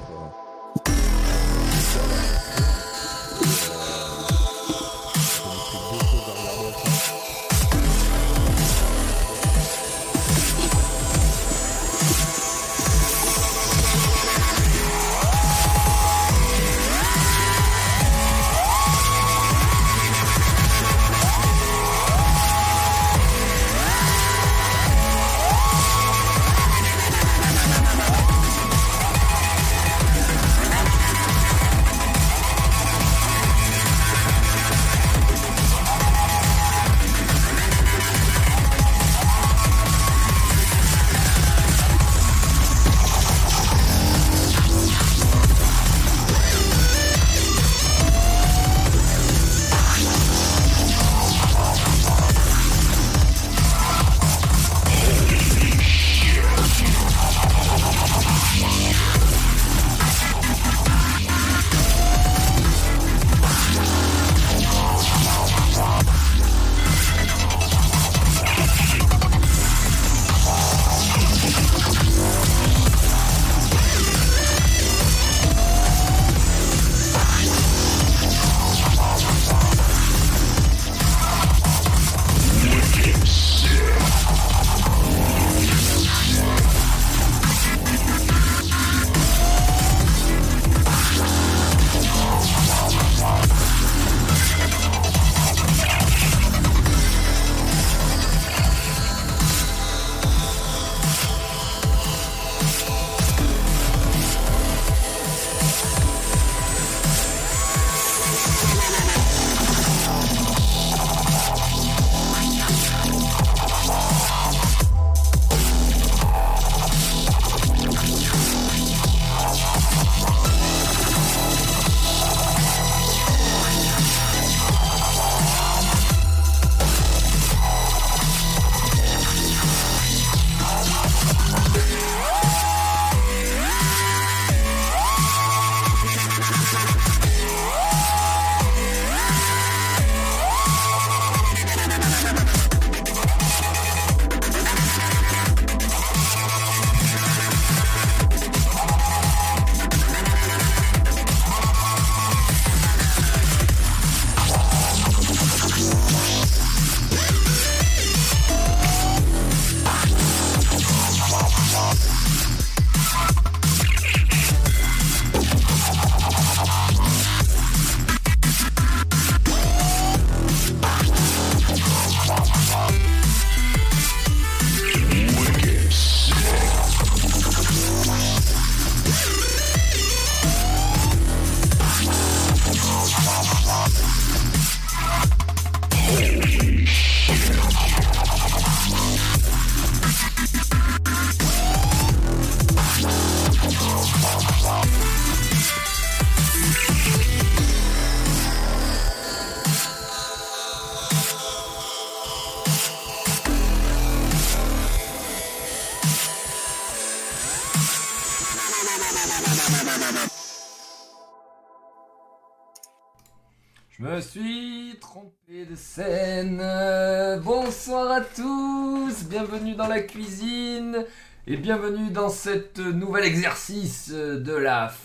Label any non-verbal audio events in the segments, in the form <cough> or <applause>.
notre.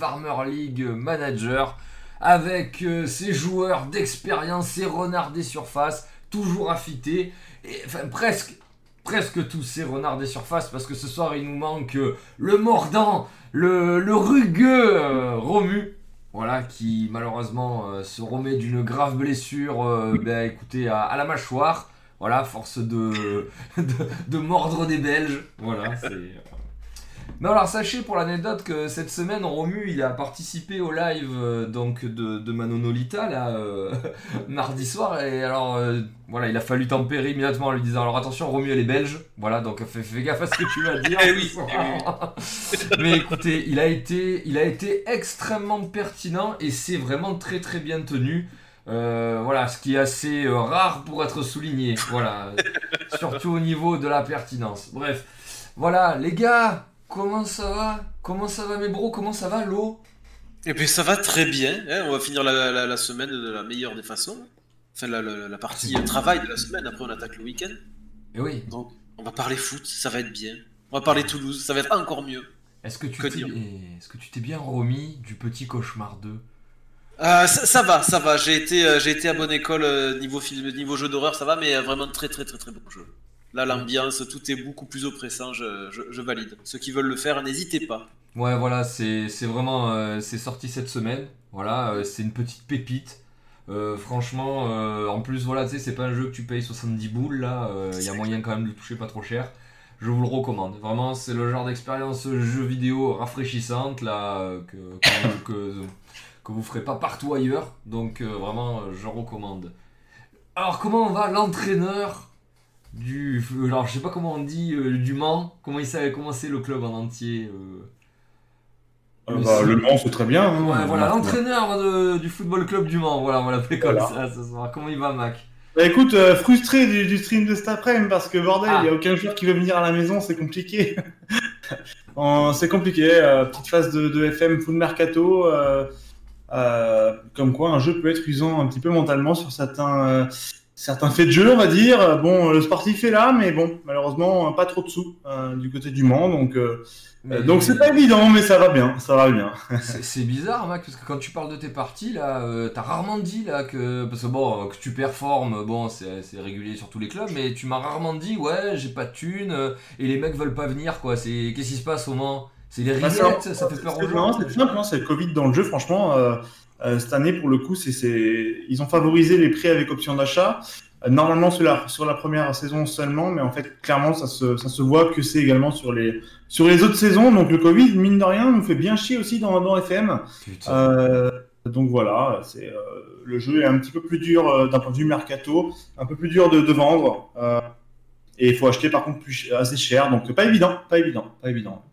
Farmer League Manager avec euh, ces joueurs d'expérience, ces renards des surfaces, toujours affûtés, et enfin presque presque tous ces renards des surfaces parce que ce soir il nous manque euh, le mordant, le, rugueux euh, Romu. Voilà, qui malheureusement se remet d'une grave blessure, euh, ben, écoutez, à, à la mâchoire. Voilà, force de, <laughs> de, de mordre des Belges. Voilà, c'est. Mais alors sachez pour l'anecdote que cette semaine Romu il a participé au live euh, donc de, de Manonolita là euh, <laughs> mardi soir. Et alors euh, voilà il a fallu tempérer immédiatement en lui disant alors attention Romu elle est belge. Voilà donc fais, fais gaffe à ce que tu vas dire. <laughs> Eh oui, soir. <laughs> mais écoutez il a été il a été extrêmement pertinent et c'est vraiment très très bien tenu. Euh, voilà ce qui est assez euh, rare pour être souligné. Voilà. Surtout au niveau de la pertinence. Bref. Voilà les gars Comment ça va? Comment ça va mes bros? Comment ça va l'eau? Et puis ça va très bien, hein, on va finir la, la- la semaine de la meilleure des façons. Enfin, la, la- partie euh, travail de la semaine, après on attaque le week-end. Eh oui. Donc, on va parler foot, ça va être bien. On va parler Toulouse, ça va être encore mieux. Est-ce que tu t'es dire? est-ce que tu t'es bien remis du petit cauchemar 2 Euh, ça, ça va, ça va. J'ai été, euh, j'ai été à bonne école euh, niveau film, niveau jeu d'horreur, ça va, mais vraiment très très très très bon jeu. Là, l'ambiance, tout est beaucoup plus oppressant. Je, je- je valide. Ceux qui veulent le faire, n'hésitez pas. Ouais, voilà, c'est c'est vraiment. euh, c'est sorti cette semaine. Voilà, euh, c'est une petite pépite. Euh, franchement, euh, en plus, voilà, tu sais, c'est pas un jeu que tu payes 70 boules là. Il y a moyen quand même de le toucher pas trop cher. Je vous le recommande. Vraiment, c'est le genre d'expérience jeu vidéo rafraîchissante là que, que, que, que vous ferez pas partout ailleurs. Donc, euh, vraiment, je recommande. Alors, comment on va l'entraîneur? Du. Alors, je sais pas comment on dit, euh, du Mans. Comment il comment c'est le club en entier euh, Euh, Le bah, le Mans, c'est très bien. hein. Ouais, voilà, Euh, l'entraîneur du football club du Mans, voilà, on va l'appeler comme Voilà. ça ce soir. Comment il va, Mac? Bah, écoute, euh, frustré du, du stream de cet après-midi parce que bordel, il Ah. n'y a aucun joueur qui veut venir à la maison, c'est compliqué. <laughs> C'est compliqué. euh, petite phase de, de FM full mercato. euh, euh, comme quoi, un jeu peut être usant un petit peu mentalement sur certains, euh, certains faits de jeu, on va dire. Bon, le sportif est là, mais bon, malheureusement, pas trop de sous euh, du côté du Mans. Donc, euh, Mais- donc c'est pas évident, mais ça va bien. Ça va bien. <laughs> C'est bizarre, Mac, parce que quand tu parles de tes parties, là, euh, t'as rarement dit, là, que. Parce que bon, que tu performes, bon, c'est c'est régulier sur tous les clubs, mais tu m'as rarement dit, ouais, j'ai pas de thunes, euh, et les mecs veulent pas venir, quoi. C'est Qu'est-ce qui se passe au Mans? C'est les Bah, rillettes, c'est- ça fait peur aux gens non, C'est simple, hein, c'est le Covid dans le jeu, franchement. euh, euh, cette année, pour le coup, c'est, ils ont favorisé les prêts avec option d'achat. Euh, normalement, sur la, sur la première saison seulement, mais en fait, clairement, ça se, ça se voit que c'est également sur les, sur les autres saisons. Donc, le Covid, mine de rien, nous fait bien chier aussi dans, dans FM. Euh, donc voilà, c'est, euh, le jeu est un petit peu plus dur euh, d'un point de vue mercato, un peu plus dur de, de vendre. euh, et il faut acheter par contre plus, assez cher, donc pas évident, pas évident, pas évident.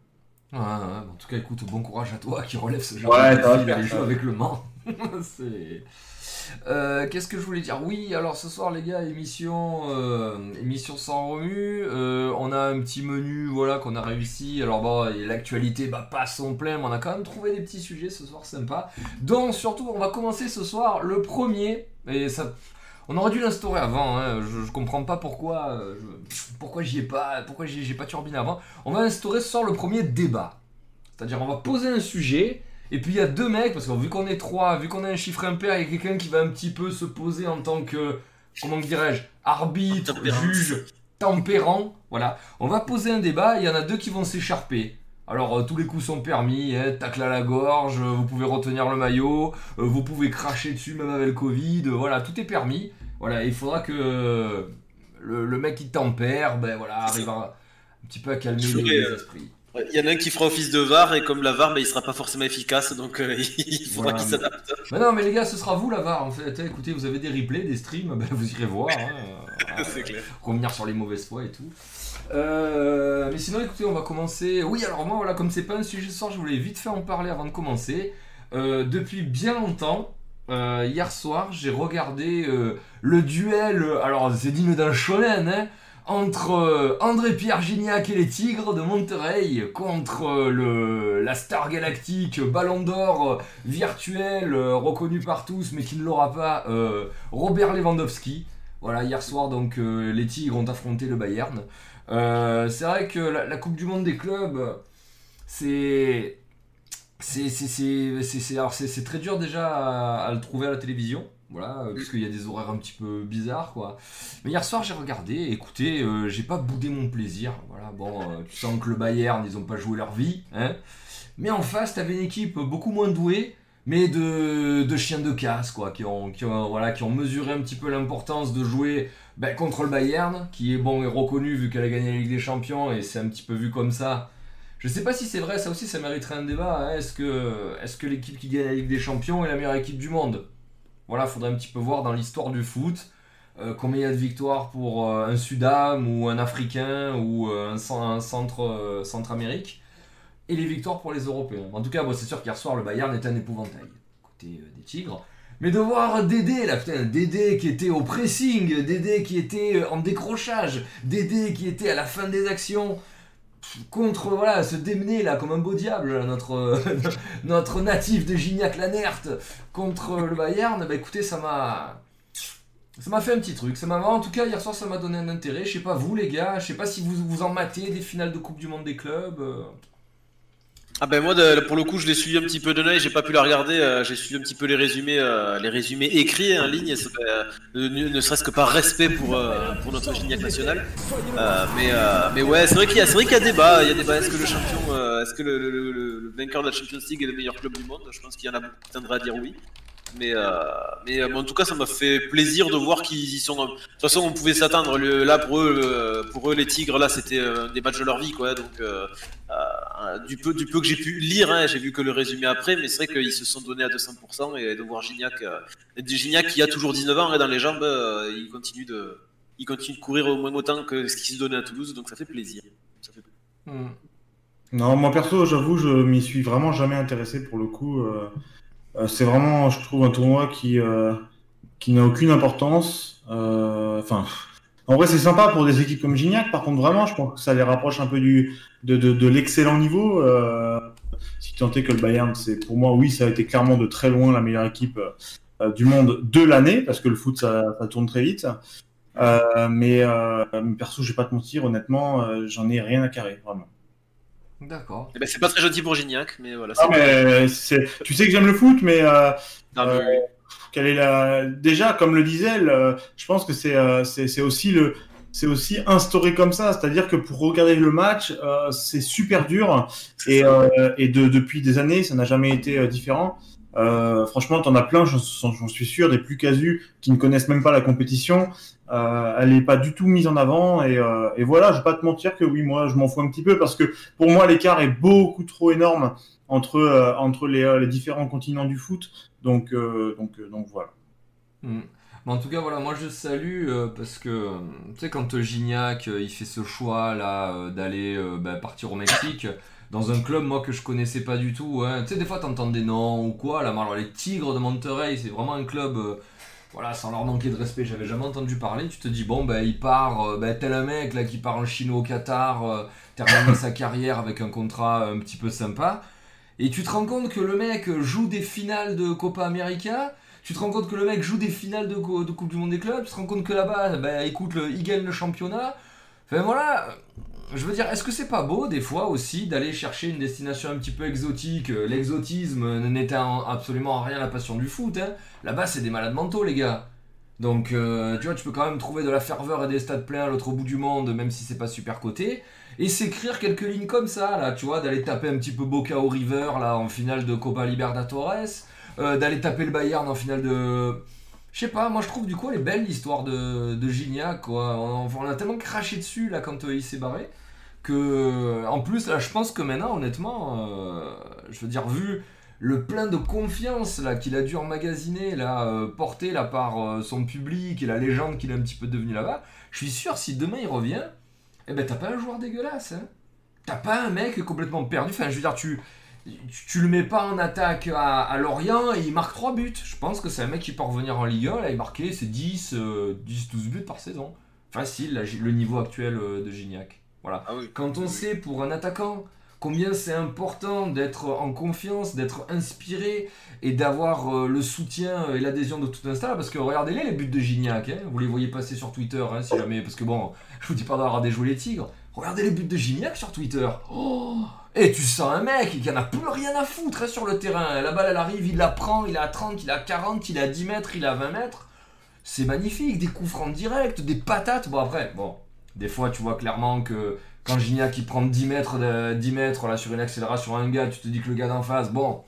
Ouais, ouais, en tout cas, écoute, bon courage à toi qui relève ce genre Ouais, de défi, avec le Mans. <laughs> Euh, Qu'est-ce que je voulais dire? Oui, alors ce soir, les gars, émission, euh, émission sans remue. Euh, on a un petit menu, voilà, qu'on a réussi. Alors bon, l'actualité, bah pas son plein, mais on a quand même trouvé des petits sujets ce soir sympa. Donc surtout, on va commencer ce soir le premier. Et ça, on aurait dû l'instaurer avant. hein, Je, je comprends pas pourquoi, je- pourquoi j'y ai pas, pourquoi j'ai pas turbiné avant. On va instaurer ce soir le premier débat. C'est-à-dire, on va poser un sujet, et puis il y a deux mecs, parce que vu qu'on est trois, vu qu'on a un chiffre impair, il y a quelqu'un qui va un petit peu se poser en tant que, comment dirais-je, arbitre, juge, tempérant. Voilà. On va poser un débat, il y en a deux qui vont s'écharper. Alors, euh, tous les coups sont permis, hein, tacle à la gorge, euh, vous pouvez retenir le maillot, euh, vous pouvez cracher dessus même avec le Covid, voilà, tout est permis. Voilà, il faudra que le, le mec qui tempère, ben voilà, arrive à, un petit peu à calmer les, esprits. Il y en a un qui fera office de VAR et comme la VAR, mais il sera pas forcément efficace, donc euh, <laughs> il faudra Voilà. qu'il s'adapte. Mais non, mais les gars, ce sera vous la VAR en fait. Eh, Écoutez, vous avez des replays, des streams, ben, vous irez voir. hein. <laughs> Clair. revenir sur les mauvaises fois et tout. Euh, mais sinon, écoutez, on va commencer. Oui, alors moi, voilà, comme c'est pas un sujet ce soir, je voulais vite fait en parler avant de commencer. Euh, depuis bien longtemps, euh, hier soir, j'ai regardé le duel. Alors, c'est digne d'un shonen, hein, entre euh, André-Pierre Gignac et les Tigres de Monterrey contre euh, le, la star galactique Ballon d'Or euh, virtuel reconnu par tous mais qui ne l'aura pas, Robert Lewandowski. Voilà, hier soir, donc les Tigres ont affronté le Bayern. C'est vrai que la, Coupe du Monde des clubs, c'est. Très dur déjà à le trouver à la télévision, voilà, euh, parce qu'il y a des horaires un petit peu bizarres, quoi. Mais hier soir, j'ai regardé, écoutez, euh, j'ai pas boudé mon plaisir, voilà, bon, euh, tu sens que le Bayern, ils ont pas joué leur vie, hein. Mais en face, t'avais une équipe beaucoup moins douée, mais de, chiens de casse, quoi, qui ont, mesuré un petit peu l'importance de jouer ben, contre le Bayern, qui est bon et reconnu vu qu'elle a gagné la Ligue des Champions, et c'est un petit peu vu comme ça. Je sais pas si c'est vrai, ça aussi ça mériterait un débat. hein. Est que l'équipe qui gagne la Ligue des Champions est la meilleure équipe du monde? Voilà, faudrait un petit peu voir dans l'histoire du foot euh, combien il y a de victoires pour euh, un Sudam ou un Africain ou euh, un, cen- un centre, euh, Centre-Amérique et les victoires pour les Européens. En tout cas, c'est sûr qu'hier soir le Bayern est un épouvantail côté des Tigres. Mais de voir Dédé, là, putain, Dédé qui était au pressing, Dédé qui était en décrochage, Dédé qui était à la fin des actions, contre, voilà, se démener, là, comme un beau diable, là, notre, <laughs> natif de Gignac-Lanert, contre le Bayern, bah écoutez, ça m'a... Ça m'a fait un petit truc, ça m'a en tout cas hier soir ça m'a donné un intérêt, je sais pas vous les gars, je sais pas si vous vous en matez des finales de Coupe du Monde des clubs. euh. Ah ben moi pour le coup je l'ai suivi un petit peu de l'œil, j'ai pas pu la regarder, euh, j'ai suivi un petit peu les résumés, euh, les résumés écrits en ligne, c'est, euh, ne, serait-ce que par respect pour euh, pour notre Gignac national. Euh, mais euh, mais ouais c'est vrai qu'il y a vrai qu'il y a débat, il y a débat. Est-ce que le champion, est-ce que le, le, le- le vainqueur de la Champions League est le meilleur club du monde? Je pense qu'il y en a qui tendraient à dire oui. Mais, euh, mais euh, en tout cas, ça m'a fait plaisir de voir qu'ils y sont. De toute façon, on pouvait s'attendre. Là, pour eux, pour eux, les Tigres, là, c'était euh, des matchs de leur vie, quoi. Donc, du peu, du peu que j'ai pu lire, hein, j'ai vu que le résumé après, mais c'est vrai qu'ils se sont donnés à 200% et de voir Gignac, Gignac qui a toujours 19 ans et dans les jambes, il continue de, il continue de courir au moins autant que ce qu'il se donnait à Toulouse, donc ça fait plaisir. Hmm. Non, moi perso, j'avoue, je m'y suis vraiment jamais intéressé pour le coup. Euh, c'est vraiment, je trouve, un tournoi qui, euh, qui n'a aucune importance. Euh, Enfin, en vrai, c'est sympa pour des équipes comme Gignac. Par contre, vraiment, je pense que ça les rapproche un peu du, de, de, de l'excellent niveau. Si tant est que le Bayern, c'est pour moi, oui, ça a été clairement de très loin la meilleure équipe du monde de l'année, parce que le foot, ça, ça tourne très vite. Euh, mais, euh, perso, je vais pas te mentir, honnêtement, euh, j'en ai rien à carrer, vraiment. D'accord. Eh ben, c'est pas très gentil pour Gignac, mais voilà. Ah, mais c'est- tu sais que j'aime le foot, mais euh, Non, mais euh, quelle est la... déjà, comme le disait, le- je pense que c'est euh, c'est c'est aussi le c'est aussi instauré comme ça, c'est-à-dire que pour regarder le match, euh, c'est super dur et, euh, et de, depuis des années, ça n'a jamais été euh, différent. Euh, franchement, t'en as plein, j'en suis sûr, des plus casus qui ne connaissent même pas la compétition. Euh, elle n'est pas du tout mise en avant et, euh, et voilà, je vais pas te mentir que oui, moi, je m'en fous un petit peu parce que pour moi, l'écart est beaucoup trop énorme entre euh, entre les, différents continents du foot. Donc donc donc voilà. Hmm. Mais en tout cas, voilà, moi je salue parce que tu sais, quand Gignac il fait ce choix là d'aller bah, partir au Mexique dans un club moi que je connaissais pas du tout, hein. tu sais, des fois t'entends des noms ou quoi, mais alors les Tigres de Monterrey, c'est vraiment un club, voilà, sans leur manquer de respect, j'avais jamais entendu parler. Tu te dis, bon, bah il part, euh, bah, tel un mec là qui part en Chine au Qatar, euh, termine <coughs> sa carrière avec un contrat un petit peu sympa. Et tu te rends compte que le mec joue des finales de Copa América, tu te rends compte que le mec joue des finales de, co- de Coupe du Monde des clubs, tu te rends compte que là-bas, bah, écoute, le, il gagne le championnat. Enfin voilà, je veux dire, est-ce que c'est pas beau des fois aussi d'aller chercher une destination un petit peu exotique? L'exotisme n'était en- absolument en rien la passion du foot. Hein. Là-bas, c'est des malades mentaux, les gars. Donc, euh, tu vois, tu peux quand même trouver de la ferveur et des stades pleins à l'autre bout du monde, même si c'est pas super coté. Et s'écrire quelques lignes comme ça, là, tu vois, d'aller taper un petit peu Boca au River, là, en finale de Copa Libertadores, euh, d'aller taper le Bayern en finale de. Je sais pas, moi je trouve du coup elle est belle l'histoire de, de Gignac, quoi. On, a tellement craché dessus, là, quand euh, il s'est barré, que. En plus, là, je pense que maintenant, honnêtement, je veux dire, vu le plein de confiance là qu'il a dû emmagasiner là euh, porté là par euh, son public et la légende qu'il est un petit peu devenu là-bas. Je suis sûr si demain il revient eh ben t'as pas un joueur dégueulasse hein. t'as pas un mec complètement perdu. Enfin je veux dire tu tu, tu le mets pas en attaque à, à Lorient et il marque 3 buts. Je pense que c'est un mec qui peut revenir en Ligue 1 là il marquait ses 10 euh, 10 12 buts par saison. Facile là, le niveau actuel euh, de Gignac. Voilà. Ah oui. quand on sait pour un attaquant combien c'est important d'être en confiance, d'être inspiré et d'avoir euh, le soutien et l'adhésion de tout un stade, parce que regardez-les les buts de Gignac, hein, vous les voyez passer sur Twitter, hein, si jamais, parce que bon, <laughs> je vous dis pas d'avoir déjoué les tigres, regardez les buts de Gignac sur Twitter. Oh et tu sens un mec qui en a plus rien à foutre hein, sur le terrain, la balle elle arrive, il la prend, il à 30, il à 40, il à 10 mètres, il à 20 mètres. C'est magnifique, des coups francs directs, des patates. Bon après, bon, des fois tu vois clairement que quand Gignac il prend 10 mètres, de- 10 mètres là, sur une accélération sur un gars, tu te dis que le gars d'en face, bon,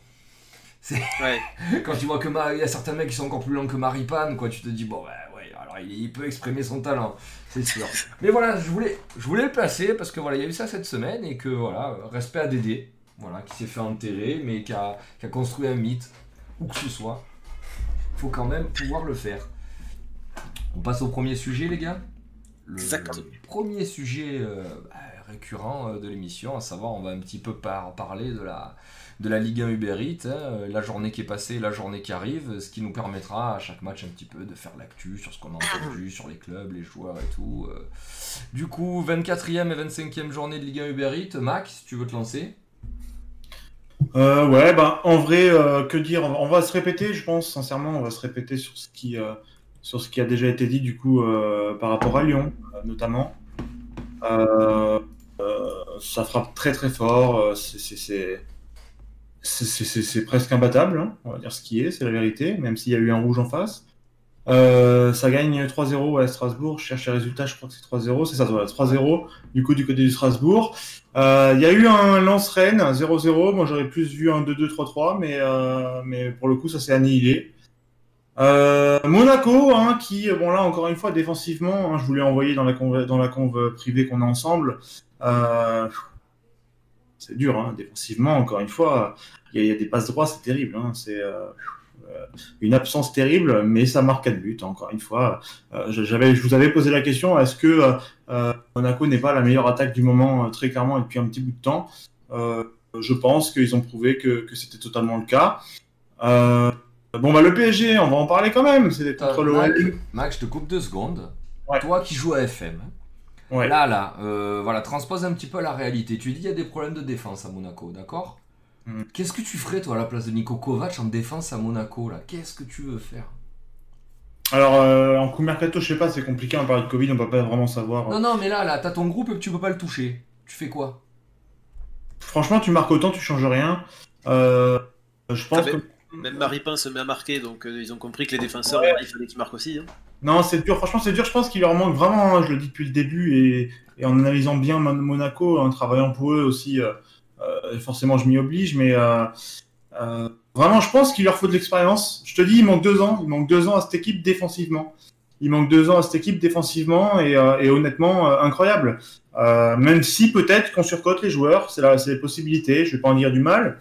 Ouais. <laughs> quand tu vois que il y a certains mecs qui sont encore plus lents que Maripane, quoi, tu te dis bon ouais, ouais alors il, il peut exprimer son talent, c'est sûr. <laughs> Mais voilà, je voulais, je voulais le placer parce que voilà, il y a eu ça cette semaine et que voilà, respect à Dédé, voilà, qui s'est fait enterrer mais qui a, qui a construit un mythe, où que ce soit. Faut quand même pouvoir le faire. On passe au premier sujet les gars. Le premier sujet euh, bah, récurrent euh, de l'émission, à savoir on va un petit peu par- parler de la, de la Ligue 1 Uber Eats, hein, euh, la journée qui est passée, la journée qui arrive, ce qui nous permettra à chaque match un petit peu de faire l'actu sur ce qu'on a entendu, sur les clubs, les joueurs et tout. euh. Du coup, 24e et 25e journée de Ligue 1 Uber Eats, Max, si tu veux te lancer? Euh, ouais, bah, en vrai, euh, que dire? On va, on va se répéter, je pense, sincèrement, on va se répéter sur ce qui, euh, sur ce qui a déjà été dit, du coup, euh, par rapport à Lyon, euh, notamment. Euh, euh, ça frappe très très fort. euh, c'est- presque imbattable, hein, on va dire ce qui est, c'est la vérité, même s'il y a eu un rouge en face. Euh, ça gagne 3-0 à Strasbourg, je cherche les résultats, je crois que c'est 3-0, c'est ça, voilà, 3-0 du coup du côté du Strasbourg. Euh, Il y a eu un lance-rennes, 0-0, moi j'aurais plus vu un 2-2-3-3, mais, euh, mais pour le coup ça s'est annihilé. Euh, Monaco, hein, qui, bon là encore une fois défensivement, hein, je voulais envoyer dans la conve, dans la conve privée qu'on a ensemble. Euh, c'est dur, hein, défensivement, encore une fois, il y, a- des passes droits, c'est terrible. C'est euh, une absence terrible, mais ça marque 4 buts, encore une fois. Je vous avais posé la question, est-ce que Monaco n'est pas la meilleure attaque du moment, très clairement, depuis un petit bout de temps? Je pense qu'ils ont prouvé que c'était totalement le cas. Bon, bah le PSG, on va en parler quand même, c'est contre le Mac, Wally. Mac, je te coupe deux secondes. Ouais. Toi qui joues à FM. Ouais. là, là, euh, voilà, transpose un petit peu la réalité. Tu dis il y a des problèmes de défense à Monaco, d'accord Mm. Qu'est-ce que tu ferais, toi, à la place de Nico Kovac en défense à Monaco, là? Qu'est-ce que tu veux faire? Alors, euh, en coup mercato, je sais pas, c'est compliqué, on parle de Covid, on peut pas vraiment savoir. Non, non, mais là, là, t'as ton groupe et tu peux pas le toucher. Tu fais quoi? Franchement, tu marques autant, tu changes rien. Euh, je pense Ah, que. Même Maripin se met à marquer, donc euh, ils ont compris que les défenseurs, Ouais. il fallait qu'ils marquent aussi. hein. Non, c'est dur. Franchement, c'est dur. Je pense qu'il leur manque vraiment, hein, je le dis depuis le début, et, et en analysant bien Mon- Monaco, en travaillant pour eux aussi, euh, euh, forcément, je m'y oblige, mais vraiment, je pense qu'il leur faut de l'expérience. Je te dis, il manque deux ans. Il manque deux ans à cette équipe défensivement. Il manque deux ans à cette équipe défensivement, et, et honnêtement, incroyable. Même si peut-être qu'on surcote les joueurs, c'est la, c'est les possibilités. Je vais pas en dire du mal.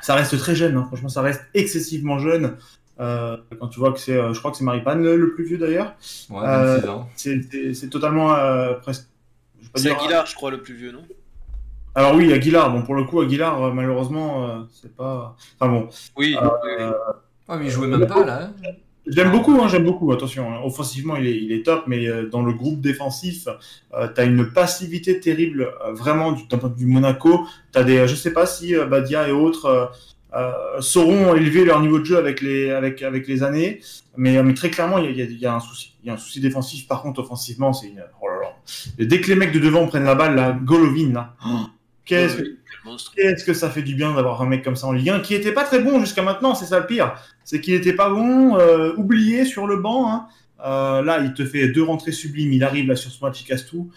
Ça reste très jeune. hein. Franchement, ça reste excessivement jeune. Euh, quand tu vois que c'est, euh, je crois que c'est Maripane le, le plus vieux d'ailleurs. Ouais, Euh, 26 ans. C'est- totalement euh, presque. C'est Aguilar, je crois, le plus vieux, non? Alors oui, Aguilar. Bon, pour le coup, Aguilar, malheureusement, euh, c'est pas. Enfin bon, Oui. Euh, oui, oui. Ouais, mais il jouait même pas, là. hein. J'aime beaucoup, hein, j'aime beaucoup. Attention, hein. offensivement, il est, il est top, mais euh, dans le groupe défensif, euh, t'as une passivité terrible, euh, vraiment du d'un point de vue Monaco. T'as des, je sais pas si euh, Badia et autres. euh, euh, sauront élever leur niveau de jeu avec les, avec, avec les années, mais, euh, mais très clairement, il y a, il y a- il y a un souci. Il y a un souci défensif. Par contre, offensivement, c'est une. Oh là là. Et dès que les mecs de devant prennent la balle, la Golovin, là. Qu'est-ce que monstre. Qu'est-ce que ça fait du bien d'avoir un mec comme ça en Ligue 1 qui était pas très bon jusqu'à maintenant, c'est ça le pire. C'est qu'il était pas bon, euh, oublié sur le banc. hein. Euh, là, il te fait deux rentrées sublimes, il arrive là sur ce match, il casse tout.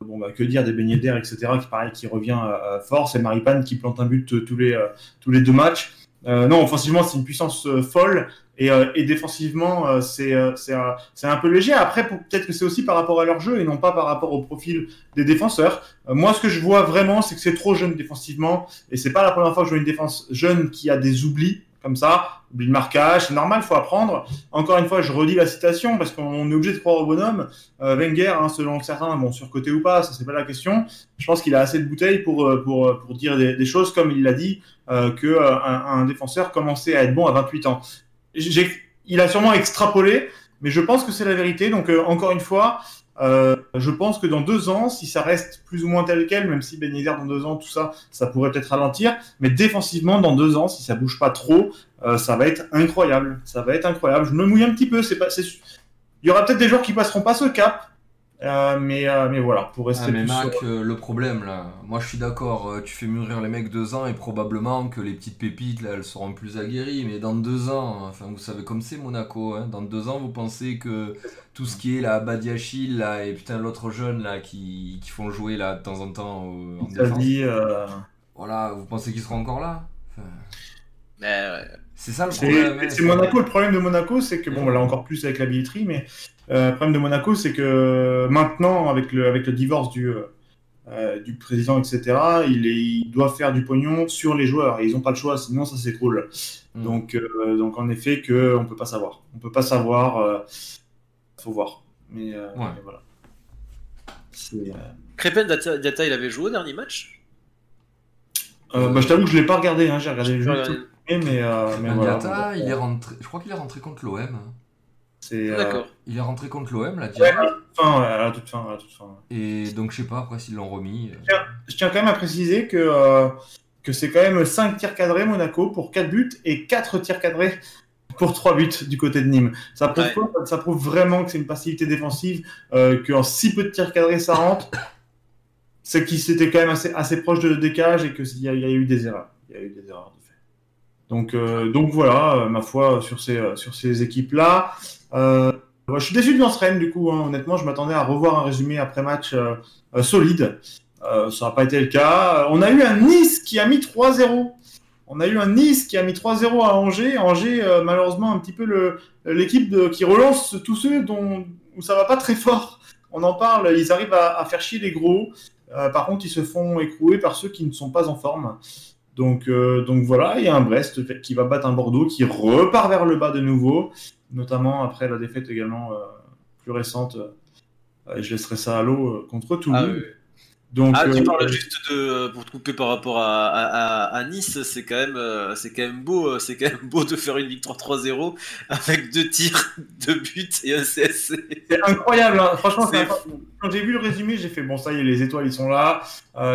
Bon, bah, que dire des beignets d'air, etc., qui pareil, qui revient euh, fort. C'est Maripane qui plante un but tous les, tous les deux matchs. Non, offensivement, c'est une puissance folle. Et, euh, et défensivement, euh, c'est euh, c'est un peu léger. Après, peut-être que c'est aussi par rapport à leur jeu et non pas par rapport au profil des défenseurs. Moi, ce que je vois vraiment, c'est que c'est trop jeune défensivement. Et c'est pas la première fois que je vois une défense jeune qui a des oublis comme ça, oubli de marquage, c'est normal, faut apprendre. Encore une fois, je redis la citation parce qu'on est obligé de croire au bonhomme. Euh, Wenger, hein, selon certains, bon, surcoté ou pas, ça c'est pas la question. Je pense qu'il a assez de bouteilles pour, pour, pour dire des, choses comme il l'a dit, euh, que un, un défenseur commençait à être bon à 28 ans. Il a sûrement extrapolé, mais je pense que c'est la vérité. Donc, euh, encore une fois, euh, je pense que dans deux ans, si ça reste plus ou moins tel quel, même si Ben dans deux ans, tout ça, ça pourrait peut-être ralentir, mais défensivement, dans deux ans, si ça bouge pas trop, euh, ça va être incroyable. Ça va être incroyable. Je me mouille un petit peu. Il y aura peut-être des joueurs qui passeront pas ce cap, euh, mais, euh, mais voilà, pour rester Ah, mais plus Mac, sur- euh, le problème là, moi je suis d'accord, euh, tu fais mûrir les mecs deux ans et probablement que les petites pépites là elles seront plus aguerries, mais dans deux ans, enfin vous savez comme c'est Monaco, hein, dans deux ans vous pensez que tout ce qui est là, Badiachil là et putain l'autre jeune là qui, qui font jouer là de temps en temps en défense, dit, euh, voilà, vous pensez qu'ils seront encore là? Enfin, Mais, ouais. C'est ça le problème. c'est Monaco. Le problème de Monaco, c'est que bon, là encore plus avec la billetterie, mais euh, le problème de Monaco, c'est que maintenant, avec le avec le divorce du euh, euh, du président, etc., il, est, il doit faire du pognon sur les joueurs et ils n'ont pas le choix, sinon ça s'écroule. Mm. Donc euh, donc en effet que on peut pas savoir, on peut pas savoir, euh, faut voir. Mais, euh, Ouais. mais voilà. Euh, Diata, Diata, il avait joué au dernier match? Euh, bah, je t'avoue que je l'ai pas regardé, hein, j'ai regardé le Je jeu. Mais, euh, mais voilà. Il est rentré, je crois qu'il est rentré contre l'OM. C'est euh, D'accord. Il est rentré contre l'OM là, ouais, Diatta. à la toute fin, ouais, à la toute fin, à la toute fin. Et donc je sais pas après s'ils l'ont remis. euh. je tiens quand même à préciser que, euh, que c'est quand même 5 tirs cadrés Monaco pour 4 buts et 4 tirs cadrés pour 3 buts du côté de Nîmes. Ça prouve, Ouais. quoi? Ça prouve vraiment que c'est une passivité défensive, euh, qu'en si peu de tirs cadrés ça rentre. C'est qu'ils étaient quand même assez, assez proche de décage et qu'il y, y a eu des erreurs. Il y a eu des erreurs. Donc, euh, donc voilà, euh, ma foi, sur ces, euh, sur ces équipes-là. Euh, je suis déçu de Lance du coup. hein. Honnêtement, je m'attendais à revoir un résumé après-match euh, euh, solide. Euh, ça n'a pas été le cas. Euh, On a eu un Nice qui a mis 3-0. On a eu un Nice qui a mis 3-0 à Angers. Angers, euh, malheureusement, un petit peu l'équipe qui relance tous ceux dont, où ça va pas très fort. On en parle, ils arrivent à, à faire chier les gros. Euh, par contre, ils se font écrouer par ceux qui ne sont pas en forme. Donc, euh, donc voilà, il y a un Brest qui va battre un Bordeaux qui repart vers le bas de nouveau, notamment après la défaite également euh, plus récente. euh, je laisserai ça à l'eau contre Toulouse. Ah, oui. Donc, Ah, tu parles juste de pour te couper par rapport à, à, à- à Nice, c'est quand même c'est quand même beau, c'est quand même beau de faire une victoire 3-0 avec deux tirs, <laughs> deux buts et un CSC. C'est incroyable, hein. franchement. Quand j'ai vu le résumé, j'ai fait bon, ça y est, les étoiles, ils sont là.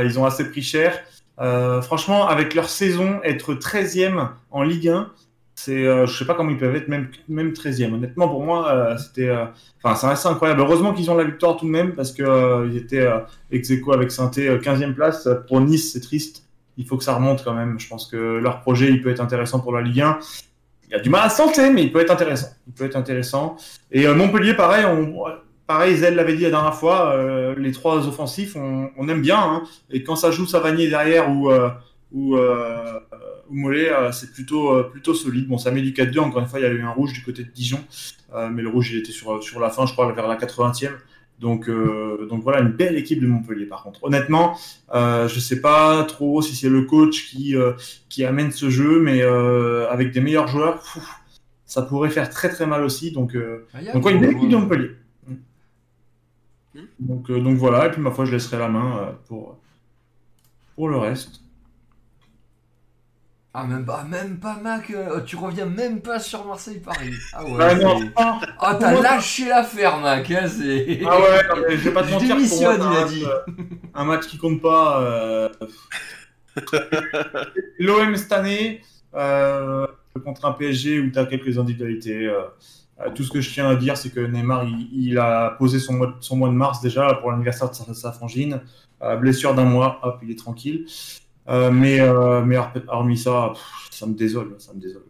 Ils ont assez pris cher. Euh, franchement, avec leur saison, être 13e en Ligue 1, c'est, euh, je sais pas comment ils peuvent être même, même 13e. Honnêtement, pour moi, euh, c'était, euh, enfin, incroyable. Heureusement qu'ils ont la victoire tout de même parce que euh, ils étaient ex aequo avec saint 15e place. Pour Nice, c'est triste. Il faut que ça remonte quand même. Je pense que leur projet, il peut être intéressant pour la Ligue 1. Il y a du mal à sentir, mais il peut être intéressant. Il peut être intéressant. Et Montpellier, pareil, on, pareil, Zell l'avait dit la dernière fois, euh, les trois offensifs, on, on aime bien. hein. et quand ça joue Savanier derrière ou, euh, ou, euh, ou Mollet, euh, c'est plutôt, plutôt solide. Bon, ça met du 4-2. Encore une fois, il y a eu un rouge du côté de Dijon. Mais le rouge, il était sur, sur la fin, je crois, vers la 80e. Donc, euh, donc voilà, une belle équipe de Montpellier par contre. Honnêtement, euh, je sais pas trop si c'est le coach qui, euh, qui amène ce jeu, mais avec des meilleurs joueurs, ça pourrait faire très très mal aussi. Donc, Ah, donc ouais, un une belle équipe de. Montpellier. Donc, euh, donc voilà, et puis ma foi, je laisserai la main euh, pour, pour le reste. Ah, même pas, même pas, Mac. euh, tu reviens même pas sur Marseille-Paris. Ah ouais. Ah non, c'est- ah, Ah, t'as moi, lâché l'affaire, Mac. Hein, c'est... ah ouais, non, mais je vais pas <laughs> te mentir. pour moi, il a match, dit. un match qui compte pas. <laughs> L'OM cette année, contre un PSG où tu as quelques individualités. Euh, tout ce que je tiens à dire, c'est que Neymar, il, a posé son mois, son de mars déjà pour l'anniversaire de sa, frangine. Euh, blessure d'un mois, hop, il est tranquille. Euh, mais, mais hor- hormis ça, ça me désole. Ça me désole.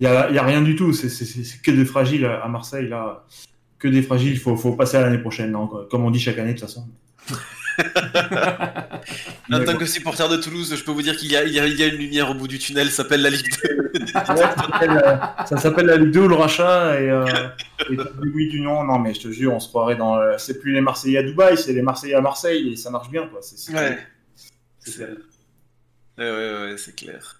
Il y a, rien du tout. C'est- que des fragiles à Marseille, là. Que des fragiles. Il faut, faut passer à l'année prochaine, hein, comme on dit chaque année, de toute façon. <laughs> En tant que supporter de Toulouse, je peux vous dire qu'il y a, y une lumière au bout du tunnel, ça s'appelle la Ligue 2. <laughs> Ouais, ça s'appelle, euh, ça s'appelle la Ligue 2 ou le rachat et, euh, et oui d'union. Non, mais je te jure, on se croirait dans. euh, c'est plus les Marseillais à Dubaï, c'est les Marseillais à Marseille et ça marche bien, quoi. C'est, Ouais. Ouais, ouais, ouais, c'est clair.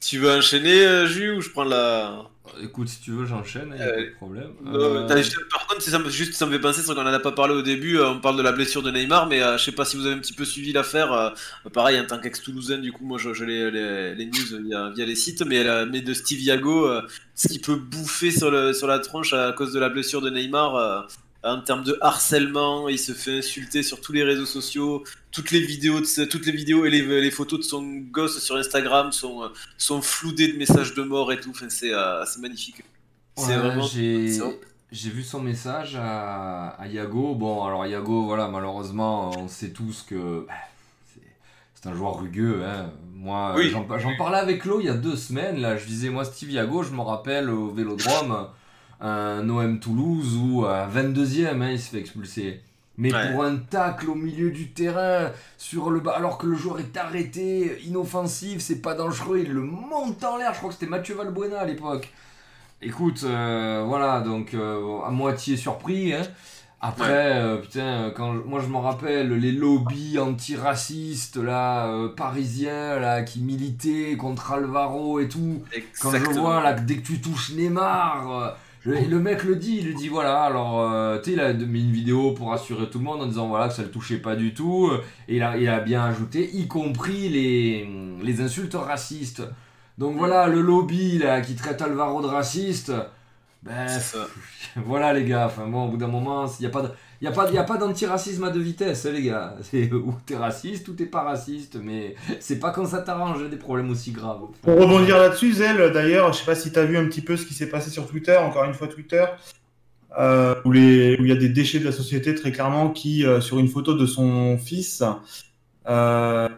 Tu veux enchaîner, euh, Jus, ou je prends la. Écoute, si tu veux, j'enchaîne, il a Euh, pas de problème. Euh, mais t'as- juste- Par contre, ça, me- juste ça me fait penser, c'est qu'on en a pas parlé au début, euh, on parle de la blessure de Neymar, mais euh, je sais pas si vous avez un petit peu suivi l'affaire. euh, pareil, en tant qu'ex-Toulousain, du coup, moi je, je les, les, les news via, via les sites, mais, euh, mais de Steve Yago, euh, ce qui peut bouffer sur, le, sur la tronche à cause de la blessure de Neymar. En termes de harcèlement, il se fait insulter sur tous les réseaux sociaux, toutes les vidéos, de, toutes les vidéos et les, les photos de son gosse sur Instagram sont, euh, sont floudées de messages de mort et tout. Enfin, c'est euh, magnifique. C'est ouais, vraiment. j'ai... vu son message à, à Yago. Bon, alors Yago, voilà, malheureusement, on sait tous que bah, c'est, un joueur rugueux. Hein. Moi, Oui. j'en, j'en parlais avec Lo il y a deux semaines. Là, je disais, moi, Steve Yago, je me rappelle au Vélodrome, un OM Toulouse où à 22e, hein, il se fait expulser. Mais Ouais. pour un tacle au milieu du terrain, sur le bas, alors que le joueur est arrêté, inoffensif, c'est pas dangereux, il le monte en l'air. Je crois que c'était Mathieu Valbuena à l'époque. Écoute, euh, voilà, donc euh, à moitié surpris. Hein. Après, euh, putain, quand moi je me rappelle les lobbies antiracistes là, euh, parisiens là, qui militaient contre Alvaro et tout. Quand je vois là dès que tu touches Neymar, le, le mec le dit, il lui dit voilà, alors euh, tu sais, il a mis une vidéo pour rassurer tout le monde en disant voilà que ça le touchait pas du tout. Et il a, il a bien ajouté, y compris les, les insultes racistes. Donc voilà, le lobby là qui traite Alvaro de raciste. Ben, <laughs> voilà les gars, enfin bon, au bout d'un moment, il n'y a pas de... Y a pas, y a pas d'antiracisme à deux vitesses, hein, les gars. <laughs> C'est ou t'es raciste ou t'es pas raciste, mais c'est pas quand ça t'arrange hein, des problèmes aussi graves. Pour rebondir là-dessus, Zell, d'ailleurs, je sais pas si tu as vu un petit peu ce qui s'est passé sur Twitter, encore une fois Twitter, euh, où les- où il y a des déchets de la société très clairement qui, euh, sur une photo de son fils, euh,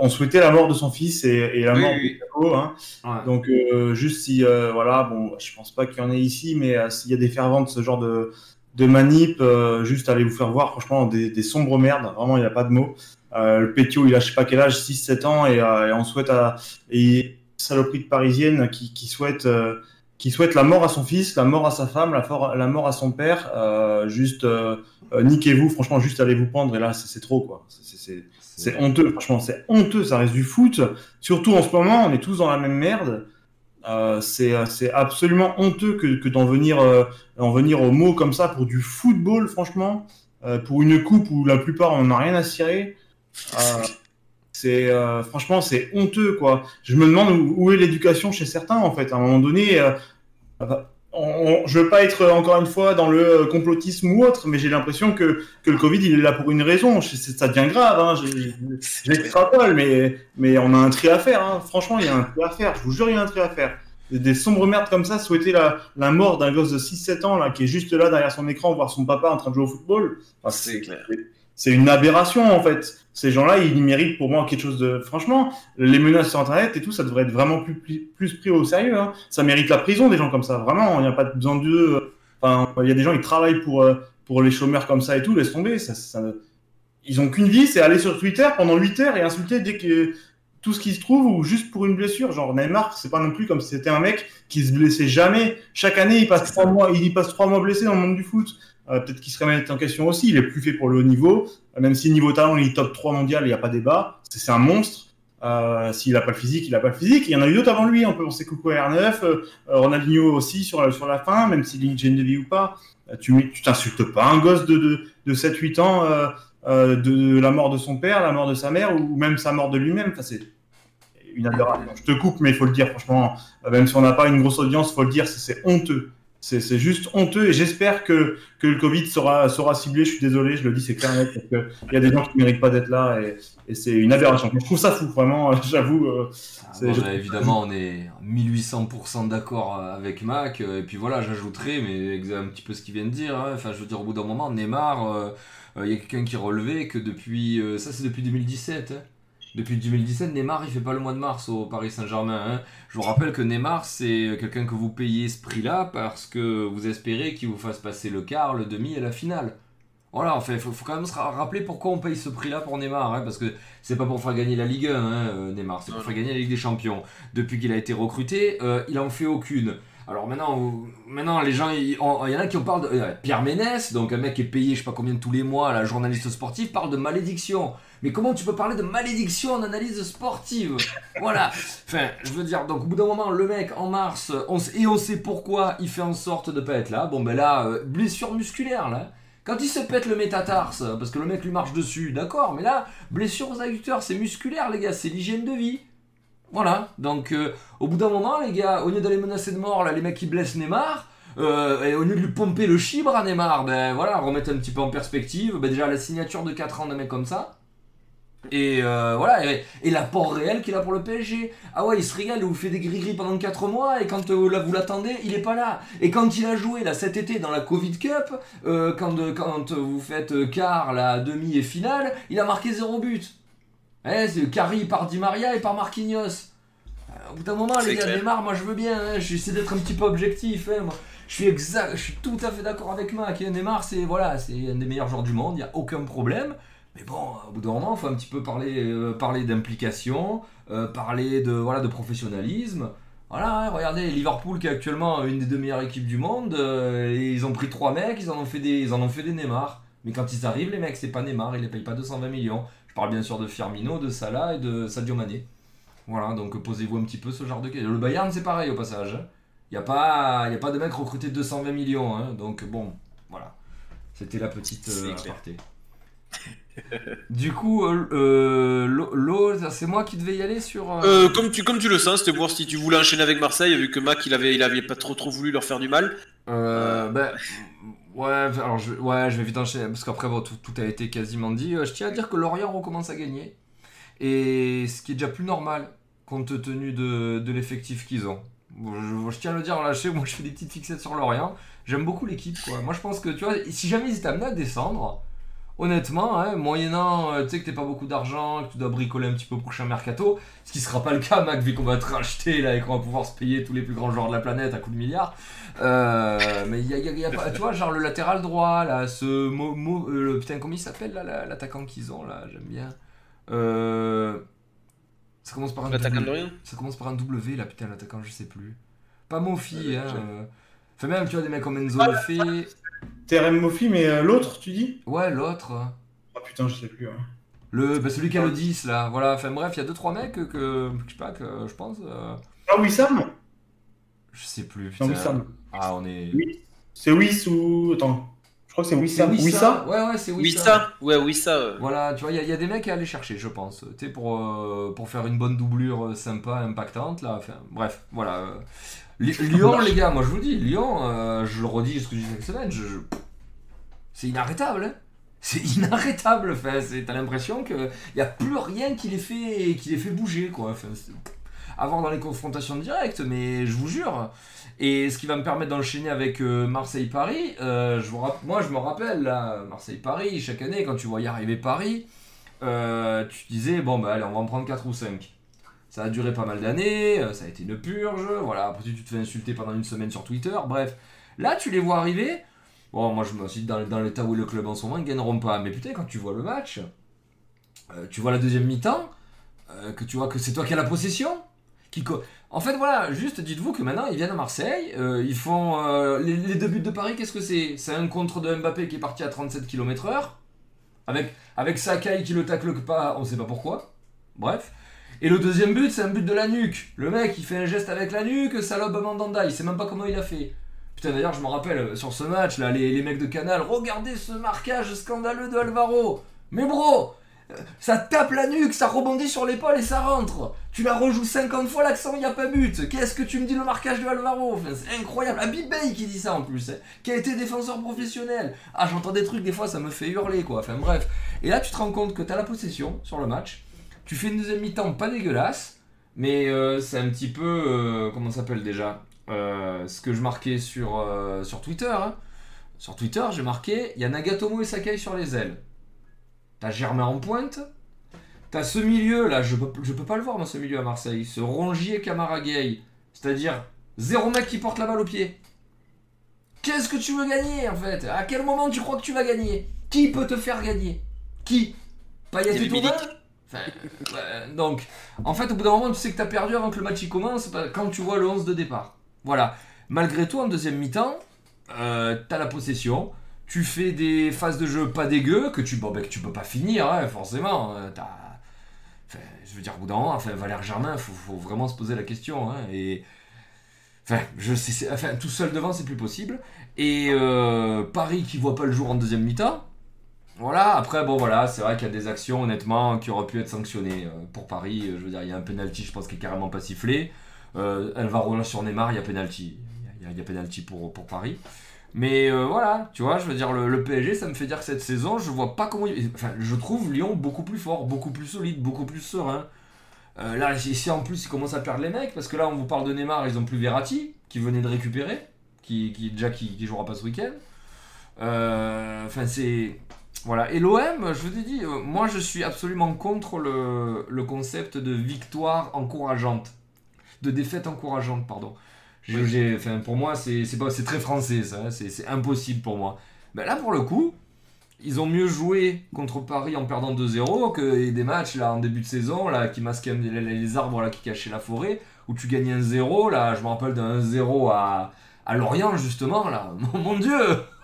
on souhaitait la mort de son fils et, et la Oui, mort oui. de hein. Ouais. Donc euh, juste si euh, voilà, bon, je pense pas qu'il y en ait ici, mais euh, s'il y a des fervents de ce genre de de manip, euh, juste allez vous faire voir, franchement, des, des sombres merdes, vraiment, il n'y a pas de mots. Euh, le Pétio, il a je sais pas quel âge, 6-7 ans, et, euh, et on souhaite à et saloperie de parisienne qui, qui souhaite euh, qui souhaite la mort à son fils, la mort à sa femme, la, la mort à son père, euh, juste euh, niquez-vous, franchement, juste allez vous pendre, et là, c'est trop, quoi. C'est honteux, franchement, c'est honteux, ça reste du foot. Surtout en ce moment, on est tous dans la même merde. Euh, c'est euh, c'est absolument honteux que, que d'en venir, euh, en venir aux mots comme ça pour du football, franchement. Euh, pour une coupe où la plupart on n'a rien à cirer. Euh, c'est franchement c'est honteux quoi. Je me demande où, est l'éducation chez certains en fait. À un moment donné, on- on- je veux pas être encore une fois dans le complotisme ou autre, mais j'ai l'impression que, que le Covid il est là pour une raison. Je- Ça devient grave. Hein. Je- je- J'extrapole, mais, mais on a un tri à faire. Hein. Franchement, il y a un tri à faire. Je vous jure, il y a un tri à faire. Des, des sombres merdes comme ça, souhaiter la, la mort d'un gosse de 6-7 ans là, qui est juste là derrière son écran, voir son papa en train de jouer au football. Enfin, C'est clair. C'est une aberration en fait. Ces gens-là, ils méritent pour moi quelque chose de. Franchement, les menaces sur Internet et tout, ça devrait être vraiment plus, plus, plus pris au sérieux. Hein. Ça mérite la prison des gens comme ça. Vraiment, il n'y a pas besoin d'eux. Enfin, il y a des gens qui travaillent pour, euh, pour les chômeurs comme ça et tout. Laisse tomber. Ça, ça... Ils ont qu'une vie, c'est aller sur Twitter pendant 8 heures et insulter dès que tout ce qui se trouve ou juste pour une blessure. Genre Neymar, c'est pas non plus comme si c'était un mec qui se blessait jamais. Chaque année, il passe trois mois, il y passe trois mois blessé dans le monde du foot. Euh, Peut-être qu'il se remet en question aussi. Il est plus fait pour le haut niveau. Euh, Même si niveau talent, il est top 3 mondial, il n'y a pas débat. C'est un monstre. Euh, S'il n'a pas le physique, il n'a pas le physique. Il y en a eu d'autres avant lui. On peut penser Coucou R9, euh, Ronaldinho aussi sur la, sur la fin, même s'il est une de vie ou pas. Euh, tu t'insultes pas un gosse de, de, de 7-8 ans de la mort de son père, la mort de sa mère ou même sa mort de lui-même. Enfin, c'est une aberration. Je te coupe, mais il faut le dire, franchement. Même si on n'a pas une grosse audience, il faut le dire, c'est honteux. C'est juste honteux et j'espère que, que le Covid sera, sera ciblé. Je suis désolé, je le dis, c'est clair et net, parce qu'il y a des gens qui ne méritent pas d'être là et, et c'est une aberration. Je trouve ça fou, vraiment, euh, <laughs> j'avoue. euh, Ah, bon, bah, évidemment, on est 1800% d'accord avec Mac. euh, Et puis voilà, j'ajouterai, mais un petit peu ce qu'il vient de dire. hein. Enfin, je veux dire, au bout d'un moment, Neymar, euh, euh, il y a quelqu'un qui relevait que depuis. euh, ça, c'est depuis 2017. hein. Depuis 2017, Neymar, il fait pas le mois de mars au Paris Saint-Germain. hein. Je vous rappelle que Neymar, c'est quelqu'un que vous payez ce prix-là parce que vous espérez qu'il vous fasse passer le quart, le demi et la finale. Voilà, enfin, il faut, faut quand même se ra- rappeler pourquoi on paye ce prix-là pour Neymar, hein, parce que c'est pas pour faire gagner la Ligue 1, hein, euh, Neymar, c'est pour faire gagner la Ligue des Champions. Depuis qu'il a été recruté, euh, il en fait aucune. Alors maintenant, maintenant les gens, il y en a qui en parlent de euh, Pierre Ménès, donc un mec qui est payé je sais pas combien tous les mois, la journaliste sportive, parle de malédiction. Mais comment tu peux parler de malédiction en analyse sportive? Voilà. Enfin, je veux dire, donc au bout d'un moment, le mec en mars, on et on sait pourquoi il fait en sorte de pas être là. Bon ben là, euh, blessure musculaire là. Quand il se pète le métatarse, parce que le mec lui marche dessus, d'accord, mais là, blessure aux adducteurs, c'est musculaire les gars, c'est l'hygiène de vie. Voilà, donc euh, au bout d'un moment, les gars, au lieu d'aller menacer de mort, là, les mecs qui blessent Neymar, euh, et au lieu de lui pomper le chibre à Neymar, ben voilà, remettre un petit peu en perspective, ben déjà la signature de 4 ans d'un mec comme ça, et euh, voilà, et, l'apport réel qu'il a pour le PSG. Ah ouais, il se régale, il vous fait des gris-gris pendant 4 mois, et quand là, vous l'attendez, il est pas là. Et quand il a joué là cet été dans la Covid Cup, quand, vous faites quart, la demi et finale, il a marqué 0 but. Eh, c'est Carry par Di Maria et par Marquinhos. Euh, Au bout d'un moment, les gars. Neymar, moi je veux bien, hein, j'essaie d'être un petit peu objectif. hein, moi. Je suis exact, je suis tout à fait d'accord avec Mac. hein. Neymar, c'est voilà, c'est un des meilleurs joueurs du monde, il n'y a aucun problème. Mais bon, au bout d'un moment, il faut un petit peu parler, euh, parler d'implication, euh, parler de, voilà, de professionnalisme. Voilà, regardez, Liverpool qui est actuellement une des deux meilleures équipes du monde, euh, et ils ont pris trois mecs, ils en ont fait des, ils en ont fait des Neymar. Mais quand ils arrivent, les mecs, c'est pas Neymar, ils les payent pas 220 millions. Parle bien sûr de Firmino, de Salah et de Sadio Mané. Voilà, donc posez-vous un petit peu ce genre de questions. Le Bayern, c'est pareil au passage. Il n'y a, pas- y a pas de mec recruté 220 millions. hein. donc bon, voilà. C'était la petite euh, aparté. <laughs> du coup, euh, euh, Lo- Lo, c'est moi qui devais y aller sur. euh, Euh, comme, tu, comme tu le sens, c'était voir si tu voulais enchaîner avec Marseille, vu que Mac il avait, il avait pas trop, trop voulu leur faire du mal. Euh, ben, ouais, alors je, ouais, je vais vite enchaîner parce qu'après bon, tout, tout a été quasiment dit. Euh, Je tiens à dire que Lorient recommence à gagner et ce qui est déjà plus normal compte tenu de, de l'effectif qu'ils ont. Je, je tiens à le dire en lâcher, moi je fais des petites fixettes sur Lorient. J'aime beaucoup l'équipe quoi. Moi je pense que tu vois, si jamais ils étaient amenés à descendre, honnêtement, hein, moyennant, euh, tu sais que t'as pas beaucoup d'argent, que tu dois bricoler un petit peu au prochain mercato, ce qui sera pas le cas, Mac, vu qu'on va te racheter là et qu'on va pouvoir se payer tous les plus grands joueurs de la planète à coup de milliards. Euh, mais il y a, y a- y a pas, tu vois, genre le latéral droit, là, ce mot, mot- euh, le- putain, comment il s'appelle là, la- l'attaquant qu'ils ont là, j'aime bien. Ça commence par un W. Ça commence par un W là, putain, l'attaquant, je sais plus. Pas Mofi, hein. Enfin, même, tu vois, des mecs comme Enzo Ah, Lefebvre. TRM Mofi, mais euh, l'autre, tu dis? Ouais, l'autre. hein. Ah putain, je sais plus. ouais. Le, bah, celui qui a le 10 là, voilà, enfin bref, il y a 2-3 mecs que, que, je sais pas, que je pense, euh, Ah, Wissam? Je sais plus. Non, putain. Wissam. Ah, on est. Oui. C'est Wiss ou. Attends. Je crois que c'est Wissam. Wissa? Wissa? Ouais, ouais, c'est Wissa. ça Ouais, ça. euh. Voilà, tu vois, il y, a- il y a des mecs à aller chercher, je pense. Tu sais, pour, euh, pour faire une bonne doublure euh, sympa, impactante, là. Enfin, bref, voilà. Lyon, les gars, moi je vous le dis, Lyon, euh, je le redis ce que je dis cette semaine, je, je- c'est inarrêtable. hein. C'est inarrêtable. Enfin, t'as l'impression qu'il n'y a plus rien qui les fait, qui les fait bouger, quoi. Enfin, c'est- à voir dans les confrontations directes, mais je vous jure. Et ce qui va me permettre d'enchaîner avec euh, Marseille-Paris, euh, je vous rapp- moi je me rappelle, là, Marseille-Paris, chaque année, quand tu voyais arriver Paris, tu disais, bon, bah allez, on va en prendre 4 ou 5. Ça a duré pas mal d'années, euh, ça a été une purge, voilà, après tu te fais insulter pendant une semaine sur Twitter, bref. Là, tu les vois arriver, bon, moi je me suis dit, dans, l'état où le club en ce moment, ils gagneront pas. Mais putain, quand tu vois le match, euh, tu vois la deuxième mi-temps, euh, que tu vois que c'est toi qui as la possession, en fait, voilà, juste dites-vous que maintenant ils viennent à Marseille, ils font les, les deux buts de Paris. Qu'est-ce que c'est? C'est un contre de Mbappé qui est parti à 37 km/h, avec avec Sakai qui le tacle pas, on sait pas pourquoi. Bref. Et le deuxième but, c'est un but de la nuque. Le mec, il fait un geste avec la nuque, ça lobe Mandanda, il sait même pas comment il a fait. Putain, d'ailleurs, je me rappelle, euh, sur ce match, là, les, les mecs de Canal, regardez ce marquage scandaleux de Alvaro. Mais bro, euh, ça tape la nuque, ça rebondit sur l'épaule et ça rentre. Tu la rejoues 50 fois, l'accent, il n'y a pas but. Qu'est-ce que tu me dis le marquage de Alvaro? C'est incroyable. Habib Bey qui dit ça en plus, hein, qui a été défenseur professionnel. Ah, j'entends des trucs, des fois, ça me fait hurler, quoi. Enfin, bref. Et là, tu te rends compte que tu as la possession sur le match. Tu fais une deuxième mi-temps pas dégueulasse, mais euh, c'est un petit peu. euh, comment ça s'appelle déjà Euh, Ce que je marquais sur, sur Twitter. hein. Sur Twitter, j'ai marqué il y a Nagatomo et Sakai sur les ailes. T'as Germain en pointe. T'as ce milieu là, je peux, je peux pas le voir moi ce milieu à Marseille. Ce Rongier Camara Gay. C'est-à-dire zéro mec qui porte la balle au pied. Qu'est-ce que tu veux gagner en fait? À quel moment tu crois que tu vas gagner? Qui peut te faire gagner? Qui? Payet et. Ouais, donc, en fait, au bout d'un moment, tu sais que t'as perdu avant que le match y commence bah, quand tu vois le 11 de départ. Voilà. Malgré tout, en deuxième mi-temps, euh, t'as la possession. Tu fais des phases de jeu pas dégueu que tu, bon, bah, que tu peux pas finir, hein, forcément. Euh, je veux dire, au bout d'un moment, Valère Germain, faut, faut vraiment se poser la question. hein, et Enfin, je sais, tout seul devant, c'est plus possible. Et euh, Paris qui voit pas le jour en deuxième mi-temps. Voilà, après, bon, voilà, c'est vrai qu'il y a des actions, honnêtement, qui auraient pu être sanctionnées. Euh, pour Paris, euh, je veux dire, il y a un penalty, je pense, qui est carrément pas sifflé. Euh, elle va rouler sur Neymar, il y a penalty. Il y a, il penalty pour, pour Paris. Mais euh, voilà, tu vois, je veux dire, le, PSG, ça me fait dire que cette saison, je vois pas comment. Enfin, je trouve Lyon beaucoup plus fort, beaucoup plus solide, beaucoup plus serein. Là, ici en plus, ils commencent à perdre les mecs, parce que là, on vous parle de Neymar, ils ont plus Verratti, qui venait de récupérer, qui, qui déjà qui, jouera pas ce week-end. Enfin, c'est. Voilà. Et l'OM, je vous ai dit, euh, moi, je suis absolument contre le, le concept de victoire encourageante. De défaite encourageante, pardon. Enfin, pour moi, c'est très français, ça. hein, C'est impossible pour moi. Mais là, pour le coup, ils ont mieux joué contre Paris en perdant 2-0 que des matchs là en début de saison là qui masquaient les, les arbres là qui cachaient la forêt où tu gagnais un 0 là je me rappelle d'un 1-0 à, à Lorient justement là <laughs> mon dieu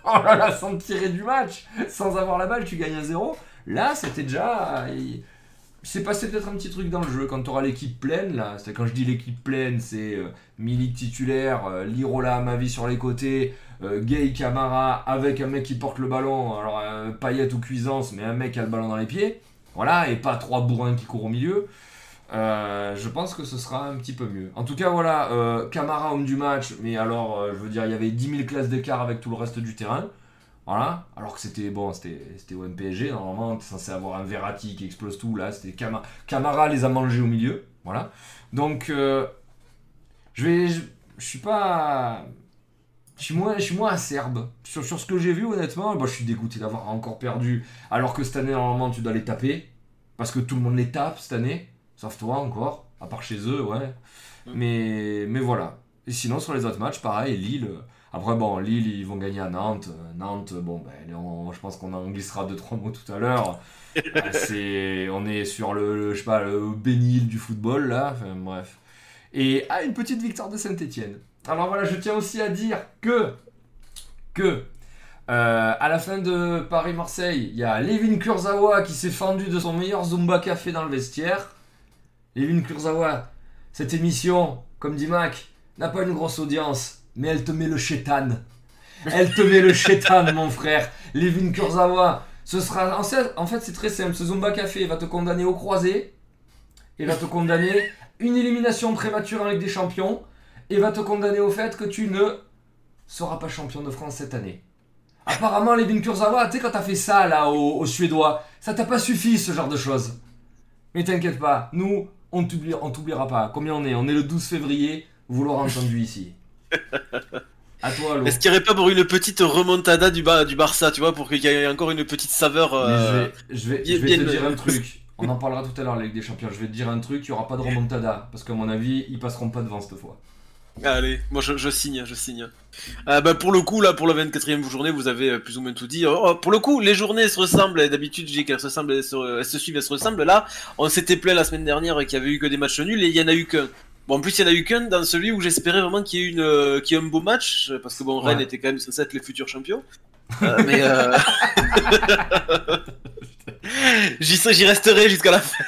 oh là là sans tirer du match sans avoir la balle tu gagnes un 0 là c'était déjà il, il s'est passé peut-être un petit truc dans le jeu. Quand tu auras l'équipe pleine là c'est quand je dis l'équipe pleine c'est euh, titulaire euh, Lirola Mavi sur les côtés euh, Gay Camara avec un mec qui porte le ballon, alors euh, paillette ou cuisance, mais un mec qui a le ballon dans les pieds, voilà, et pas trois bourrins qui courent au milieu. Euh, je pense que ce sera un petit peu mieux. En tout cas, voilà, euh, Camara homme du match, mais alors, euh, je veux dire, il y avait 10 000 classes d'écart avec tout le reste du terrain. Voilà, alors que c'était bon, c'était au MPSG, normalement, t'es censé avoir un Verratti qui explose tout, là, c'était Camara. Les a mangés au milieu, voilà. Donc, euh, je vais. Je, je suis pas. je suis moins, je suis moins acerbe. Sur, sur ce que j'ai vu, honnêtement, bah, je suis dégoûté d'avoir encore perdu. Alors que cette année, normalement, tu dois les taper. Parce que tout le monde les tape cette année. Sauf toi encore. À part chez eux, ouais. Mais, mais voilà. Et sinon, sur les autres matchs, pareil, Lille. Après, bon, Lille, ils vont gagner à Nantes. Nantes, bon, ben, on- je pense qu'on en glissera deux, trois mots tout à l'heure. <laughs> Euh, c'est, on est sur le, le, je sais pas, le bénil du football, là. Enfin, bref. Et ah, une petite victoire de Saint-Etienne. Alors voilà, je tiens aussi à dire que, que euh, à la fin de Paris-Marseille, il y a Levin Kurzawa qui s'est fendu de son meilleur Zumba Café dans le vestiaire. Levin Kurzawa, cette émission, comme dit Mac, n'a pas une grosse audience, mais elle te met le chétan. Elle te met le <laughs> chétan, mon frère. Levin Kurzawa, ce sera. En fait, c'est très simple. Ce Zumba Café va te condamner au croisé et va te condamner une élimination prématurée avec des champions et va te condamner au fait que tu ne seras pas champion de France cette année. Apparemment, Levin Kurzawa, tu sais, quand t'as fait ça là aux, aux Suédois, ça t'a pas suffi ce genre de choses. Mais t'inquiète pas, nous, on t'oublie- on t'oubliera pas. Combien on est On est le 12 février, vous l'aurez entendu ici. À toi, Lou. Est-ce qu'il n'y aurait pas pour une petite remontada du, du Barça, tu vois, pour qu'il y ait encore une petite saveur euh, je vais, je vais, bien- je vais bien te dire un truc. On en parlera tout à l'heure, la Ligue des Champions. Je vais te dire un truc, il n'y aura pas de remontada. Parce qu'à mon avis, ils passeront pas devant cette fois. Allez, moi je, je signe, je signe. Euh, bah, pour le coup, là, pour la 24e journée, vous avez euh, plus ou moins tout dit. Oh, pour le coup, les journées se ressemblent. D'habitude, je dis qu'elles se, ressemblent, elles, se, elles se suivent, elles se ressemblent. Là, on s'était plaint la semaine dernière qu'il y avait eu que des matchs nuls et il y en a eu qu'un. Bon, en plus, il y en a eu qu'un dans celui où j'espérais vraiment qu'il y ait une, euh, qu'il y ait un beau match, parce que bon, Rennes Ouais. était quand même censé être les futurs champions. Euh, mais euh... <laughs> <laughs> j'y resterai jusqu'à la fin.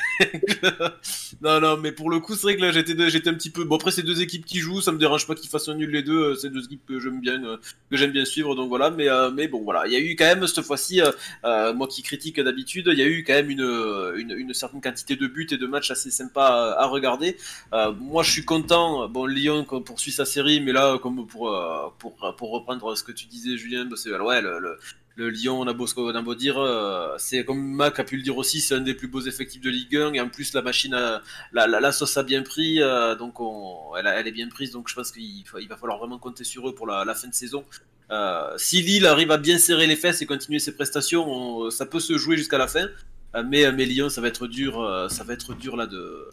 Non, non, mais pour le coup, c'est vrai que là, j'étais, j'étais un petit peu. Bon, après, c'est deux équipes qui jouent, ça me dérange pas qu'ils fassent un nul les deux. euh, C'est deux équipes que j'aime bien, euh, que j'aime bien suivre, donc voilà. Mais, euh, mais bon, voilà, il y a eu quand même cette fois-ci, moi qui critique d'habitude, il y a eu quand même une, certaine quantité de buts et de matchs assez sympas à, regarder. Moi, je suis content. Bon, Lyon poursuit sa série, mais là, comme pour, pour, pour reprendre ce que tu disais, Julien, bah, c'est ouais, le, le Lyon, on a beau, dire, euh, c'est comme Mac a pu le dire aussi, c'est un des plus beaux effectifs de Ligue 1 et en plus la machine, a- la, sauce a bien pris, euh, donc on, elle, est bien prise, donc je pense qu'il va falloir vraiment compter sur eux pour la, fin de saison. Euh, si Lille arrive à bien serrer les fesses et continuer ses prestations, on- ça peut se jouer jusqu'à la fin. Mais, mais Lyon, ça va être dur, ça va être dur là de,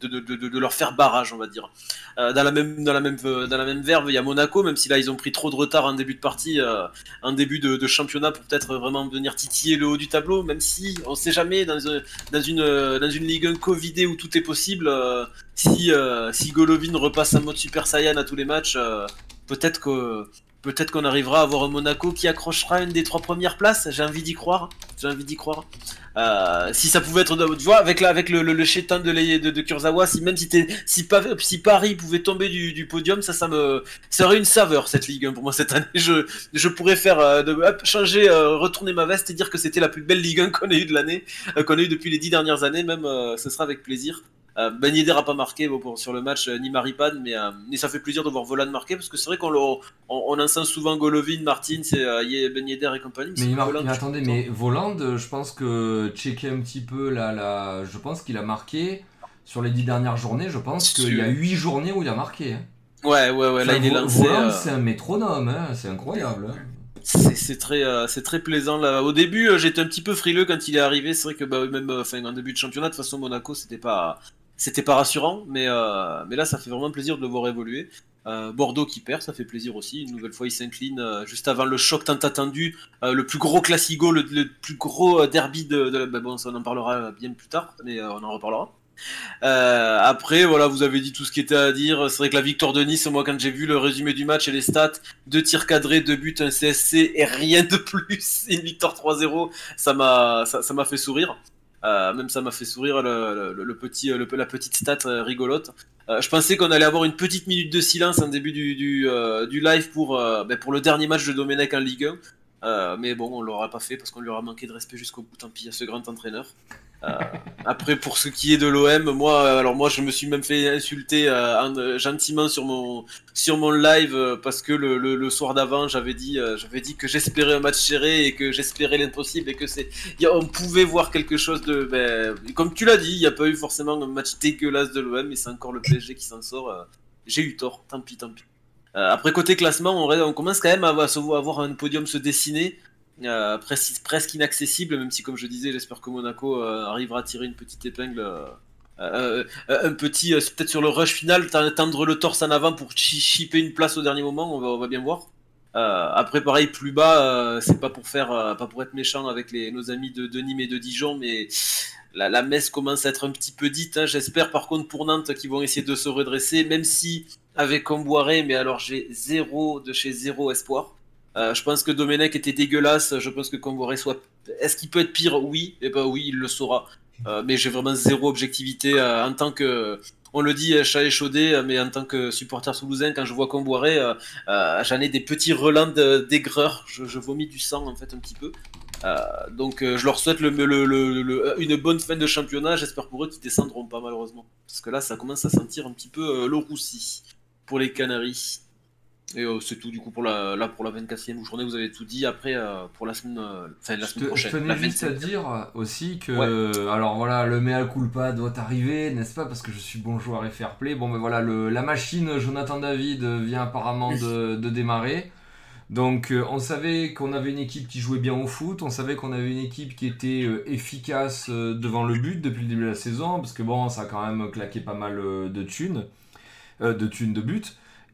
de, de, de, de leur faire barrage, on va dire. Euh, dans la même dans la même euh, dans la même verve, il y a Monaco, même si là ils ont pris trop de retard en début de partie, euh, en début de, championnat pour peut-être vraiment venir titiller le haut du tableau, même si on sait jamais dans, un- dans une euh, dans une Ligue 1 Covidée où tout est possible. euh, si euh, si Golovin repasse en mode Super Saiyan à tous les matchs, euh, peut-être que peut-être qu'on arrivera à avoir un Monaco qui accrochera une des trois premières places. J'ai envie d'y croire. J'ai envie d'y croire. Euh, si ça pouvait être, de- tu vois, avec la, avec le, le, de, de, de Kurzawa, si même si, si, Pa- si Paris pouvait tomber du, podium, ça, ça me, ça aurait une saveur cette Ligue 1 pour moi cette année. Je, pourrais faire, euh, changer, euh, retourner ma veste et dire que c'était la plus belle Ligue 1 qu'on ait eu de l'année, qu'on a eu depuis les dix dernières années. Même, ce sera avec plaisir. Euh, ben Yedder a pas marqué bon, pour, sur le match euh, ni Maripane, mais, euh, mais ça fait plaisir de voir Volan marquer parce que c'est vrai qu'on on, on en sent souvent Golovin, Martin, c'est euh, Ben Yedder et compagnie. Mais, Voland, mais attendez, mais Voland, je pense que checker un petit peu là, là je pense qu'il a marqué sur les dix dernières journées. Je pense qu'il y a huit journées où il a marqué. hein. Ouais, ouais, ouais, là il est lancé. Voland, c'est un métronome, hein, c'est incroyable. hein. C'est très, euh, c'est très plaisant là. Au début, euh, j'étais un petit peu frileux quand il est arrivé. C'est vrai que bah, même, euh, en début de championnat, de toute façon, Monaco, c'était pas, c'était pas rassurant. Mais, euh, mais là, ça fait vraiment plaisir de le voir évoluer. Euh, Bordeaux qui perd, ça fait plaisir aussi. Une nouvelle fois, il s'incline euh, juste avant le choc tant attendu, le plus gros classico, le, le plus gros derby de. de bah, bon, ça, on en parlera bien plus tard, mais on en reparlera. Après, voilà, vous avez dit tout ce qui était à dire. C'est vrai que la victoire de Nice, moi, quand j'ai vu le résumé du match et les stats, deux tirs cadrés, deux buts, un CSC et rien de <laughs> plus, une victoire 3-0, ça m'a, ça m'a fait sourire. Euh, même ça m'a fait sourire le, petit, le- la petite stat euh, rigolote. Euh, je pensais qu'on allait avoir une petite minute de silence en début du, du, euh, du live pour, euh, ben, pour le dernier match de Domenech en Ligue 1. Euh, mais bon, on l'aura pas fait parce qu'on lui aura manqué de respect jusqu'au bout. Tant pis à ce grand entraîneur. Euh, après, pour ce qui est de l'OM, moi, euh, alors moi, je me suis même fait insulter euh, en- gentiment sur mon sur mon live parce que le, soir d'avant, j'avais dit j'avais dit que j'espérais un match serré et que j'espérais l'impossible et que c'est on pouvait voir quelque chose de ben, comme tu l'as dit, il n'y a pas eu forcément un match dégueulasse de l'OM, mais c'est encore le PSG qui s'en sort. J'ai eu tort, tant pis, tant pis. après côté classement, on, commence quand même à, avoir un podium se dessiner. Presque, presque inaccessible, même si, comme je disais, j'espère que Monaco arrivera à tirer une petite épingle euh, euh, un petit, euh, peut-être sur le rush final, tendre le torse en avant pour chipper une place au dernier moment, on va, bien voir. après, pareil, plus bas, c'est pas pour faire, pas pour être méchant avec nos amis de, Nîmes et de Dijon, mais la, messe commence à être un petit peu dite. Hein. J'espère par contre pour Nantes qu'ils vont essayer de se redresser, même si avec Comboiré, mais alors j'ai zéro de chez zéro espoir. Je pense que Domenech était dégueulasse. Je pense que Comboiré soit. Est-ce qu'il peut être pire? Oui. Et eh ben oui, il le saura. Euh, mais j'ai vraiment zéro objectivité euh, en tant que on le dit chat échaudé, mais en tant que supporter toulousain, quand je vois Comboiré, euh, j'en ai des petits relents d'aigreur. Je, vomis du sang en fait un petit peu. donc je leur souhaite une bonne fin de championnat. J'espère pour eux qu'ils descendront pas malheureusement, parce que là ça commence à sentir un petit peu le roussi pour les Canaries. Et euh, c'est tout du coup pour la, là pour la 24e journée, vous avez tout dit. Après, euh, pour la semaine, euh, la semaine prochaine. Je tenais juste à dire aussi que, alors voilà, le mea culpa doit arriver, n'est-ce pas? Parce que je suis bon joueur et fair play. Bon, mais voilà, le, la machine Jonathan David vient apparemment de, de démarrer. Donc on savait qu'on avait une équipe qui jouait bien au foot, on savait qu'on avait une équipe qui était efficace devant le but depuis le début de la saison, parce que bon, ça a quand même claqué pas mal de thunes, de thunes de buts.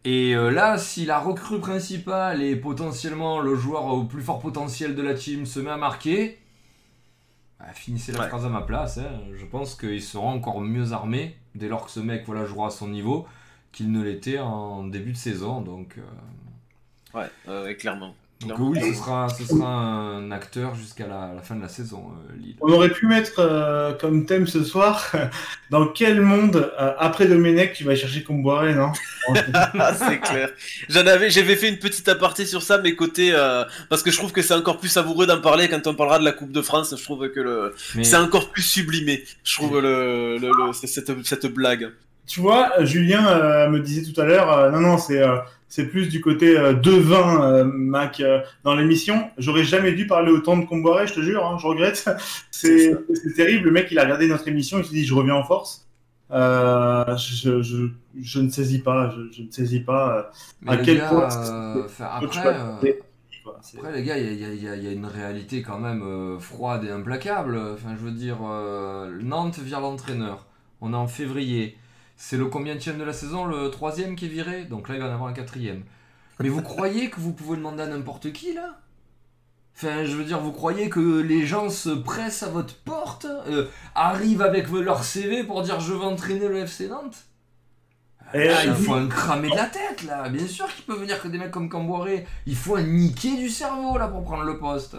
Et euh, là, si la recrue principale et potentiellement le joueur au plus fort potentiel de la team se met à marquer, bah, finissez la phrase à ma place. Hein. Je pense qu'ils seront encore mieux armés dès lors que ce mec voilà, jouera à son niveau qu'il ne l'était en début de saison. Donc, euh, Ouais, clairement. Donc oui, ce sera, ce sera un acteur jusqu'à la, fin de la saison, euh, Lille. On aurait pu mettre euh, comme thème ce soir, <laughs> dans quel monde, euh, après Domenech, tu vas chercher Comboiré, non? <laughs> C'est clair. J'en avais, j'avais fait une petite aparté sur ça, mais côté, parce que je trouve que c'est encore plus savoureux d'en parler quand on parlera de la Coupe de France. Je trouve que le, c'est encore plus sublimé. Je trouve le, le, cette, cette blague. Tu vois, Julien me disait tout à l'heure, non, non, c'est c'est plus du côté euh, devin, euh, Mac, euh, dans l'émission. J'aurais jamais dû parler autant de Comboiré, je te jure, hein, je regrette. <laughs> C'est terrible. Le mec, il a regardé notre émission, il s'est dit, je reviens en force. Je, je, je, ne saisis pas, je, ne saisis pas à quel point. après, après, les gars, il y, y, y, a une réalité quand même froide et implacable. Enfin, je veux dire, Nantes vire l'entraîneur. On est en février. C'est le combien de la saison? Le troisième qui est viré? Donc là, il va en avoir un quatrième. <laughs> Mais vous croyez que vous pouvez demander à n'importe qui, là? Enfin, je veux dire, vous croyez que les gens se pressent à votre porte, euh, arrivent avec leur CV pour dire je veux entraîner le FC Nantes? Eh, il faut un cramé de la tête là. Bien sûr qu'il peut venir que des mecs comme Camboiré. Il faut un niquer du cerveau là pour prendre le poste.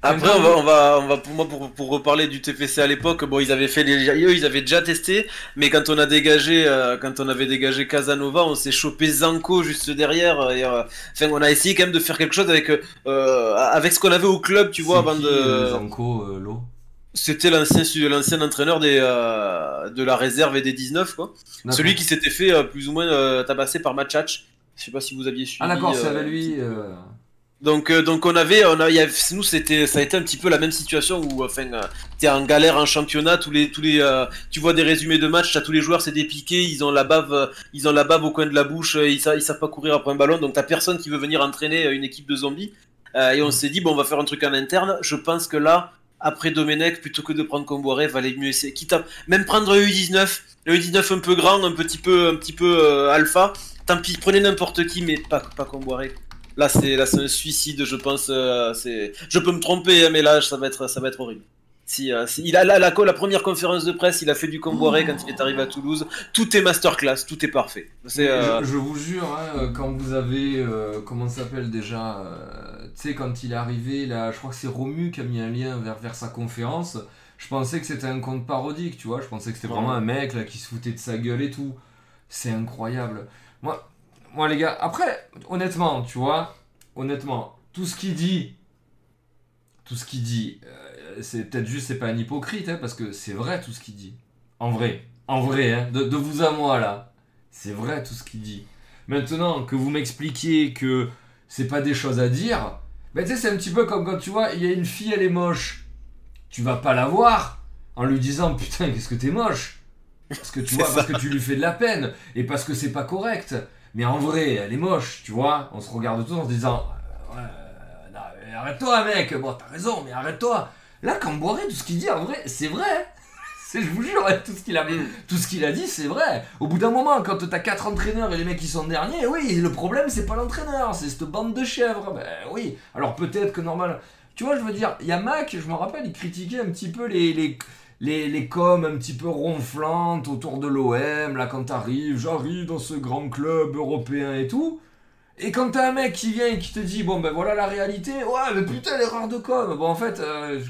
Après, on va, on va, on va pour moi, pour, pour reparler du TFC à l'époque, bon, ils avaient fait les, eux, ils avaient déjà testé, mais quand on a dégagé, euh, quand on avait dégagé Casanova, on s'est chopé Zanko juste derrière, et, euh, enfin, on a essayé quand même de faire quelque chose avec, euh, avec ce qu'on avait au club, tu vois, avant de. Zanko, l'eau. C'était l'ancien, l'ancien entraîneur des, de la réserve et des 19, quoi. Celui qui s'était fait plus ou moins tabasser par Machach. Je sais pas si vous aviez suivi. Ah d'accord, c'est lui. Donc, euh, donc on avait, on a, y a, nous c'était, ça a été un petit peu la même situation où, enfin, euh, t'es en galère en championnat, tous les, tous les, euh, tu vois des résumés de matchs, t'as tous les joueurs c'est des piqués, ils ont la bave, ils ont la bave au coin de la bouche, ils, savent, ils savent pas courir après un ballon, donc t'as personne qui veut venir entraîner une équipe de zombies. et on s'est dit bon, on va faire un truc en interne. Je pense que là, après Domenech, plutôt que de prendre Comboiré, valait mieux essayer, quitte à même prendre un U19, le U19 un peu grand, un petit peu, un petit peu alpha. Tant pis, prenez n'importe qui, mais pas, pas Comboiré. Là, c'est là, c'est un suicide, je pense. Euh, c'est, je peux me tromper, hein, mais là, ça va être, ça va être horrible. Si, euh, il a la, la, la, première conférence de presse, il a fait du Comboiré quand il est arrivé à Toulouse. Tout est masterclass, tout est parfait. C'est, euh, je, vous jure, hein, quand vous avez, comment ça s'appelle déjà, tu sais, quand il est arrivé, là, je crois que c'est Romu qui a mis un lien vers, vers sa conférence. Je pensais que c'était un compte parodique, tu vois. Je pensais que c'était vraiment un mec là qui se foutait de sa gueule et tout. C'est incroyable. Moi, moi, les gars, après, honnêtement, tu vois, honnêtement, tout ce qu'il dit, tout ce qu'il dit, euh, c'est peut-être juste, c'est pas un hypocrite, hein, parce que c'est vrai tout ce qu'il dit. En vrai, en vrai, hein, de, vous à moi, là, c'est vrai tout ce qu'il dit. Maintenant, que vous m'expliquiez que c'est pas des choses à dire, ben tu sais, c'est un petit peu comme quand tu vois, il y a une fille, elle est moche. Tu vas pas la voir en lui disant, putain, qu'est-ce que t'es moche? Parce que tu vois, parce que tu lui fais de la peine et parce que c'est pas correct. Mais en vrai, elle est moche, tu vois. On se regarde tous en se disant euh, euh, arrête-toi, mec. Bon, t'as raison, mais arrête-toi. Là, Camboiré, tout ce qu'il dit, en vrai, c'est vrai. <laughs> Je vous jure, hein, tout ce qu'il a, tout ce qu'il a dit, c'est vrai. Au bout d'un moment, quand t'as quatre entraîneurs et les mecs qui sont derniers, oui, le problème, c'est pas l'entraîneur, c'est cette bande de chèvres. Ben oui. Alors peut-être que normal. Tu vois, je veux dire, il y a Mac, je me rappelle, il critiquait un petit peu les, les, les coms un petit peu ronflantes autour de l'OM, là, quand t'arrives, j'arrive dans ce grand club européen et tout. Et quand t'as un mec qui vient et qui te dit, bon ben voilà la réalité, ouais, mais putain, l'erreur de com. Bon, en fait, euh,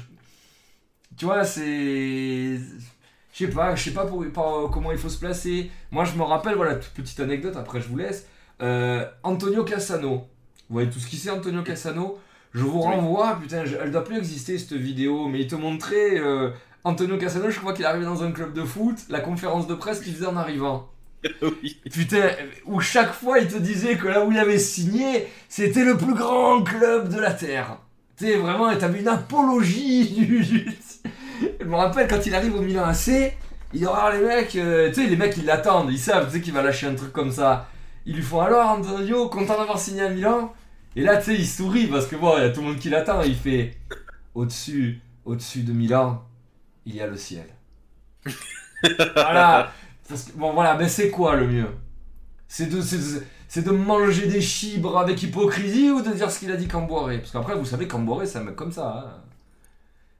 tu vois, c'est. Je sais pas, je sais pas pour, comment il faut se placer. Moi, je me rappelle, voilà, toute petite anecdote, après je vous laisse. Euh, Antonio Cassano. Vous voyez tout ce qui c'est, Antonio Cassano? Je vous renvoie, putain, je- elle doit plus exister cette vidéo, mais il te montrait euh, Antonio Cassano, je crois qu'il arrivé dans un club de foot, la conférence de presse qu'il faisait en arrivant. <laughs> oui. Putain, où chaque fois il te disait que là où il avait signé, c'était le plus grand club de la Terre. Tu sais, vraiment, t'avais une apologie <laughs> du, du- Je me rappelle quand il arrive au Milan AC, il aura les mecs, euh, tu sais, les mecs ils l'attendent, ils savent, tu sais, qu'il va lâcher un truc comme ça. Ils lui font alors Antonio, content d'avoir signé à Milan? Et là, tu sais, il sourit parce que bon, il y a tout le monde qui l'attend, il fait au-dessus, au-dessus de Milan, il y a le ciel. <laughs> voilà. Parce que, bon, voilà, mais c'est quoi le mieux? C'est de, c'est, de- c'est de manger des chibres avec hypocrisie ou de dire ce qu'il a dit Camboiré Parce qu'après, vous savez, Camboiré, c'est un mec comme ça. hein.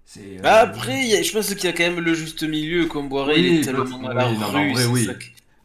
C'est. euh, Après, il y a- je pense qu'il y a quand même le juste milieu, comme Boiré, il Oui, est tellement oui, non, vrai, oui.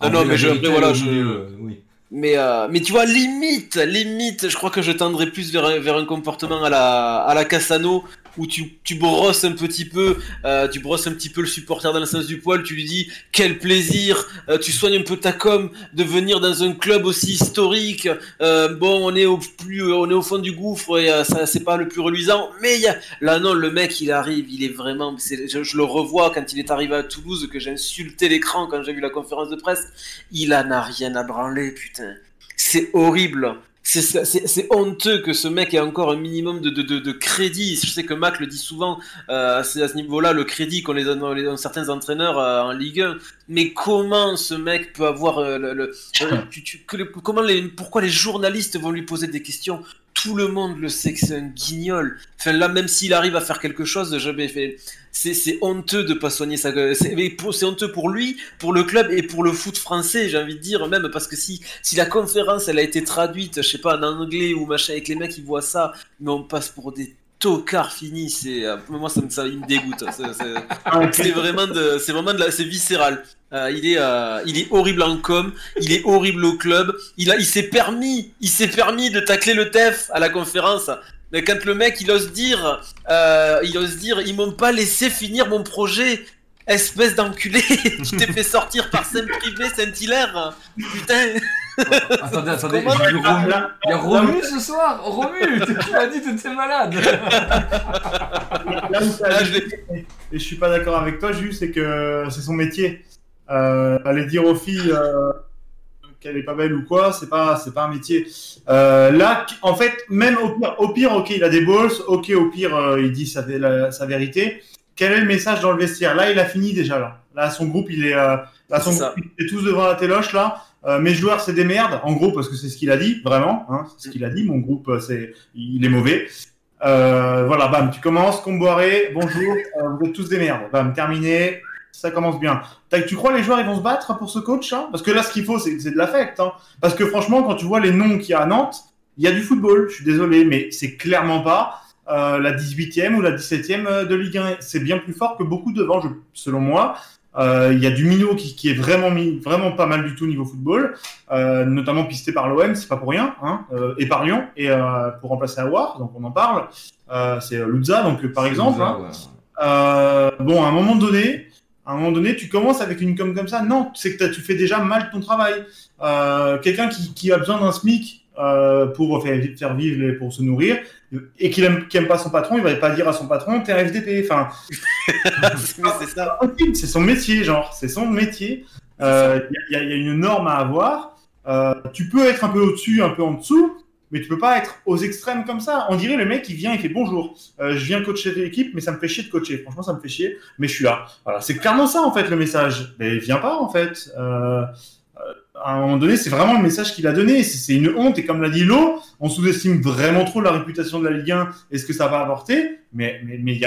en Non, mais je, après, voilà, je. milieu, euh, oui. Mais, euh, mais tu vois, limite, limite, je crois que je tendrais plus vers, un- vers un comportement à la, à la Cassano, où tu, tu brosses un petit peu, euh, tu brosses un petit peu le supporter dans le sens du poil, tu lui dis quel plaisir, euh, tu soignes un peu ta com de venir dans un club aussi historique. Euh, bon, on est au plus, on est au fond du gouffre et euh, ça c'est pas le plus reluisant, mais y a, là non, le mec il arrive, il est vraiment, c'est- je, je le revois quand il est arrivé à Toulouse que j'ai insulté l'écran quand j'ai vu la conférence de presse, il en a rien à branler, putain. C'est horrible. C'est- honteux que ce mec ait encore un minimum de, de, de, de crédit. Je sais que Mac le dit souvent, euh, c'est à ce niveau-là le crédit qu'on les donne certains entraîneurs euh, en Ligue 1. Mais comment ce mec peut avoir euh, le, le- euh, <laughs> tu- tu- que le- comment les, pourquoi les journalistes vont lui poser des questions? Tout le monde le sait que c'est un guignol. Enfin là, même s'il arrive à faire quelque chose, je vais fait. C'est c'est honteux de pas soigner sa gueule. C'est honteux pour lui, pour le club et pour le foot français, j'ai envie de dire même parce que si si la conférence elle a été traduite, je sais pas en anglais ou machin, que les mecs ils voient ça, mais on passe pour des tocards finis. C'est euh, moi ça me ça il me dégoûte. C'est- c'est- ok. c'est vraiment de c'est vraiment de la c'est viscéral Euh, il est euh, il est horrible en com il est horrible au club il a il s'est permis il s'est permis de tacler le TEF à la conférence mais quand le mec il ose dire euh, il ose dire ils m'ont pas laissé finir mon projet. Espèce d'enculé <laughs> tu t'es fait sortir par Saint-Privé Saint-Hilaire. Putain. Attendez, attendez, Comment- Romu. Il y a Romu ce soir. Romu Tu <laughs> m'as dit que t'étais malade. Là où ça a Là, je dit- et je suis pas d'accord avec toi, Jus, c'est que c'est son métier. Euh, aller dire aux filles euh, qu'elle est pas belle ou quoi, c'est pas, c'est pas un métier. Euh, là, en fait, même au pire, au pire, ok, il a des balls, ok, au pire, euh, il dit sa, la- sa vérité. Quel est le message dans le vestiaire? Là, il a fini déjà. Là, là son groupe, il est, euh, là, son groupe, il est tous devant la téloche là. Mes joueurs, c'est des merdes, en gros, parce que c'est ce qu'il a dit, vraiment. Hein, c'est ce qu'il a dit. Mon groupe, c'est, il est mauvais. Voilà, bam, tu commences, Comboiré, bonjour, euh, vous êtes tous des merdes. Bam, terminé, ça commence bien. Tu crois les joueurs ils vont se battre pour ce coach hein? Parce que là, ce qu'il faut, c'est de l'affect. Hein Parce que franchement, quand tu vois les noms qu'il y a à Nantes, il y a du football, je suis désolé, mais c'est clairement pas euh, la 18e ou la 17e de Ligue 1. C'est bien plus fort que beaucoup devant, je, selon moi. Euh, Il y a du Minot qui, qui est vraiment, mis, vraiment pas mal du tout niveau football, euh, notamment pisté par l'OM, c'est pas pour rien, hein, euh, et par Lyon, et euh, pour remplacer Awar, donc on en parle. Euh, c'est Luzza, donc par exemple. hein. Ouais. Euh, bon, à un moment donné, à un moment donné, tu commences avec une com comme ça. Non, c'est que tu fais déjà mal ton travail. Euh, Quelqu'un qui, qui a besoin d'un SMIC euh, pour faire, faire vivre, et pour se nourrir, et qui aime, qui aime pas son patron, il va pas dire à son patron, t'es FDP. Enfin, <laughs> c'est son métier, genre, c'est son métier. Euh, Il y, a- il y a une norme à avoir. Euh, tu peux être un peu au-dessus, un peu en dessous, mais tu peux pas être aux extrêmes comme ça. On dirait le mec qui vient, il fait bonjour. Euh, je viens coacher l'équipe, mais ça me fait chier de coacher. Franchement, ça me fait chier, mais je suis là. Voilà, c'est clairement ça en fait le message. Mais viens pas en fait. Euh, euh, à un moment donné, c'est vraiment le message qu'il a donné. C'est une honte. Et comme l'a dit Lo, on sous-estime vraiment trop la réputation de la Ligue 1 et ce que ça va apporter. Mais mais mais il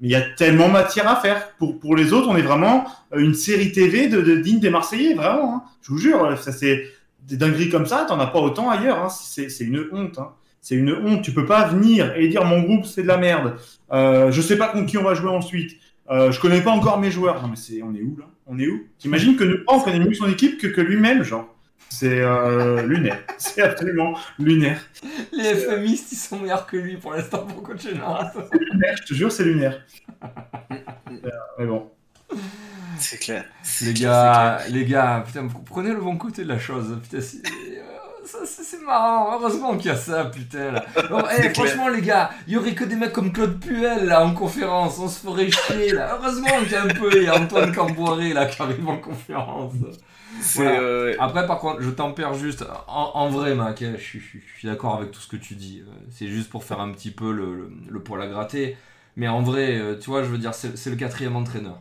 mais il y a tellement matière à faire. Pour pour les autres, on est vraiment une série TV de digne des Marseillais, vraiment. hein. Je vous jure, ça c'est des dingueries comme ça, t'en as pas autant ailleurs. Hein. C'est c'est une honte. Hein. C'est une honte. Tu peux pas venir et dire mon groupe c'est de la merde. Euh, je sais pas contre qui on va jouer ensuite. Euh, je connais pas encore mes joueurs. Non mais c'est on est où là? On est où? T'imagines que nous on connaît mieux son équipe que, que lui-même, genre? C'est euh, lunaire. <laughs> C'est absolument lunaire. Les FMistes, ils sont meilleurs que lui pour l'instant pour coacher Nantes. Lunaire, je te jure, c'est lunaire. <laughs> Mais bon. C'est clair. Les gars, les gars, putain, vous prenez le bon côté de la chose. Putain, c'est euh, c'est marrant. Heureusement qu'il y a ça, putain. Là. <laughs> Eh, franchement, les gars, il y aurait que des mecs comme Claude Puel là en conférence. On se ferait chier là. Heureusement qu'il y a un peu et Antoine Camboiré là qui arrive en conférence. Voilà. euh, Après, par contre, je tempère juste. En, en vrai, Mac, hein, je, suis- d'accord avec tout ce que tu dis. Euh, C'est juste pour faire un petit peu le, le, le poil à gratter. Mais en vrai, tu vois, je veux dire, c'est le quatrième entraîneur.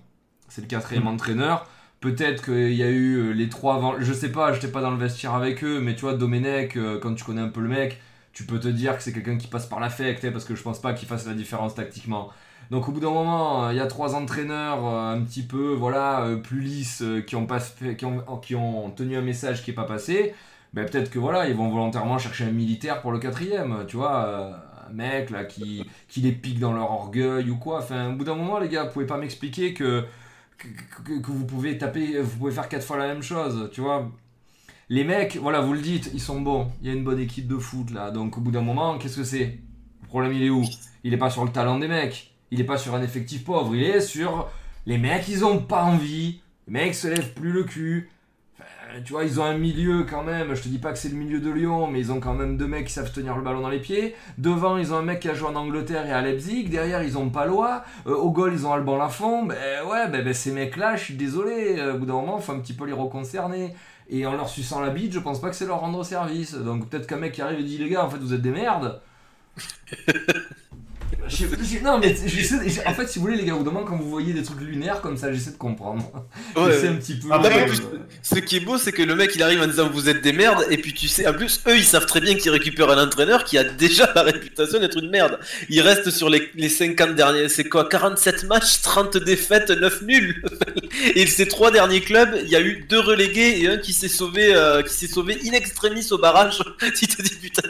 C'est le quatrième entraîneur. Peut-être qu'il y a eu euh, les trois avant. Je sais pas, j'étais pas dans le vestiaire avec eux, mais tu vois, Domenech, euh, quand tu connais un peu le mec, tu peux te dire que c'est quelqu'un qui passe par l'affect, hein, parce que je pense pas qu'il fasse la différence tactiquement. Donc au bout d'un moment, euh, il y a trois entraîneurs un petit peu voilà plus lisses qui ont pas tenu un message qui est pas passé. Ben peut-être que voilà, ils vont volontairement chercher un militaire pour le quatrième, tu vois, un mec là qui qui les pique dans leur orgueil ou quoi. Enfin, au bout d'un moment, les gars, vous pouvez pas m'expliquer que que, vous pouvez taper, vous pouvez faire quatre fois la même chose, tu vois. Les mecs, voilà, vous le dites, ils sont bons. Il y a une bonne équipe de foot là. Donc au bout d'un moment, qu'est-ce que c'est? Le problème, il est où? Il est pas sur le talent des mecs. Il est pas sur un effectif pauvre. Il est sur les mecs, ils ont pas envie. Les mecs se lèvent plus le cul. Enfin, tu vois, ils ont un milieu quand même. Je te dis pas que c'est le milieu de Lyon, mais ils ont quand même deux mecs qui savent tenir le ballon dans les pieds. Devant, ils ont un mec qui a joué en Angleterre et à Leipzig. Derrière, ils ont Palois. Euh, au goal, ils ont Alban Lafont. Ben ouais, ben, ben, ces mecs-là, je suis désolé. euh, Au bout d'un moment, faut un petit peu les reconcerner. Et en leur suçant la bite, je pense pas que c'est leur rendre service. Donc peut-être qu'un mec qui arrive et dit les gars, en fait, vous êtes des merdes. <laughs> Je- je- non mais <laughs> j'essaie- en fait si vous voulez les gars au bout d'un moment quand vous voyez des trucs lunaires comme ça j'essaie de comprendre ouais. j'essaie un petit peu euh, Ce qui est beau, c'est que le mec il arrive en disant vous êtes des merdes, et puis tu sais, en plus, eux ils savent très bien qu'ils récupèrent un entraîneur qui a déjà <laughs> la réputation d'être une merde. Il reste sur les, les 50 derniers, c'est quoi 47 matchs, 30 défaites, 9 nuls. <laughs> et ces trois derniers clubs, il y a eu deux relégués et un qui s'est sauvé, euh, qui s'est sauvé in extremis au barrage. tu te dis putain,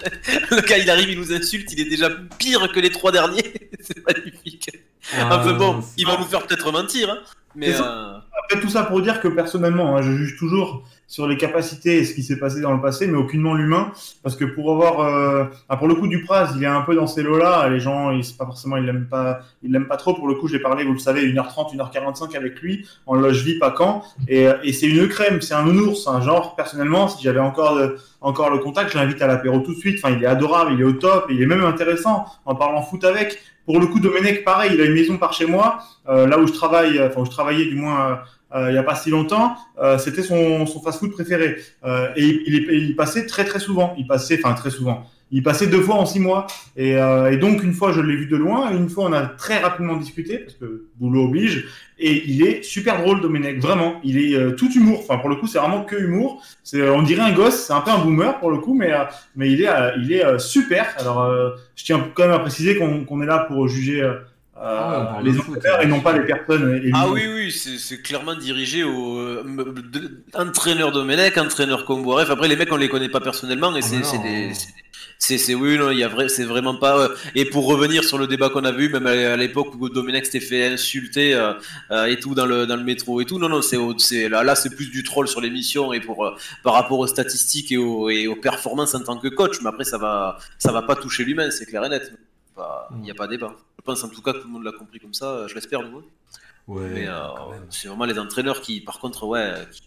le gars il arrive, il nous insulte, il est déjà pire que les trois derniers. <laughs> c'est magnifique. Enfin euh, bon, il va nous faire peut-être mentir, hein, mais. Euh, Après, tout ça pour dire que personnellement, hein, je juge toujours sur les capacités et ce qui s'est passé dans le passé, mais aucunement l'humain. Parce que pour avoir, euh, pour le coup, Dupraz, il est un peu dans ces lots-là. Les gens, ils, pas forcément, ils l'aiment pas, ils l'aiment pas trop. Pour le coup, j'ai parlé, vous le savez, 1h30, 1h45 avec lui en loge VIP à Caen. Et, euh, et c'est une crème, c'est un nounours. Un genre, personnellement, si j'avais encore, de- encore le contact, je l'invite à l'apéro tout de suite. Enfin, il est adorable, il est au top, il est même intéressant en parlant foot avec. Pour le coup, Domenech, pareil, il a une maison par chez moi, euh, là où je travaille, enfin, où je travaillais du moins. Euh, il y a pas si longtemps, euh, c'était son, son fast-food préféré. Euh, et il, il, il passait très très souvent. Il passait, enfin très souvent. Il passait deux fois en six mois. Et, euh, et donc une fois je l'ai vu de loin, et une fois on a très rapidement discuté parce que boulot oblige. Et il est super drôle, Domenech. Vraiment, il est euh, tout humour. Enfin pour le coup, c'est vraiment que humour. C'est, on dirait un gosse. C'est un peu un boomer pour le coup, mais euh, mais il est il est super. Alors je tiens quand même à préciser qu'on qu'on est là pour juger. Euh, Ah ouais, parle les entraîneurs et non pas les personnes. Ah oui, oui, c'est c'est clairement dirigé au euh, de- entraîneur Domenech, entraîneur Combo. Bref, après les mecs on les connaît pas personnellement et Ah c'est bah c'est des. c'est- oui non il y a vrai c'est vraiment pas euh, et pour revenir sur le débat qu'on avait eu même à à l'époque où Domenech s'était fait insulter euh, euh, et tout dans le dans le métro et tout non non c'est au- c'est là là c'est plus du troll sur l'émission et pour euh, par rapport aux statistiques et aux, et aux performances en tant que coach mais après ça va ça va pas toucher l'humain c'est clair et net il y a pas débat je pense en tout cas que tout le monde l'a compris comme ça je l'espère du moins ouais mais euh, c'est vraiment les entraîneurs qui, par contre, ouais. qui-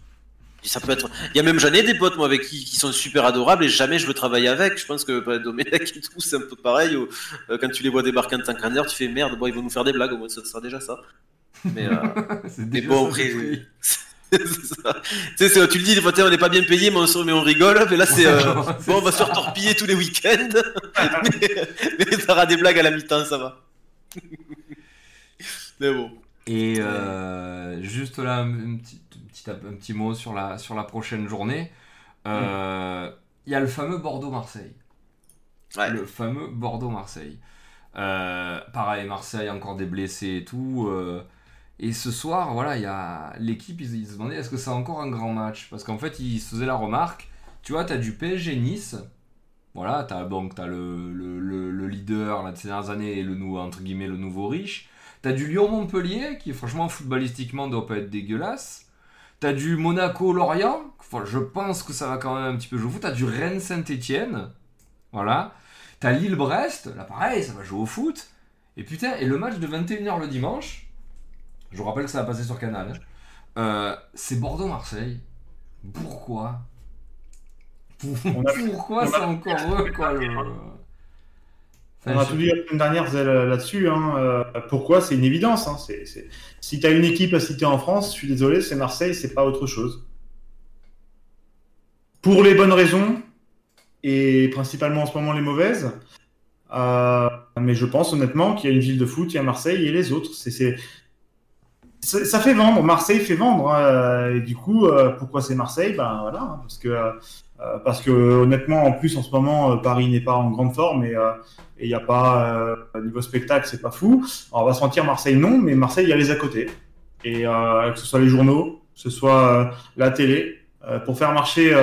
Ça peut être. Il y a même j'en ai des potes moi avec qui, qui sont super adorables et jamais je veux travailler avec. Je pense que bah, Domenech et tout c'est un peu pareil. où, euh, quand tu les vois débarquer en tant qu'entraîneur, tu fais merde. Bon, ils vont nous faire des blagues. Au moins ça sera déjà ça. Mais, euh, <laughs> C'est mais déjà bon ça, après. pris. <laughs> <laughs> c'est ça. Tu le dis des fois, tiens, on n'est pas bien payé, mais on, se- mais on rigole. Mais là, c'est euh, bon, on va se faire torpiller tous les week-ends. <laughs> mais, mais ça aura des blagues à la mi-temps, ça va. mais bon. Et euh, juste là un, petit, petit, un petit mot sur la, sur la prochaine journée. Euh, il y a le fameux Bordeaux-Marseille. Ouais. Le fameux Bordeaux-Marseille. Euh, pareil, Marseille, encore des blessés et tout. Et ce soir, voilà, il y a l'équipe, ils, se demandaient est-ce que c'est encore un grand match? Parce qu'en fait, ils se faisaient la remarque. Tu vois, tu as du PSG Nice. Voilà, tu as, as le, le, le- le leader là, de ces dernières années et le, nou- entre guillemets, le nouveau riche. Tu as du Lyon-Montpellier, qui franchement, footballistiquement, doit pas être dégueulasse. Tu as du Monaco-Lorient. Je pense que ça va quand même un petit peu jouer au foot. Tu as du Rennes-Saint-Etienne. Voilà. T'as Lille-Brest, là pareil, ça va jouer au foot. Et putain, et le match de 21h le dimanche, je vous rappelle que ça va passer sur Canal, hein, euh, c'est Bordeaux-Marseille. Pourquoi? Pourquoi c'est encore eux, quoi le... On a tout dit la semaine dernière là-dessus. hein, euh, pourquoi? C'est une évidence. Hein, Si tu as une équipe à citer en France, je suis désolé, c'est Marseille, c'est pas autre chose. Pour les bonnes raisons, et principalement en ce moment les mauvaises. Euh, mais je pense honnêtement qu'il y a une ville de foot, il y a Marseille et les autres. C'est, ça fait vendre. Marseille fait vendre. hein, et du coup, euh, pourquoi c'est Marseille? Ben voilà, hein, parce que euh, parce que honnêtement, en plus en ce moment, euh, Paris n'est pas en grande forme et il n'y a pas niveau spectacle, c'est pas fou. Alors, on va sentir Marseille non, mais Marseille il y a les à côté. Et que ce soit les journaux, que ce soit la télé, pour faire marcher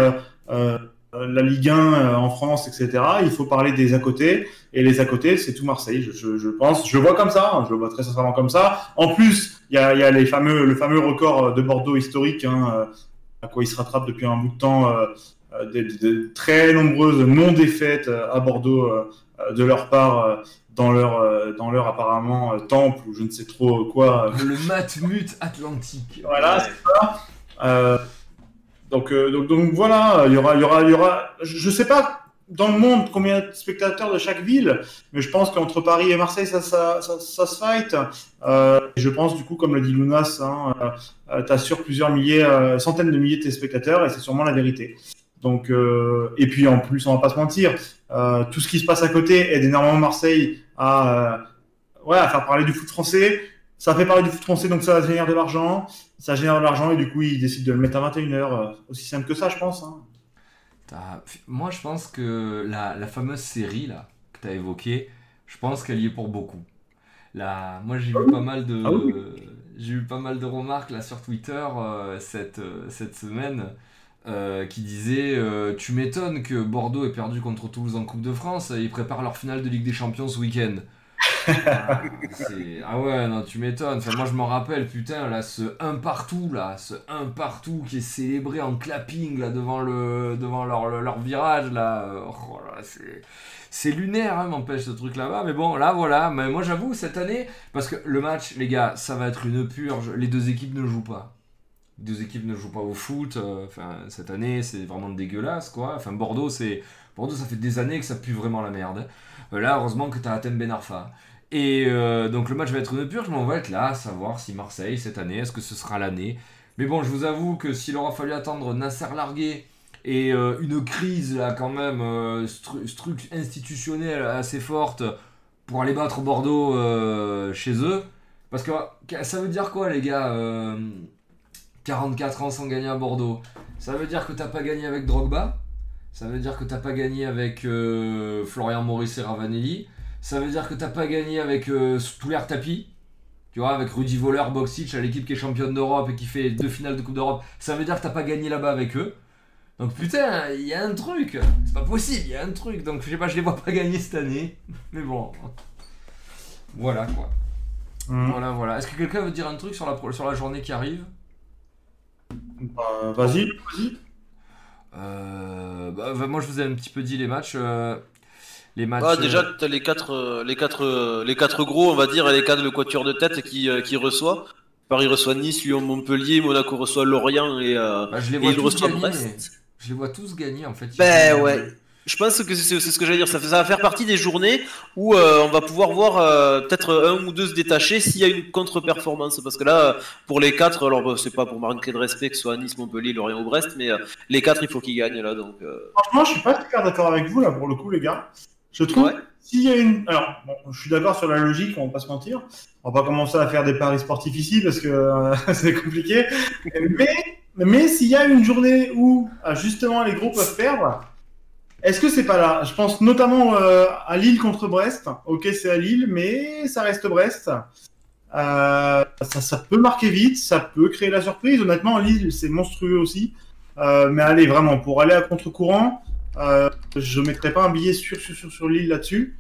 la Ligue 1 euh, en France, etc. Il faut parler des à côté. Et les à côté, c'est tout Marseille. Je, je, je pense, je le vois comme ça. hein, je le vois très sincèrement comme ça. En plus, il y a, il y a les fameux, le fameux record de Bordeaux historique, hein, euh, à quoi il se rattrape depuis un bout de temps. euh, euh, des très nombreuses non-défaites euh, à Bordeaux euh, euh, de leur part euh, dans leur, euh, dans leur apparemment euh, temple ou je ne sais trop quoi. Le Matmut Atlantique. Voilà, c'est ça. Euh, donc, voilà, il y aura, il y aura, il y aura. Je, je sais pas dans le monde combien de spectateurs de chaque ville, mais je pense qu'entre Paris et Marseille, ça, se fight. Euh, je pense du coup, comme le dit Lunas, hein, euh, euh, t'assures plusieurs milliers, centaines de milliers de téléspectateurs, et c'est sûrement la vérité. Donc, et puis en plus, on va pas se mentir, tout ce qui se passe à côté aide énormément Marseille à, à faire parler du foot français. Ça fait parler du foot français, donc ça génère de l'argent. Ça génère de l'argent et du coup, ils décident de le mettre à 21h. euh, aussi simple que ça, je pense. hein. Moi, je pense que la, la fameuse série là que tu as évoquée, je pense qu'elle y est pour beaucoup. Là, moi, j'ai vu pas mal de, Ah oui. j'ai eu pas mal de remarques là sur Twitter euh, cette, euh, cette semaine euh, qui disaient Tu m'étonnes que Bordeaux ait perdu contre Toulouse en Coupe de France, ils préparent leur finale de Ligue des Champions ce week-end. Ah, ah ouais, non, tu m'étonnes. Enfin, moi, je m'en rappelle, putain, là, ce un partout, là, ce un partout qui est célébré en clapping, là, devant, le, devant leur, leur virage, là. Oh c'est. Lunaire, hein, m'empêche ce truc là-bas. Mais bon, là, voilà. Mais moi, j'avoue, cette année, parce que le match, les gars, ça va être une purge. Les deux équipes ne jouent pas. Les deux équipes ne jouent pas au foot. euh, Enfin, cette année, c'est vraiment dégueulasse, quoi. Enfin, Bordeaux, c'est. Bordeaux, ça fait des années que ça pue vraiment la merde. Euh, Là, heureusement que t'as Athènes Ben Arfa. Et euh, donc le match va être une purge, mais on va être là à savoir si Marseille cette année, est-ce que ce sera l'année. Mais bon, je vous avoue que s'il aura fallu attendre Nasser Largué et euh, une crise là quand même euh, institutionnelle assez forte pour aller battre Bordeaux euh, chez eux, parce que ça veut dire quoi les gars euh, 44 ans sans gagner à Bordeaux? Ça veut dire que t'as pas gagné avec Drogba? Ça veut dire que t'as pas gagné avec Florian Maurice et Ravanelli? Ça veut dire que t'as pas gagné avec euh, Touler Tapi. Tu vois, avec Rudy Voller, Boxic, à l'équipe qui est championne d'Europe et qui fait deux finales de Coupe d'Europe. Ça veut dire que t'as pas gagné là-bas avec eux. Donc putain, il y a un truc. C'est pas possible, il y a un truc. Donc je sais pas, je les vois pas gagner cette année. <laughs> Mais bon. Voilà quoi. Hum. Voilà, voilà. Est-ce que quelqu'un veut dire un truc sur la, pro- sur la journée qui arrive? Bah, vas-y, vas-y. Euh, bah, bah, Moi je vous ai un petit peu dit les matchs. euh, les matchs. Ah, euh, déjà, t'as les quatre, euh, les quatre, euh, les quatre gros, on va dire, et les quatre le quatuor de tête qui, qui reçoit. Paris reçoit Nice, Lyon, Montpellier, Monaco reçoit Lorient et, euh, bah, je les et vois il tous reçoit gagner. Brest. Je les vois tous gagner en fait. Ben ouais. Je pense que c'est c'est ce que j'allais dire. Ça, va faire partie des journées où euh, on va pouvoir voir euh, peut-être un ou deux se détacher s'il y a une contre-performance. Parce que là, pour les quatre, alors bah, c'est pas pour manquer de respect que ce soit Nice, Montpellier, Lorient ou Brest, mais euh, les quatre, il faut qu'ils gagnent là. Donc, euh, Franchement, je suis pas super d'accord avec vous là pour le coup, les gars. Je trouve Ouais. s'il y a une. Alors, bon, je suis d'accord sur la logique, on va pas se mentir. On va pas commencer à faire des paris sportifs ici parce que euh, <laughs> c'est compliqué. Mais, mais s'il y a une journée où euh, justement les gros peuvent perdre, est-ce que c'est pas là? Je pense notamment euh, à Lille contre Brest. Ok, c'est à Lille, mais ça reste Brest. Euh, ça, ça peut marquer vite, ça peut créer la surprise. Honnêtement, Lille, c'est monstrueux aussi. Euh, mais allez, vraiment, pour aller à contre-courant, euh, je mettrai pas un billet sur, sur, sur, sur Lille là-dessus.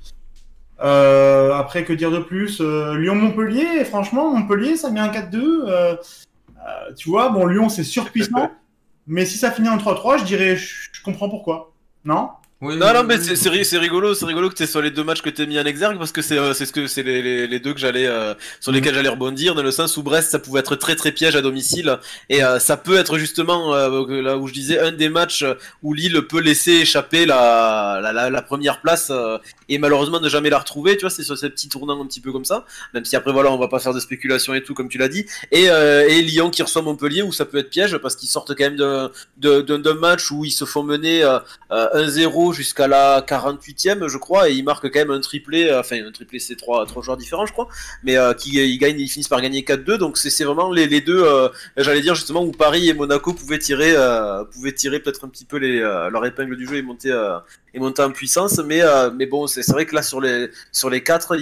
Euh, après, que dire de plus? Euh, Lyon-Montpellier, franchement, Montpellier, ça met un 4-2. Euh, euh, tu vois, bon, Lyon, c'est surpuissant. <laughs> mais si ça finit en 3-3, je dirais, je comprends pourquoi. Non? Oui, Non, non, mais oui. c'est- c'est ri- c'est rigolo, c'est rigolo que tu sur les deux matchs que t'as mis en exergue parce que c'est euh, c'est ce que c'est les, les, les deux que j'allais euh, sur lesquels j'allais rebondir dans le sens où Brest ça pouvait être très très piège à domicile et euh, ça peut être justement euh, là où je disais un des matchs où Lille peut laisser échapper la la, la, la première place euh, et malheureusement ne jamais la retrouver, tu vois, c'est sur ces petits tournants un petit peu comme ça, même si après voilà on va pas faire de spéculation et tout comme tu l'as dit et, euh, et Lyon qui reçoit Montpellier où ça peut être piège parce qu'ils sortent quand même de de- d'un d'un match où ils se font mener euh, euh, 1-0 jusqu'à la 48e, je crois, et ils marquent quand même un triplé, euh, enfin un triplé c'est trois, trois joueurs différents, je crois, mais euh, qui ils gagnent, ils finissent par gagner 4-2, donc c'est vraiment les, les deux, euh, j'allais dire justement où Paris et Monaco pouvaient tirer, euh, pouvaient tirer peut-être un petit peu les, euh, leur épingle du jeu et monter, euh, et monter en puissance, mais euh, mais bon c'est vrai que là sur les sur les quatre,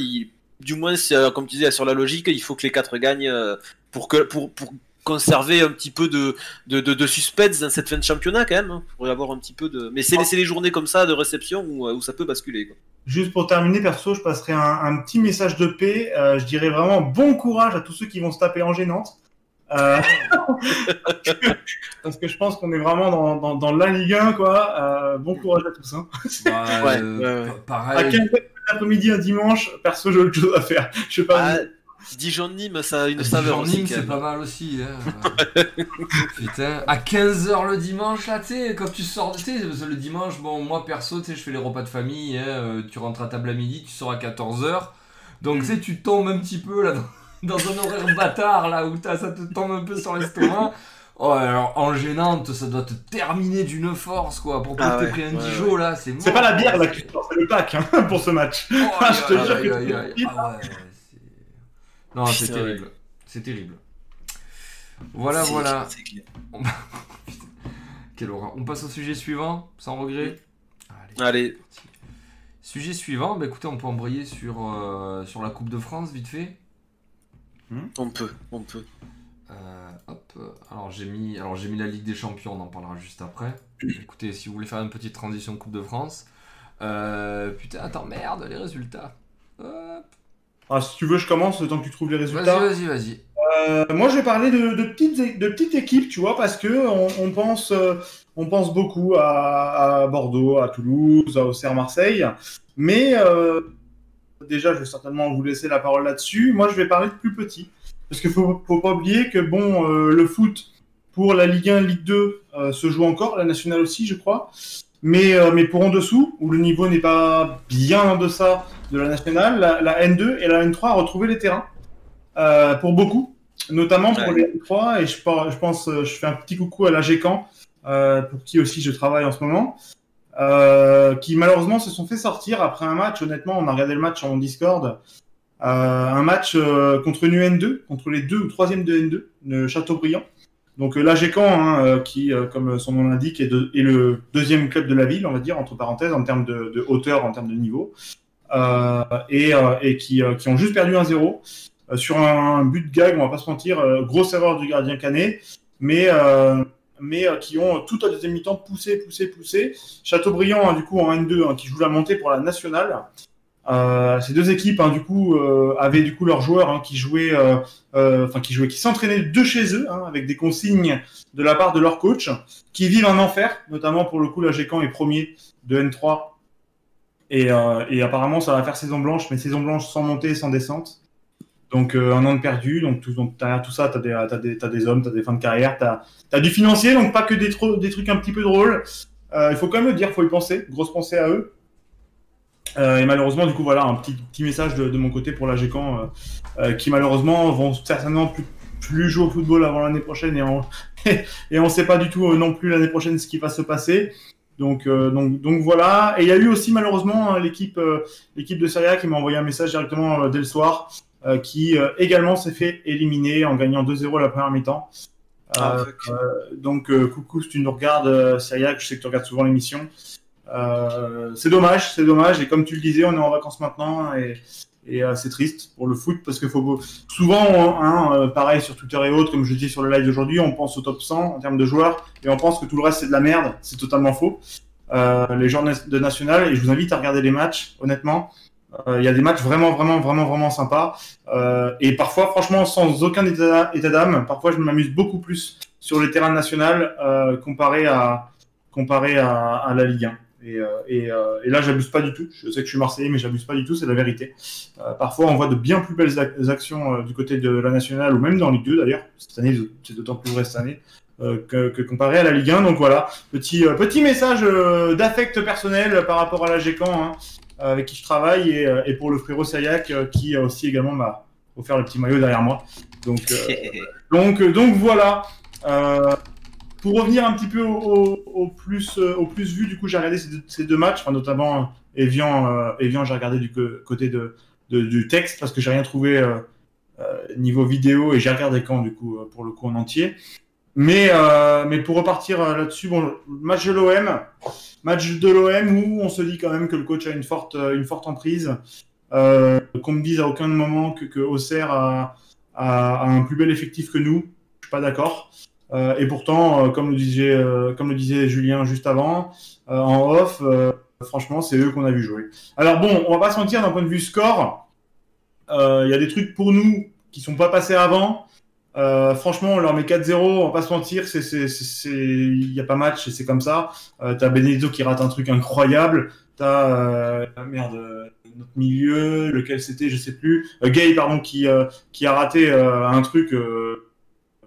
du moins euh, comme tu disais sur la logique, il faut que les quatre gagnent euh, pour que pour conserver un petit peu de, de, de, de suspense dans cette fin de championnat quand même. hein. Pour y avoir un petit peu de. Mais c'est c'est les journées comme ça de réception où, euh, où ça peut basculer. Quoi. Juste pour terminer, perso, je passerai un, un petit message de paix. Euh, je dirais vraiment bon courage à tous ceux qui vont se taper en gênante. Euh, <laughs> parce que je pense qu'on est vraiment dans, dans, dans la Ligue 1, quoi. Euh, bon courage à tous. Hein. Bah, Ouais, euh, ouais, ouais. pa- À Pareil. 15 l'après-midi, un dimanche, perso, j'ai autre chose à faire. Je sais pas. Ah, Dijon-Nîmes, ça a une Dijon saveur c'est pas mal aussi. Hein. <laughs> Putain, à 15h le dimanche, là, tu sais, quand tu sors, tu sais, que le dimanche, bon, moi perso, tu sais, je fais les repas de famille, hein, euh, tu rentres à table à midi, tu sors à 14h. Donc, tu sais, tu tombes un petit peu là dans, dans un horaire bâtard, là, où t'as- ça te tombe un peu sur l'estomac. Oh, alors, en gênante, ça doit te terminer d'une force, quoi, pour Ah que t'aies pris un ouais, Dijon, là, c'est C'est pas la bière, là, qui sort, c'est le pack hein, <laughs> pour ce match. Oh, Ah, je te jure que aïe, c'est aïe. terrible. Ah ouais, c'est- Non, c'est terrible. C'est terrible. Voilà, voilà. <laughs> Quelle horreur. On passe au sujet suivant, sans regret Allez. Allez, Sujet suivant, bah écoutez, on peut embrayer sur, euh, sur la Coupe de France, vite fait. on peut, on peut. Euh, hop. Alors j'ai mis, alors j'ai mis la Ligue des Champions, on en parlera juste après. Écoutez, si vous voulez faire une petite transition Coupe de France. Euh, putain, attends, merde, les résultats. Hop. Ah, si tu veux, je commence le temps que tu trouves les Vas-y, résultats. vas-y, vas-y. Euh, moi, je vais parler de, de petites, é- de petites équipes, tu vois, parce que on, on pense, euh, on pense beaucoup à, à Bordeaux, à Toulouse, à Auxerre, Marseille. Mais euh, déjà, je vais certainement vous laisser la parole là-dessus. Moi, je vais parler de plus petits. Parce qu'il faut, faut pas oublier que, bon, le foot pour la Ligue 1, Ligue 2 euh, se joue encore, la nationale aussi, je crois. Mais, mais pour en dessous, où le niveau n'est pas bien en deçà de la nationale, la, la N2 et la N3 a retrouvé les terrains. Euh, pour beaucoup, notamment pour Ouais. les N3. Et je, pense, euh, je fais un petit coucou à l'AGCAN, euh, pour qui aussi je travaille en ce moment, euh, qui malheureusement se sont fait sortir après un match. Honnêtement, on a regardé le match en Discord. Un match contre une N2, contre les deux ou troisième de N2, de Châteaubriand. Donc l'AGCAN, hein, qui, comme son nom l'indique, est, de- est le deuxième club de la ville, on va dire, entre parenthèses, en termes de, de hauteur, en termes de niveau, et, euh, et qui, euh, qui ont juste perdu 1-0 euh, sur un, but de gag, on va pas se mentir, euh, grosse erreur du gardien Canet, mais, euh, mais euh, qui ont tout à deuxième mi-temps poussé, poussé, poussé. Châteaubriand, hein, du coup, en N2, hein, qui joue la montée pour la nationale. Euh, ces deux équipes, hein, du coup, euh, avaient du coup leurs joueurs hein, qui jouaient, euh, euh, enfin qui jouaient, qui s'entraînaient de chez eux, avec des consignes de la part de leur coach, qui vivent un enfer, notamment pour le coup, la GECAN est premier de N3, et, euh, et apparemment ça va faire saison blanche, mais saison blanche sans montée sans descente. Donc euh, un an de perdu, donc, derrière tout ça, des, t'as des, hommes, t'as des fins de carrière, t'as as du financier, donc pas que des, trucs un petit peu drôles. Euh, il faut quand même le dire, faut y penser, grosse pensée à eux. Et malheureusement, du coup, voilà, un petit, message de, mon côté pour la GECAN, qui malheureusement vont certainement plus, jouer au football avant l'année prochaine, et on <laughs> on sait pas du tout non plus l'année prochaine ce qui va se passer. Donc, euh, donc, donc voilà. Et il y a eu aussi malheureusement l'équipe euh, l'équipe de Serie A qui m'a envoyé un message directement euh, dès le soir, qui également s'est fait éliminer en gagnant 2-0 la première mi-temps. Ah, donc coucou si tu nous regardes Serie A, je sais que tu regardes souvent l'émission. C'est dommage, c'est dommage. Et comme tu le disais, on est en vacances maintenant et, et euh, c'est triste pour le foot parce qu'il faut souvent, hein, euh, pareil sur Twitter et autres, comme je dis sur le live d'aujourd'hui, on pense au top 100 en termes de joueurs et on pense que tout le reste c'est de la merde. C'est totalement faux. Euh, les na- de national et je vous invite à regarder les matchs. Honnêtement, Euh, il y a des matchs vraiment, vraiment, vraiment, vraiment sympas. Euh, et parfois, franchement, sans aucun état, état d'âme, parfois je m'amuse beaucoup plus sur les terrains nationaux euh, comparé à comparé à, à la Ligue 1. Et, euh, et, euh, et là, j'abuse pas du tout. Je sais que je suis Marseillais, mais j'abuse pas du tout, c'est la vérité. Euh, parfois, on voit de bien plus belles ac- actions du côté de la nationale, ou même dans Ligue 2 d'ailleurs. Cette année, c'est d'autant plus vrai cette année. que, que comparé à la Ligue 1. Donc voilà, petit, euh, petit message euh, d'affect personnel par rapport à la GECAN, hein, avec qui je travaille, et, et pour le frérot Sayak, euh, qui a aussi également m'a offert le petit maillot derrière moi. Donc, <laughs> donc, donc voilà. Pour revenir un petit peu au, plus, euh, au plus vu, du coup, j'ai regardé ces deux, matchs, notamment euh, Evian, euh, Evian j'ai regardé du côté de, du texte parce que j'ai rien trouvé niveau vidéo et j'ai regardé quand, du coup, pour le coup en entier. Mais, mais pour repartir là-dessus, bon, match de l'OM, match de l'OM où on se dit quand même que le coach a une forte, une forte emprise. Qu'on me dise à aucun moment que, que Auxerre a, a, a un plus bel effectif que nous, je suis pas d'accord. Euh, et pourtant, euh, comme, le disait, euh, comme le disait Julien juste avant, en off, franchement, c'est eux qu'on a vu jouer. Alors bon, on va pas se mentir d'un point de vue score. Il y a des trucs pour nous qui sont pas passés avant. Franchement, on leur met 4-0, on va pas se mentir, il y a pas match et c'est comme ça. T'as Benedetto qui rate un truc incroyable. T'as merde, notre milieu, lequel c'était, je sais plus. Gay, pardon, qui a raté un truc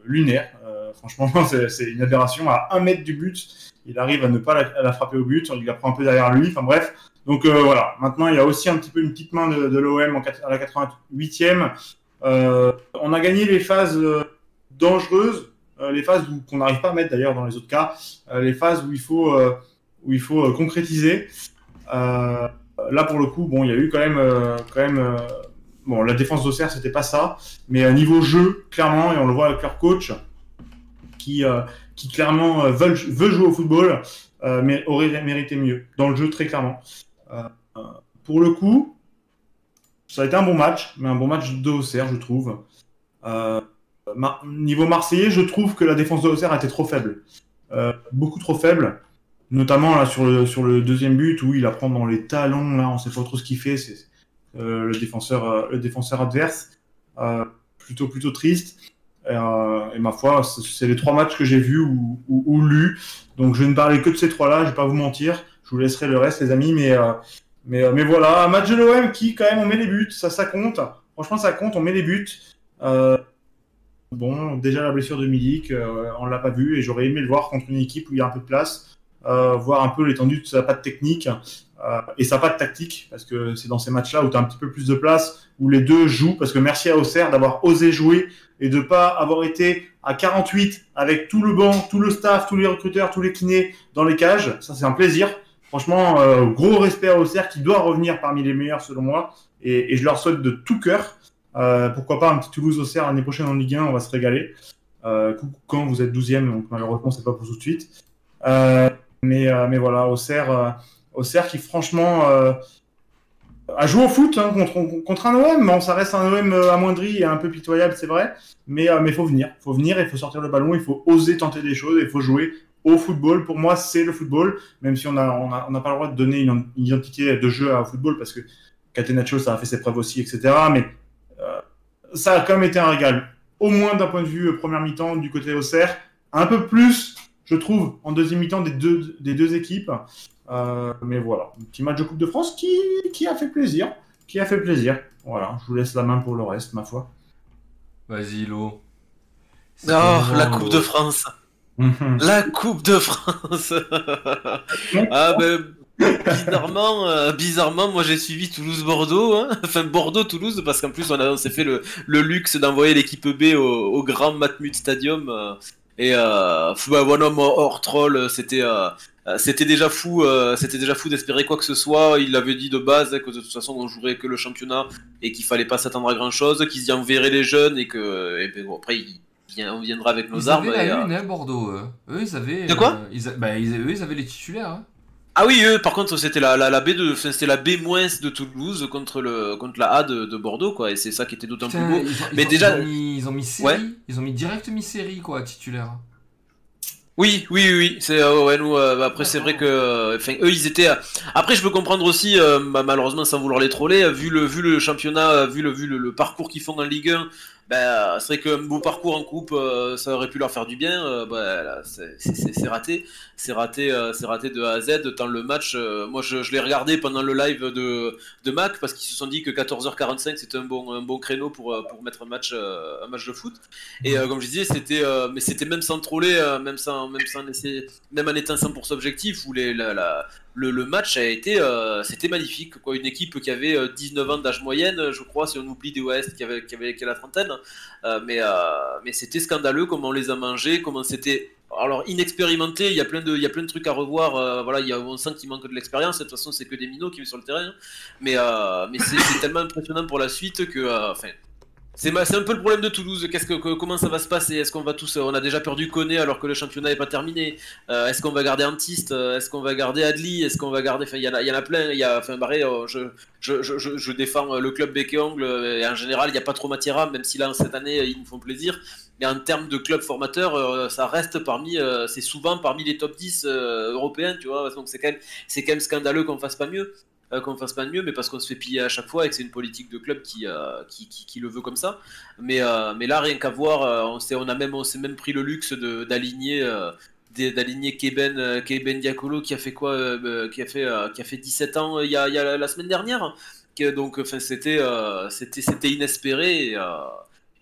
lunaire. Franchement, <laughs> c'est, une aberration à un mètre du but. Il arrive à ne pas la, à frapper au but. Il la prend un peu derrière lui. Enfin bref. Donc euh, voilà. Maintenant, il y a aussi un petit peu une petite main de, l'OM à la 88e. Euh, on a gagné les phases euh, dangereuses, les phases qu'on n'arrive pas à mettre d'ailleurs dans les autres cas, les phases où il faut, où concrétiser. Là pour le coup, bon, il y a eu quand même, bon, la défense d'Auxerre c'était pas ça, mais euh, niveau jeu, clairement, et on le voit avec leur coach, qui, euh, qui clairement euh, veut jouer au football, euh, mais aurait mérité mieux dans le jeu très clairement. Pour le coup, ça a été un bon match, mais un bon match de Auxerre, je trouve. Niveau marseillais, je trouve que la défense de Auxerre a été trop faible. Beaucoup trop faible. Notamment sur, le, deuxième but où il la prend dans les talons, là, on sait pas trop ce qu'il fait. C'est le, défenseur, adverse. Plutôt, plutôt triste. Euh, et ma foi, c'est les trois matchs que j'ai vus ou, ou, lus. Donc je ne parlais que de ces trois-là, je vais pas vous mentir. Je vous laisserai le reste, les amis, mais. Euh, mais, euh, mais voilà, un match de l'OM qui, quand même, on met les buts, ça, ça compte. Franchement, ça compte, on met les buts. Bon, déjà la blessure de Milik, on l'a pas vu et j'aurais aimé le voir contre une équipe où il y a un peu de place, voir un peu l'étendue de sa patte technique et sa patte tactique, parce que c'est dans ces matchs-là où tu as un petit peu plus de place, où les deux jouent, parce que merci à Auxerre d'avoir osé jouer et de pas avoir été à 48 avec tout le banc, tout le staff, tous les recruteurs, tous les kinés dans les cages. Ça, c'est un plaisir. Franchement, euh, gros respect à Auxerre qui doit revenir parmi les meilleurs selon moi. Et, je leur souhaite de tout cœur. Euh, pourquoi pas un petit Toulouse-Auxerre l'année prochaine en Ligue 1, on va se régaler. Euh, quand vous êtes 12e, donc malheureusement, c'est pas pour tout de suite. Euh, mais, mais voilà, Auxerre, euh, Auxerre qui franchement euh, a joué au foot hein, contre, un OM. Bon, ça reste un OM euh, amoindri et un peu pitoyable, c'est vrai. Mais il mais faut venir. faut venir, il faut sortir le ballon, il faut oser tenter des choses, il faut jouer au football. Pour moi, c'est le football, même si on n'a a, pas le droit de donner une, identité de jeu au football parce que Catenaccio, ça a fait ses preuves aussi, etc. Mais euh, ça a quand même été un régal. Au moins d'un point de vue euh, première mi-temps du côté Auxerre. Un peu plus, je trouve, en deuxième mi-temps des deux équipes. Euh, mais voilà, un petit match de Coupe de France qui, qui a fait plaisir. Qui a fait plaisir. Voilà, je vous laisse la main pour le reste, ma foi. Vas-y, Lo. Oh, la Coupe de France. La Coupe de France. <laughs> ah ben bizarrement, euh, bizarrement, moi j'ai suivi Toulouse-Bordeaux, hein. enfin Bordeaux-Toulouse, parce qu'en plus on, a- on s'est fait le, le luxe d'envoyer l'équipe B au, au grand Matmut Stadium. euh, et euh, bah, moi, hors troll, c'était c'était déjà fou, euh, c'était déjà fou d'espérer quoi que ce soit. Il l'avait dit de base hein, que de toute façon on jouerait que le championnat et qu'il fallait pas s'attendre à grand chose, qu'ils y enverraient les jeunes et que et ben, bon, après il on viendra avec nos Ils armes. avaient et, la euh, une, hein, Bordeaux. Eux, ils avaient. De quoi euh, ils, a- bah, ils- eux, ils avaient les titulaires. hein. Ah oui, eux, par contre c'était la, la, la B de, enfin, c'était la B moins de Toulouse contre le contre la A de, de Bordeaux quoi, et c'est ça qui était d'autant plus beau. ils ont, Mais déjà- ils ont mis, ils ont mis série. Ouais. Ils ont mis direct mi-série, quoi, titulaire. Oui, oui, oui, oui. C'est euh, ouais, nous. euh, après, c'est vrai que, euh, eux, ils étaient. euh, Après, je peux comprendre aussi, euh, bah, malheureusement, sans vouloir les troller, vu le vu le championnat, euh, vu le vu le, le parcours qu'ils font en Ligue 1. Ben, c'est vrai qu'un beau parcours en coupe, euh, ça aurait pu leur faire du bien. euh, bah, c'est- raté, c'est raté, euh, c'est raté de A à Z. Tant le match, euh, moi, je, l'ai regardé pendant le live de de Mac parce qu'ils se sont dit que 14h45 c'était un bon un bon créneau pour euh, pour mettre un match euh, un match de foot. Et euh, comme je disais, c'était euh, mais c'était même sans troller, euh, même sans même sans même en étant 100% objectif où les la- le, match a été euh, c'était magnifique une équipe qui avait euh, 19 ans d'âge moyenne je crois si on oublie des West qui avait qui avait la trentaine Euh, mais euh, c'était scandaleux comment on les a mangés comment c'était alors inexpérimenté, il y a plein de, il y a plein de trucs à revoir. euh, voilà, il y a, on sent qu'il manque de l'expérience. De toute façon, c'est que des minots qui vont sur le terrain. Mais, euh, c'est tellement impressionnant pour la suite que, euh, c'est un peu le problème de Toulouse. Comment ça va se passer? Est-ce qu'on va tous, on a déjà perdu Koné alors que le championnat n'est pas terminé? Euh, Est-ce qu'on va garder Antiste? Euh, Est-ce qu'on va garder Adli? Est-ce qu'on va garder, enfin, il y en a, plein. Enfin, Barré, euh, je, défends le club bec et et en général, il n'y a pas trop matière même si là cette année ils nous font plaisir. Mais en termes de club formateur, ça reste parmi, c'est souvent parmi les top 10 euh, européens, tu vois. Donc c'est quand même, quand même scandaleux qu'on fasse pas mieux, qu'on fasse pas mieux, mais parce qu'on se fait piller à chaque fois et que c'est une politique de club qui, euh, qui, qui, qui le veut comme ça. Mais, euh, mais là, rien qu'à voir, euh, on s'est, on a même, on même pris le luxe de, d'aligner. euh, d'aligner Keben, euh, Keben Diakolo qui a fait quoi euh, euh, qui a fait euh, qui a fait 17 ans euh, il y a, y a la, semaine dernière donc enfin c'était euh, c'était inespéré et, euh,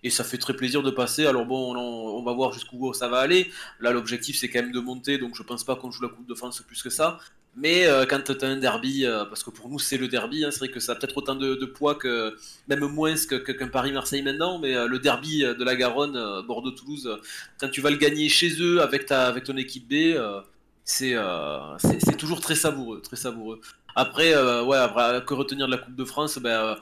et ça fait très plaisir de passer. Alors bon, on, on va voir jusqu'où ça va aller. Là, l'objectif c'est quand même de monter, donc je pense pas qu'on joue la Coupe de France plus que ça. Mais euh, quand tu as un derby, euh, parce que pour nous c'est le derby, hein, c'est vrai que ça a peut-être autant de, poids que même moins que- que- qu'un Paris-Marseille maintenant, mais euh, le derby de la Garonne, Bordeaux-Toulouse, quand tu vas le gagner chez eux avec ta avec ton équipe B, c'est toujours très savoureux, très savoureux. Après, ouais, après, que retenir de la Coupe de France, ben,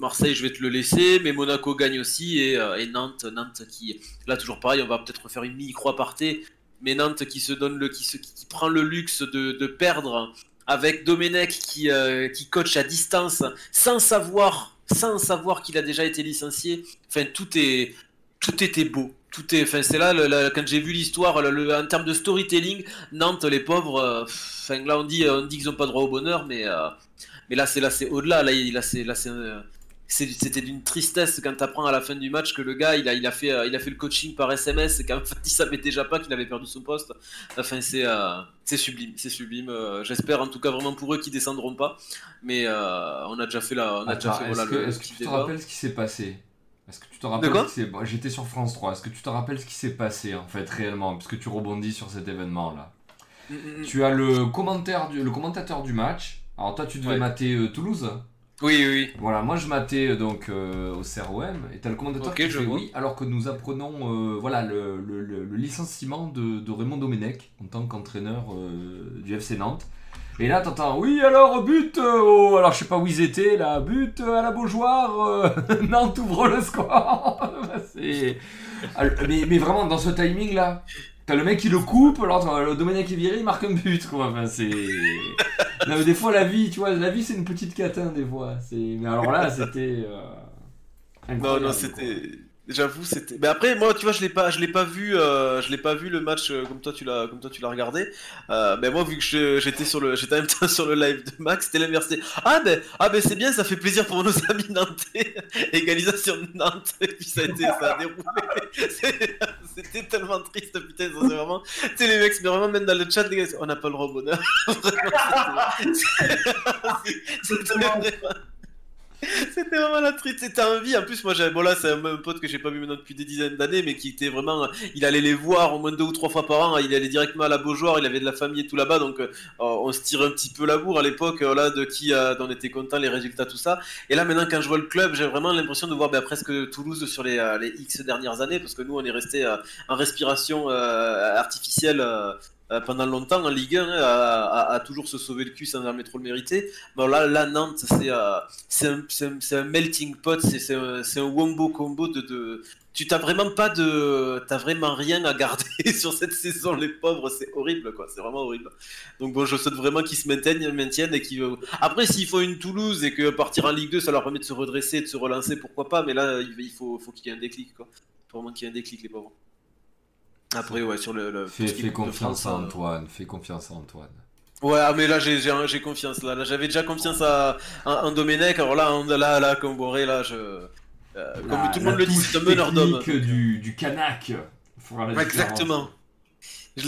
Marseille, je vais te le laisser, mais Monaco gagne aussi et, et Nantes, Nantes qui, là toujours pareil, on va peut-être refaire une mini croix partée, mais Nantes qui se donne le, qui se, qui, prend le luxe de, de perdre avec Domenech qui, euh, qui coach à distance sans savoir, sans savoir qu'il a déjà été licencié. Enfin, tout est, tout était beau. Tout est, enfin, c'est là, quand j'ai vu l'histoire, le- en termes de storytelling, Nantes, les pauvres, euh, là on dit, on dit qu'ils ont pas droit au bonheur, mais, euh, mais là c'est là c'est au-delà. Là, là c'est là c'est- c'était d'une tristesse quand tu apprends à la fin du match que le gars il a, il a, fait, euh, il a fait le coaching par SMS et qu'en <laughs> fait il savait déjà pas qu'il avait perdu son poste. Enfin, c'est euh, c'est sublime, c'est sublime. Euh, J'espère en tout cas vraiment pour eux qu'ils descendront pas. Mais euh, on a déjà fait la, est-ce voilà, que, tu te débat. rappelles ce qui s'est passé? Est-ce que tu te rappelles bon, J'étais sur France 3. Est-ce que tu te rappelles ce qui s'est passé en fait réellement? Puisque tu rebondis sur cet événement là. Mm, mm, mm. Tu as le, commentaire du, le commentateur du match. Alors toi tu devais Ouais. mater euh, Toulouse. Oui, oui, oui. Voilà, moi je matais euh, donc euh, au CROM et t'as le commentateur Ok, qui je fait vois. oui alors que nous apprenons euh, voilà le, le- le- le licenciement de, de Raymond Domenech en tant qu'entraîneur euh, du FC Nantes. Et là t'entends oui alors but au- alors je sais pas où ils étaient là but à la Beaujoire <laughs> Nantes ouvre le score. <laughs> Bah, Alors, mais, mais vraiment dans ce timing là T'as le mec qui le coupe, alors le Domenech est viré, il marque un but, quoi. Enfin, c'est. Non, mais des fois, la vie, tu vois, la vie, c'est une petite catin, des fois. C'est... Mais alors là, c'était. euh, Non, non, c'était. J'avoue, c'était. Mais après, moi, tu vois, je l'ai pas, je l'ai pas vu, euh, je l'ai pas vu le match euh, comme toi, tu l'as, comme toi, tu l'as regardé. Euh, mais moi, vu que j'étais sur le, j'étais en même temps <laughs> sur le live de Max, c'était l'inverse. C'était, Ah ben, ah ben, c'est bien, ça fait plaisir pour nos <laughs> amis nantais. Égalisation de Nantes. Et puis ça a été, ça a déroulé. <laughs> C'était tellement triste, putain. ça, C'est vraiment. Tu sais, les mecs, mais vraiment même dans le chat, les gars, on n'a pas le droit au bonheur. C'était vraiment. <laughs> C'était vraiment la triste, c'était envie. En plus, moi, j'avais, bon là, c'est un, un pote que j'ai pas vu maintenant depuis des dizaines d'années, mais qui était vraiment, il allait les voir au moins deux ou trois fois par an. Il allait directement à la Beaujoire, il avait de la famille et tout là-bas, donc euh, on se tirait un petit peu la bourre à l'époque, euh, là, de qui euh, on était content, les résultats, tout ça. Et là, maintenant, quand je vois le club, j'ai vraiment l'impression de voir ben, presque Toulouse sur les, les X dernières années, parce que nous, on est resté en respiration artificielle. Euh, euh, pendant longtemps en Ligue 1 hein, à, à, toujours se sauver le cul sans jamais trop le mériter. Bon là, là Nantes, c'est euh, un, melting pot, c'est un, wombo combo de. Tu t'as vraiment pas de, t'as vraiment rien à garder <laughs> sur cette saison, les pauvres, c'est horrible quoi, c'est vraiment horrible. Donc bon, je souhaite vraiment qu'ils se maintiennent, maintiennent et qu'ils. Après, s'il faut une Toulouse et que partir en Ligue 2, ça leur permet de se redresser, de se relancer, pourquoi pas. Mais là, il faut, faut qu'il y ait un déclic quoi. Faut vraiment qu'il y ait un déclic, les pauvres. Après, ouais, sur le. le fais, fais confiance à Antoine, fais confiance à Antoine. Ouais, ah, mais là j'ai confiance. Là, là j'avais déjà confiance à, un Domenech. Alors là, là, là, comme Boré, là, je. Euh, comme tout le monde le dit, c'est un meneur d'homme. Du, du Canac. Exactement.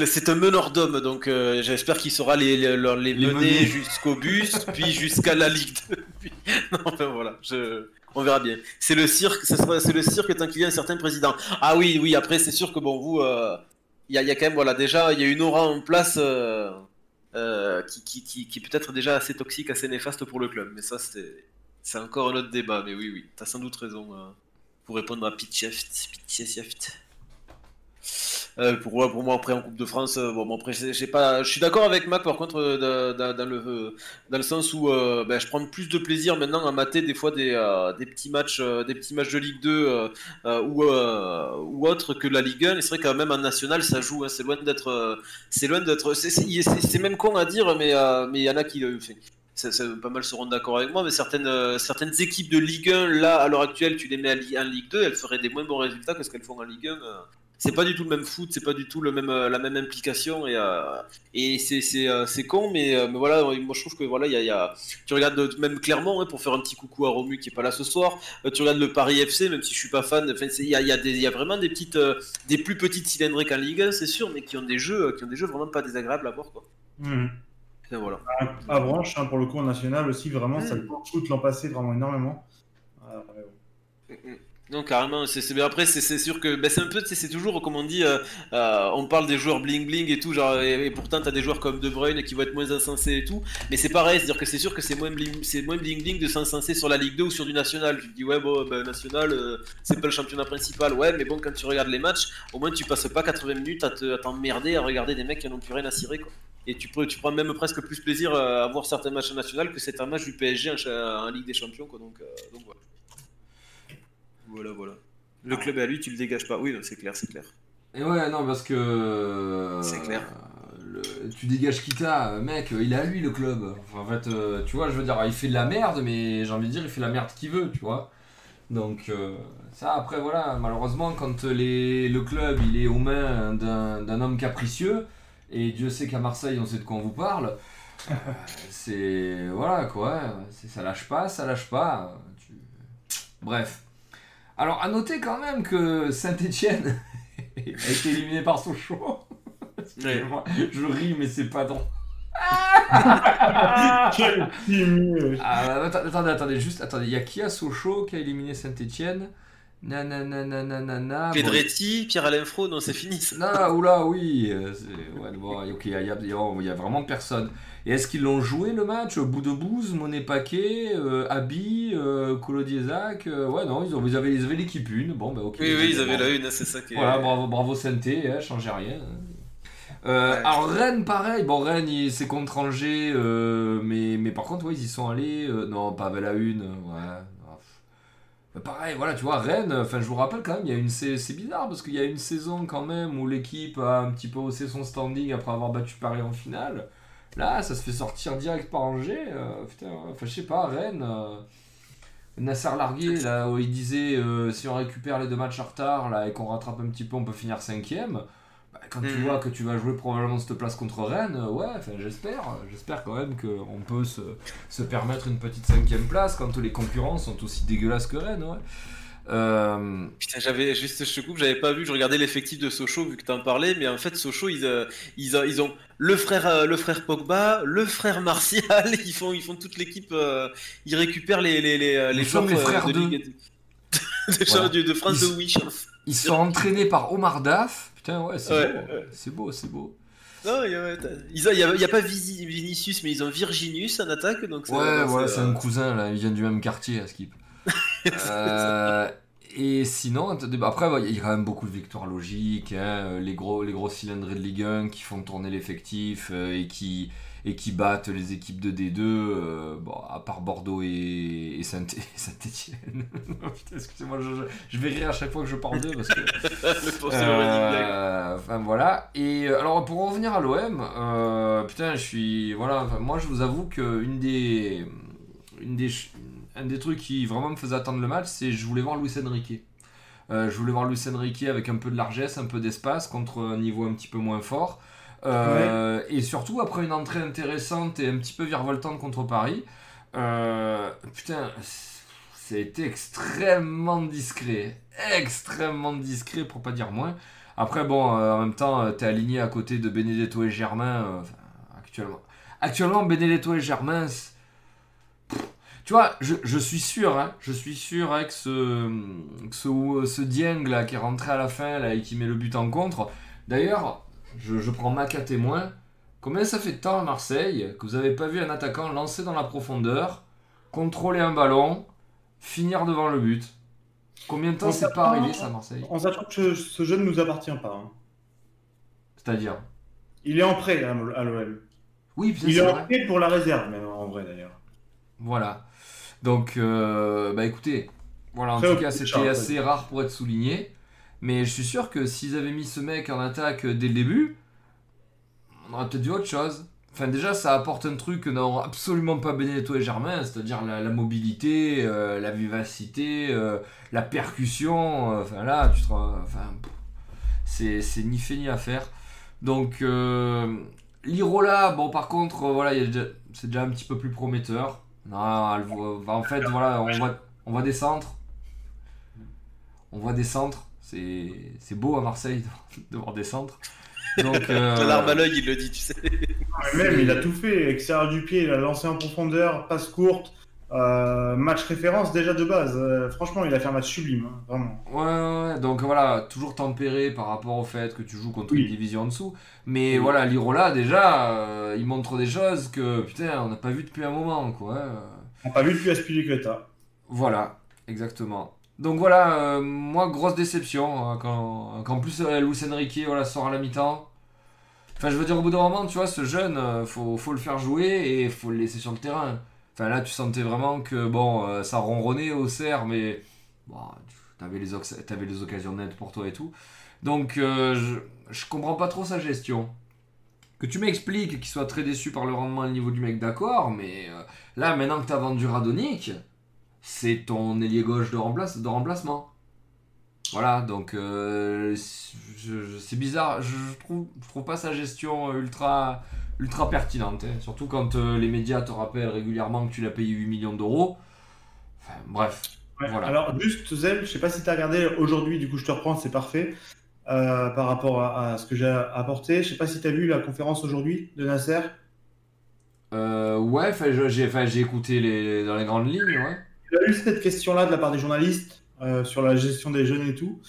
C'est un meneur d'homme, donc euh, j'espère qu'il saura les, les, les, les mener jusqu'au bus, puis jusqu'à la Ligue 2. <laughs> Puis... Non, enfin voilà, je... on verra bien. C'est le cirque, c'est le cirque tant qu'il y a un certain président. Ah oui, oui, après c'est sûr que bon, vous, il euh, y, a, y, a, quand même, voilà, déjà, il y a une aura en place euh, euh qui, qui, qui, qui peut être déjà assez toxique, assez néfaste pour le club. Mais ça, c'est encore un autre débat. Mais oui, oui, t'as sans doute raison pour répondre à Pitcheft. Euh, pour, moi, après en Coupe de France, euh, bon, pas, je suis d'accord avec Mac par contre euh, dans, le, dans le sens où ben, je prends plus de plaisir maintenant à mater des fois des, des petits matchs, des petits matchs de Ligue 2 ou, ou autre que la Ligue 1. Et c'est vrai quand même en national ça joue, hein, c'est loin d'être, c'est loin d'être, c'est même con à dire, mais mais il y en a qui, pas mal seront d'accord avec moi, mais certaines, certaines équipes de Ligue 1, là, à l'heure actuelle, tu les mets en Ligue 2, elles feraient des moins bons résultats que ce qu'elles font en Ligue 1 c'est pas du tout le même foot, c'est pas du tout le même, euh, la même implication et, euh, et c'est, euh, c'est con, mais, mais, voilà, moi je trouve que voilà, il y a, y a, tu regardes même clairement hein, pour faire un petit coucou à Romu qui est pas là ce soir, tu regardes le Paris FC, même si je suis pas fan, il y a, y, a y a vraiment des petites, des plus petites cylindrées qu'en Ligue 1, c'est sûr, mais qui ont des jeux, qui ont des jeux vraiment pas désagréables à voir quoi. Mmh. voilà. À, à Branche, hein, pour le coup en national aussi, vraiment, ça le foot l'an passé vraiment énormément. Non, carrément. C'est, après, c'est, sûr que ben, c'est un peu, c'est toujours comme on dit, euh, euh, on parle des joueurs bling bling et tout, genre, et, pourtant t'as des joueurs comme De Bruyne qui vont être moins insensés et tout. Mais c'est pareil, c'est-à-dire que c'est sûr que c'est moins bling, c'est moins bling bling de s'insenser sur la Ligue 2 ou sur du national. Tu te dis ouais bon, ben, national, euh, c'est pas le championnat principal. Ouais, mais bon, quand tu regardes les matchs, au moins tu passes pas 80 minutes à, te, t'emmerder à regarder des mecs qui n'ont plus rien à cirer quoi. Et tu, peux, tu prends même presque plus plaisir à voir certains matchs national que c'est un match du PSG en, Ligue des Champions quoi. Donc, donc voilà. Voilà, voilà. Le club est à lui, tu le dégages pas. Oui, c'est clair, c'est clair. Et ouais, non, parce que. C'est clair. Le, tu dégages Kita, mec, il est à lui le club. en fait, euh, tu vois, je veux dire, il fait de la merde, mais j'ai envie de dire, il fait la merde qu'il veut, tu vois. Donc, euh, ça, après, voilà, malheureusement, quand les, le club il est aux mains d'un homme capricieux, et Dieu sait qu'à Marseille, on sait de quoi on vous parle, euh, c'est. Voilà, quoi. Ça lâche pas, ça lâche pas. Tu... Bref. Alors, à noter quand même que Saint-Etienne <laughs> a été éliminé par Sochaux. <laughs> Ouais. Je ris, mais c'est pas drôle. ah, attendez, attendez, juste, attendez, il y a qui à Sochaux qui a éliminé Saint-Etienne Nanana, Pedretti, Pierre-Alain Fro, non, c'est fini. Ça. Non, oula, oui. Ouais, bon, ok, il y, y, a vraiment personne. Et est-ce qu'ils l'ont joué le match? Bout de Monet Paquet, euh, Abi, euh, Colo Diezac euh, Ouais, non, ils, ont, ils avaient, avaient l'équipe une. Bon, bah ok. Oui, oui, ils avaient la une, c'est ça qui Voilà, bravo, bravo Santé, hein, changez rien. Euh, alors Rennes, pareil. Bon, Rennes, c'est contre Angers, euh, mais, mais par contre, ouais, ils y sont allés. Euh, non, pas avec la une. Ouais. Pareil, voilà, tu vois, Rennes, enfin, je vous rappelle quand même, il y a une, c'est bizarre parce qu'il y a une saison quand même où l'équipe a un petit peu haussé son standing après avoir battu Paris en finale. Là, ça se fait sortir direct par Angers. Euh, putain, je sais pas, Rennes. Euh, Nasser Largué, là, où il disait euh, si on récupère les deux matchs en retard là, et qu'on rattrape un petit peu, on peut finir cinquième. Bah, quand tu mhm. vois que tu vas jouer probablement cette place contre Rennes, ouais, j'espère. J'espère quand même qu'on peut se, se, permettre une petite cinquième place quand les concurrents sont aussi dégueulasses que Rennes. Ouais. Euh... Putain, j'avais juste, je te coupe, j'avais pas vu, je regardais l'effectif de Sochaux vu que tu en parlais, mais en fait, Sochaux, ils, euh, ils, ils, ont le frère, euh, le frère Pogba, le frère Martial, <laughs> ils font, ils font toute l'équipe, euh, ils récupèrent les, les, les, les joueurs frères de, Ligue <laughs> de, de, France de Wish. Ils sont entraînés par Omar Daf. Putain, ouais, c'est beau, c'est beau, c'est beau. Non, il n'y a, a, pas Vinicius, mais ils ont Virginius en attaque. Donc ouais, ouais, c'est un cousin là, ils viennent du même quartier à Skip. <laughs> euh, et sinon, après, il y a quand même beaucoup de victoires logiques. Hein, les, gros, les gros cylindrés de Ligue 1 qui font tourner l'effectif et qui et qui battent les équipes de D2, euh, bon, à part Bordeaux et, et <laughs> Saint-Etienne. <laughs> excusez-moi, je, vais rire à chaque fois que je parle d'eux parce que. <laughs> euh, enfin voilà. Et euh, alors pour revenir à l'OM, euh, putain, je suis. Voilà, moi je vous avoue que une des. Une des un des trucs qui vraiment me faisait attendre le match, c'est je voulais voir Luis Enrique. je voulais voir Luis Enrique avec un peu de largesse, un peu d'espace contre un niveau un petit peu moins fort. Euh, et surtout, après une entrée intéressante et un petit peu virevoltante contre Paris, euh, putain, été extrêmement discret. Extrêmement discret, pour pas dire moins. Après, bon, euh, en même temps, t'es aligné à côté de Benedetto et Germain actuellement. Actuellement, Benedetto et Germain. Tu vois, je, suis sûr, hein, je suis sûr avec ce, ce, ce Dieng là, qui est rentré à la fin là, et qui met le but en contre. D'ailleurs, je, prends Mac à témoin. Combien ça fait de temps à Marseille que vous n'avez pas vu un attaquant lancer dans la profondeur, contrôler un ballon, finir devant le but? Combien de temps c'est pas arrivé ça à Marseille? En sachant que ce jeu ne nous appartient pas. Hein. C'est-à-dire? Il est en prêt à l'OL. Oui, Il est, en prêt pour la réserve, même en vrai d'ailleurs. Voilà. Donc, euh, bah écoutez, voilà, en tout cas, c'était assez rare pour être souligné. Mais je suis sûr que s'ils avaient mis ce mec en attaque dès le début, on aurait peut-être vu autre chose. Enfin, déjà, ça apporte un truc que n'ont absolument pas Benedetto et Germain, c'est-à-dire la, mobilité, euh, la vivacité, euh, la percussion. Euh, enfin, là, tu te. Enfin, c'est ni fait ni à faire. Donc, l'Irola, bon, par contre, voilà, c'est déjà un petit peu plus prometteur. Non, en fait, voilà, on voit, on voit des centres. On voit des centres c'est beau à Marseille de voir des centres. Donc, <laughs> euh... l'arme à l'œil, il le dit, tu sais. même, il a tout fait. Extérieur du pied, il a lancé en profondeur, passe courte, euh, match référence déjà de base. Euh, franchement, il a fait un match sublime, hein, vraiment. Ouais, ouais, donc voilà, toujours tempéré par rapport au fait que tu joues contre une division en dessous. Mais voilà, l'Irola, déjà, euh, il montre des choses que, putain, on n'a pas vu depuis un moment, quoi. On n'a pas vu depuis Aspilicueta. Voilà, exactement. Donc voilà, euh, moi, grosse déception. Hein, quand, en plus euh, Luis Enrique voilà, sort à la mi-temps. Enfin, je veux dire, au bout d'un moment, tu vois, ce jeune, euh, faut, faut le faire jouer et faut le laisser sur le terrain. Enfin, là, tu sentais vraiment que, bon, ça ronronnait au cerf, mais bon, t'avais les, avais les occasions nettes pour toi et tout. Donc, je, je comprends pas trop sa gestion. Que tu m'expliques qu'il soit très déçu par le rendement et le niveau du mec, d'accord, mais là, maintenant que t'as vendu Radonic c'est ton ailier gauche de, remplace, de remplacement. Voilà, donc euh, c'est bizarre. Je, trouve, trouve pas sa gestion ultra, ultra pertinente. Hein. Surtout quand euh, les médias te rappellent régulièrement que tu l'as payé 8 millions d'euros. Enfin, bref. voilà. Alors, juste, Zel, je sais pas si tu as regardé aujourd'hui, du coup, je te reprends, c'est parfait. Euh, par rapport à, ce que j'ai apporté. Je sais pas si tu as vu la conférence aujourd'hui de Nasser. ouais, j'ai écouté les, dans les grandes lignes, ouais. Il a eu cette question-là de la part des journalistes euh, sur la gestion des jeunes et tout.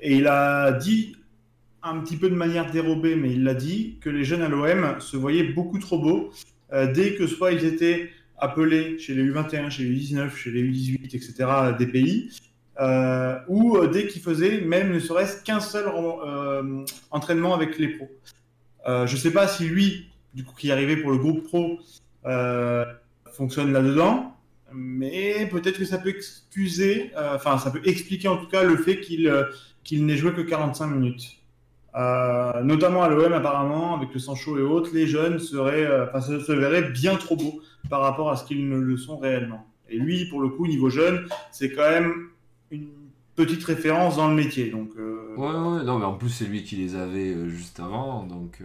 Et il a dit, un petit peu de manière dérobée, mais il l'a dit, que les jeunes à l'OM se voyaient beaucoup trop beaux euh, dès que soit ils étaient appelés chez les U21, chez les U19, chez les U18, etc., des pays, euh, ou dès qu'ils faisaient même ne serait-ce qu'un seul entraînement avec les pros. je ne sais pas si lui, du coup, qui arrivé pour le groupe pro, fonctionne là-dedans mais peut-être que ça peut excuser, euh, enfin ça peut expliquer en tout cas le fait qu'il euh, qu'il n'ait joué que 45 minutes. Euh, notamment à l'OM apparemment, avec le Sancho et autres, les jeunes seraient, se, se, verraient bien trop beaux par rapport à ce qu'ils ne le sont réellement. Et lui, pour le coup, niveau jeune, c'est quand même une petite référence dans le métier. Donc, Ouais, ouais, non, mais en plus c'est lui qui les avait juste avant, donc.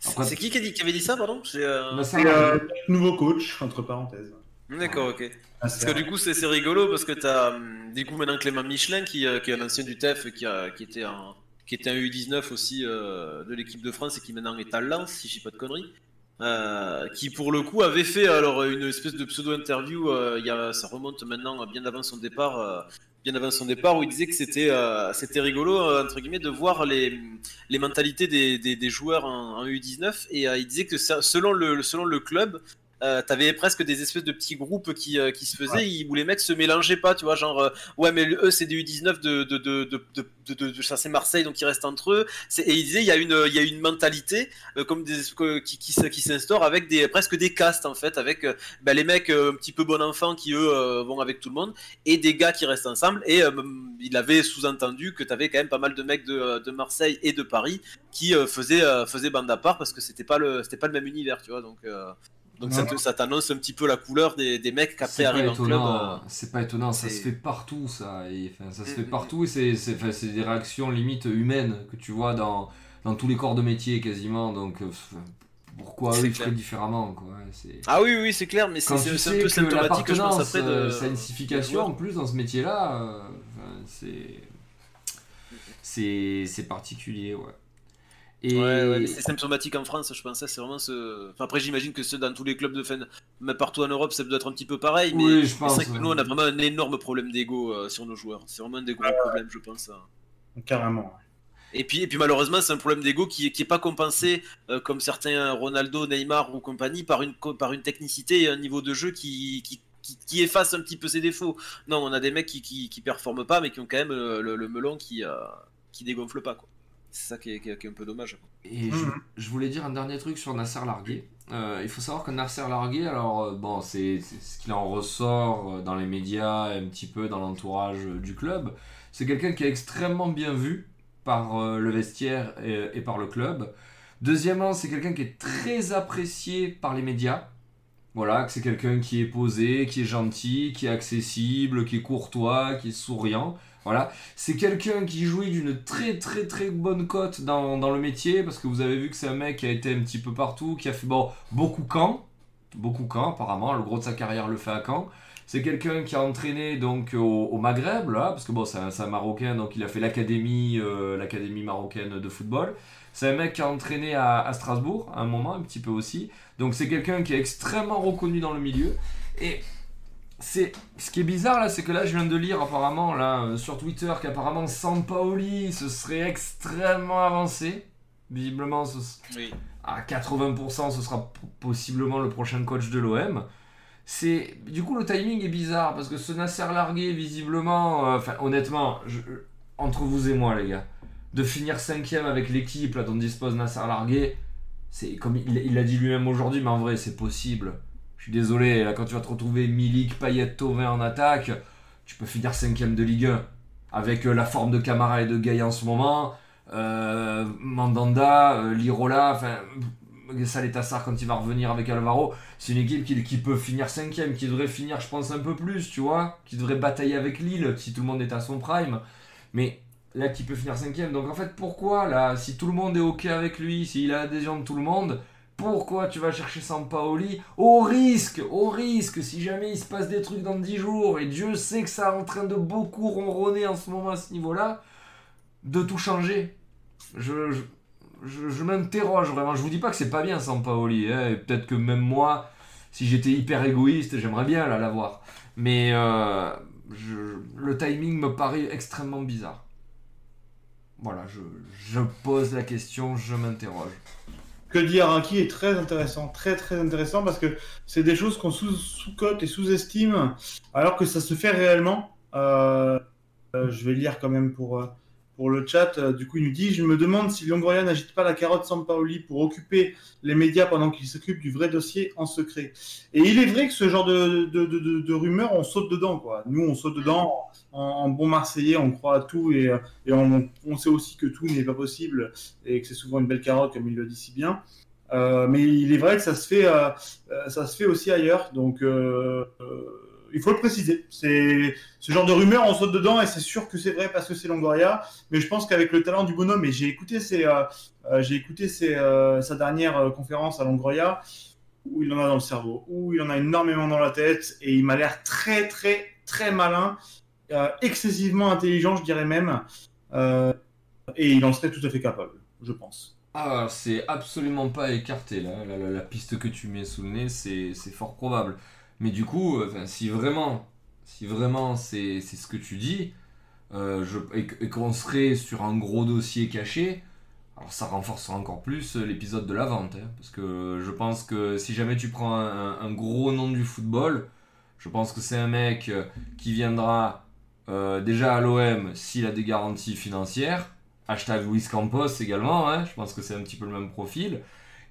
C'est qui qui, qui avait dit ça, pardon? C'est le nouveau coach, entre parenthèses. D'accord, ok. Ah, parce que du coup, c'est rigolo parce que tu as hum, du coup maintenant Clément Michelin qui, euh, qui est un ancien du TEF qui, a, qui, était un, qui était un U19 aussi euh, de l'équipe de France et qui maintenant est à Lens, si je dis pas de conneries. Euh, qui pour le coup avait fait alors une espèce de pseudo interview il y a, ça remonte maintenant bien avant son départ bien avant son départ où il disait que c'était c'était rigolo entre guillemets de voir les, les mentalités des, des, joueurs en, en, U19 et il disait que ça, selon le selon le club euh, t'avais presque des espèces de petits groupes qui, euh, qui se faisaient où les mecs se mélangeaient pas, tu vois, genre euh, ouais mais eux c'est des U19 de de de de de, de, de c'est Marseille donc ils restent entre eux. Et ils disaient il y a une il y a une mentalité comme des qui qui, qui s'instaure avec des presque des castes en fait avec bah, les mecs un petit peu bon enfant qui eux vont avec tout le monde et des gars qui restent ensemble et il avait sous-entendu que t'avais quand même pas mal de mecs de, de Marseille et de Paris qui faisaient faisaient bande à part parce que c'était pas le c'était pas le même univers, tu vois donc donc ça, t'annonce un petit peu la couleur des, des mecs qui après arrivent en club. Euh, c'est pas étonnant, ça se fait partout ça. Et, ça se fait mm, mm, partout et c'est des réactions limite humaines que tu vois dans, dans tous les corps de métier quasiment. Donc euh, pourquoi eux ils feraient différemment quoi. Ah oui oui c'est clair mais c'est un peu symptomatique je pense après de... Euh, Signification en plus dans ce métier là, c'est c'est particulier ouais. Ouais, c'est symptomatique en France, je pense. C'est vraiment ce. après, j'imagine que c'est dans tous les clubs de fin, mais partout en Europe, ça doit être un petit peu pareil. Mais c'est vrai que nous, on a vraiment un énorme problème d'ego euh, sur nos joueurs. C'est vraiment un des gros problèmes, je pense. Hein. Carrément. Et puis, et puis malheureusement, c'est un problème d'ego qui n'est qui est pas compensé, euh, comme certains Ronaldo, Neymar ou compagnie, par une, par une technicité et un niveau de jeu qui, qui, qui, efface un petit peu ses défauts. Non, on a des mecs qui, qui, qui performent pas, mais qui ont quand même euh, le, melon qui, qui dégonfle pas. Quoi. C'est ça qui est, un peu dommage. Et mhm. je, voulais dire un dernier truc sur Nasser Largué. Euh, il faut savoir que Nasser Largué, alors euh, bon, c'est ce qu'il en ressort euh, dans les médias et un petit peu dans l'entourage du club. C'est quelqu'un qui est extrêmement bien vu par le vestiaire et, par le club. Deuxièmement, c'est quelqu'un qui est très apprécié par les médias. Voilà, que c'est quelqu'un qui est posé, qui est gentil, qui est accessible, qui est courtois, qui est souriant. Voilà, c'est quelqu'un qui jouit d'une très très très bonne cote dans, le métier parce que vous avez vu que c'est un mec qui a été un petit peu partout, qui a fait bon, beaucoup Caen, beaucoup Caen apparemment, le gros de sa carrière le fait à Caen. C'est quelqu'un qui a entraîné donc au, Maghreb là, parce que bon c'est un, marocain donc il a fait l'académie euh, l'académie marocaine de football. C'est un mec qui a entraîné à, à Strasbourg à un moment un petit peu aussi. Donc c'est quelqu'un qui est extrêmement reconnu dans le milieu et c'est ce qui est bizarre là, c'est que là je viens de lire apparemment là euh, sur Twitter qu'apparemment Sampaoli ce serait extrêmement avancé. Visiblement, à 80%, ce sera possiblement le prochain coach de l'OM. C'est du coup le timing est bizarre parce que ce Nasser largué visiblement, euh, enfin honnêtement, entre vous et moi les gars, de finir cinquième avec l'équipe là dont dispose Nasser largué, c'est comme il, il l'a dit lui-même aujourd'hui, mais en vrai c'est possible désolé, là, quand tu vas te retrouver Milik, Payet, Tovin en attaque, tu peux finir 5 de Ligue 1. Avec euh, la forme de Camara et de Gaïa en ce moment, euh, Mandanda, euh, Lirola, enfin, Saletassar quand il va revenir avec Alvaro, c'est une équipe qui, peut finir 5 qui devrait finir, je pense, un peu plus, tu vois, qui devrait batailler avec Lille si tout le monde est à son prime. Mais là, qui peut finir 5 Donc en fait, pourquoi, là, si tout le monde est OK avec lui, s'il a l'adhésion de tout le monde, pourquoi tu vas chercher Sampaoli Au risque, au risque, si jamais il se passe des trucs dans 10 jours, et Dieu sait que ça est en train de beaucoup ronronner en ce moment à ce niveau-là, de tout changer. Je, je, m'interroge vraiment. Je vous dis pas que c'est pas bien Sampaoli, hein, et peut-être que même moi, si j'étais hyper égoïste, j'aimerais bien l'avoir. Mais euh, le timing me paraît extrêmement bizarre. Voilà, je, je pose la question, je m'interroge que dit Araki est très intéressant, très très intéressant parce que c'est des choses qu'on sous-cote et sous-estime alors que ça se fait réellement. Euh, euh, je vais lire quand même pour, euh, pour le chat. du coup, il nous dit Je me demande si Longoria n'agite pas la carotte Sampaoli pour occuper les médias pendant qu'il s'occupe du vrai dossier en secret. Et il est vrai que ce genre de, de, rumeurs, on saute dedans. Quoi. Nous, on saute dedans en, bon Marseillais, on croit à tout et, et on, sait aussi que tout n'est pas possible et que c'est souvent une belle carotte, comme il le dit si bien. Euh, mais il est vrai que ça se fait, euh, euh ça se fait aussi ailleurs. Donc, euh, euh, il faut le préciser. C'est ce genre de rumeur, on saute dedans et c'est sûr que c'est vrai parce que c'est Longoria. Mais je pense qu'avec le talent du bonhomme, et j'ai écouté, ses, j'ai écouté ses, sa dernière conférence à Longoria, où il en a dans le cerveau, où il en a énormément dans la tête et il m'a l'air très, très, très malin. Euh, excessivement intelligent, je dirais même. Euh, et il en serait tout à fait capable, je pense. Ah, c'est absolument pas écarté là. La, piste que tu mets sous le nez, c'est fort probable. Mais du coup, euh, si vraiment, si vraiment c'est ce que tu dis, je, et, qu'on serait sur un gros dossier caché, alors ça renforcera encore plus l'épisode de la vente. hein, parce que je pense que si jamais tu prends un, gros nom du football, je pense que c'est un mec euh, qui viendra euh, déjà à l'OM s'il a des garanties financières. Hashtag Luis Campos également, hein, je pense que c'est un petit peu le même profil.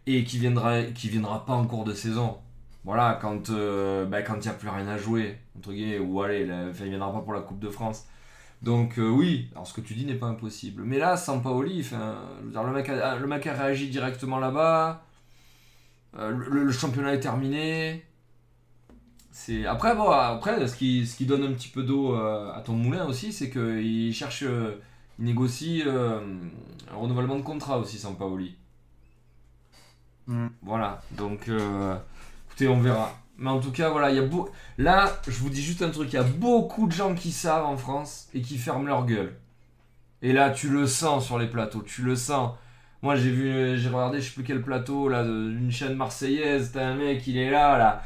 Et qui viendra, qui viendra pas en cours de saison. Voilà, quand euh, bah, quand il n'y a plus rien à jouer, entre guillemets, ou allez, la- il viendra pas pour la Coupe de France. Donc euh, oui, alors ce que tu dis n'est pas impossible. Mais là, je veux dire, le, mec a, le mec a réagi directement là-bas. Euh, le, le championnat est terminé. C'est après bon, après ce qui, ce qui donne un petit peu d'eau à ton moulin aussi, c'est qu'il cherche, il négocie un renouvellement de contrat aussi, Sampaoli. Mm. Voilà, donc on verra. Mais en tout cas, voilà, il y a là, je vous dis juste un truc, il y a beaucoup de gens qui savent en France et qui ferment leur gueule. Et là, tu le sens sur les plateaux, tu le sens. Moi, j'ai vu, j'ai regardé, je sais plus quel plateau, là, d'une chaîne marseillaise, t'as un mec, il est là, là.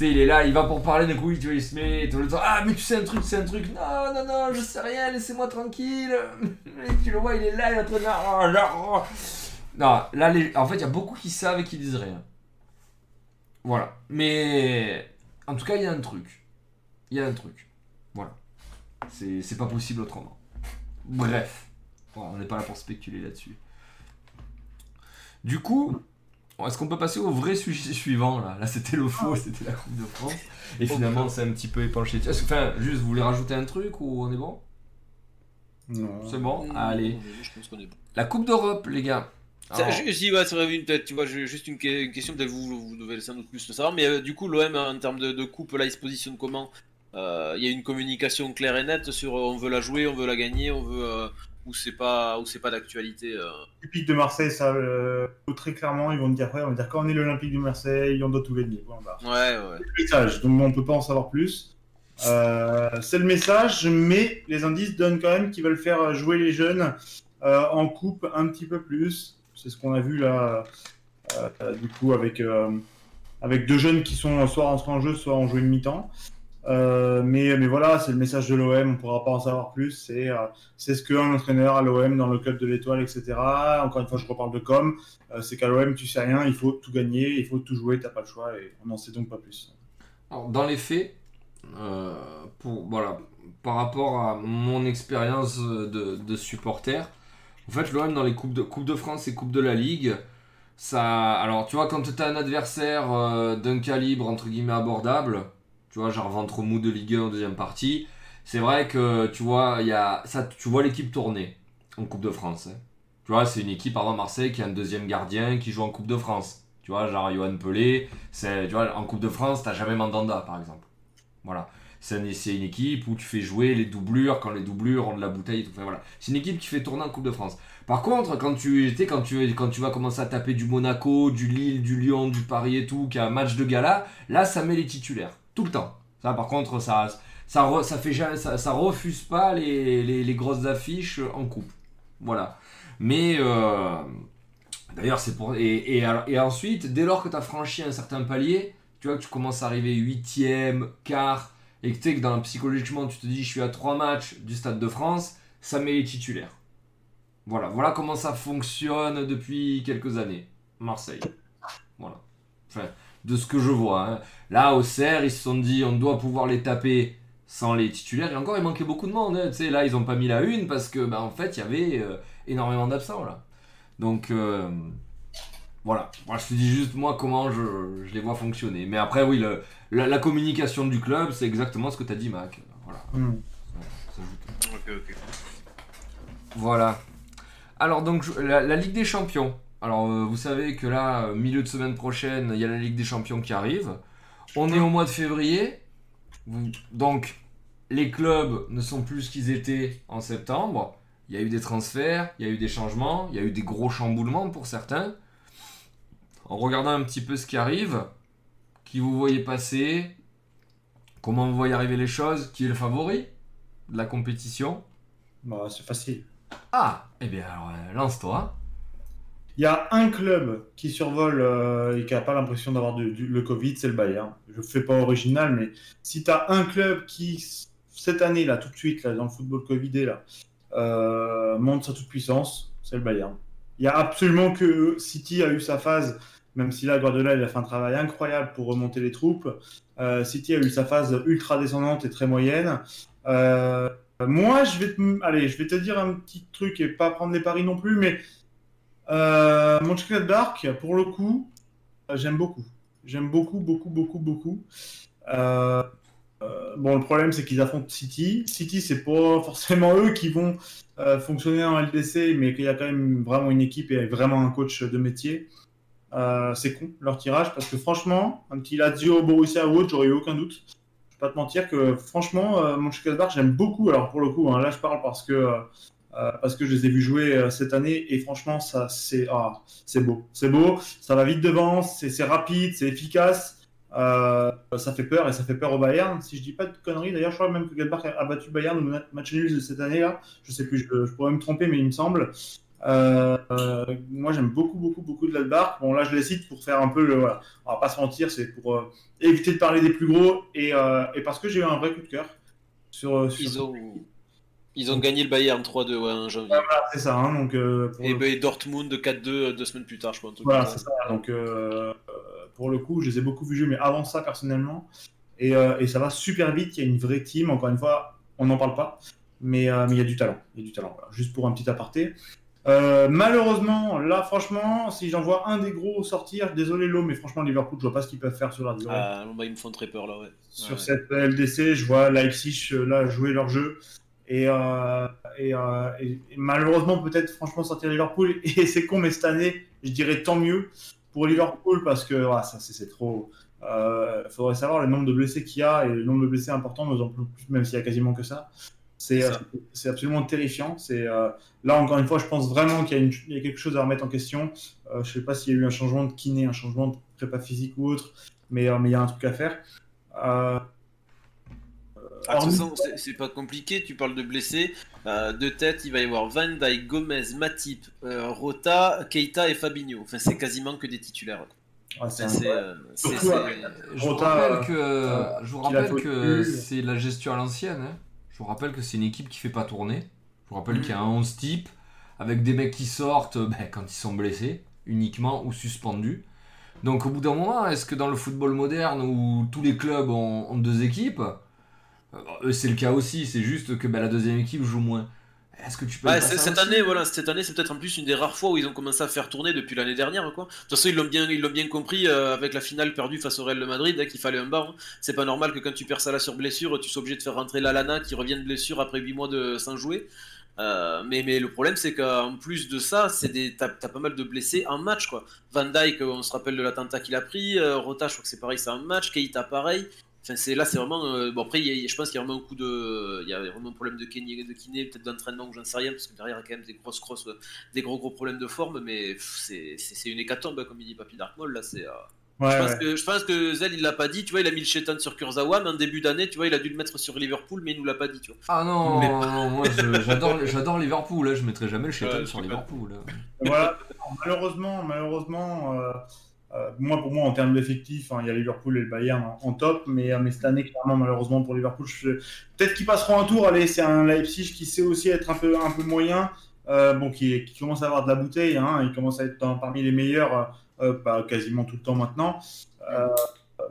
Il est là, il va pour parler, d'un coup, il, se met. Ah, mais tu sais un truc, c'est un truc. Non, non, non, je sais rien, laissez-moi tranquille. <laughs> Et tu le vois, il est là, il est en train de. Là, oh. Non, là, en fait, il y a beaucoup qui savent et qui disent rien. Voilà. Mais. En tout cas, il y a un truc. Il y a un truc. Voilà. C'est c'est pas possible autrement. Bref. Bon, on n'est pas là pour spéculer là-dessus. Du coup, est-ce qu'on peut passer au vrai sujet suivant là? Là, c'était le faux, c'était la Coupe de France. Et finalement, c'est un petit peu épanché. Est-ce que- Enfin, juste, vous voulez rajouter un truc ou on est bon? Non. C'est bon? Allez. Je pense qu'on est bon. La Coupe d'Europe, les gars. Ça, je, dis, ouais, tu vois, je- juste une, que- une question, peut-être vous, vous devez sans doute plus le savoir, mais euh, du coup, l'OM, en termes de, de coupe, là, il se positionne comment? Euh, Il y a une communication claire et nette sur euh, on veut la jouer, on veut la gagner, on veut. euh, ou c'est pas, ou c'est pas d'actualité euh? L'Olympique de Marseille, ça, euh, très clairement, ils vont te dire, ouais, on va dire quand on est l'Olympique de Marseille, on doit tout gagner. Point barre. Ouais, ouais. C'est le message, donc on peut pas en savoir plus. Euh, c'est le message, mais les indices donnent quand même qu'ils veulent faire jouer les jeunes euh, en coupe un petit peu plus. C'est ce qu'on a vu là, euh, du coup, avec, euh, avec deux jeunes qui sont soit rentrés en jeu, soit en joué une mi-temps. Euh, mais, mais voilà, c'est le message de l'OM, on pourra pas en savoir plus. C'est ce qu'un entraîneur à l'OM dans le club de l'étoile, etc. Encore une fois, je reparle de com. c'est qu'à l'OM, tu sais rien, il faut tout gagner, il faut tout jouer, t'as pas le choix et on n'en sait donc pas plus. dans les faits, voilà, par rapport à mon expérience de supporter, en fait, l'OM dans les coupes de, Coupe de France et Coupe de la Ligue, ça. Alors, tu vois, quand tu as un adversaire euh, d'un calibre entre guillemets abordable, tu vois, genre ventre mou de Ligue 1 en deuxième partie, c'est vrai que tu vois, y a, ça, tu vois l'équipe tourner en Coupe de France. hein. Tu vois, c'est une équipe, exemple, Marseille, qui a un deuxième gardien qui joue en Coupe de France. Tu vois, genre Johan Pelé, tu vois, en Coupe de France, t'as jamais Mandanda, par exemple. Voilà. C'est un- c'est une équipe où tu fais jouer les doublures quand les doublures ont de la bouteille. voilà. C'est une équipe qui fait tourner en Coupe de France. Par contre, quand tu, quand tu, quand tu vas commencer à taper du Monaco, du Lille, du Lyon, du Paris et tout, qui a un match de gala, là, ça met les titulaires. Tout le temps. Ça, par contre, ça, ça, ça, fait ça, ça refuse pas les, les, grosses affiches en coupe. Voilà. Mais euh, d'ailleurs, c'est pour. Et, et, ensuite, dès lors que tu as franchi un certain palier, tu vois que tu commences à arriver huitième, quart, et que tu sais que psychologiquement, tu te dis je suis à trois matchs du Stade de France, ça met les titulaires. Voilà, voilà comment ça fonctionne depuis quelques années. Marseille. Voilà. Enfin, de ce que je vois. hein. Là, au CER, ils se sont dit on doit pouvoir les taper sans les titulaires. Et encore, il manquait beaucoup de monde. hein. Là, ils ont pas mis la une parce que, bah, en fait, il y avait euh, énormément d'absents là. Donc, euh, voilà. Moi, je te dis juste moi comment je, je les vois fonctionner. Mais après, oui, le- la, la communication du club, c'est exactement ce que tu as dit, Mac. Voilà. Hmm. Voilà. Alors donc la, la Ligue des Champions. Alors euh, vous savez que là, euh, milieu de semaine prochaine, il y a la Ligue des Champions qui arrive. On est au mois de février. Donc les clubs ne sont plus ce qu'ils étaient en septembre. Il y a eu des transferts, il y a eu des changements, il y a eu des gros chamboulements pour certains. En regardant un petit peu ce qui arrive, qui vous voyez passer, comment vous voyez arriver les choses, qui est le favori de la compétition Bah, c'est facile. ah, eh bien alors euh, lance-toi. Il y a un club qui survole euh, et qui n'a pas l'impression d'avoir le Covid, c'est le Bayern. Je ne fais pas original, mais si tu as un club qui, cette année, là, tout de suite, là, dans le football Covidé, là, euh, monte sa toute puissance, c'est le Bayern. Il y a absolument que City a eu sa phase, même si là, Guardiola, il a fait un travail incroyable pour remonter les troupes. Euh, City a eu sa phase ultra descendante et très moyenne. Euh, moi, je vais, te, allez, je vais te dire un petit truc et pas prendre les paris non plus, mais euh, Mönchengladbach, pour le coup, euh, j'aime beaucoup. J'aime beaucoup, beaucoup, beaucoup, beaucoup. Bon, le problème, c'est qu'ils affrontent City. City, c'est pas <laughs> forcément eux qui vont fonctionner en LDC, mais qu'il y a quand même vraiment une équipe et vraiment un coach de métier. Euh, c'est con leur tirage parce que franchement, un petit Lazio, Borussia ou autre, j'aurais eu aucun doute. Je vais pas te mentir que franchement, euh, Mönchengladbach, j'aime beaucoup. Alors pour le coup, hein, là je parle parce que euh, parce que je les ai vus jouer euh, cette année et franchement, ça c'est ah, c'est beau, c'est beau. Ça va vite devant, c'est rapide, c'est efficace. Euh, ça fait peur et ça fait peur au Bayern. Si je dis pas de conneries, d'ailleurs, je crois même que Gladbach a battu Bayern au match nul de cette année-là. Je sais plus, je, pourrais me tromper, mais il me semble. Euh, moi, j'aime beaucoup, beaucoup, beaucoup de Gladbach. Bon, là, je les cite pour faire un peu le. Voilà. On va pas se mentir, c'est pour euh, éviter de parler des plus gros et, euh, et parce que j'ai eu un vrai coup de cœur sur. sur... Ils ont. Ils ont gagné le Bayern 3-2 ouais, en janvier. Voilà, c'est ça. Hein, donc, euh, et, le... Dortmund 4-2 deux semaines plus tard, je crois. Voilà, c'est ça. Donc, pour le coup, je les ai beaucoup vus jouer, mais avant ça, personnellement. Et, et, ça va super vite. Il y a une vraie team. Encore une fois, on n'en parle pas. Mais, mais il y a du talent. Il y a du talent. Voilà. Juste pour un petit aparté. Euh, malheureusement, là, franchement, si j'en vois un des gros sortir, désolé l'eau, mais franchement, Liverpool, je vois pas ce qu'ils peuvent faire sur la durée. Ah, bah, ils me font très peur là, ouais. Sur ouais. cette LDC, je vois Leipzig là jouer leur jeu. Et, euh, et, euh, et, et, malheureusement, peut-être franchement sortir Liverpool. <laughs> Et c'est con, mais cette année, je dirais tant mieux pour Liverpool parce que ah, ça c'est trop. Il euh, faudrait savoir le nombre de blessés qu'il y a et le nombre de blessés important, même s'il y a quasiment que ça. C'est absolument terrifiant. C'est euh, là encore une fois, je pense vraiment qu'il y, y, a quelque chose à remettre en question. Euh, je sais pas s'il y a eu un changement de kiné, un changement de prépa physique ou autre, mais mais il y a un truc à faire. Euh, ah, de toute façon, c'est pas compliqué. Tu parles de blessés. Euh, de tête, il va y avoir Van Dijk, Gomez, Matip, euh, Rota, Keita et Fabinho. Enfin, c'est quasiment que des titulaires. Ah, c'est euh, je vous rappelle que, euh, je vous rappelle que c'est la gestion à l'ancienne. Hein. Je vous rappelle que c'est une équipe qui fait pas tourner. Je vous rappelle mmh. qu'il y a un 11 type avec des mecs qui sortent <laughs> ben, quand ils sont blessés uniquement ou suspendus. Donc au bout d'un moment, est-ce que dans le football moderne où tous les clubs ont, ont deux équipes, c'est le cas aussi, c'est juste que bah, la deuxième équipe joue moins. Est-ce que tu peux ouais, cette année, voilà, cette année, c'est peut-être en plus une des rares fois où ils ont commencé à faire tourner depuis l'année dernière, quoi. De toute façon, ils l'ont bien, ils l'ont bien compris euh, avec la finale perdue face au Real de Madrid, hein, qu'il fallait un bar. Hein. C'est pas normal que quand tu perds ça là sur blessure, tu sois obligé de faire rentrer Lalana qui revient de blessure après 8 mois de sans jouer. Euh, mais, mais le problème, c'est qu'en plus de ça, c'est des, t'as, pas mal de blessés en match, quoi. Van Dyke, on se rappelle de l'attentat qu'il a pris. Euh, Rota, je crois que c'est pareil, c'est un match. Keita, pareil. Enfin, c'est là, c'est vraiment. Euh, bon, après, y a, je pense qu'il y a vraiment un coup de. Il y a vraiment un problème de kiné, de kiné peut-être d'entraînement, j'en sais rien, parce que derrière, il y a quand même des grosses crosses, des gros gros problèmes de forme, mais c'est, une hécatombe, hein, comme il dit Papy Darkmall, là, c'est. Euh... Ouais, je, pense ouais. que, je pense que Zell, il l'a pas dit, tu vois, il a mis le chétan sur Kurzawa, mais en début d'année, tu vois, il a dû le mettre sur Liverpool, mais il nous l'a pas dit, tu vois. Ah non, mais... non moi j'adore, j'adore Liverpool, là, je mettrai jamais le chétan ouais, sur Liverpool. Là. Voilà, malheureusement, malheureusement. Euh... Euh, moi, pour moi, en termes d'effectifs, hein, il y a Liverpool et le Bayern en, top, mais, euh, mais, cette année, clairement, malheureusement pour Liverpool, peut-être qu'ils passeront un tour. Allez, c'est un Leipzig qui sait aussi être un peu, un peu moyen, euh, bon, qui, commence à avoir de la bouteille, hein, il commence à être parmi les meilleurs bah, quasiment tout le temps maintenant.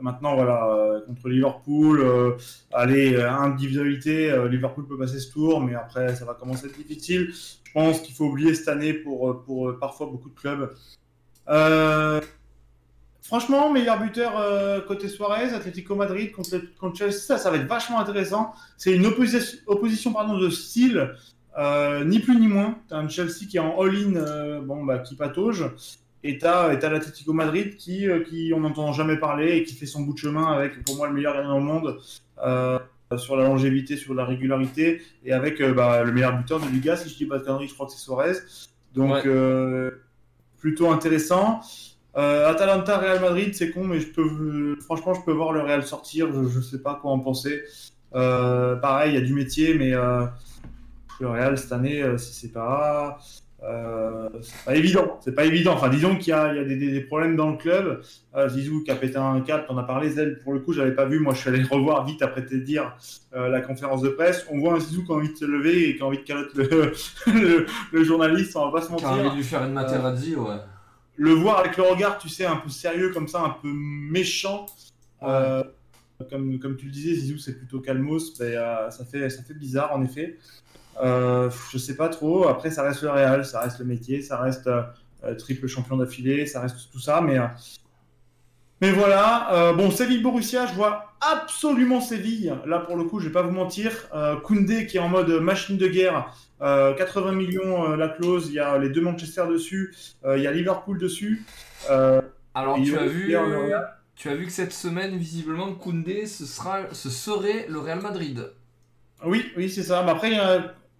Maintenant, voilà, contre Liverpool, allez, individualité, Liverpool peut passer ce tour, mais après, ça va commencer à être difficile. Je pense qu'il faut oublier cette année pour, pour parfois beaucoup de clubs. Franchement, meilleur buteur euh, côté Suarez, Atlético Madrid contre, contre, Chelsea, ça, ça va être vachement intéressant. C'est une opposition, opposition pardon, de style, euh, ni plus ni moins. T'as un Chelsea qui est en all-in, euh, bon, bah, qui patauge, et t'as l'Atlético Madrid qui, qui on n'entend jamais parler et qui fait son bout de chemin avec, pour moi, le meilleur gardien au monde sur la longévité, sur la régularité, et avec bah, le meilleur buteur de Liga, si je dis pas de conneries, je crois que c'est Suarez. Donc, ouais. plutôt intéressant. Euh, Atalanta, Real Madrid, c'est con, mais franchement, je peux voir le Real sortir. Je, je sais pas quoi en penser. Euh, pareil, il y a du métier, mais euh, le Real cette année, si c'est pas pas évident, c'est pas évident. Enfin, disons qu'il y a, des, problèmes dans le club. Zizou qui a pété un câble, t'en as parlé, Zel, pour le coup, j'avais pas vu. Moi, je suis allé <laughs> revoir vite après te dire la conférence de presse. On voit un Zizou qui a envie de se lever et qui a envie de calotte <laughs> le, journaliste, on va pas se Qui a envie de mentir. lui faire une Materazzi, ouais. Le voir avec le regard, tu sais, un peu sérieux comme ça, un peu méchant. euh, comme, comme tu le disais, Zizou, c'est plutôt calmos. mais, euh, ça, fait, ça fait bizarre, en effet. Euh, je sais pas trop. Après, ça reste le Real, ça reste le métier, ça reste triple champion d'affilée, ça reste tout ça. Mais, mais voilà. Bon, Séville-Borussia, je vois absolument Séville. Là, pour le coup, je vais pas vous mentir. Koundé qui est en mode machine de guerre. Euh, 80 millions euh, la clause. Il y a les deux Manchester dessus. Euh, il y a Liverpool dessus. Euh, Alors, tu as vu. Tu as vu que cette semaine, visiblement, Koundé, ce, sera, ce serait le Real Madrid. Oui, oui, c'est ça. Mais après,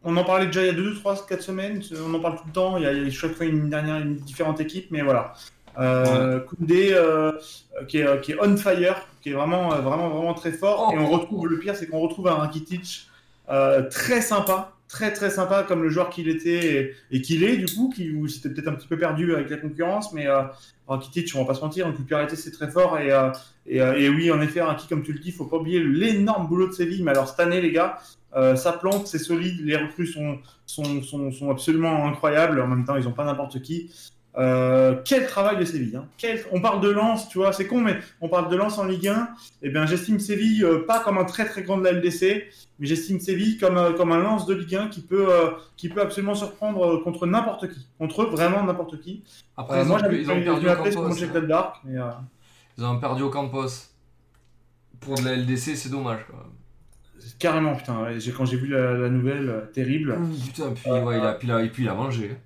on en parlait déjà il y a 2, 3, 4 semaines. On en parle tout le temps. Il y a, il y a chaque fois une dernière, une différente équipe, mais voilà. Euh, Koundé euh, qui, est, qui est on fire, qui est vraiment, euh, vraiment, vraiment très fort. Oh. Et on retrouve, le pire, c'est qu'on retrouve un Rakitic euh, très sympa, très très sympa comme le joueur qu'il était et, qu'il est du coup, qui où c'était peut-être un petit peu perdu avec la concurrence, mais euh, Rakitic, on va pas se mentir, en popularité c'est très fort et, euh, et, euh, et oui, en effet, Raki, comme tu le dis, faut pas oublier l'énorme boulot de Séville. Mais alors cette année, les gars, euh, ça plante, c'est solide, les recrues sont, sont, sont, sont absolument incroyables. En même temps, ils ont pas n'importe qui. Euh, quel travail de Séville. Hein. Quel... On parle de Lens, tu vois, c'est con, mais on parle de Lens en Ligue 1. Eh bien, j'estime Séville euh, pas comme un très très grand de la LDC, mais j'estime Séville comme, euh, comme un Lens de Ligue 1 qui peut, qui peut absolument surprendre contre n'importe qui. Contre vraiment n'importe qui. Après, ils, moi, ont, j'avais perdu au Campos. Mais Ils ont perdu au Campos. Pour de la LDC, c'est dommage. Quoi. carrément, putain, ouais, quand j'ai vu la, la nouvelle, terrible. Putain, puis, ouais, il a, puis, il a- et puis il a mangé.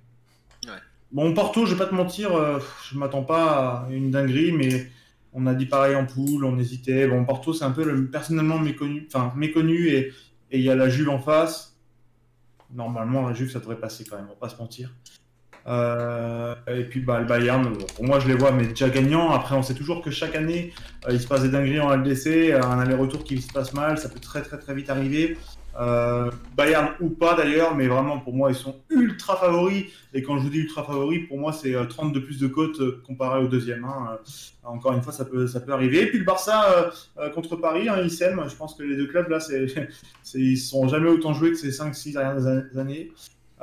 Bon, Porto, je vais pas te mentir, euh, je m'attends pas à une dinguerie, mais on a dit pareil en poule, on hésitait. Bon, Porto, c'est un peu le, personnellement méconnu, et il y a la Juve en face. Normalement, la Juve, ça devrait passer quand même, on va pas se mentir. Euh, et puis bah, le Bayern, pour moi, je les vois, mais déjà gagnants. Après, on sait toujours que chaque année, euh, il se passe des dingueries en LDC, un aller-retour qui se passe mal, ça peut très très très vite arriver. Euh, Bayern ou pas d'ailleurs, mais vraiment pour moi ils sont ultra favoris. Et quand je vous dis ultra favoris, pour moi c'est euh, 30 de plus de côtes euh, comparé au deuxième. hein. Euh, Encore une fois, ça peut, ça peut arriver. Et puis le Barça euh, euh, contre Paris, hein. Je pense que les deux clubs là, c'est, <laughs> c'est, ils sont jamais autant joués que ces 5-6 dernières années.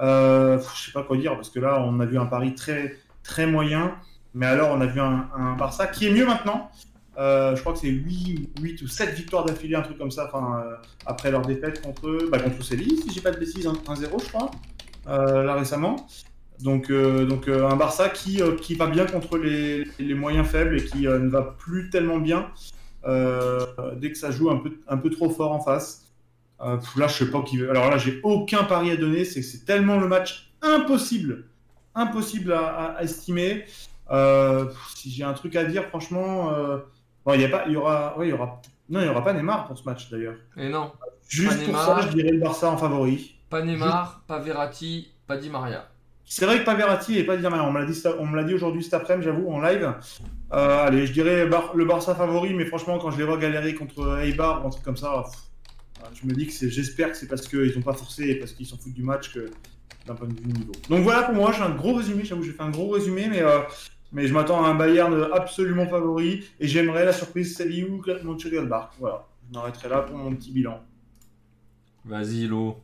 Euh, je sais pas quoi dire parce que là on a vu un Paris très très moyen, mais alors on a vu un Barça qui est mieux maintenant. Euh, je crois que c'est 8, 8 ou 7 victoires d'affilée, un truc comme ça, euh, après leur défaite contre, bah, contre Séville, si j'ai pas de bêtises, 1-0 je crois, euh, là récemment. Donc, donc un Barça qui, qui va bien contre les, les moyens faibles et qui ne va plus tellement bien dès que ça joue un peu, un peu trop fort en face. Là, je sais pas qui veut. Alors là, j'ai aucun pari à donner, c'est tellement le match impossible, impossible à, estimer. Si j'ai un truc à dire, franchement, bon, il y a pas, il y aura, ouais, il y aura, non, il y aura pas Neymar pour ce match d'ailleurs. Et non, Juste Pas pour Neymar. ça, je dirais le Barça en favori. pas Neymar, pas Verratti, pas Di Maria. C'est vrai que pas Verratti et pas Di Maria. On me l'a dit, on me l'a dit aujourd'hui cet après-midi, j'avoue, en live. Euh, allez, je dirais Bar- le Barça favori, mais franchement, quand je les vois galérer contre Eibar ou un truc comme ça, pff, je me dis que c'est, j'espère que c'est parce qu'ils n'ont pas forcé et parce qu'ils s'en foutent du match que d'un point de vue niveau. Donc voilà pour moi, j'ai un gros résumé. J'avoue, j'ai fait un gros résumé, mais euh, mais je m'attends à un Bayern absolument favori et j'aimerais la surprise Séville ou Mönchengladbach. Voilà, je m'arrêterai là pour mon petit bilan. Vas-y, Lo.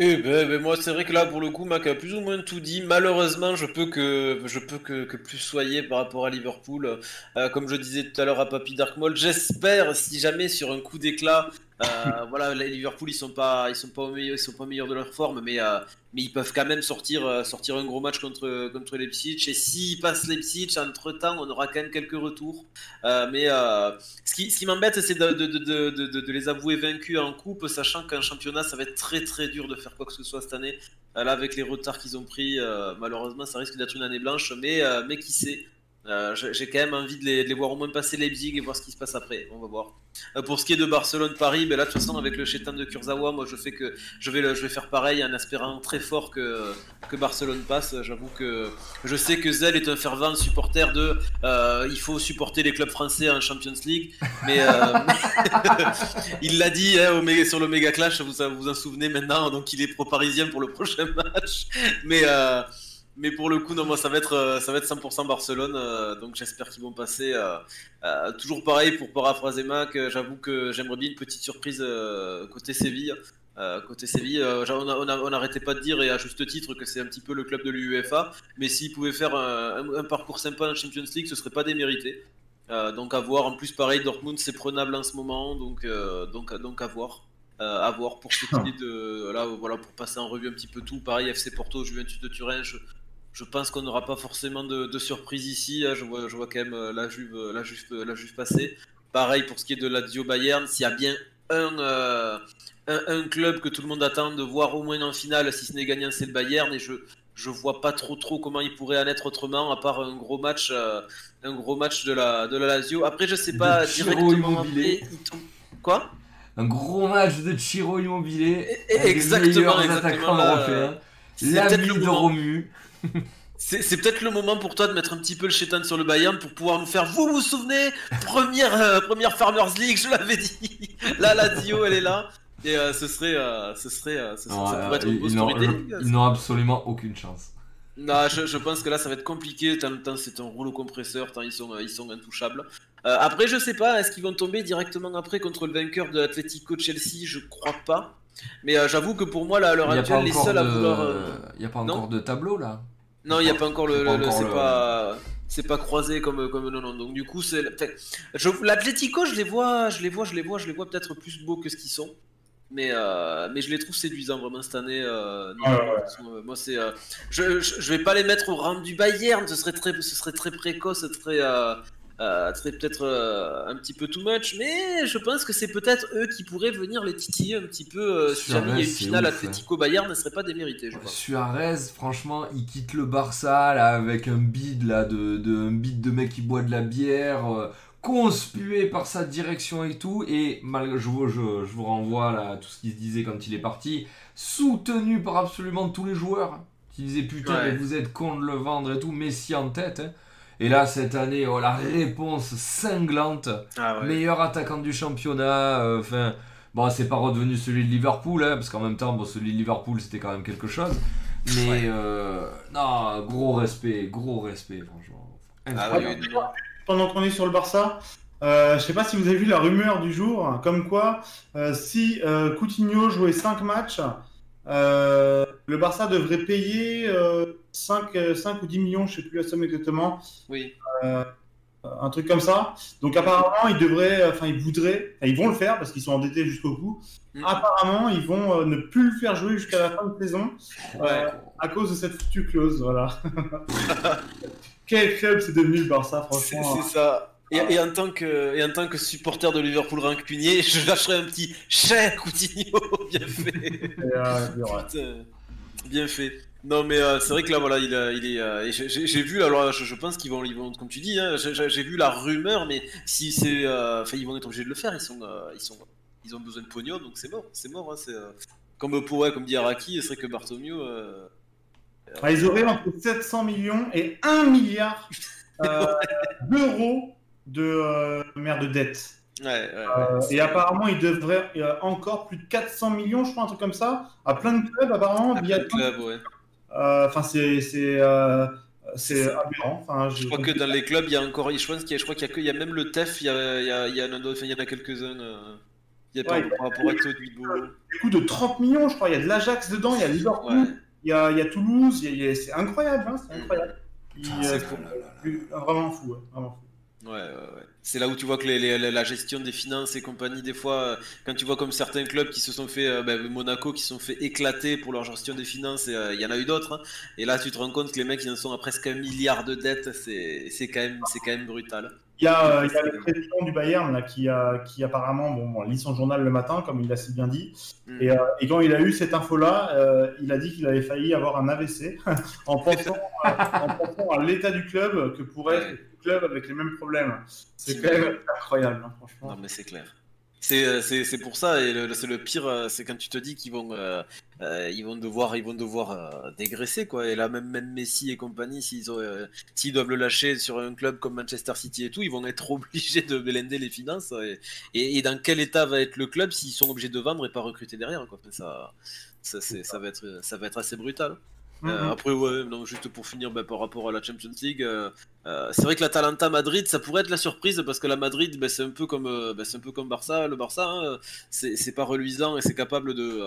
Eh ben, ben, moi c'est vrai que là pour le coup Mac a plus ou moins tout dit. Malheureusement je peux que je peux que, que plus soyer par rapport à Liverpool. Euh, comme je disais tout à l'heure à Papy Darkmold, j'espère si jamais sur un coup d'éclat, euh, voilà les Liverpool ils sont pas ils sont pas au meilleur ils sont pas au de leur forme, mais euh, mais ils peuvent quand même sortir euh, sortir un gros match contre contre Leipzig. Et s'ils passent Leipzig, entre temps on aura quand même quelques retours. Mais ce qui, ce m'embête, c'est de, les avouer vaincus en coupe, sachant qu'un championnat, ça va être très très dur de faire quoi que ce soit cette année. Là, avec les retards qu'ils ont pris, malheureusement, ça risque d'être une année blanche, mais, mais qui sait Euh, j'ai quand même envie de les, voir au moins passer Leipzig et voir ce qui se passe après. On va voir. Euh, pour ce qui est de Barcelone-Paris, ben là, de toute façon, avec le chétan de Kurzawa, moi, je fais que je vais, je vais faire pareil en espérant très fort que, que Barcelone passe. J'avoue que je sais que Zell est un fervent supporter de euh, il faut supporter les clubs français en Champions League, mais <laughs> il l'a dit hein, sur le méga clash, vous vous en souvenez maintenant, donc il est pro-parisien pour le prochain <laughs> match. Mais mais pour le coup, non, moi, ça va être, euh, ça va être 100% Barcelone. Euh, donc j'espère qu'ils vont passer. Euh, toujours pareil pour paraphraser Mac. J'avoue que j'aimerais bien une petite surprise côté Séville. côté Séville, on n'arrêtait pas de dire, et à juste titre, que c'est un petit peu le club de l'UEFA. Mais s'ils pouvaient faire un, parcours sympa en Champions League, ce serait pas démérité. donc à voir. En plus, pareil, Dortmund, c'est prenable en ce moment. Donc, donc, donc à voir. à voir pour ce <laughs> qui est de là voilà pour passer en revue un petit peu tout pareil FC Porto Juventus de Turin je, je pense qu'on n'aura pas forcément de, surprise ici. Hein. Je vois, je vois quand même euh, la Juve, euh, la Juve, euh, la Juve passer. Pareil pour ce qui est de la Dio Bayern. S'il y a bien un, un, club que tout le monde attend de voir au moins en finale, si ce n'est gagnant, c'est le Bayern. Et je je vois pas trop trop comment il pourrait en être autrement, à part un gros match, un gros match de la de la Lazio. Après, je sais pas directement. Quoi? Un gros match de Chiro Immobilier. Exactement, exactement. L'ami de Romu. C'est peut-être le moment pour toi de mettre un petit peu le chétan sur le Bayern pour pouvoir nous faire. Vous vous souvenez Première, euh, première Farmers League, je l'avais dit. <laughs> Là, la Dio, elle est là. Et euh, ce serait. Euh, ce serait ça pourrait être une <laughs> Ils n'ont absolument aucune chance. Non, je, pense que là, ça va être compliqué. Tant, c'est un rouleau compresseur, tant ils sont, ils sont intouchables. après, je sais pas, est-ce qu'ils vont tomber directement après contre le vainqueur de Atletico Chelsea? Je crois pas. Mais euh, j'avoue que pour moi, là, à l'heure actuelle, les seuls à vouloir. Il n'y a pas encore de tableau là Non, il n'y a pas encore le. c'est pas. C'est pas croisé comme comme non non donc du coup c'est l'Atlético je les vois je les vois je les vois je les vois peut-être plus beaux que ce qu'ils sont mais euh, mais je les trouve séduisants vraiment cette année euh, moi c'est je, je, vais pas les mettre au rang du Bayern ce serait très ce serait très précoce très euh, peut-être euh, un petit peu too much, mais je pense que c'est peut-être eux qui pourraient venir les titiller un petit peu euh, si jamais il y a une finale Atlético-Bayern, ne serait pas démérité. Je Suarez, franchement, il quitte le Barça là, avec un bide là, de, de, un bide de mec qui boit de la bière. Euh, conspué par sa direction et tout, et malgré, je, je, je vous renvoie là, à tout ce qu'il se disait quand il est parti, soutenu par absolument tous les joueurs, qui disaient putain, vous êtes con de le vendre et tout, Messi en tête. Hein. Et là, cette année, oh, la réponse cinglante. Ah Meilleur attaquant du championnat. Euh, enfin, bon, c'est pas redevenu celui de Liverpool, hein, parce qu'en même temps, bon, celui de Liverpool, c'était quand même quelque chose. Mais euh, non, gros respect, gros respect, franchement. Ah Pendant qu'on est sur le Barça, euh, je sais pas si vous avez vu la rumeur du jour, comme quoi si Coutinho jouait 5 matchs, le Barça devrait payer 5, 5 euh, ou 10 millions, je sais plus la somme exactement. Oui. Euh, un truc comme ça. Donc apparemment, ils devraient, enfin ils voudraient, ils vont le faire parce qu'ils sont endettés jusqu'au bout. Mm. Apparemment, ils vont euh, ne plus le faire jouer jusqu'à la fin de saison à cause de cette foutue clause. Voilà. <laughs> Quel club c'est devenu le Barça, franchement. C'est ça. Et, en tant que, et en tant que supporter de Liverpool rancunier, <laughs> je lâcherai un petit cher Coutinho, <laughs> bien fait. bien fait. Non, mais euh, c'est vrai que là, voilà, il, il est. Euh, j'ai vu, alors je, pense qu'ils vont, ils vont, comme tu dis, hein, j'ai vu la rumeur, mais si c'est. Euh, enfin, ils vont être obligés de le faire, ils, sont, ils, sont, ils ont besoin de pognon, donc c'est mort, c'est mort. Hein, c'est, comme pour, comme dit Araki, ce serait que Bartomeu. Ah, ils auraient entre 700 millions et 1 milliard <laughs> d'euros de, merde de dette. Ouais, et apparemment, il devrait encore plus de 400 millions, je crois, un truc comme ça, à plein de clubs, apparemment. À plein de clubs, ouais. Euh, enfin, c'est c'est euh, c'est aberrant. Enfin, je, crois que dans les clubs, il y a encore, je pense qu'il y a, je crois qu'il y a que, il y a même le TEF, il y a, il y a, il y, a, il y en a quelques-uns. Euh, il y a pas par rapport à Claude Du coup, de 30 millions, je crois. Il y a de l'Ajax dedans, il y a Liverpool, il, y a, il y a Toulouse, il y a, c'est incroyable, hein, c'est incroyable. c'est vraiment fou, ouais, vraiment fou. Ouais, ouais, ouais. C'est là où tu vois que la gestion des finances et compagnie, des fois, euh, quand tu vois comme certains clubs qui se sont fait, euh, ben, Monaco, qui se sont fait éclater pour leur gestion des finances, euh, il y en a eu d'autres, hein. et là tu te rends compte que les mecs, ils en sont à presque un milliard de dettes, c'est quand, même, quand même brutal. Il y, a, il y a le président du Bayern là, qui, a, qui apparemment bon, lit son journal le matin, comme il l'a si bien dit. Mm. Et, euh, et quand il a eu cette info-là, euh, il a dit qu'il avait failli avoir un AVC <laughs> en pensant, à- en pensant à l'état du club que pourrait être le club avec les mêmes problèmes. C'est quand même incroyable, hein, franchement. Non, mais c'est clair. C'est, euh, c'est, c'est pour ça, et le- c'est le pire, euh, c'est quand tu te dis qu'ils vont, euh, euh, ils vont devoir, ils vont devoir euh, dégraisser, quoi. Et là, même, même Messi et compagnie, s'ils, ont, euh, s'ils doivent le lâcher sur un club comme Manchester City et tout, ils vont être <laughs> obligés de blender les finances. Et, et, et dans quel état va être le club s'ils sont obligés de vendre et pas recruter derrière, quoi. Ça, ça, c'est, ça, va être, ça va être assez brutal. Euh, Mhm. après, ouais, non, juste pour finir bah, par rapport à la Champions League, euh, euh, c'est vrai que l'Atalanta Madrid, ça pourrait être la surprise parce que la Madrid, bah, c'est un peu comme, bah, un peu comme Barça, le Barça, hein, c'est pas reluisant et c'est capable de,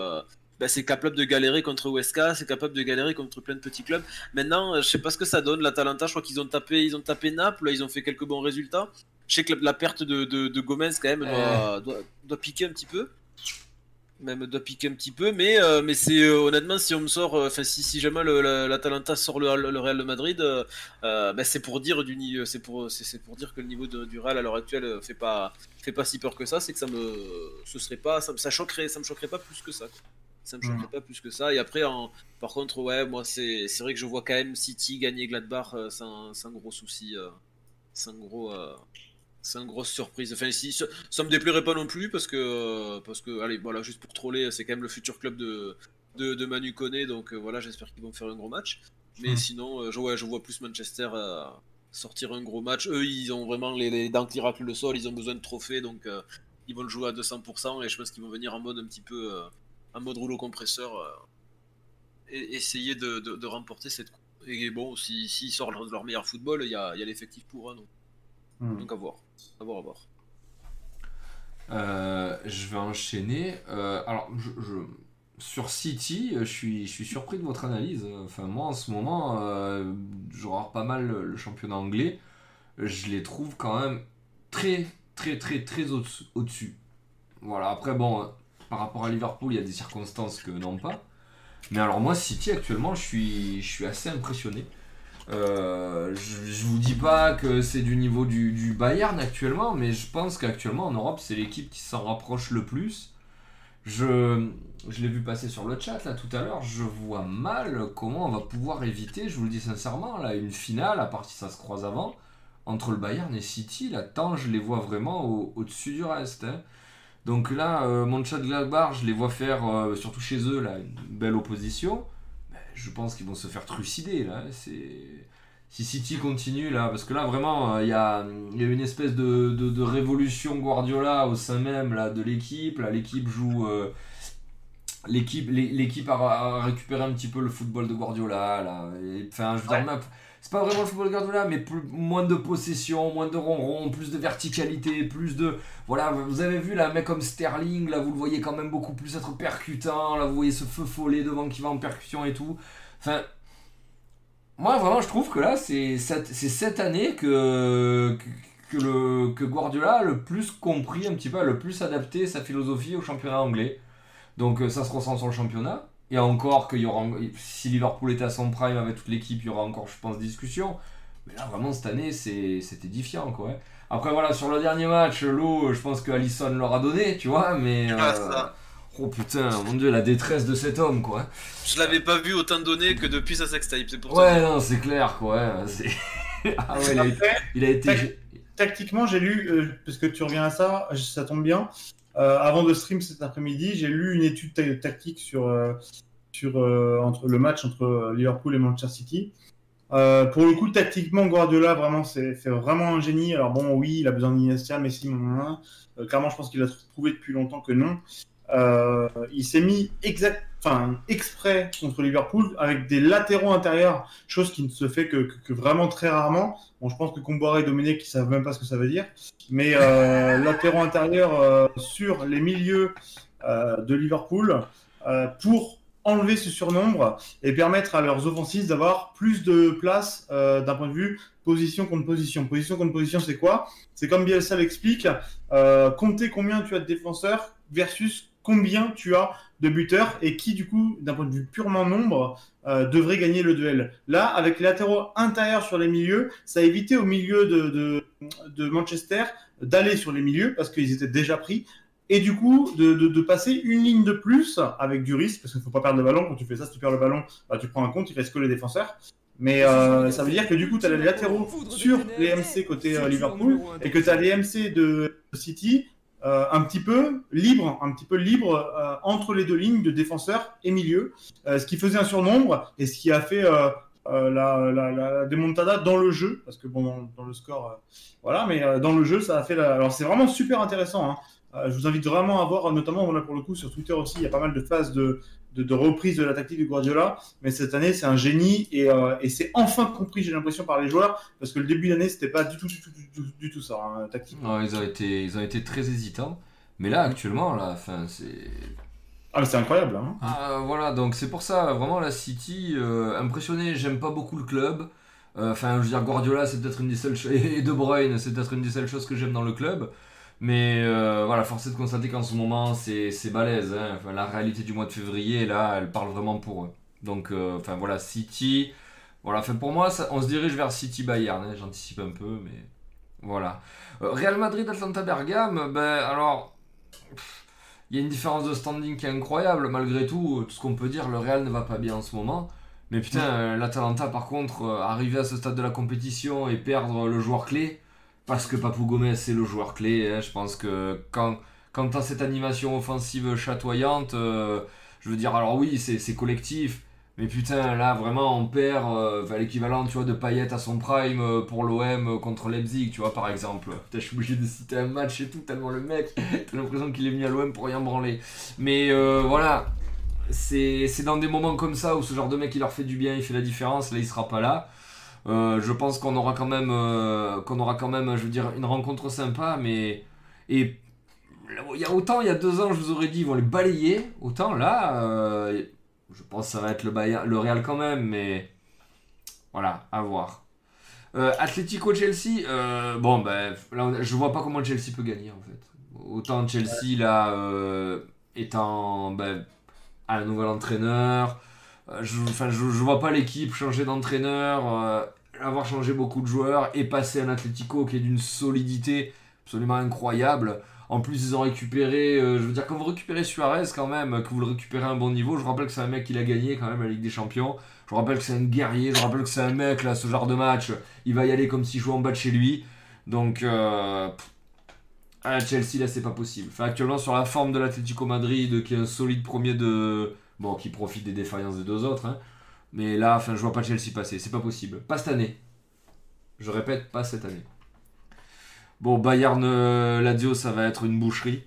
bah, c'est capable de galérer contre Huesca, c'est capable de galérer contre plein de petits clubs. Maintenant, je sais pas ce que ça donne. L'Atalanta, je crois qu'ils ont tapé, ils ont tapé Naples, ils ont fait quelques bons résultats. Je sais que la, la perte de, de, de Gomez quand même doit, doit, doit piquer un petit peu même doit piquer un petit peu, mais, euh, mais c'est euh, honnêtement, si on me sort, euh, enfin, si, si jamais le- la- l'Atalanta sort le, le Real de Madrid, euh, euh, bah, c'est pour dire du c'est pour, c'est, pour dire que le niveau de- du Real à l'heure actuelle euh, fait pas, fait pas si peur que ça, c'est que ça me, ce serait pas, ça, me- ça choquerait, ça me choquerait pas plus que ça. quoi. Ça me choquerait pas plus que ça. Et après, en, par contre, ouais, moi, c'est, c'est vrai que je vois quand même City gagner Gladbach euh, sans, sans gros souci, euh, sans gros. C'est une grosse surprise. Enfin, si, ça, ça me déplairait pas non plus parce que, parce que, allez, voilà, juste pour troller, c'est quand même le futur club de, de, de Manu Koné, donc euh, voilà, j'espère qu'ils vont faire un gros match. Mais Mm. sinon, euh, je, ouais, je vois plus Manchester euh, sortir un gros match. Eux, ils ont vraiment les, les dents qui raclent le sol, ils ont besoin de trophées, donc ils vont le jouer à 200%, et je pense qu'ils vont venir en mode un petit peu, en mode rouleau compresseur, et essayer de, de, de remporter cette coupe. Et bon, s'ils si, s'ils sortent leur, leur meilleur football, il y a, y a l'effectif pour, hein, donc, Mhm. donc à voir. À voir, à voir. Euh, je vais enchaîner. Euh, alors, je, je- sur City, je suis, je suis surpris de votre analyse. Enfin, moi, en ce moment, euh, je regarde pas mal le, le championnat anglais. Je les trouve quand même très, très, très, très au- au-dessus. Voilà, après, bon, par rapport à Liverpool, il y a des circonstances que non pas. Mais alors, moi, City, actuellement, je suis, je suis assez impressionné. Euh, je, je vous dis pas que c'est du niveau du, Bayern actuellement, mais je pense qu'actuellement en Europe, c'est l'équipe qui s'en rapproche le plus. Je, l'ai vu passer sur le chat là tout à l'heure, je vois mal comment on va pouvoir éviter, je vous le dis sincèrement, là, une finale, à part si ça se croise avant, entre le Bayern et City, là, tant je les vois vraiment au- au-dessus du reste. hein. Donc là, euh, Mönchengladbach, je les vois faire, euh, surtout chez eux, là, une belle opposition. Je pense qu'ils vont se faire trucider là. C'est si City continue là, parce que là vraiment euh, il y, a, il y a une espèce de, de- de révolution Guardiola au sein même là de l'équipe. Là l'équipe joue, euh, l'équipe l'é- l'équipe a, a récupéré un petit peu le football de Guardiola là. Et, Enfin je veux dire même, c'est pas vraiment le football Guardiola, mais moins de possession, moins de ronron, plus de verticalité, plus de voilà. Vous avez vu là un mec comme Sterling là, vous le voyez quand même beaucoup plus être percutant. Là vous voyez ce feu follet devant qui va en percussion et tout. Enfin, moi vraiment je trouve que là c'est cette, année que, que, que Guardiola a le plus compris un petit peu, a le plus adapté sa philosophie au championnat anglais. Donc euh, ça se ressent sur le championnat. Et encore qu'il y aura, si Liverpool était à son prime avec toute l'équipe, il y aura encore je pense discussion. Mais là vraiment cette année c'est c'est édifiant quoi. hein. Après voilà sur le dernier match, l'eau je pense que Alisson leur a donné, tu vois, mais... <laughs> Ah, euh, ça. Oh putain, mon dieu, la détresse de cet homme quoi. Je l'avais pas vu autant donné que depuis sa sextape, c'est pour Ouais, non, c'est clair, quoi. ouais, c'est- <laughs> ah ouais, il a été. Il a été... Tac. Tactiquement, j'ai lu, euh, parce que tu reviens à ça, ça tombe bien. Euh, avant de stream cet après-midi, j'ai lu une étude ta- tactique sur, euh, sur euh, entre le match entre Liverpool et Manchester City. Pour le coup, tactiquement, Guardiola, vraiment, c'est vraiment un génie. Alors bon, oui, il a besoin d'Iniesta, Messi, clairement, je pense qu'il a prouvé depuis longtemps que non. Euh, il s'est mis exact, enfin, exprès contre Liverpool avec des latéraux intérieurs, chose qui ne se fait que, que- que vraiment très rarement. Bon, je pense que Comboire et Dominique, ils savent même pas ce que ça veut dire. Mais euh, <laughs> latéraux intérieurs euh, sur les milieux de Liverpool pour enlever ce surnombre et permettre à leurs offensives d'avoir plus de place euh, d'un point de vue position contre position. Position contre position, c'est quoi? C'est comme Bielsa l'explique, euh, compter combien tu as de défenseurs versus combien tu as de buteurs et qui, du coup, d'un point de vue purement nombre, euh, devrait gagner le duel. Là, avec les latéraux intérieurs sur les milieux, ça a évité au milieu de, de, Manchester d'aller sur les milieux parce qu'ils étaient déjà pris. Et du coup, de, de, de, passer une ligne de plus avec du risque, parce qu'il ne faut pas perdre le ballon. Quand tu fais ça, si tu perds le ballon, bah, tu prends un compte, il reste que les défenseurs. Mais euh, ça veut dire que du coup, tu as les latéraux sur les MC côté euh, Liverpool et que tu as les MC de City euh, un petit peu libre, un petit peu libre euh, entre les deux lignes de défenseurs et milieu, euh, ce qui faisait un surnombre et ce qui a fait la, la, démontada dans le jeu, parce que bon, dans, le score, voilà, mais dans le jeu, ça a fait la... Alors c'est vraiment super intéressant. Hein. Je vous invite vraiment à voir, notamment là pour le coup sur Twitter aussi, il y a pas mal de phases de, de, de reprise de la tactique du Guardiola. Mais cette année, c'est un génie et, euh, et c'est enfin compris, j'ai l'impression, par les joueurs, parce que le début d'année, c'était pas du tout, du tout, du tout, du tout ça, hein, tactique. Non, ils ont été, ils ont été très hésitants. Mais là, actuellement, là, enfin, c'est. Ah, c'est incroyable. Hein. Ah, voilà, donc c'est pour ça, vraiment, la City, euh, impressionné. J'aime pas beaucoup le club. Euh, Enfin, je veux dire, Guardiola, c'est peut-être une des seules choses. <laughs> Et De Bruyne, c'est peut-être une des seules choses que j'aime dans le club. Mais euh, voilà, force est de constater qu'en ce moment, c'est c'est balèze. Hein. Enfin, la réalité du mois de février, là, elle parle vraiment pour eux. Donc, euh, enfin voilà, City. Voilà, enfin pour moi, ça- on se dirige vers City Bayern. hein. J'anticipe un peu, mais voilà. Euh, Real Madrid, Atlanta Bergame, ben alors. Il y a une différence de standing qui est incroyable. Malgré tout, tout ce qu'on peut dire, le Real ne va pas bien en ce moment. Mais putain, l'Atalanta, par contre, arriver à ce stade de la compétition et perdre le joueur clé, parce que Papou Gomez c'est le joueur clé, hein, je pense que quand, quand tu cette animation offensive chatoyante, euh, je veux dire, alors oui, c'est collectif, mais putain, là vraiment on perd euh, l'équivalent tu vois, de Payet à son prime euh, pour l'OM contre Leipzig, tu vois, par exemple. Putain, je suis obligé de citer un match et tout, tellement le mec, <laughs> t'as l'impression qu'il est mis à l'OM pour rien branler. Mais voilà, c'est c'est dans des moments comme ça où ce genre de mec il leur fait du bien, il fait la différence, là il sera pas là. Euh, je pense qu'on aura quand même euh, qu'on aura quand même je veux dire une rencontre sympa mais il y a autant il y a deux ans je vous aurais dit ils vont les balayer autant là euh, je pense que ça va être le Bayern, le Real quand même mais voilà à voir. Atlético Chelsea bon ben là je vois pas comment Chelsea peut gagner en fait. Autant Chelsea là étant ben, un nouvel entraîneur je, enfin, je, vois pas l'équipe changer d'entraîneur, euh, avoir changé beaucoup de joueurs et passer un Atlético qui est d'une solidité absolument incroyable. En plus, ils ont récupéré, euh, je veux dire, quand vous récupérez Suarez quand même, que vous le récupérez à un bon niveau, je vous rappelle que c'est un mec qui l'a gagné quand même la Ligue des Champions. Je vous rappelle que c'est un guerrier, je vous rappelle que c'est un mec, là, ce genre de match, il va y aller comme s'il jouait en bas de chez lui. Donc, euh, à Chelsea, là, c'est pas possible. Enfin, actuellement, sur la forme de l'Atlético Madrid, qui est un solide premier de, Bon, qui profite des défaillances des deux autres. hein. Mais là, enfin, je vois pas Chelsea passer. C'est pas possible. Pas cette année. Je répète, pas cette année. Bon, Bayern euh, Lazio, ça va être une boucherie.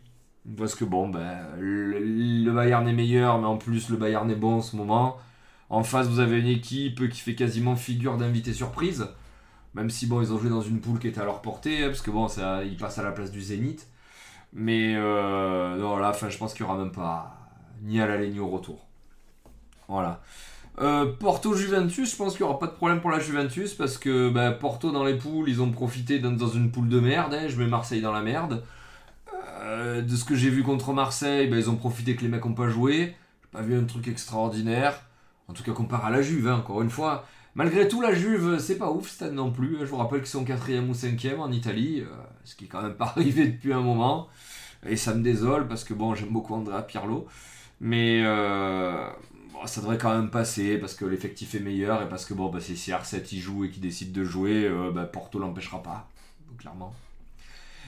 Parce que bon, ben, le, Bayern est meilleur, mais en plus, le Bayern est bon en ce moment. En face, vous avez une équipe qui fait quasiment figure d'invité surprise. Même si, bon, ils ont joué dans une poule qui était à leur portée, hein, parce que bon, ça, ils passent à la place du Zénith. Mais euh, non, là, je pense qu'il y aura même pas ni à l'aller ni au retour. Voilà. Euh, Porto Juventus, je pense qu'il n'y aura pas de problème pour la Juventus parce que bah, Porto dans les poules, ils ont profité dans une poule de merde. hein, je mets Marseille dans la merde. Euh, de ce que j'ai vu contre Marseille, bah, ils ont profité que les mecs n'ont pas joué. J'ai pas vu un truc extraordinaire. En tout cas, comparé à la Juve, hein, encore une fois. Malgré tout, la Juve, c'est pas ouf cette non plus. hein. Je vous rappelle qu'ils sont 4ème ou 5ème en Italie, euh, ce qui est quand même pas <laughs> arrivé depuis un moment. Et ça me désole parce que bon, j'aime beaucoup Andrea Pirlo. Mais euh, ça devrait quand même passer parce que l'effectif est meilleur et parce que bon, bah, si CR7 il joue et qu'il décide de jouer, euh, bah, Porto l'empêchera pas, clairement.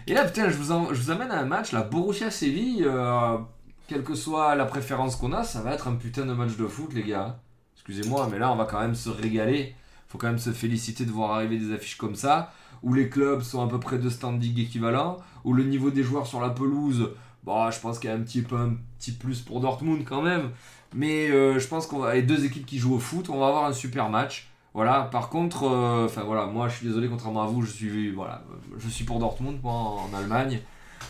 Et là, putain, je vous, en- je amène à un match, la Borussia Séville, euh, quelle que soit la préférence qu'on a, ça va être un putain de match de foot, les gars. Excusez-moi, mais là, on va quand même se régaler. Faut quand même se féliciter de voir arriver des affiches comme ça, où les clubs sont à peu près de standing équivalent, où le niveau des joueurs sur la pelouse, bon, je pense qu'il y a un petit peu un petit plus pour Dortmund quand même. Mais euh, je pense qu'on va les deux équipes qui jouent au foot, on va avoir un super match. Voilà. Par contre, euh, enfin voilà, moi je suis désolé, contrairement à vous, je suis voilà, je suis pour Dortmund moi en, Allemagne.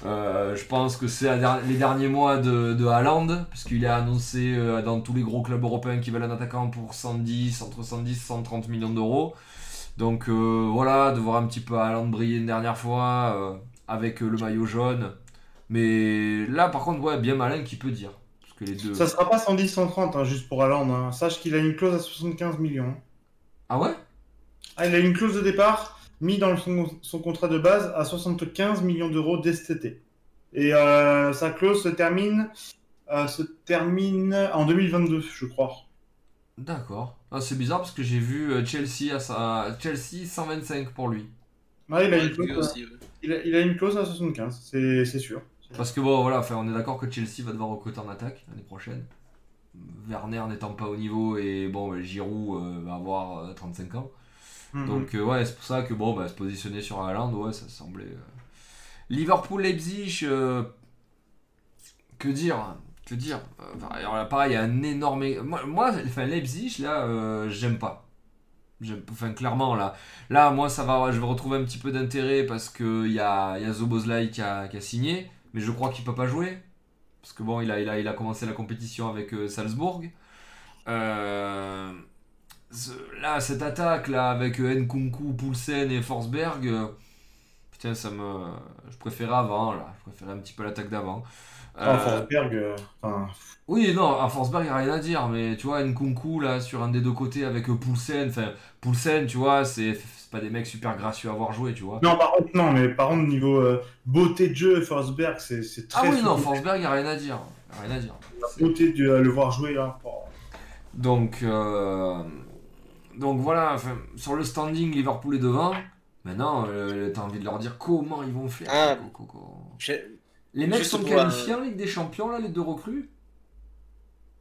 Euh, je pense que c'est les derniers mois de, de Haaland, puisqu'il est annoncé dans tous les gros clubs européens qui veulent un attaquant pour 110, entre 110 et 130 millions d'euros. Donc voilà, de voir un petit peu Haaland briller une dernière fois avec le maillot jaune. Mais là, par contre, ouais, bien malin qui peut dire. Parce que les deux. Ça sera pas 110-130, hein, juste pour Haaland. hein. Sache qu'il a une clause à 75 millions. Ah ouais? Ah, il a une clause de départ mis dans son, son contrat de base à 75 millions d'euros dès cet été. Et euh, sa clause se termine, euh, se termine en 2022, je crois. D'accord. Ah, c'est bizarre parce que j'ai vu euh, Chelsea à sa... Chelsea 125 pour lui. Ah, il, a Ouais, une lui clause, aussi, ouais. il, a, il a une clause à 75, c'est c'est sûr. Parce que bon, voilà, enfin, on est d'accord que Chelsea va devoir recruter en attaque l'année prochaine. Werner n'étant pas au niveau et bon, bah, Giroud euh, va avoir euh, 35 ans. Mhm. Donc euh, ouais, c'est pour ça que bon, bah, se positionner sur Haaland, ouais, ça semblait. euh. Liverpool Leipzig, euh, que dire, que dire. Euh, enfin, alors là, pareil, il y a un énorme. Moi, moi enfin Leipzig là, euh, j'aime pas. J'aime, enfin clairement là, là moi ça va, je vais retrouver un petit peu d'intérêt parce que il y a, y a Zobozlai qui a, qui a signé, mais je crois qu'il peut pas jouer parce que bon, il a, il a, il a commencé la compétition avec euh, Salzbourg. Euh, ce- là, cette attaque là avec euh, Nkunku, Poulsen et Forsberg, euh, putain, ça me, je préférais avant là, je préférais un petit peu l'attaque d'avant. Ah, Forsberg, enfin, oui, non, à Forsberg, il n'y a rien à dire, mais tu vois, Nkunku, là, sur un des deux côtés avec Poulsen, enfin, Poulsen, tu vois, c'est c'est pas des mecs super gracieux à voir jouer, tu vois. Non, par contre, non, mais par contre, niveau euh, beauté de jeu, Forsberg, c'est c'est ah très. oui, non, Forsberg, il n'y a rien à dire. Y a rien à dire. La beauté de euh, le voir jouer là. oh. Donc, euh, donc voilà, enfin, sur le standing, Liverpool est devant. Maintenant, euh, t'as envie de leur dire comment ils vont faire. Ah. Les mecs Juste sont qualifiés en Ligue des Champions, là, les deux recrues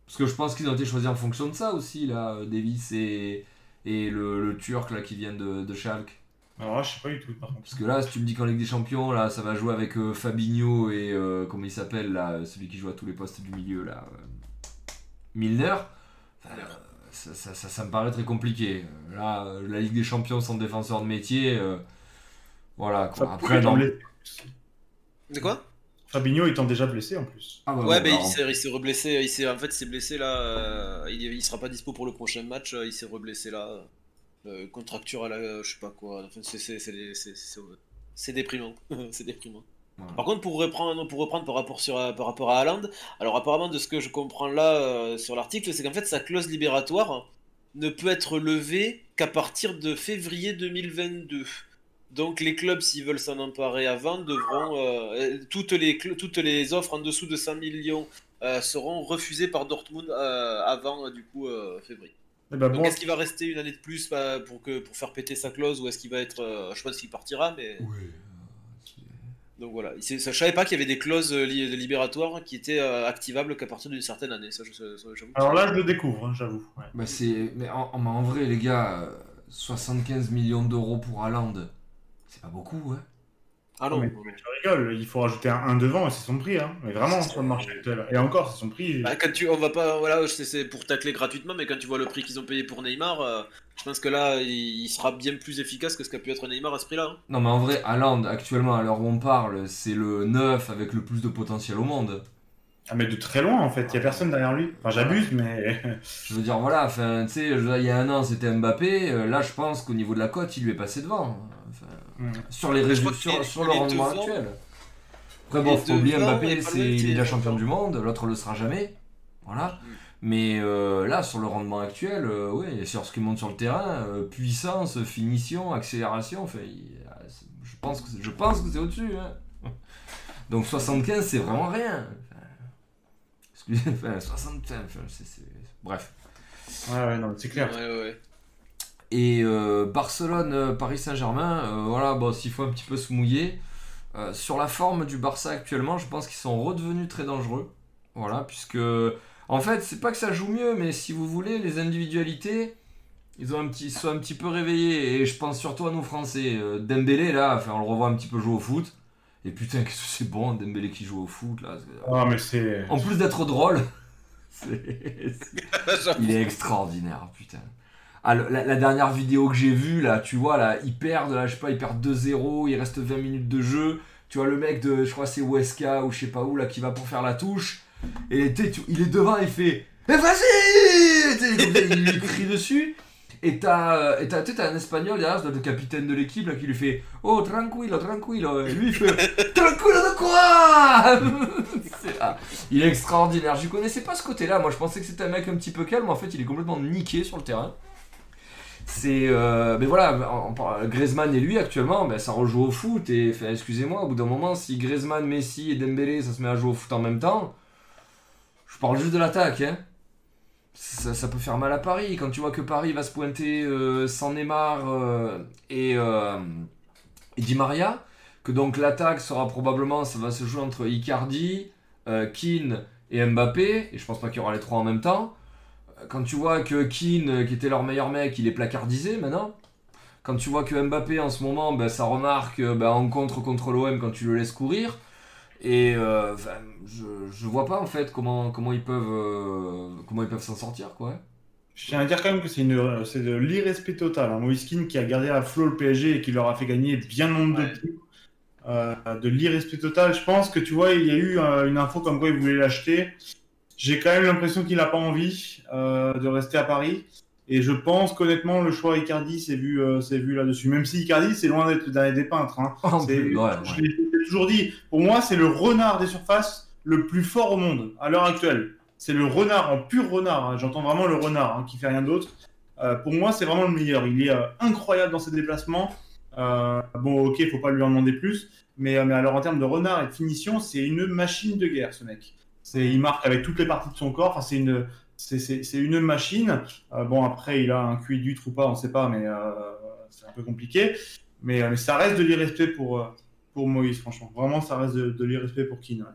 Parce que je pense qu'ils ont été choisis en fonction de ça aussi, là, Davis et, et le, le Turc, là, qui viennent de, de Schalke. Alors là, je sais pas du tout, par contre. Parce que là, si tu me dis qu'en Ligue des Champions, là, ça va jouer avec euh, Fabinho et, euh, comment il s'appelle, là, celui qui joue à tous les postes du milieu, là, euh, Milner, enfin, euh, ça, ça, ça- ça me paraît très compliqué. Là, euh, la Ligue des Champions sans défenseur de métier, euh, voilà, quoi. Après, blessé. De quoi? Fabinho étant déjà blessé en plus. Ah, bah, Ouais, bah, il s'est, il s'est reblessé. Il s'est, en fait, il s'est blessé là. euh, il, il sera pas dispo pour le prochain match. euh, Il s'est reblessé là. Euh, contracture à la, je sais pas quoi. Enfin, c'est, c'est, c'est, c'est, c'est- c'est déprimant. <laughs> c'est déprimant. Par contre, pour reprendre, pour reprendre par rapport sur, par rapport à Haaland, alors apparemment de ce que je comprends là euh, sur l'article, c'est qu'en fait sa clause libératoire ne peut être levée qu'à partir de février 2022. Donc les clubs, s'ils veulent s'en emparer avant, devront euh, toutes les toutes les offres en dessous de 100 millions euh, seront refusées par Dortmund euh, avant du coup euh, février. Eh ben, Donc bon, est-ce qu'il va rester une année de plus bah, pour que pour faire péter sa clause ou est-ce qu'il va être euh, je pense qu'il partira mais c'est- donc voilà, je savais pas qu'il y avait des clauses li- libératoires qui étaient euh, activables qu'à partir d'une certaine année. Ça, je, ça, ça, j'avoue. Alors là, je le découvre, hein, j'avoue. ouais. Bah c'est... Mais en, en- en vrai, les gars, euh, 75 millions d'euros pour Haaland, c'est pas beaucoup, hein ah non, mais-. Tu rigoles, il faut rajouter un 1 devant et c'est son prix. Hein. Mais vraiment, sur le marché actuel. Et encore, c'est son prix. Bah, quand tu, on va pas, voilà, c'est- pour tacler gratuitement, mais quand tu vois le prix qu'ils ont payé pour Neymar, euh, je pense que là, il, il sera bien plus efficace que ce qu'a pu être Neymar à ce prix-là. hein. Non mais en vrai, Haaland, actuellement, à l'heure où on parle, c'est le 9 avec le plus de potentiel au monde. Ah, mais de très loin, en fait. Il y a personne derrière lui. Enfin, j'abuse, mais. <laughs> Je veux dire, voilà, enfin, tu sais, il y a un an, c'était Mbappé, euh, là, je pense qu'au niveau de la cote, il lui est passé devant. Sur les résultats, sur, le rendement actuel. Après, Il bon, faut oublier Mbappé, c'est, il est déjà champion du monde, l'autre le sera jamais. Voilà. Mm. Mais euh, là, sur le rendement actuel, euh, ouais, sur ce qui monte sur le terrain, euh, puissance, finition, accélération, enfin, je pense que c'est, je pense que c'est au-dessus. hein. <laughs> Donc 75, c'est vraiment rien. Enfin, excusez, enfin, 75, enfin, c'est, c'est- bref. Ouais, ouais, non, c'est clair. Ouais, ouais, ouais. Et euh, Barcelone, euh, Paris Saint-Germain, euh, voilà, bon, s'il faut un petit peu se mouiller. euh, sur la forme du Barça actuellement, je pense qu'ils sont redevenus très dangereux. Voilà, puisque en fait, c'est pas que ça joue mieux, mais si vous voulez, les individualités, ils ont un petit, sont un petit peu réveillés. Et je pense surtout à nos Français. Euh, Dembélé, là, enfin, on le revoit un petit peu jouer au foot. Et putain, qu'est-ce que c'est bon, Dembélé qui joue au foot, là. Ah, mais c'est. En plus d'être drôle, <laughs> c'est- c'est- <laughs> il est extraordinaire, putain. Ah, la, dernière vidéo que j'ai vue, là, tu vois, là, ils perdent, là, je sais pas, ils perdent 2-0, il reste 20 minutes de jeu. Tu vois le mec de, je crois, c'est Weska ou je sais pas où, là, qui va pour faire la touche. Et il est devant, il fait Mais vas-y Il lui crie dessus. Et t'as, euh, t'as, un espagnol derrière, le capitaine de l'équipe, là, qui lui fait Oh, tranquilo, tranquilo. Et lui, il fait Tranquilo de quoi <laughs> ça. Il est extraordinaire. Je connaissais pas ce côté-là. Moi, je pensais que c'était un mec un petit peu calme. En fait, il est complètement niqué sur le terrain. C'est. euh, mais voilà, Griezmann et lui, actuellement, ben, ça rejoue au foot. Et excusez-moi, au bout d'un moment, si Griezmann, Messi et Dembélé, ça se met à jouer au foot en même temps, je parle juste de l'attaque, hein. Ça, peut faire mal à Paris. Quand tu vois que Paris va se pointer euh, sans Neymar euh, et, Di Maria, que donc l'attaque sera probablement, ça va se jouer entre Icardi, Keane et Mbappé, et je pense pas qu'il y aura les trois en même temps. Quand tu vois que Keane, euh, qui était leur meilleur mec, il est placardisé maintenant. Quand tu vois que Mbappé en ce moment, ben, ça remarque euh, ben, en contre contre l'OM quand tu le laisses courir. Et euh, je, je vois pas en fait comment, comment ils peuvent euh, comment ils peuvent s'en sortir quoi. Je tiens à dire quand même que c'est une, c'est de l'irrespect total. Hein. Moïse Kean qui a gardé à flot le PSG et qui leur a fait gagner bien nombre Ouais. de titres. Euh, de l'irrespect total. Je pense que tu vois, il y a eu euh, une info comme quoi il voulait l'acheter. J'ai quand même l'impression qu'il n'a pas envie euh, de rester à Paris. Et je pense qu'honnêtement, le choix Icardi s'est vu, euh, vu là-dessus. Même si Icardi, c'est loin d'être le dernier des peintres. Hein. Plus, ouais, je ouais. l'ai je l'ai toujours dit. Pour moi, c'est le renard des surfaces le plus fort au monde à l'heure actuelle. C'est le renard, en pur renard. hein. J'entends vraiment le renard hein, qui fait rien d'autre. Euh, pour moi, c'est vraiment le meilleur. Il est euh, incroyable dans ses déplacements. Euh, bon, ok, il faut pas lui en demander plus. Mais, euh, mais alors, en termes de renard et de finition, c'est une machine de guerre, ce mec. Il marque avec toutes les parties de son corps. Enfin, c'est une, c'est, une machine. Euh, bon, après, il a un QI d'huître ou pas, on sait pas, mais euh, c'est un peu compliqué. Mais, euh, mais ça reste de l'irrespect pour, pour Moïse, franchement. Vraiment, ça reste de, de l'irrespect pour Keane.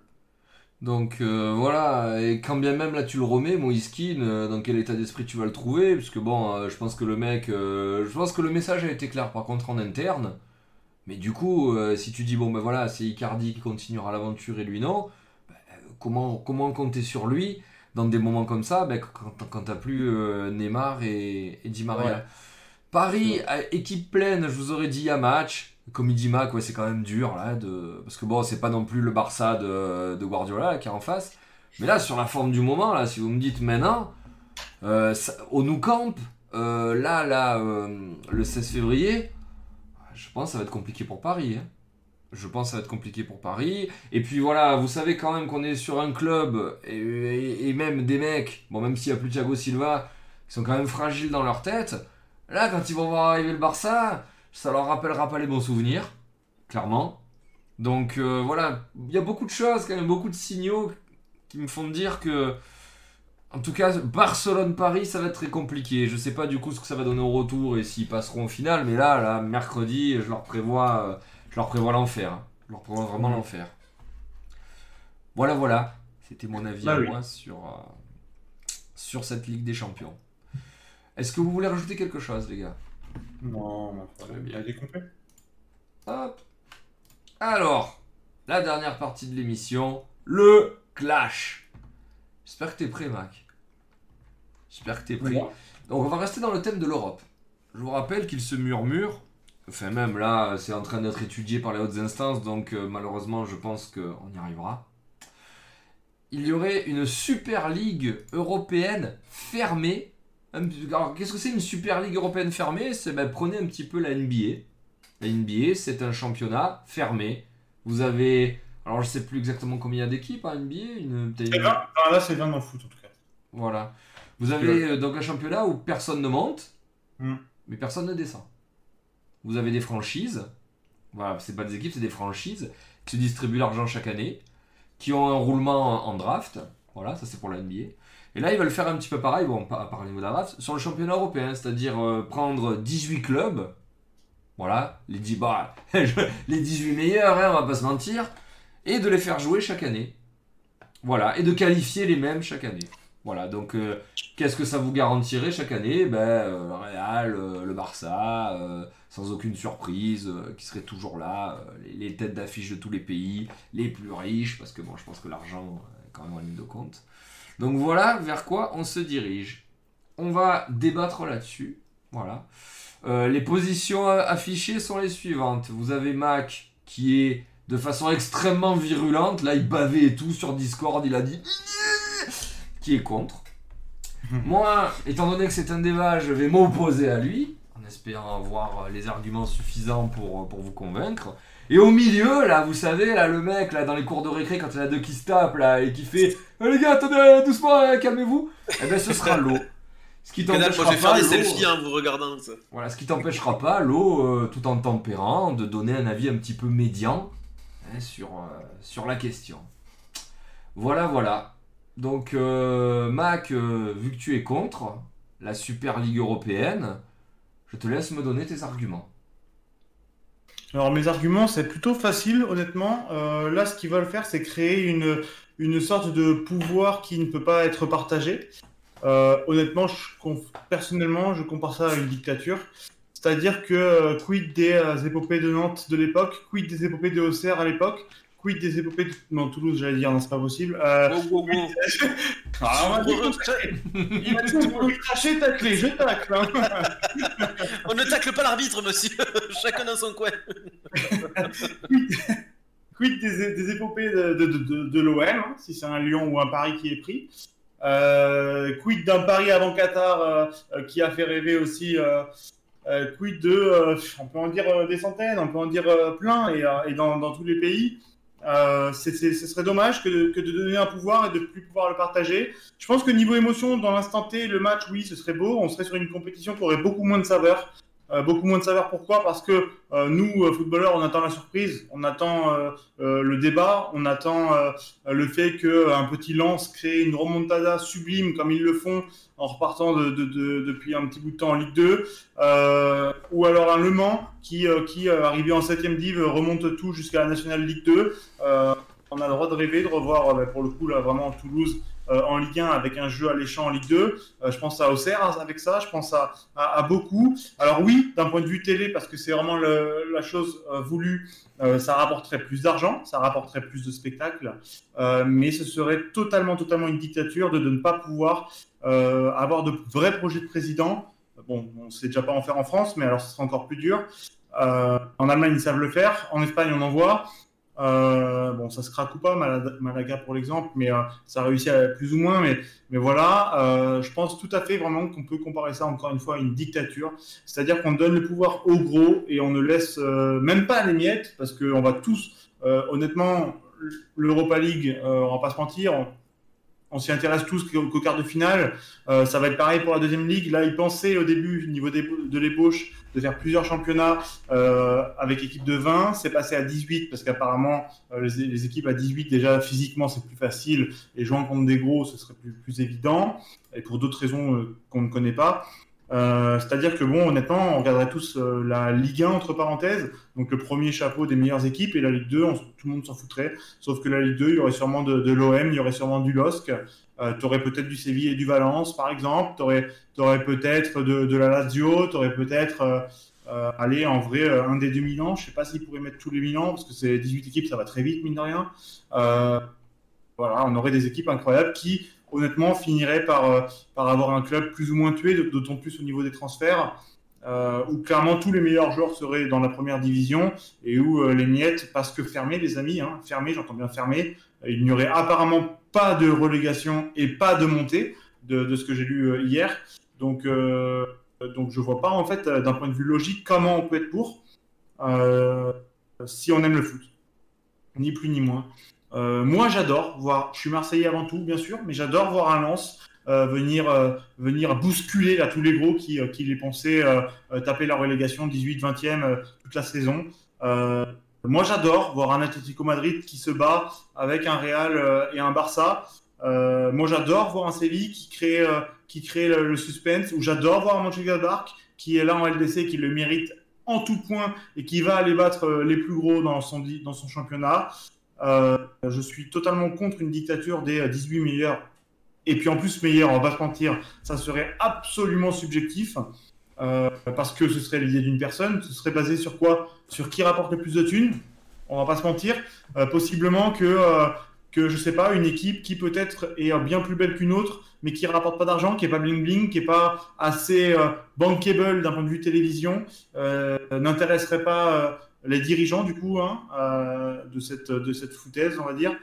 Donc voilà, et quand bien même là tu le remets, Moïse Keane, dans quel état d'esprit tu vas le trouver? Parce que bon, je pense que le mec, je pense que le message a été clair par contre en interne. Mais du coup, si tu dis bon ben voilà, c'est Icardi qui continuera l'aventure et lui non, comment, comment compter sur lui dans des moments comme ça ben, quand, quand t'as plus euh, Neymar et, et Di Maria Ouais. Paris, équipe pleine, je vous aurais dit à match. Comme il dit Mac, ouais, c'est quand même dur là, de... parce que bon, c'est pas non plus le Barça de, de Guardiola là, qui est en face. Mais là, sur la forme du moment, là, si vous me dites maintenant, euh, ça- au Nou Camp, euh, là, là, euh, le 16 février, je pense que ça va être compliqué pour Paris. hein. Je pense que ça va être compliqué pour Paris. Et puis voilà, vous savez quand même qu'on est sur un club, et, même des mecs, bon, même s'il n'y a plus Thiago Silva, qui sont quand même fragiles dans leur tête. Là, quand ils vont voir arriver le Barça, ça leur rappellera pas les bons souvenirs, clairement. Donc euh, voilà, il y a beaucoup de choses, quand même, beaucoup de signaux qui me font dire que, en tout cas, Barcelone-Paris, ça va être très compliqué. Je sais pas du coup ce que ça va donner au retour et s'ils passeront au final, mais là, là, mercredi, je leur prévois, euh, je leur prévois l'enfer. hein. Je leur prévois vraiment Mhm. l'enfer. Voilà, voilà. C'était mon avis Bah à oui. moi sur, euh, sur cette Ligue des Champions. Est-ce que vous voulez rajouter quelque chose, les gars? Non, Très bien. il a été complet. Hop. Alors, la dernière partie de l'émission, le clash. J'espère que t'es prêt, Mac. J'espère que t'es prêt. Donc, on va rester dans le thème de l'Europe. Je vous rappelle qu'il se murmure, enfin même là, c'est en train d'être étudié par les hautes instances, donc euh, malheureusement, je pense qu'on y arrivera. Il y aurait une Super Ligue européenne fermée. Alors, qu'est-ce que c'est une Super Ligue européenne fermée? C'est ben, prenez un petit peu la NBA. La NBA, c'est un championnat fermé. Vous avez, alors je sais plus exactement combien il y a d'équipes en NBA. Une, C'est une- 20, enfin, là, c'est 20 dans foot, en tout cas. voilà. Vous avez euh, donc un championnat où personne ne monte, Hmm. mais personne ne descend. Vous avez des franchises. Voilà, c'est pas des équipes, c'est des franchises qui se distribuent l'argent chaque année, qui ont un roulement en draft. Voilà, ça c'est pour la NBA. Et là, ils veulent faire un petit peu pareil, bon, pas par niveau de la draft, sur le championnat européen, c'est-à-dire euh, prendre 18 clubs. Voilà, les, 10, bah, <laughs> les 18 meilleurs, hein, on va pas se mentir, et de les faire jouer chaque année. Voilà, et de qualifier les mêmes chaque année. Voilà, donc euh, qu'est-ce que ça vous garantirait chaque année? Ben, euh, Le Real, euh, le Barça, sans aucune surprise, qui seraient toujours là, les, têtes d'affiche de tous les pays, les plus riches, parce que bon, je pense que l'argent est quand même en ligne de compte. Donc voilà vers quoi on se dirige. On va débattre là-dessus. Voilà. Les positions affichées sont les suivantes. Vous avez Mac qui est de façon extrêmement virulente. Là, il bavait et tout sur Discord. Il a dit qui est contre. Moi, étant donné que c'est un débat, je vais m'opposer à lui. On espérant avoir les arguments suffisants pour, pour vous convaincre. Et au milieu, là, vous savez, là, le mec, là, dans les cours de récré, quand il y en a deux qui se tapent, là, et qui fait Eh, Les gars, attendez, doucement, hein, calmez-vous », eh ben, ce sera l'eau. Ce qui t'empêchera vais faire pas, des selfies en vous regardant. Ça. voilà, ce qui t'empêchera pas, l'eau, euh, tout en tempérant, de donner un avis un petit peu médian hein, sur, euh, sur la question. Voilà, voilà. Donc, euh, Mac, euh, vu que tu es contre la Super Ligue européenne, je te laisse me donner tes arguments. Alors mes arguments, c'est plutôt facile, honnêtement. Euh, là, ce qu'ils veulent faire, c'est créer une, une sorte de pouvoir qui ne peut pas être partagé. Honnêtement, personnellement, je compare ça à une dictature. C'est-à-dire que quid des épopées de Nantes de l'époque, quid des épopées de Auxerre à l'époque, quid des épopées de... Non, Toulouse, j'allais dire, non, c'est pas possible. Euh, Wow, wow, wow. <laughs> ah, on <laughs> il cracher, tacler, je tacle. hein. <laughs> On ne tacle pas l'arbitre, monsieur. Chacun dans son coin. Quid des, des épopées de, de, de, de l'OM, hein, si c'est un Lyon ou un Paris qui est pris. Euh, quid d'un Paris avant Qatar euh, qui a fait rêver aussi. quid de, on peut en dire des centaines, on peut en dire plein et, et dans, dans tous les pays. Euh, ce serait dommage que de, que de donner un pouvoir et de plus pouvoir le partager. Je pense que niveau émotion, dans l'instant T, le match, oui, ce serait beau. On serait sur une compétition qui aurait beaucoup moins de saveur. Euh, beaucoup moins de saveur. Pourquoi Parce que euh, nous, euh, footballeurs, on attend la surprise, on attend le débat, on attend le fait qu'un petit lance crée une remontada sublime comme ils le font en repartant de, de- de- depuis un petit bout de temps en Ligue 2, euh, ou alors un Le Mans qui, qui arrivé en 7ème div, remonte tout jusqu'à la Nationale Ligue 2. On a le droit de rêver, de revoir euh, pour le coup là vraiment Toulouse euh, en Ligue 1 avec un jeu alléchant en Ligue 2. Euh, je pense à Auxerre avec ça, je pense à, beaucoup. Alors oui, d'un point de vue télé, parce que c'est vraiment la chose voulue, ça rapporterait plus d'argent, ça rapporterait plus de spectacles, mais ce serait totalement, totalement une dictature de, ne pas pouvoir avoir de vrais projets de président. Bon, on ne sait déjà pas en faire en France, mais alors ce sera encore plus dur. En Allemagne, ils savent le faire. En Espagne, on en voit. Euh, bon, ça se craque ou pas, Malaga, pour l'exemple, mais euh, ça réussit plus ou moins. Mais, voilà, euh, je pense tout à fait vraiment qu'on peut comparer ça encore une fois à une dictature. C'est-à-dire qu'on donne le pouvoir aux gros et on ne laisse même pas les miettes, parce qu'on va tous, honnêtement, l'Europa League, on va pas se mentir, on, s'y intéresse tous qu'au quart de finale. Ça va être pareil pour la deuxième ligue. Là, ils pensaient au début, au niveau de l'ébauche, de faire plusieurs championnats euh, avec équipe de 20. C'est passé à 18 parce qu'apparemment, euh, les, équipes à 18, déjà physiquement, c'est plus facile. Et jouant contre des gros, ce serait plus, plus évident. Et pour d'autres raisons euh, qu'on ne connaît pas. C'est-à-dire que, bon, honnêtement, on regarderait tous la Ligue 1, entre parenthèses, donc le premier chapeau des meilleures équipes, et la Ligue 2, on- tout le monde s'en foutrait. Sauf que la Ligue 2, il y aurait sûrement de, de l'OM, il y aurait sûrement du LOSC, euh, tu aurais peut-être du Séville et du Valence, par exemple, tu aurais, peut-être de, de la Lazio, tu aurais peut-être, euh, euh, allez, en vrai, euh, un des deux Milan. Je sais pas s'ils pourraient mettre tous les Milan, parce que c'est 18 équipes, ça va très vite, mine de rien. Voilà, on aurait des équipes incroyables qui, honnêtement, finiraient par, par avoir un club plus ou moins tué, d'autant plus au niveau des transferts. Euh, où clairement tous les meilleurs joueurs seraient dans la première division et où les miettes, parce que fermé, les amis, hein, j'entends bien fermé, il n'y aurait apparemment pas de relégation et pas de montée de, ce que j'ai lu euh, hier. Donc, euh, donc je vois pas en fait euh, d'un point de vue logique comment on peut être pour euh, si on aime le foot, ni plus ni moins. Moi j'adore voir, je suis Marseillais avant tout bien sûr, mais j'adore voir un lance venir, venir bousculer là, tous les gros qui, qui les pensaient taper la relégation 18-20e euh, toute la saison. Euh, moi, j'adore voir un Atlético Madrid qui se bat avec un Real euh, et un Barça. Euh, moi, j'adore voir un Séville qui crée, euh, qui crée le, suspense. Ou j'adore voir un Mönchengladbach qui est là en LDC, qui le mérite en tout point et qui va aller battre euh, les plus gros dans son, dans son championnat. Euh, je suis totalement contre une dictature des euh, 18 meilleurs. Et puis en plus, meilleur, on va se mentir, ça serait absolument subjectif. Euh, parce que ce serait l'idée d'une personne, ce serait basé sur quoi? Sur qui rapporte le plus de thunes On va pas se mentir. Euh, possiblement que, euh, que, je sais pas, une équipe qui peut-être est euh, bien plus belle qu'une autre, mais qui rapporte pas d'argent, qui est pas bling bling, qui est pas assez euh, bankable d'un point de vue télévision, n'intéresserait pas les dirigeants du coup hein, de cette de cette foutaise, on va dire.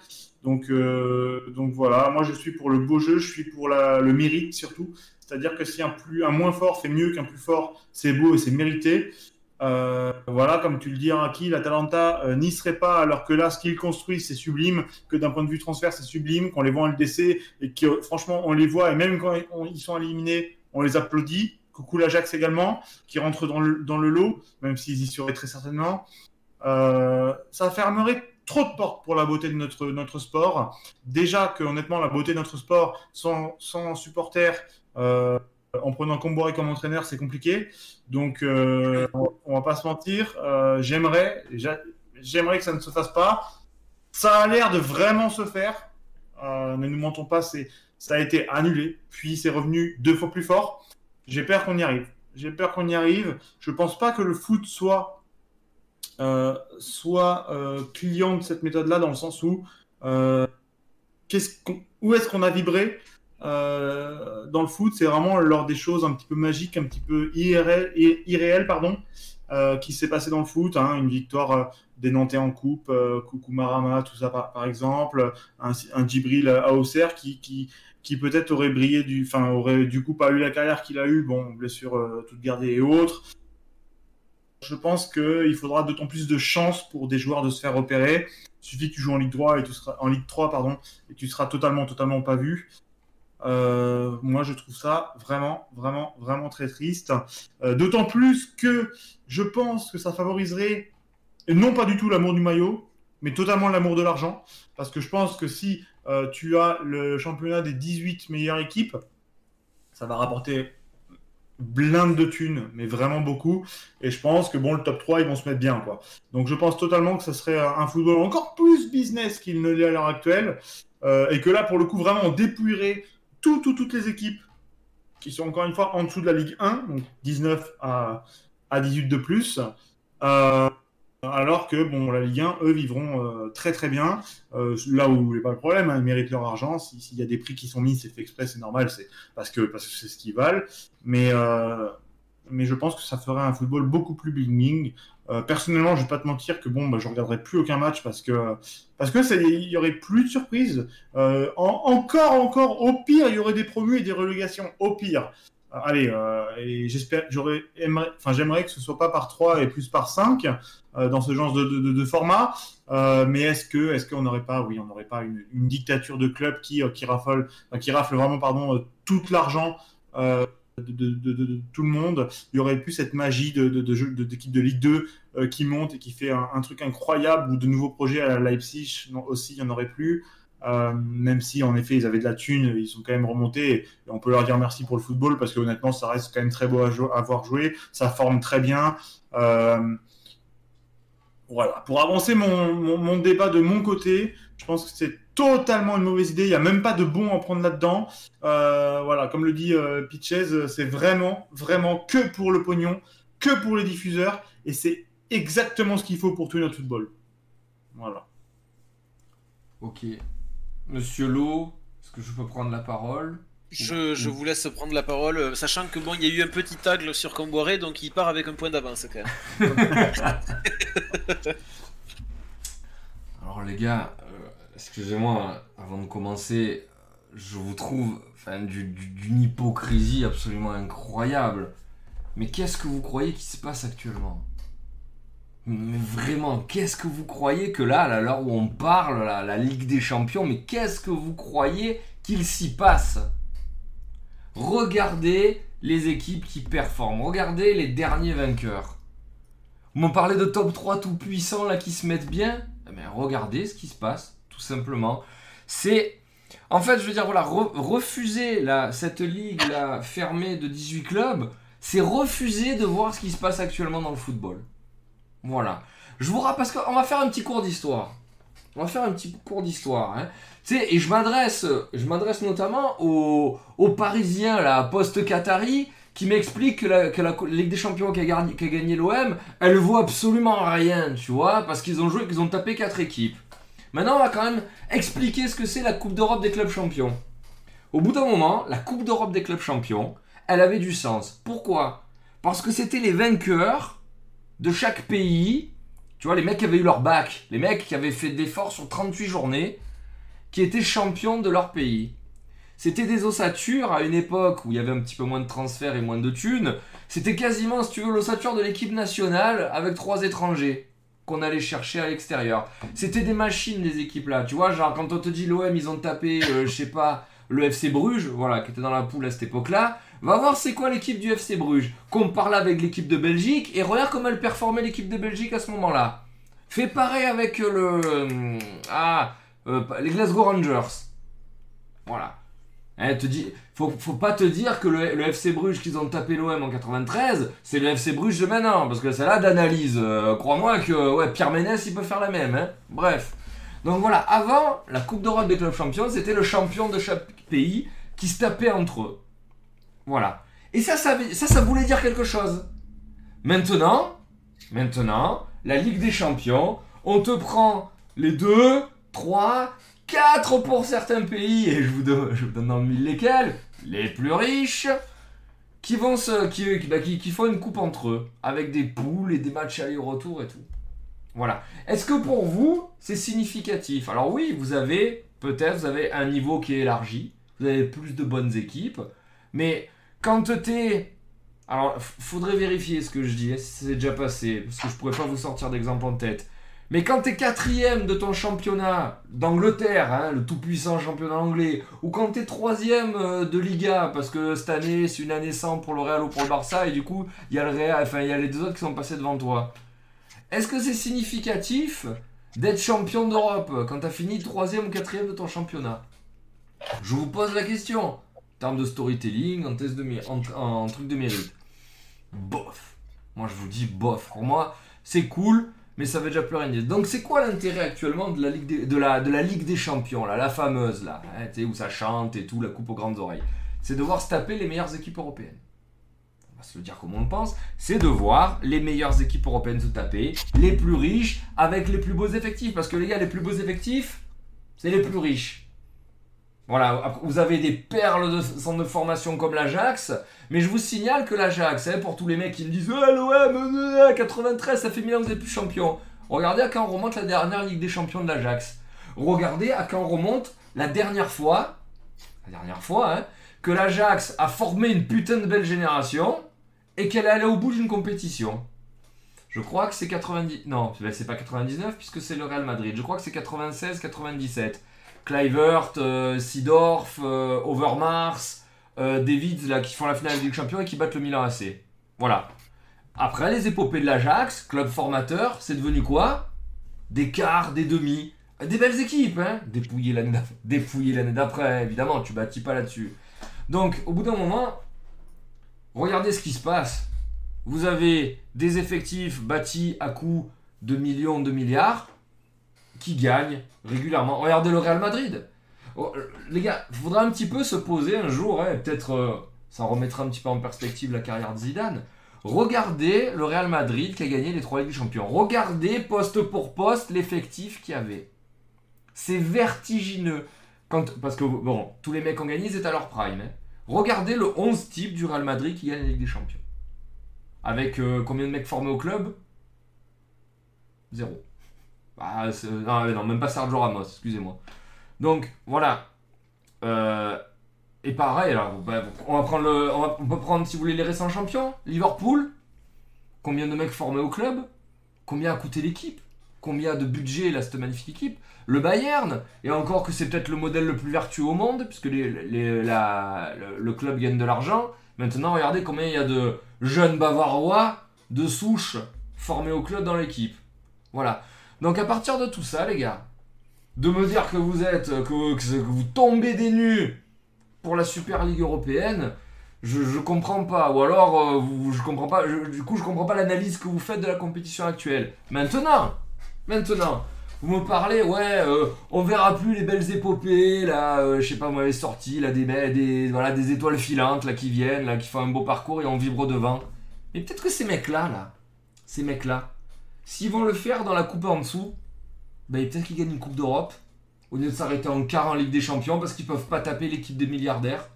Donc donc voilà, moi je suis pour le beau jeu, je suis pour le mérite surtout. C'est-à-dire que si un, moins fort fait mieux qu'un plus fort, c'est beau et c'est mérité. Euh, voilà, comme tu le dis, Araki, l'Atalanta euh, n'y serait pas, alors que là, ce qu'ils construisent, c'est sublime, que d'un point de vue transfert, c'est sublime, qu'on les voit en LDC, et que franchement, on les voit, et même quand ils sont éliminés, on les applaudit. Coucou l'Ajax également, qui rentre dans le, lot, même s'ils y seraient très certainement. Euh, ça fermerait trop de portes pour la beauté de notre, notre sport. Déjà que, honnêtement, la beauté de notre sport, sans, sans supporters, euh, en prenant Comboiré comme entraîneur, c'est compliqué. Donc, euh, on, va pas se mentir. Euh, j'aimerais, j'aimerais que ça ne se fasse pas. Ça a l'air de vraiment se faire. Euh, ne nous mentons pas, ça a été annulé, puis c'est revenu deux fois plus fort. J'ai peur qu'on y arrive. J'ai peur qu'on y arrive. Je pense pas que le foot soit soit client de cette méthode-là dans le sens où où est-ce qu'on a vibré? Euh, dans le foot, c'est vraiment lors des choses un petit peu magiques, un petit peu irréelles, irréel, pardon, euh, qui s'est passé dans le foot. Hein, une victoire euh, des Nantais en coupe, Coucou Marama, tout ça par, exemple, un, Djibril à Auxerre qui, peut-être aurait brillé, du, enfin aurait du coup pas eu la carrière qu'il a eu, bon, blessure toute gardée et autres. Je pense qu'il faudra d'autant plus de chance pour des joueurs de se faire repérer. Il suffit que tu joues en Ligue 3 et tu seras en Ligue 3 pardon et tu seras totalement totalement pas vu. Euh, moi, je trouve ça vraiment, vraiment, vraiment très triste. Euh, D'autant plus que je pense que ça favoriserait non pas du tout l'amour du maillot, mais totalement l'amour de l'argent. Parce que je pense que si euh, tu as le championnat des 18 meilleures équipes, ça va rapporter blinde de thunes, mais vraiment beaucoup. Et je pense que bon, le top 3, ils vont se mettre bien. Quoi. Donc je pense totalement que ça serait un football encore plus business qu'il ne l'est à l'heure actuelle. Et que là, pour le coup, vraiment, on dépouillerait tout, tout, toutes les équipes qui sont encore une fois en dessous de la Ligue 1, donc 19 à, à 18 de plus. Euh, alors que bon, la Ligue 1, eux, vivront euh, très très bien. Euh, là où a pas le problème, hein, ils méritent leur argent. S'il y a des prix qui sont mis, c'est fait exprès, c'est normal, c'est parce que parce que c'est ce qu'ils valent. Mais mais je pense que ça ferait un football beaucoup plus bling euh, personnellement, je vais pas te mentir que bon, bah, je regarderai plus aucun match parce que parce que il y aurait plus de surprises. Euh, en, encore, encore, au pire, il y aurait des promus et des relégations. Au pire. Euh, allez, j'aimerais que ce soit pas par 3 et plus par 5 euh, dans ce genre de, format. mais est-ce que, est-ce qu'on n'aurait pas, oui, on n'aurait pas une, une, dictature de club qui qui raffole, qui rafle vraiment, pardon, tout l'argent de, tout le monde. Il y aurait plus cette magie de, d'équipe de, Ligue 2 euh, qui monte et qui fait un, truc incroyable ou de nouveaux projets à Leipzig non, aussi, il n'y en aurait plus. Euh, même si en effet ils avaient de la thune, ils sont quand même remontés et, on peut leur dire merci pour le football parce que honnêtement ça reste quand même très beau à, à voir ça forme très bien. Euh, voilà, pour avancer mon, mon, débat de mon côté, je pense que c'est totalement une mauvaise idée. Il n'y a même pas de bon à prendre là-dedans. Euh, voilà, comme le dit euh, Pitches, c'est vraiment, vraiment que pour le pognon, que pour les diffuseurs, et c'est exactement ce qu'il faut pour tout notre football. Voilà. Ok. Monsieur Lowe, est-ce que je peux prendre la parole? Je, je, vous laisse prendre la parole, sachant que bon, il y a eu un petit tag sur Camboiré, donc il part avec un point d'avance quand même. <laughs> Alors les gars, euh, excusez-moi, avant de commencer, je vous trouve enfin, d'une du, hypocrisie absolument incroyable. Mais qu'est-ce que vous croyez qui se passe actuellement? Mais vraiment, qu'est-ce que vous croyez que là, à l'heure où on parle, la, Ligue des Champions, mais qu'est-ce que vous croyez qu'il s'y passe? Regardez les équipes qui performent. Regardez les derniers vainqueurs. Vous m'en parlez de top 3 tout puissants là qui se mettent bien? Eh bien, Regardez ce qui se passe, tout simplement. C'est. En fait, je veux dire, voilà, re refuser cette ligue là, fermée de 18 clubs, c'est refuser de voir ce qui se passe actuellement dans le football. Voilà. Je vous rappelle, parce qu'on va faire un petit cours d'histoire. On va faire un petit cours d'histoire. Hein. Et je m'adresse, je m'adresse notamment aux, Parisiens, la post-Qatari, qui m'expliquent que la, la, Ligue des Champions qui a, gagné, qui a gagné l'OM, elle vaut absolument rien, tu vois, parce qu'ils ont joué, qu'ils ont tapé quatre équipes. Maintenant, on va quand même expliquer ce que c'est la Coupe d'Europe des clubs champions. Au bout d'un moment, la Coupe d'Europe des clubs champions, elle avait du sens. Pourquoi? Parce que c'était les vainqueurs de chaque pays, tu vois, les mecs qui avaient eu leur bac, les mecs qui avaient fait d'efforts sur 38 journées, qui étaient champions de leur pays. C'était des ossatures à une époque où il y avait un petit peu moins de transferts et moins de thunes. C'était quasiment, si tu veux, l'ossature de l'équipe nationale avec trois étrangers qu'on allait chercher à l'extérieur. C'était des machines, les équipes là. Tu vois, genre quand on te dit l'OM, ils ont tapé, euh, je sais pas, le FC Bruges, voilà, qui était dans la poule à cette époque-là. Va voir c'est quoi l'équipe du FC Bruges. Compare-la avec l'équipe de Belgique et regarde comment elle performait l'équipe de Belgique à ce moment-là. Fais pareil avec le. euh, ah, euh, les Glasgow Rangers. Voilà. Eh, te dis, faut, pas te dire que le, FC Bruges qu'ils ont tapé l'OM en 93, c'est le FC Bruges de maintenant, parce que c'est là d'analyse. euh, Crois-moi que ouais, Pierre Ménès, il peut faire la même. Hein. Bref. Donc voilà, avant, la Coupe d'Europe des clubs champions, c'était le champion de chaque pays qui se tapait entre eux. Voilà. Et ça, ça, ça, ça voulait dire quelque chose. Maintenant, maintenant, la Ligue des Champions, on te prend les deux, trois, quatre pour certains pays, et je vous donne, le mille lesquels, les plus riches, qui vont se, bah, qui, qui font une coupe entre eux, avec des poules et des matchs aller-retour et tout. Voilà. Est-ce que pour vous, c'est significatif? Alors oui, vous avez, peut-être, vous avez un niveau qui est élargi, vous avez plus de bonnes équipes, mais quand t'es... Alors, faudrait vérifier ce que je dis, si c'est déjà passé, parce que je pourrais pas vous sortir d'exemple en tête. Mais quand t'es quatrième de ton championnat d'Angleterre, hein, le tout-puissant championnat anglais, ou quand t'es troisième euh, de Liga, parce que cette année c'est une année sans pour le Real ou pour le Barça, et du coup il y a le Real, enfin il y a les deux autres qui sont passés devant toi. Est-ce que c'est significatif d'être champion d'Europe quand t'as fini troisième ou quatrième de ton championnat? Je vous pose la question. En termes de storytelling, en, de en, en truc de mérite. Bof. Moi je vous dis bof. Pour moi, c'est cool, mais ça veut déjà plus rien dire. Donc c'est quoi l'intérêt actuellement de la Ligue des, de la, de la Ligue des Champions, là, la fameuse, là, hein, où ça chante et tout, la coupe aux grandes oreilles? C'est de voir se taper les meilleures équipes européennes. On va se le dire comme on pense, c'est de voir les meilleures équipes européennes se taper, les plus riches, avec les plus beaux effectifs. Parce que les gars, les plus beaux effectifs, c'est les plus riches. Voilà, vous avez des perles de centre de formation comme l'Ajax, mais je vous signale que l'Ajax, hein, pour tous les mecs qui disent Ouais, l'OM, euh, 93, ça fait 1000 ans que vous n'êtes plus champion. Regardez à quand remonte la dernière Ligue des Champions de l'Ajax. Regardez à quand remonte la dernière fois, la dernière fois, hein, que l'Ajax a formé une putain de belle génération et qu'elle est allée au bout d'une compétition. Je crois que c'est 90. Non, c'est pas 99 puisque c'est le Real Madrid. Je crois que c'est 96-97. Clivert, euh, Seedorf, euh, Overmars, euh, Davids là, qui font la finale des Champions et qui battent le Milan AC. Voilà. Après les épopées de l'Ajax, club formateur, c'est devenu quoi? Des quarts, des demi. Des belles équipes, hein l'année d'après, évidemment, tu bâtis pas là-dessus. Donc, au bout d'un moment, regardez ce qui se passe. Vous avez des effectifs bâtis à coût de millions, de milliards, qui gagnent régulièrement. Regardez le Real Madrid. Oh, les gars, il faudra un petit peu se poser un jour, hein, peut-être euh, ça remettra un petit peu en perspective la carrière de Zidane. Regardez le Real Madrid qui a gagné les trois Ligues des Champions. Regardez poste pour poste l'effectif qu'il y avait. C'est vertigineux. Quand, parce que bon, tous les mecs ont gagné, ils étaient à leur prime. hein. Regardez le 11 type du Real Madrid qui gagne la Ligue des Champions. Avec euh, combien de mecs formés au club? Zéro. C'est- non, non, même pas Sergio Ramos, excusez-moi. Donc, voilà. Euh, et pareil, alors, bah, on, va prendre le, on, va- on peut prendre, si vous voulez, les récents champions. Liverpool. Combien de mecs formés au club? Combien a coûté l'équipe? Combien de budget là, cette magnifique équipe? Le Bayern. Et encore que c'est peut-être le modèle le plus vertueux au monde, puisque le, le club gagne de l'argent. Maintenant, regardez combien il y a de jeunes bavarois de souche formés au club dans l'équipe. Voilà. Donc à partir de tout ça, les gars, de me dire que vous êtes, vous- que vous tombez des nues pour la Super Ligue européenne, je, je comprends pas. Ou alors, euh, je comprends pas. du coup, je comprends pas l'analyse que vous faites de la compétition actuelle. Maintenant, maintenant, vous me parlez, ouais, euh, on verra plus les belles épopées, là, euh, je sais pas moi, les sorties, là, des, des étoiles filantes, là, qui viennent, là, qui font un beau parcours et on vibre devant. Mais peut-être que ces mecs-là, là, ces mecs-là, s'ils vont le faire dans la coupe en dessous, ben peut-être qu'ils gagnent une Coupe d'Europe, au lieu de s'arrêter en quart en Ligue des Champions, parce qu'ils peuvent pas taper l'équipe des milliardaires.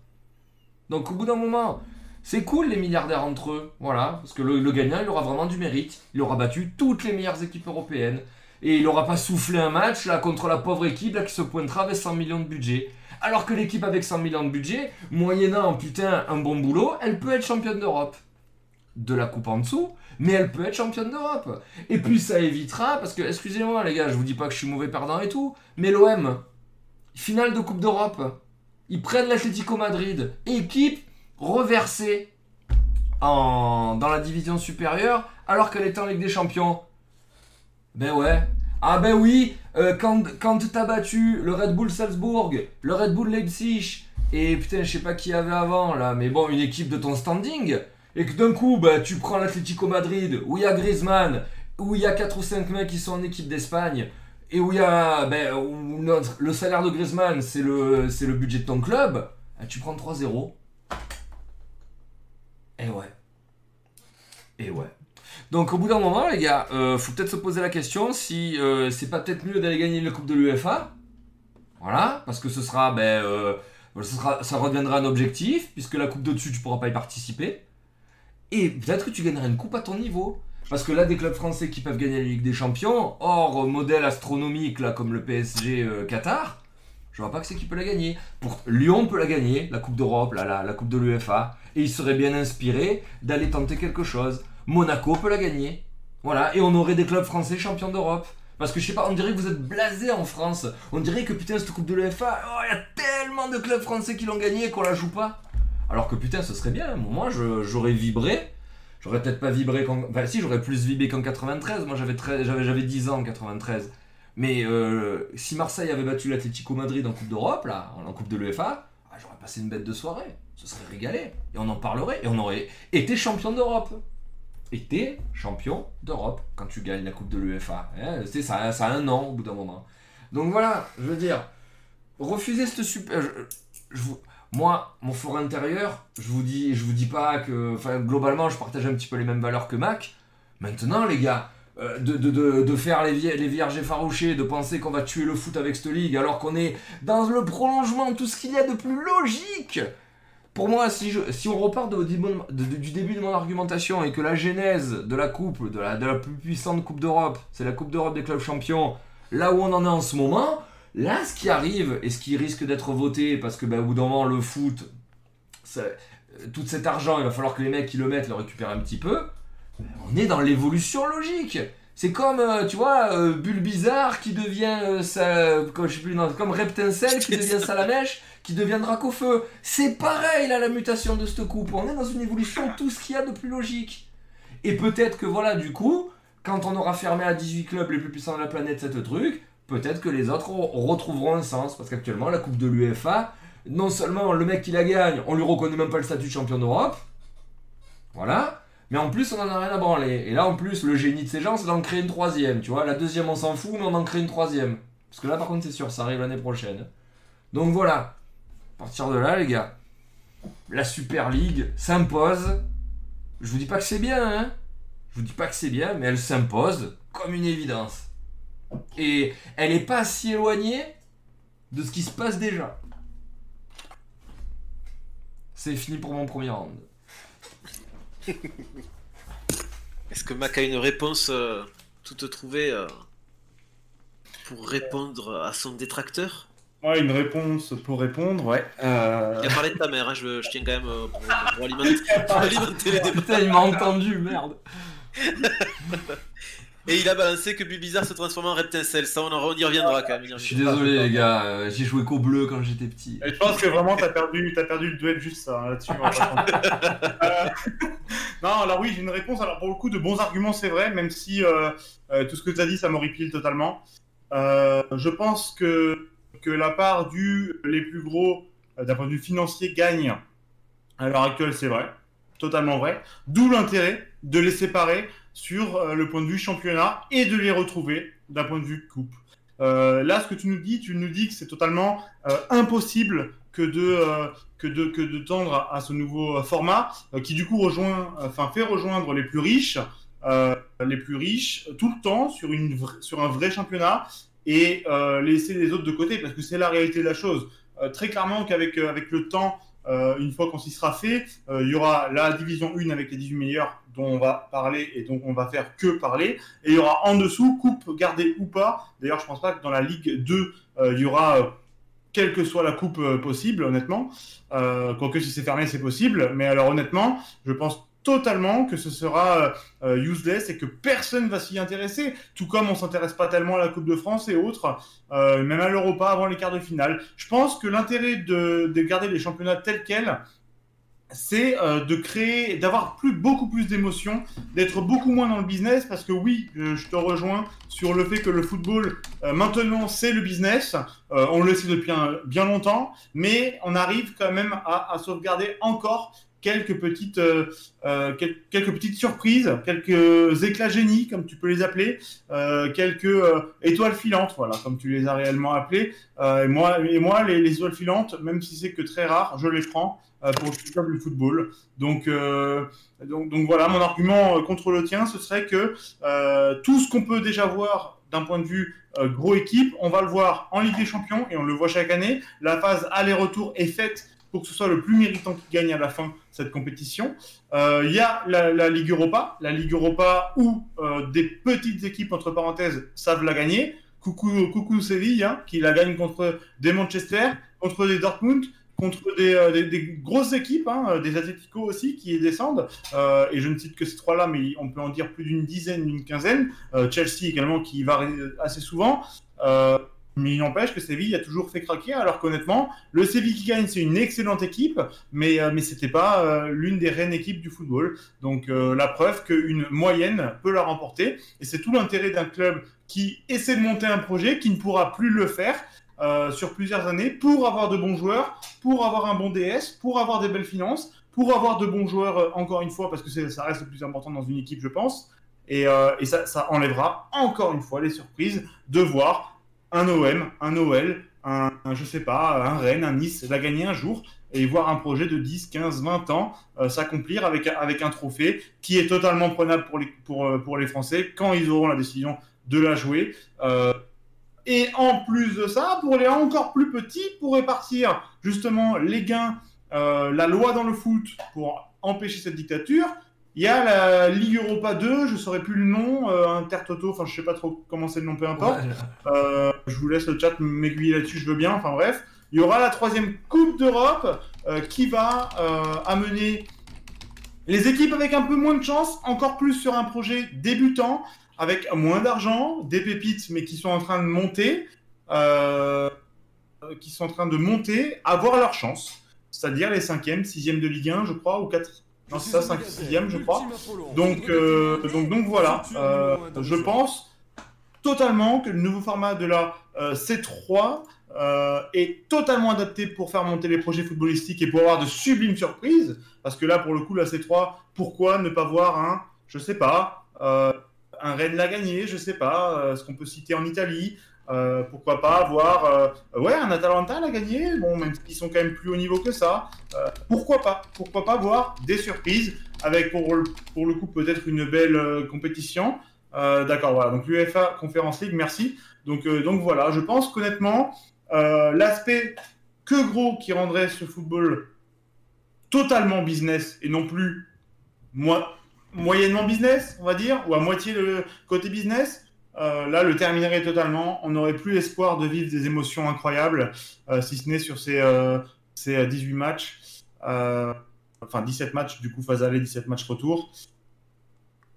Donc au bout d'un moment, c'est cool les milliardaires entre eux, voilà, parce que le, gagnant, il aura vraiment du mérite. Il aura battu toutes les meilleures équipes européennes. Et il n'aura pas soufflé un match contre la pauvre équipe qui se pointera avec 100 millions de budget. Alors que l'équipe avec 100 millions de budget, moyennant putain un bon boulot, elle peut être championne d'Europe. De la coupe en dessous, mais elle peut être championne d'Europe. Et puis ça évitera, parce que, excusez-moi les gars, je vous dis pas que je suis mauvais perdant et tout, mais l'OM, finale de Coupe d'Europe, ils prennent l'Atlético Madrid, équipe reversée en, dans la division supérieure, alors qu'elle était en Ligue des Champions. Ben ouais. Ah ben oui, euh, quand, quand t'as battu le Red Bull Salzbourg, le Red Bull Leipzig, et putain, je sais pas qui y avait avant là, mais bon, une équipe de ton standing, et que d'un coup, bah, tu prends l'Atlético Madrid, où il y a Griezmann, où il y a 4 ou 5 mecs qui sont en équipe d'Espagne, et où il y a ben, le salaire de Griezmann, c'est le, budget de ton club, ah, tu prends 3-0. Et ouais. Et ouais. Donc au bout d'un moment, les gars, euh, faut peut-être se poser la question si euh, c'est pas peut-être mieux d'aller gagner la Coupe de l'UEFA. Voilà, parce que ce sera, ben, euh, ça redeviendra un objectif, puisque la Coupe de dessus, tu pourras pas y participer. Et peut-être que tu gagneras une coupe à ton niveau. Parce que là, des clubs français qui peuvent gagner la Ligue des Champions, hors modèle astronomique comme le PSG euh, Qatar, je vois pas que c'est qui peut la gagner. Pour Lyon peut la gagner, la Coupe d'Europe, la, la, Coupe de l'UEFA, et il serait bien inspiré d'aller tenter quelque chose. Monaco peut la gagner. Voilà, et on aurait des clubs français champions d'Europe. Parce que je sais pas, on dirait que vous êtes blasés en France. On dirait que putain, cette Coupe de l'UEFA, oh, il y a tellement de clubs français qui l'ont gagnée qu'on la joue pas. Alors que putain, ce serait bien. Moi, je- j'aurais vibré. J'aurais peut-être pas vibré quand. Enfin, si, j'aurais plus vibré qu'en 93. Moi, j'avais j'avais j'avais 10 ans en 93. Mais euh, si Marseille avait battu l'Atlético Madrid en Coupe d'Europe, là, en Coupe de l'UEFA, ah, j'aurais passé une bête de soirée. Ce serait régalé. Et on en parlerait. Et on aurait été champion d'Europe. Été champion d'Europe quand tu gagnes la Coupe de l'UEFA. Hein, ça, ça a un an au bout d'un moment. Donc voilà, je veux dire, refuser cette super. je- je vous- moi, mon fort intérieur, je vous dis, je vous dis pas que. Globalement, je partage un petit peu les mêmes valeurs que Mac. Maintenant, les gars, euh, de, faire les, vie- les vierges effarouchées, de penser qu'on va tuer le foot avec cette ligue, alors qu'on est dans le prolongement tout ce qu'il y a de plus logique. Pour moi, si, on repart du début de mon argumentation et que la genèse de la coupe, de la plus puissante coupe d'Europe, c'est la coupe d'Europe des clubs champions, là où on en est en ce moment, là, ce qui arrive et ce qui risque d'être voté, parce que ben, au bout d'un moment, le foot, ça- euh, tout cet argent, il va falloir que les mecs qui le mettent le récupèrent un petit peu. On est dans l'évolution logique. C'est comme, euh, tu vois, euh, Bulle Bizarre qui devient, euh, sa- comme, je sais plus, non, comme Reptincelle qui devient Salamèche, qui devient Dracofeu. C'est pareil là, la mutation de cette coupe. On est dans une évolution, tout ce qu'il y a de plus logique. Et peut-être que voilà, du coup, quand on aura fermé à 18 clubs les plus puissants de la planète cette truc, peut-être que les autres re- retrouveront un sens. Parce qu'actuellement, la coupe de l'UEFA, non seulement le mec qui la gagne, on lui reconnaît même pas le statut de champion d'Europe. Voilà. Mais en plus, on en a rien à branler. Et là, en plus, le génie de ces gens, c'est d'en créer une troisième. Tu vois, la deuxième, on s'en fout, mais on en crée une troisième. Parce que là, par contre, c'est sûr, ça arrive l'année prochaine. Donc voilà. À partir de là, les gars, la Super League s'impose. Je vous dis pas que c'est bien, hein. Je vous dis pas que c'est bien, mais elle s'impose comme une évidence. Et elle est pas si éloignée de ce qui se passe déjà. C'est fini pour mon premier round. <laughs> Est-ce que Mac a une réponse euh, toute trouvée euh, pour répondre à son détracteur? Ouais, une réponse pour répondre, ouais. Euh, Il a parlé de ta mère, hein, je, je tiens quand même euh, pour, pour alimenter, <laughs> pour alimenter les débats. Putain, il m'a entendu, merde. <laughs> Et il a balancé que Bulbizarre se transforme en Reptincelle. Ça, on, en- on y reviendra quand même. Je suis désolé, les gars. euh, J'ai joué qu'au bleu quand j'étais petit. Et je pense que vraiment, t'as perdu, t'as perdu le duel juste ça, hein, là-dessus. <laughs> Euh, non, alors oui, j'ai une réponse. Alors pour le coup, de bons arguments, c'est vrai, même si euh, euh, tout ce que tu as dit, ça m'horripile totalement. Euh, je pense que, que la part du les plus gros, euh, d'un point de vue financier, gagne à l'heure actuelle, c'est vrai. Totalement vrai. D'où l'intérêt de les séparer sur euh, le point de vue championnat et de les retrouver d'un point de vue coupe. Euh, là, ce que tu nous dis, tu nous dis que c'est totalement euh, impossible que de, que de, que de tendre à, ce nouveau format, qui du coup rejoint, enfin fait rejoindre les plus riches, les plus riches tout le temps sur, une sur un vrai championnat et laisser les autres de côté, parce que c'est la réalité de la chose. Très clairement qu'avec avec le temps euh, une fois qu'on s'y sera fait, euh, il y aura la division 1 avec les 18 meilleurs dont on va parler et dont on va faire que parler. Et il y aura en dessous, coupe gardée ou pas. D'ailleurs, je pense pas que dans la Ligue 2, euh, il y aura, quelle que soit la coupe possible, honnêtement. Quoique si c'est fermé, c'est possible. Mais alors honnêtement, je pense totalement que ce sera euh, useless et que personne va s'y intéresser. Tout comme on s'intéresse pas tellement à la Coupe de France et autres, euh, même à l'Europa avant les quarts de finale. Je pense que l'intérêt de, de garder les championnats tels quels, c'est euh, de créer, d'avoir plus, beaucoup plus d'émotions, d'être beaucoup moins dans le business, parce que oui, je, te rejoins sur le fait que le football, euh, maintenant, c'est le business. Euh, on le sait depuis bien longtemps, mais on arrive quand même à sauvegarder encore quelques petites, euh, euh, quel- quelques petites surprises, quelques éclats génies, comme tu peux les appeler, euh, quelques euh, étoiles filantes, voilà, comme tu les as réellement appelées. Euh, et moi, et moi les, les étoiles filantes, même si c'est que très rare, je les prends euh, pour le football. Donc, donc, donc voilà, mon argument contre le tien, ce serait que tout ce qu'on peut déjà voir d'un point de vue gros équipe, on va le voir en Ligue des Champions et on le voit chaque année. La phase aller-retour est faite pour que ce soit le plus méritant qui gagne à la fin cette compétition. Euh, Il y a la, la Ligue Europa, la Ligue Europa où euh, des petites équipes, entre parenthèses, savent la gagner. Coucou, coucou Séville, hein, qui la gagne contre des Manchester, contre des Dortmund, contre des, euh, des, des grosses équipes, hein, euh, des Atletico aussi qui descendent. Euh, et je ne cite que ces trois-là, mais on peut en dire plus d'une dizaine, d'une quinzaine. Euh, Chelsea également qui y va assez souvent. Mais il n'empêche que Séville a toujours fait craquer, alors qu'honnêtement, le Séville qui gagne, c'est une excellente équipe, mais, euh, mais c'était pas euh, l'une des reines équipes du football. Donc euh, la preuve qu'une moyenne peut la remporter, et c'est tout l'intérêt d'un club qui essaie de monter un projet, qui ne pourra plus le faire sur plusieurs années, pour avoir de bons joueurs, pour avoir un bon DS, pour avoir des belles finances, pour avoir de bons joueurs, encore une fois, parce que ça reste le plus important dans une équipe, je pense. Et, et ça, ça enlèvera encore une fois les surprises de voir un OM, un OL, un, je sais pas, un Rennes, un Nice la gagner un jour et voir un projet de 10, 15, 20 ans euh, s'accomplir avec, avec un trophée qui est totalement prenable pour les, pour, euh, pour les Français quand ils auront la décision de la jouer. Euh, et en plus de ça, pour les encore plus petits, pour répartir justement les gains, la loi dans le foot pour empêcher cette dictature, il y a la Ligue Europa 2, je ne saurais plus le nom, euh, Intertoto, enfin je sais pas trop comment c'est le nom, peu importe. Ouais, Euh, je vous laisse le chat m'aiguiller là-dessus, je veux bien. Enfin bref, il y aura la troisième Coupe d'Europe euh, qui va euh, amener les équipes avec un peu moins de chance, encore plus sur un projet débutant, avec moins d'argent, des pépites, mais qui sont en train de monter, qui sont en train de monter, avoir leur chance. C'est-à-dire les 5e, 6e de Ligue 1, je crois, ou 4. Non, c'est ça, 5 6e, je crois. Donc, euh, donc, donc voilà, euh, je pense totalement que le nouveau format de la euh, C3 euh, est totalement adapté pour faire monter les projets footballistiques et pour avoir de sublimes surprises. Parce que là, pour le coup, la C3, pourquoi ne pas voir un, je sais pas, un Rennes l'a gagné, je sais pas, ce qu'on peut citer en Italie. Euh, pourquoi pas avoir euh, ouais un Atalanta l'a gagné bon même s'ils sont quand même plus haut niveau que ça. Euh, pourquoi pas pourquoi pas voir des surprises avec pour le, coup peut-être une belle compétition. D'accord voilà donc l'UEFA Conference League merci. Donc donc voilà je pense qu'honnêtement l'aspect que gros qui rendrait ce football totalement business et non plus moyennement business on va dire ou à moitié le côté business euh, là, le terminerait totalement. On n'aurait plus l'espoir de vivre des émotions incroyables, euh, si ce n'est sur ces, euh, ces 18 matchs. Enfin, 17 matchs, du coup, phase aller, 17 matchs retour.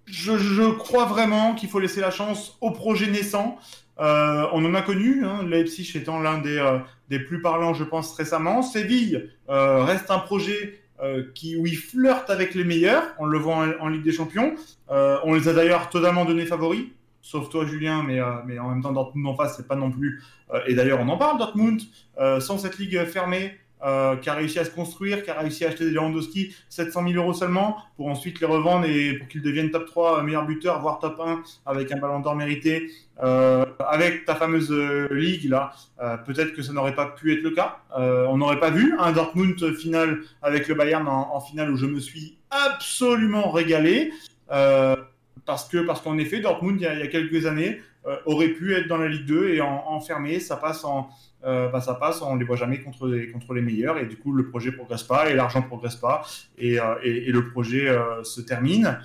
Je, crois vraiment qu'il faut laisser la chance au projet naissant. On en a connu, hein, Leipzig étant l'un des, des plus parlants, je pense, récemment. Séville reste un projet qui, où il flirte avec les meilleurs. On le voit en, Ligue des Champions. On les a d'ailleurs totalement donnés favoris sauf toi Julien, mais, euh, mais en même temps Dortmund en face, c'est pas non plus. Euh, et d'ailleurs, on en parle, Dortmund, euh, sans cette ligue fermée, qui a réussi à se construire, qui a réussi à acheter des Lewandowski 700 000 euros seulement, pour ensuite les revendre et pour qu'ils deviennent top 3 meilleurs buteurs, voire top 1 avec un ballon d'or mérité. Avec ta fameuse ligue là, peut-être que ça n'aurait pas pu être le cas. On n'aurait pas vu un Dortmund final avec le Bayern en, finale où je me suis absolument régalé. Parce que parce qu'en effet, Dortmund, il y, a, quelques années, euh, aurait pu être dans la Ligue 2 et en, enfermé. Ça passe en, euh, bah, ça passe, on les voit jamais contre les, contre les meilleurs et du coup le projet progresse pas et l'argent progresse pas et, euh, et, et le projet euh, se termine.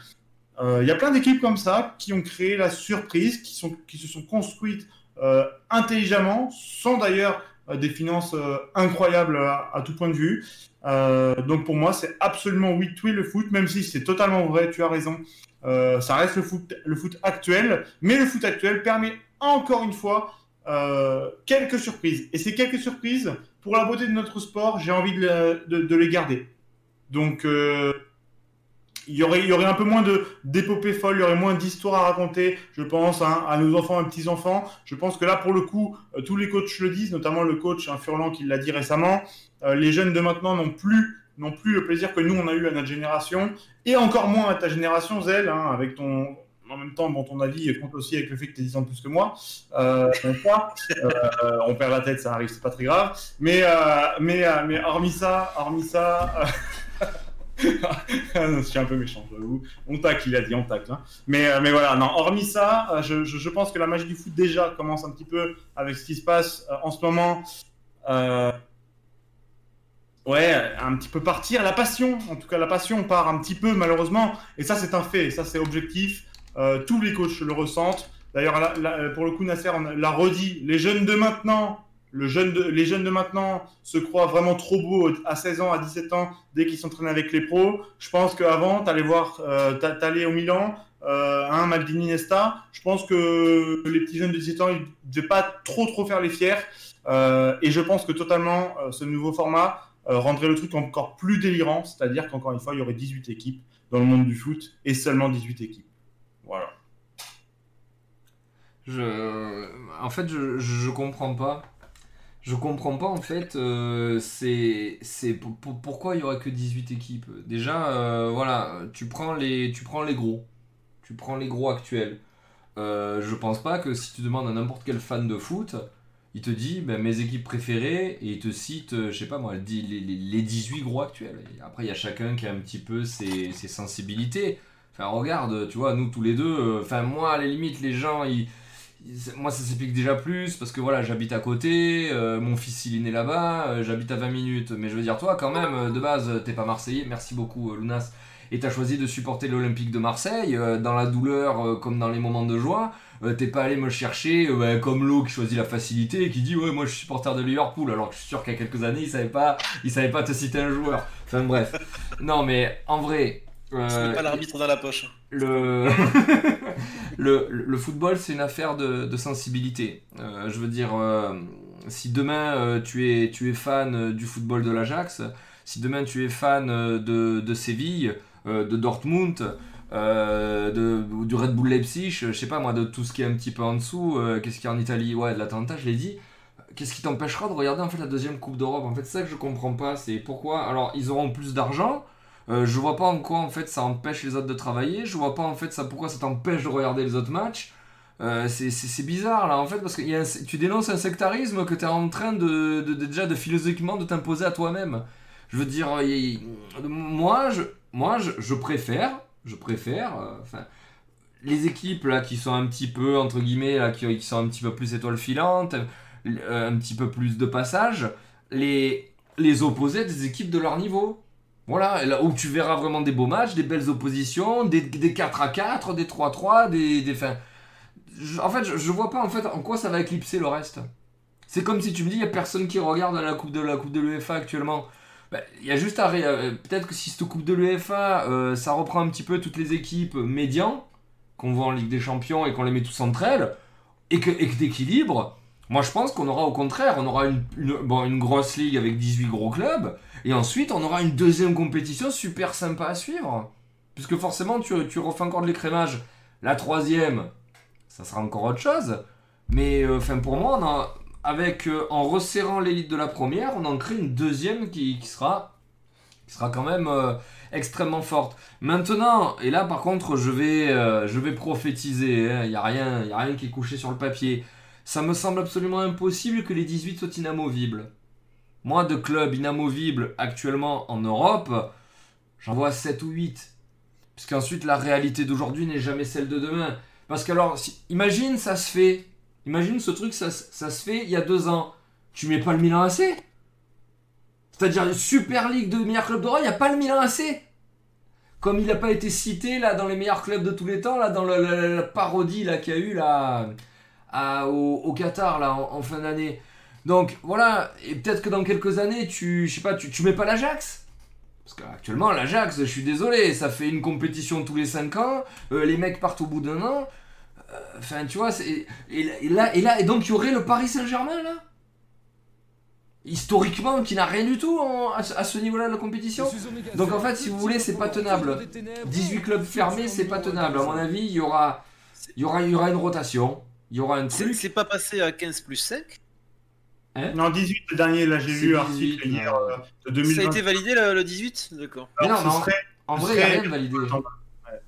Il y a plein d'équipes comme ça qui ont créé la surprise, qui, sont, qui se sont construites intelligemment, sans d'ailleurs des finances incroyables à, tout point de vue. Donc pour moi, c'est absolument oui oui le foot, même si c'est totalement vrai, tu as raison. Euh, ça reste le foot, actuel, mais le foot actuel permet encore une fois euh, quelques surprises. Et ces quelques surprises, pour la beauté de notre sport, j'ai envie de, les garder. Donc euh, il y aurait, un peu moins d'épopées folles, il y aurait moins d'histoires à raconter, je pense, hein, à nos enfants et petits-enfants. Je pense que là, pour le coup, tous les coachs le disent, notamment le coach hein, Furlan qui l'a dit récemment. Les jeunes de maintenant n'ont plus, n'ont plus le plaisir que nous, on a eu à notre génération, et encore moins à ta génération, Zell, hein, avec ton... En même temps, bon, ton avis compte aussi avec le fait que tu es 10 ans plus que moi. Euh, pas. Euh, on perd la tête, ça arrive, c'est pas très grave. Mais, euh, mais, euh, mais hormis ça, hormis ça, <laughs> je suis un peu méchant, j'avoue. On tacle, il a dit, on tacle. Hein. Mais, euh, mais voilà, non, hormis ça, euh, je, je, pense que la magie du foot déjà commence un petit peu avec ce qui se passe euh, en ce moment. Euh, ouais, un petit peu partir. La passion, en tout cas, la passion part un petit peu, malheureusement. Et ça, c'est un fait, ça, c'est objectif. Euh, tous les coachs le ressentent. D'ailleurs, pour le coup, Nasser l'a redit. Les jeunes de maintenant les jeunes de maintenant se croient vraiment trop beaux à 16 ans, à 17 ans, dès qu'ils s'entraînent avec les pros. Je pense qu'avant, t'allais voir, euh, t'allais au Milan, euh, un Maldini Nesta. Je pense que les petits jeunes de 17 ans, ils ne devaient pas trop trop faire les fiers. Euh, et je pense que totalement, euh, ce nouveau format euh, rendrait le truc encore plus délirant, c'est-à-dire qu'encore une fois, il y aurait 18 équipes dans le monde du foot et seulement 18 équipes. Voilà. Je... En fait, je, je comprends pas. Je comprends pas en fait, euh, c'est c'est pourquoi il y aurait que 18 équipes? Déjà, euh, voilà, tu prends les tu prends les gros, tu prends les gros actuels. Euh, je pense pas que si tu demandes à n'importe quel fan de foot, il te dit ben, mes équipes préférées et il te cite, je sais pas moi, les, les, les 18 gros actuels. Après, il y a chacun qui a un petit peu ses, sensibilités. Enfin, regarde, tu vois, nous tous les deux, enfin, moi à la limite, les gens moi ça s'explique déjà plus parce que voilà j'habite à côté euh, mon fils il est là-bas euh, j'habite à 20 minutes mais je veux dire toi quand même euh, de base t'es pas marseillais merci beaucoup Lunas et t'as choisi de supporter l'Olympique de Marseille dans la douleur comme dans les moments de joie t'es pas allé me chercher bah, comme l'eau qui choisit la facilité et qui dit ouais moi je suis supporter de Liverpool alors que je suis sûr qu'il y a quelques années il savait pas il savait pas te citer un joueur enfin bref <laughs> non mais en vrai euh, pas l'arbitre dans la poche. <laughs> Le... le, le, football, c'est une affaire de, de sensibilité. Euh, je veux dire, euh, si demain euh, tu, es, tu es fan du football de l'Ajax, si demain tu es fan de, de Séville, de Dortmund, de, du Red Bull Leipzig, je sais pas moi, de tout ce qui est un petit peu en dessous, qu'est-ce qu'il y a en Italie Ouais, de l'Atalanta, je l'ai dit. Qu'est-ce qui t'empêchera de regarder en fait la deuxième Coupe d'Europe? En fait, c'est ça que je comprends pas. C'est pourquoi. Alors, ils auront plus d'argent. Euh, je vois pas en quoi en fait ça empêche les autres de travailler. Je vois pas en fait ça pourquoi ça t'empêche de regarder les autres matchs. Euh, c'est bizarre là en fait parce que tu dénonces un sectarisme que tu es en train de, déjà de philosophiquement de t'imposer à toi-même. Je veux dire, moi moi je préfère, je préfère, enfin euh, les équipes là qui sont un petit peu entre guillemets là qui, sont un petit peu plus étoiles filantes, euh, un petit peu plus de passage, les les opposés des équipes de leur niveau. Voilà, là où tu verras vraiment des beaux matchs, des belles oppositions, des, des 4 à 4, des 3 à 3, des. des fin... en fait, je, je, vois pas en fait en quoi ça va éclipser le reste. C'est comme si tu me dis, il y a personne qui regarde la Coupe de la Coupe de l'UEFA actuellement. Il ben, y a juste à. Euh, Peut-être que si cette Coupe de l'UEFA, euh, ça reprend un petit peu toutes les équipes médians, qu'on voit en Ligue des Champions et qu'on les met tous entre elles, et que, et que t'équilibres. Moi, je pense qu'on aura au contraire, on aura une, une, grosse ligue avec 18 gros clubs, et ensuite on aura une deuxième compétition super sympa à suivre. Puisque forcément, tu, tu refais encore de l'écrémage. La troisième, ça sera encore autre chose. Mais enfin, pour moi, on a, avec, euh, en resserrant l'élite de la première, on en crée une deuxième qui, qui sera, qui sera quand même euh, extrêmement forte. Maintenant, et là par contre, je vais, euh, je vais prophétiser, il hein, n'y a, rien, a rien qui est couché sur le papier. Ça me semble absolument impossible que les 18 soient inamovibles. Moi, de clubs inamovibles actuellement en Europe, j'en vois 7 ou 8. Puisqu'ensuite, la réalité d'aujourd'hui n'est jamais celle de demain. Parce que alors, imagine, ça se fait. Imagine ce truc, ça, se- fait il y a deux ans. Tu mets pas le Milan AC C'est-à-dire, Super League de meilleurs clubs d'Europe, il n'y a pas le Milan AC Comme il n'a pas été cité là dans les meilleurs clubs de tous les temps, là dans la, parodie là qu'il y a eu là au, Qatar là en, fin d'année. Donc voilà, et peut-être que dans quelques années, tu, je sais pas, tu mets pas l'Ajax Parce qu'actuellement, l'Ajax, je suis désolé, ça fait une compétition tous les 5 ans, euh, les mecs partent au bout d'un an. Enfin, tu vois, c'est- et, et là, et là, et donc il y aurait le Paris Saint-Germain là? Historiquement, qui n'a rien du tout en- à ce, à ce niveau-là de la compétition. Donc en fait, si vous voulez, c'est pas tenable. 18 clubs fermés, c'est pas tenable. À mon avis, il y aura, il y aura, il y aura une rotation. Il y aura un C'est truc. c'est pas passé à 15 plus 5 Non, 18 le dernier, là j'ai lu 18, article hier euh, de Ça 2020. a été validé le, le 18 D'accord. Non, non. serait- En vrai, il n'y a rien de validé. Ouais.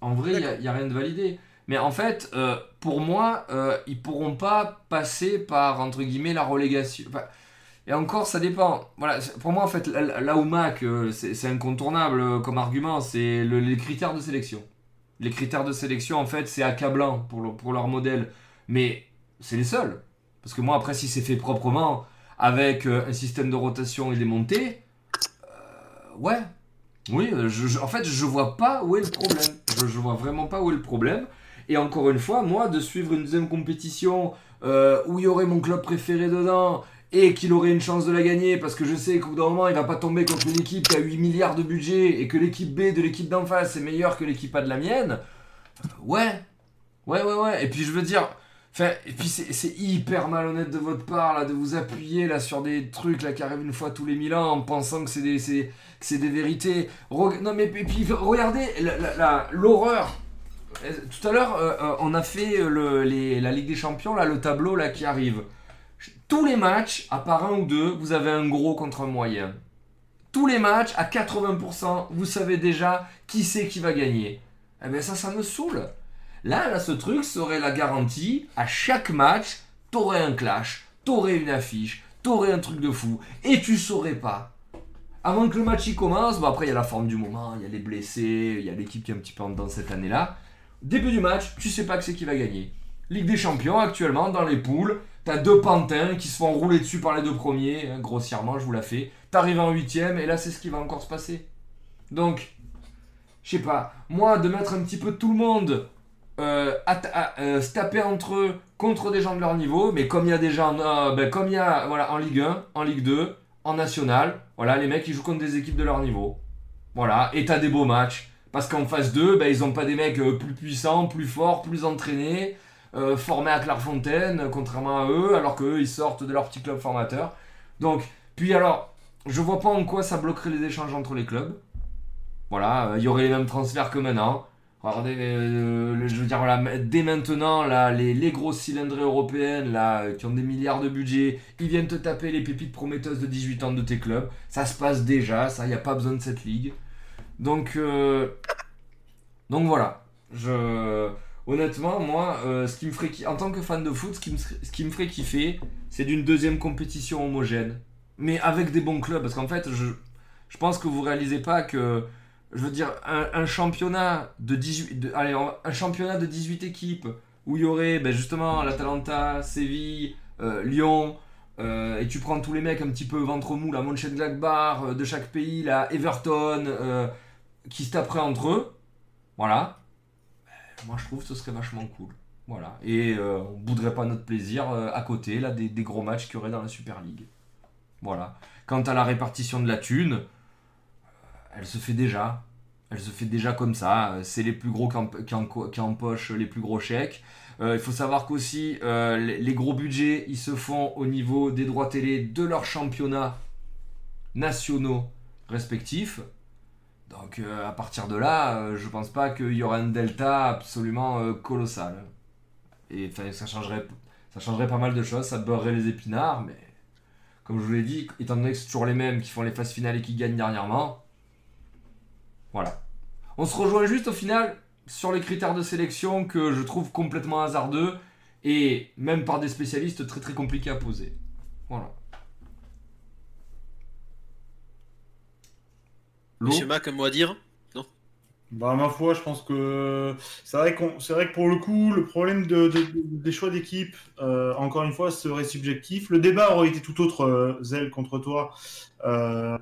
En vrai, il n'y a, rien de validé. Mais en fait, euh, pour moi, euh, ils pourront pas passer par, entre guillemets, la relégation. Et encore, ça dépend. Voilà, pour moi, en fait, là, où Mac, c'est incontournable euh, comme argument, c'est le- les critères de sélection. Les critères de sélection, en fait, c'est accablant pour, pour leur modèle. Mais c'est les seuls. Parce que moi, après, si c'est fait proprement, avec euh, un système de rotation et des montées, ouais, oui, en fait, je vois pas où est le problème. Je, je vois vraiment pas où est le problème. Et encore une fois, moi, de suivre une deuxième compétition euh, où il y aurait mon club préféré dedans et qu'il aurait une chance de la gagner parce que je sais qu'au bout d'un moment, il va pas tomber contre une équipe qui a 8 milliards de budget et que l'équipe B de l'équipe d'en face est meilleure que l'équipe A de la mienne. euh, ouais, ouais, ouais, ouais. Et puis je veux dire. Enfin, et puis c'est hyper malhonnête de votre part là de vous appuyer là sur des trucs là qui arrivent une fois tous les mille ans en pensant que c'est des, vérités. Non mais et puis regardez l'horreur. Euh, Tout à l'heure euh, euh, on a fait la Ligue des Champions là le tableau là qui arrive. Tous les matchs, à part un ou deux, vous avez un gros contre un moyen. Tous les matchs, à 80%, vous savez déjà qui c'est qui va gagner. Eh bien ça, ça me saoule. Là, là, ce truc serait la garantie. À chaque match, t'aurais un clash, t'aurais une affiche, t'aurais un truc de fou, et tu saurais pas. Avant que le match y commence, bon après il y a la forme du moment, il y a les blessés, il y a l'équipe qui est un petit peu en dedans cette année-là. Début du match, tu sais pas que c'est qui va gagner. Ligue des Champions, actuellement, dans les poules, t'as deux pantins qui se font rouler dessus par les deux premiers, hein, grossièrement, je vous la fais. T'arrives en huitième, et là c'est ce qui va encore se passer. Donc, je sais pas, moi de mettre un petit peu tout le monde euh, à, euh, se taper entre eux contre des gens de leur niveau, mais comme il y a des gens, euh, ben, en Ligue 1, en Ligue 2, en National, voilà, les mecs ils jouent contre des équipes de leur niveau. Voilà, et t'as des beaux matchs. Parce qu'en phase 2, ben, ils ont pas des mecs euh, plus puissants, plus forts, plus entraînés, euh, formés à Clairefontaine, euh, contrairement à eux, alors qu'eux ils sortent de leur petit club formateur. Donc, puis alors, je vois pas en quoi ça bloquerait les échanges entre les clubs. Voilà, il y aurait les mêmes transferts que maintenant. Regardez, je veux dire, dès maintenant, là, les, les grosses cylindrées européennes, là, qui ont des milliards de budget, ils viennent te taper les pépites prometteuses de 18 ans de tes clubs. Ça se passe déjà, ça, il n'y a pas besoin de cette ligue. Donc, euh, donc voilà. Je, honnêtement, moi, euh, ce qui me ferait, en tant que fan de foot, ce qui me, ferait kiffer, c'est d'une deuxième compétition homogène. Mais avec des bons clubs, parce qu'en fait, je, pense que vous réalisez pas que je veux dire, un, championnat de 18, de- allez, on va- un championnat de 18 équipes où il y aurait ben, justement l'Atalanta, Séville, euh, Lyon, et tu prends tous les mecs un petit peu ventre mou, la Mönchengladbach euh, de chaque pays, la Everton, qui se taperaient entre eux, voilà. Moi je trouve que ce serait vachement cool. Voilà. Et euh, on bouderait pas notre plaisir euh, à côté là, des, des gros matchs qu'il y aurait dans la Super League. Voilà. Quant à la répartition de la thune, elle se fait déjà. Elle se fait déjà comme ça. C'est les plus gros qui, em- qui en- qui empochent les plus gros chèques. Euh, il faut savoir qu'aussi, euh, les, les gros budgets, ils se font au niveau des droits télé de leurs championnats nationaux respectifs. Donc euh, à partir de là, euh, je pense pas qu'il y aura un delta absolument euh, colossal. Et ça changerait, ça changerait pas mal de choses, ça beurrerait les épinards, mais comme je vous l'ai dit, étant donné que c'est toujours les mêmes qui font les phases finales et qui gagnent dernièrement, voilà. On se rejoint juste au final sur les critères de sélection que je trouve complètement hasardeux et même par des spécialistes très très compliqués à poser. Voilà. Monsieur Mac, un mot à dire Bah, ma foi, je pense que c'est vrai, qu'on... c'est vrai que pour le coup, le problème de, de- des choix d'équipe, euh, encore une fois, serait subjectif. Le débat aurait été tout autre, euh, Zell, contre toi, euh,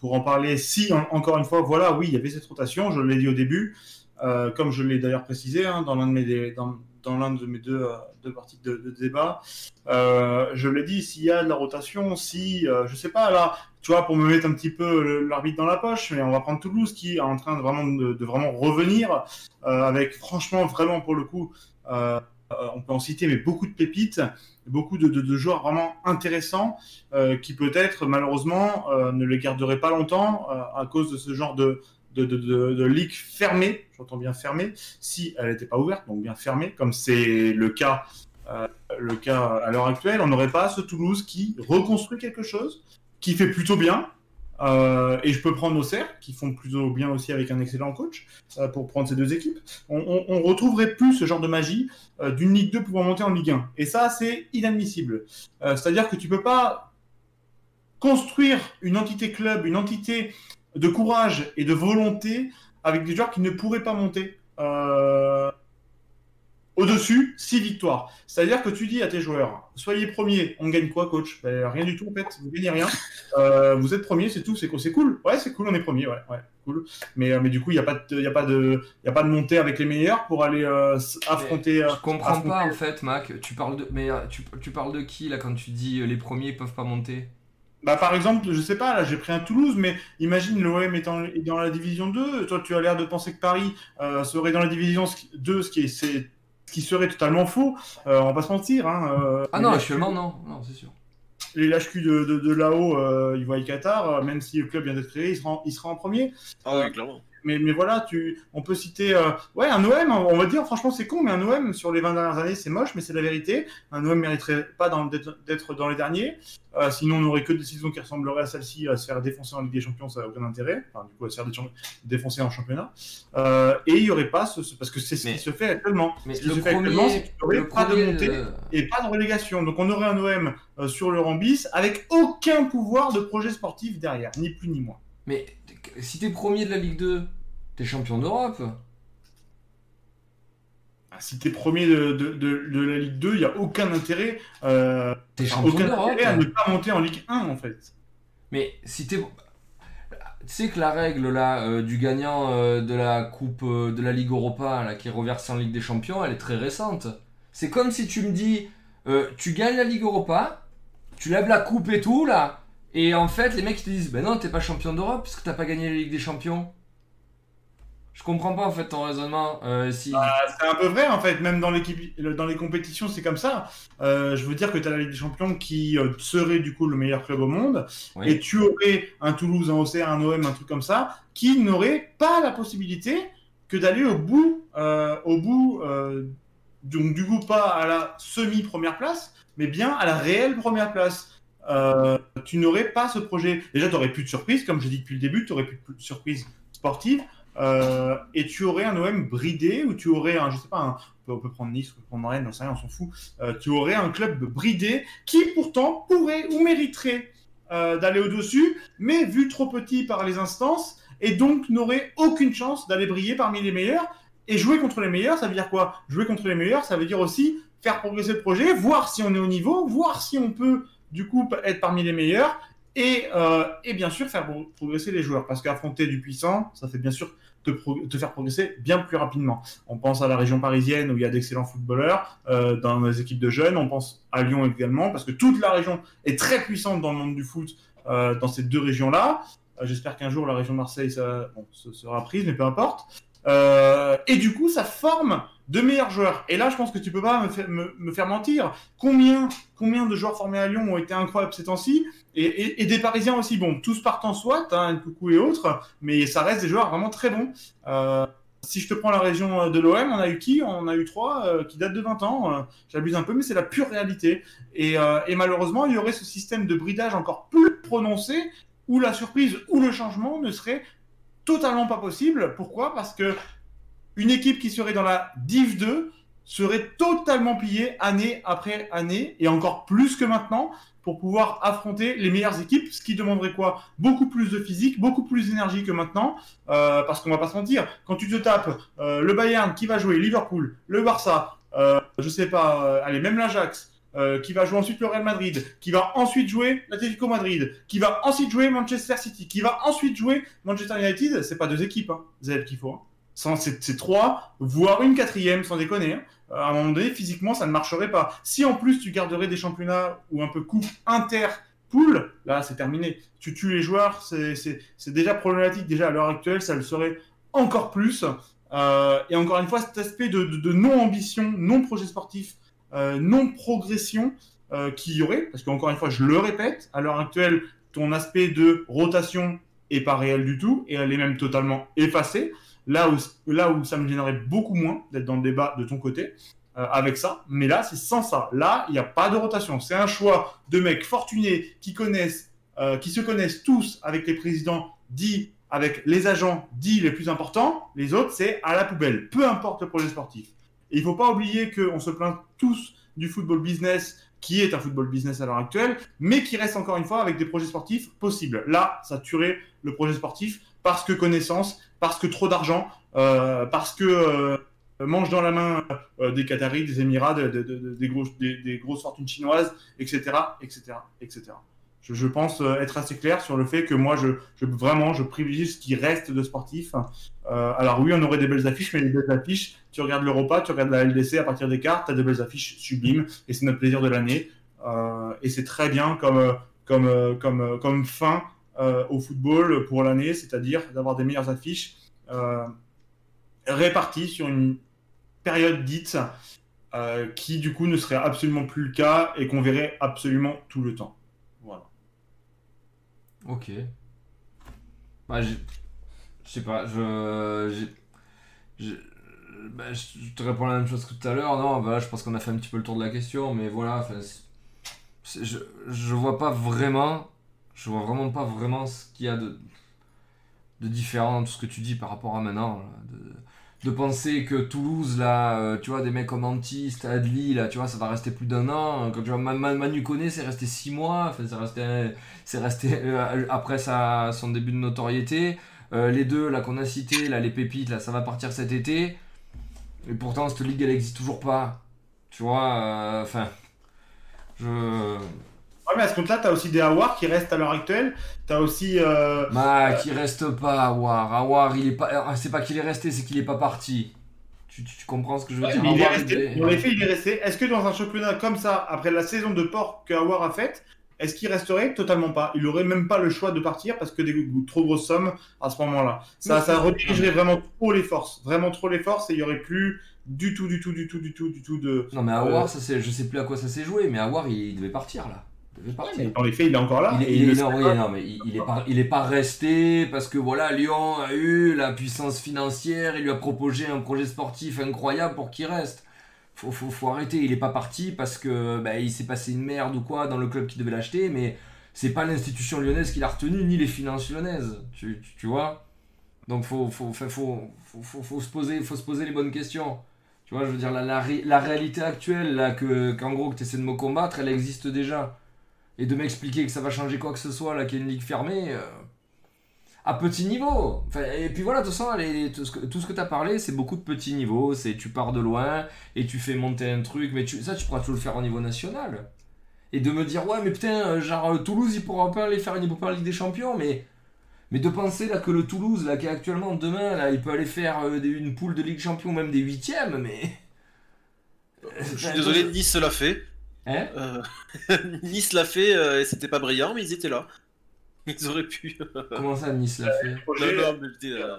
pour en parler. Si, en- encore une fois, voilà, oui, il y avait cette rotation, je l'ai dit au début, euh, comme je l'ai d'ailleurs précisé hein, dans l'un de mes, dans, dans l'un de mes deux, deux parties de, de débat. Euh, je l'ai dit, s'il y a de la rotation, si, euh, je sais pas, là, tu vois, pour me mettre un petit peu l'arbitre dans la poche, mais on va prendre Toulouse qui est en train de vraiment, de, vraiment revenir euh, avec, franchement, vraiment pour le coup, euh, euh, on peut en citer, mais beaucoup de pépites, beaucoup de, de- de joueurs vraiment intéressants qui peut-être, malheureusement, ne les garderaient pas longtemps à cause de ce genre de, de, de, ligue fermée, j'entends bien fermée, si elle n'était pas ouverte, donc bien fermée, comme c'est le cas, le cas à l'heure actuelle, on n'aurait pas ce Toulouse qui reconstruit quelque chose, qui fait plutôt bien. euh, et je peux prendre Auxerre, qui font plutôt bien aussi avec un excellent coach, euh, pour prendre ces deux équipes. On, on, retrouverait plus ce genre de magie euh, d'une Ligue 2 pouvant monter en Ligue 1. Et ça, c'est inadmissible. C'est-à-dire que tu peux pas construire une entité club, une entité de courage et de volonté avec des joueurs qui ne pourraient pas monter au-dessus, six victoires. C'est-à-dire que tu dis à tes joueurs, soyez premiers, on gagne quoi, coach? Ben, Rien du tout, en fait, vous gagnez rien. Euh, vous êtes premier, c'est tout, c'est cool. Ouais, c'est cool, on est premier, ouais, ouais, cool. Mais, euh, mais du coup, il n'y a, pas de- y a, pas de- y a pas de montée avec les meilleurs pour aller euh, affronter. Je comprends affronter- pas en fait, Mac. Tu parles de, mais tu, tu parles de qui là quand tu dis les premiers peuvent pas monter? Bah, par exemple, je sais pas, là j'ai pris un Toulouse, mais imagine l'OM étant est dans la division 2. Toi, tu as l'air de penser que Paris euh, serait dans la division 2, ce qui, est, c'est- ce qui serait totalement faux. Euh, on va pas se mentir. Hein, euh, Ah non, actuellement non, non c'est sûr. Les lâches cul de, de, de là-haut, euh, ils voient Qatar, même si le club vient d'être créé, il sera, en, il sera en premier. Ah oui, clairement. Mais, mais voilà, tu, on peut citer euh, ouais, un OM, on va dire, franchement, c'est con, mais un OM sur les 20 dernières années, c'est moche, mais c'est la vérité. Un OM mériterait pas d'être dans les derniers. Euh, sinon, on n'aurait que des saisons qui ressembleraient à celle-ci, à se faire défoncer en Ligue des Champions, ça n'a aucun intérêt. Enfin, du coup, à se faire dé- défoncer en championnat. Euh, et il n'y aurait pas, ce, ce- parce que c'est ce Mais- qui se fait actuellement. Mais ce qui le se fait actuellement, c'est premier, qu'il n'y aurait pas de premier, montée et pas de relégation. Donc on aurait un OM sur le rambis avec aucun pouvoir de projet sportif derrière, ni plus ni moins. mais si t'es premier de la Ligue 2, t'es champion d'Europe. Ah, Si t'es premier de, de, de, de la Ligue 2, il n'y a aucun intérêt, euh, aucun intérêt à ne pas monter en Ligue 1 en fait. Mais si t'es. Tu sais que la règle là euh, du gagnant euh, de la coupe de la Ligue Europa là, qui est reversée en Ligue des Champions, elle est très récente. C'est comme si tu me dis tu gagnes la Ligue Europa, tu lèves la coupe et tout là, et en fait les mecs ils te disent ben non t'es pas champion d'Europe puisque t'as pas gagné la Ligue des Champions. Je comprends pas en fait ton raisonnement. euh, si... Ah, c'est un peu vrai en fait, même dans, l'équipe, dans les compétitions c'est comme ça. Euh, je veux dire que tu as la Ligue des Champions qui euh, serait du coup le meilleur club au monde, Oui. et tu aurais un Toulouse, un Auxerre, un OM, un truc comme ça, qui n'aurait pas la possibilité que d'aller au bout, euh, au bout, donc du coup pas à la semi-première place, mais bien à la réelle première place. Euh, tu n'aurais pas ce projet. Déjà, tu n'aurais plus de surprise, comme je dis depuis le début, tu n'aurais plus de surprise sportive. Euh, et tu aurais un OM bridé, ou tu aurais un, je sais pas, on, peut, on prendre Nice, on peut prendre Rennes, j'en sais rien, on s'en fout. Euh, tu aurais un club bridé qui pourtant pourrait ou mériterait d'aller au-dessus, mais vu trop petit par les instances, et donc n'aurait aucune chance d'aller briller parmi les meilleurs. Et jouer contre les meilleurs, ça veut dire quoi? Jouer contre les meilleurs, ça veut dire aussi faire progresser le projet, voir si on est au niveau, voir si on peut du coup être parmi les meilleurs, et, euh, et bien sûr faire pro- progresser les joueurs. Parce qu'affronter du puissant, ça fait bien sûr te, te faire progresser bien plus rapidement. On pense à la région parisienne où il y a d'excellents footballeurs euh, dans les équipes de jeunes. On pense à Lyon également parce que toute la région est très puissante dans le monde du foot euh, dans ces deux régions-là. Euh, J'espère qu'un jour la région de Marseille ça, bon, sera prise, mais peu importe. Euh, et du coup, ça forme de meilleurs joueurs. Et là, je pense que tu peux pas me, faire- me- me faire mentir. Combien, combien de joueurs formés à Lyon ont été incroyables ces temps-ci? Et, des Parisiens aussi. Bon, tous partant soit, hein, Nkoukou et autres, mais ça reste des joueurs vraiment très bons. Euh, si je te prends la région de l'OM, on a eu qui? On a eu trois euh, qui datent de 20 ans. Euh, J'abuse un peu, mais c'est la pure réalité. Euh, et malheureusement, il y aurait ce système de bridage encore plus prononcé où la surprise ou le changement ne serait totalement pas possible. Pourquoi? Parce que une équipe qui serait dans la Div 2 serait totalement plié année après année, et encore plus que maintenant, pour pouvoir affronter les meilleures équipes, ce qui demanderait quoi? Beaucoup plus de physique, beaucoup plus d'énergie que maintenant, euh, parce qu'on va pas se mentir, quand tu te tapes euh, le Bayern qui va jouer Liverpool, le Barça, euh, je sais pas, euh, allez, même l'Ajax, qui va jouer ensuite le Real Madrid, qui va ensuite jouer l'Atlético Madrid, qui va ensuite jouer Manchester City, qui va ensuite jouer Manchester United, c'est pas deux équipes, hein, qu'il faut. hein. C'est trois, voire une quatrième, sans déconner. hein. Euh, À un moment donné, physiquement, ça ne marcherait pas. Si en plus tu garderais des championnats ou un peu coupe inter-pool, là c'est terminé. Tu tues les joueurs, c'est déjà problématique. Déjà à l'heure actuelle, ça le serait encore plus. Euh, et encore une fois, cet aspect de, de- de non-ambition, non-projet sportif, euh, non-progression euh, qu'il y aurait, parce qu'encore une fois, je le répète, à l'heure actuelle, ton aspect de rotation est pas réel du tout, et elle est même totalement effacée. Là où, là où ça me gênerait beaucoup moins d'être dans le débat de ton côté euh, avec ça, mais là, c'est sans ça. Là, il n'y a pas de rotation. C'est un choix de mecs fortunés qui connaissent, euh, qui se connaissent tous avec les présidents dits, avec les agents dits les plus importants. Les autres, c'est à la poubelle, peu importe le projet sportif. Et il faut pas oublier qu'on se plaint tous du football business, qui est un football business à l'heure actuelle, mais qui reste encore une fois avec des projets sportifs possibles. Là, ça tuerait le projet sportif parce que connaissance, parce que trop d'argent, euh, parce que euh, mange dans la main euh, des Qataris, des Émirats, de- de- de- des, grosses, des, des grosses fortunes chinoises, etc., etc., etc. Je, je pense être assez clair sur le fait que moi, je, je vraiment, je privilégie ce qui reste de sportif. Euh, alors oui, on aurait des belles affiches, mais les belles affiches, tu regardes l'Europa, tu regardes la LDC à partir des cartes, tu as des belles affiches sublimes, et c'est notre plaisir de l'année. Euh, et c'est très bien comme, comme, comme, comme fin au football pour l'année, c'est-à-dire d'avoir des meilleures affiches euh, réparties sur une période dite euh, qui du coup ne serait absolument plus le cas et qu'on verrait absolument tout le temps. Voilà. Ok. Bah, je sais pas, je. bah, je te réponds la même chose que tout à l'heure. Non, là, je pense qu'on a fait un petit peu le tour de la question, mais voilà. je, je vois pas vraiment. Je vois vraiment pas vraiment ce qu'il y a de, de différent dans tout ce que tu dis par rapport à maintenant. de, de penser que Toulouse, là, euh, tu vois, des mecs comme Antiste, Adli, là, tu vois, ça va rester plus d'un an. Quand tu vois, Ma- Ma- Manu Koné, c'est resté 6 mois. Enfin, ça restait c'est resté euh, après son début de notoriété. Euh, les deux là qu'on a cités, là, les pépites, là, ça va partir cet été. Et pourtant, cette ligue, elle existe toujours pas. Tu vois, enfin. je. Ouais, mais à ce compte-là, tu as aussi des awards qui restent à l'heure actuelle. Tu as aussi. euh, Bah, qui reste pas, Awar. Awar, il est pas. euh, C'est pas qu'il est resté, c'est qu'il est pas parti. Tu, tu- tu comprends ce que je veux Ouais, dire? il est Awar, resté. il- Dans les faits, il est resté. Est-ce que dans un championnat comme ça, après la saison de port que Awar a faite, est-ce qu'il resterait? Totalement pas. Il aurait même pas le choix de partir parce que des trop grosses sommes à ce moment-là. Ça, ça redirigerait vraiment trop les forces. Vraiment trop les forces et il y aurait plus du tout, du tout, du tout, du tout, du tout de. Non, mais Awar, Euh, ça, c'est- je sais plus à quoi ça s'est joué, mais Awar, il, il devait partir là. Mais dans les faits, il est encore là. Il il non, oui, non, mais il, est pas, il est pas resté parce que voilà, Lyon a eu la puissance financière, il lui a proposé un projet sportif incroyable pour qu'il reste. Faut, faut, faut arrêter, il est pas parti parce que bah, il s'est passé une merde ou quoi dans le club qui devait l'acheter, mais c'est pas l'institution lyonnaise qui l'a retenu ni les finances lyonnaises, tu, tu, tu vois? Donc faut, faut, faut, se poser, faut se poser les bonnes questions. Tu vois, je veux dire, la, la réalité actuelle, là, que, qu'en gros, que tu essaies de me combattre, elle existe déjà et de m'expliquer que ça va changer quoi que ce soit, là, qu'il y a une ligue fermée, euh, à petit niveau. Enfin, et puis voilà, de toute façon, les- tout ce que, tout ce que tu as parlé, c'est beaucoup de petits niveaux. C'est tu pars de loin et tu fais monter un truc, mais tu, ça, tu pourras toujours le faire au niveau national. Et de me dire, ouais, mais putain, euh, genre euh, Toulouse, il pourra pas aller faire une Ligue des Champions, mais. Mais de penser là que le Toulouse, là, qui est actuellement demain, là, il peut aller faire euh, des- une poule de Ligue Champion, même des huitièmes, mais. Je suis désolé, <laughs> Nice l'a fait. Hein Euh, <laughs> nice l'a fait euh, et c'était pas brillant, mais ils étaient là. <laughs> Ils auraient pu. Comment ça, Nice l'a fait Le projet, Non, non, mais j'étais, euh,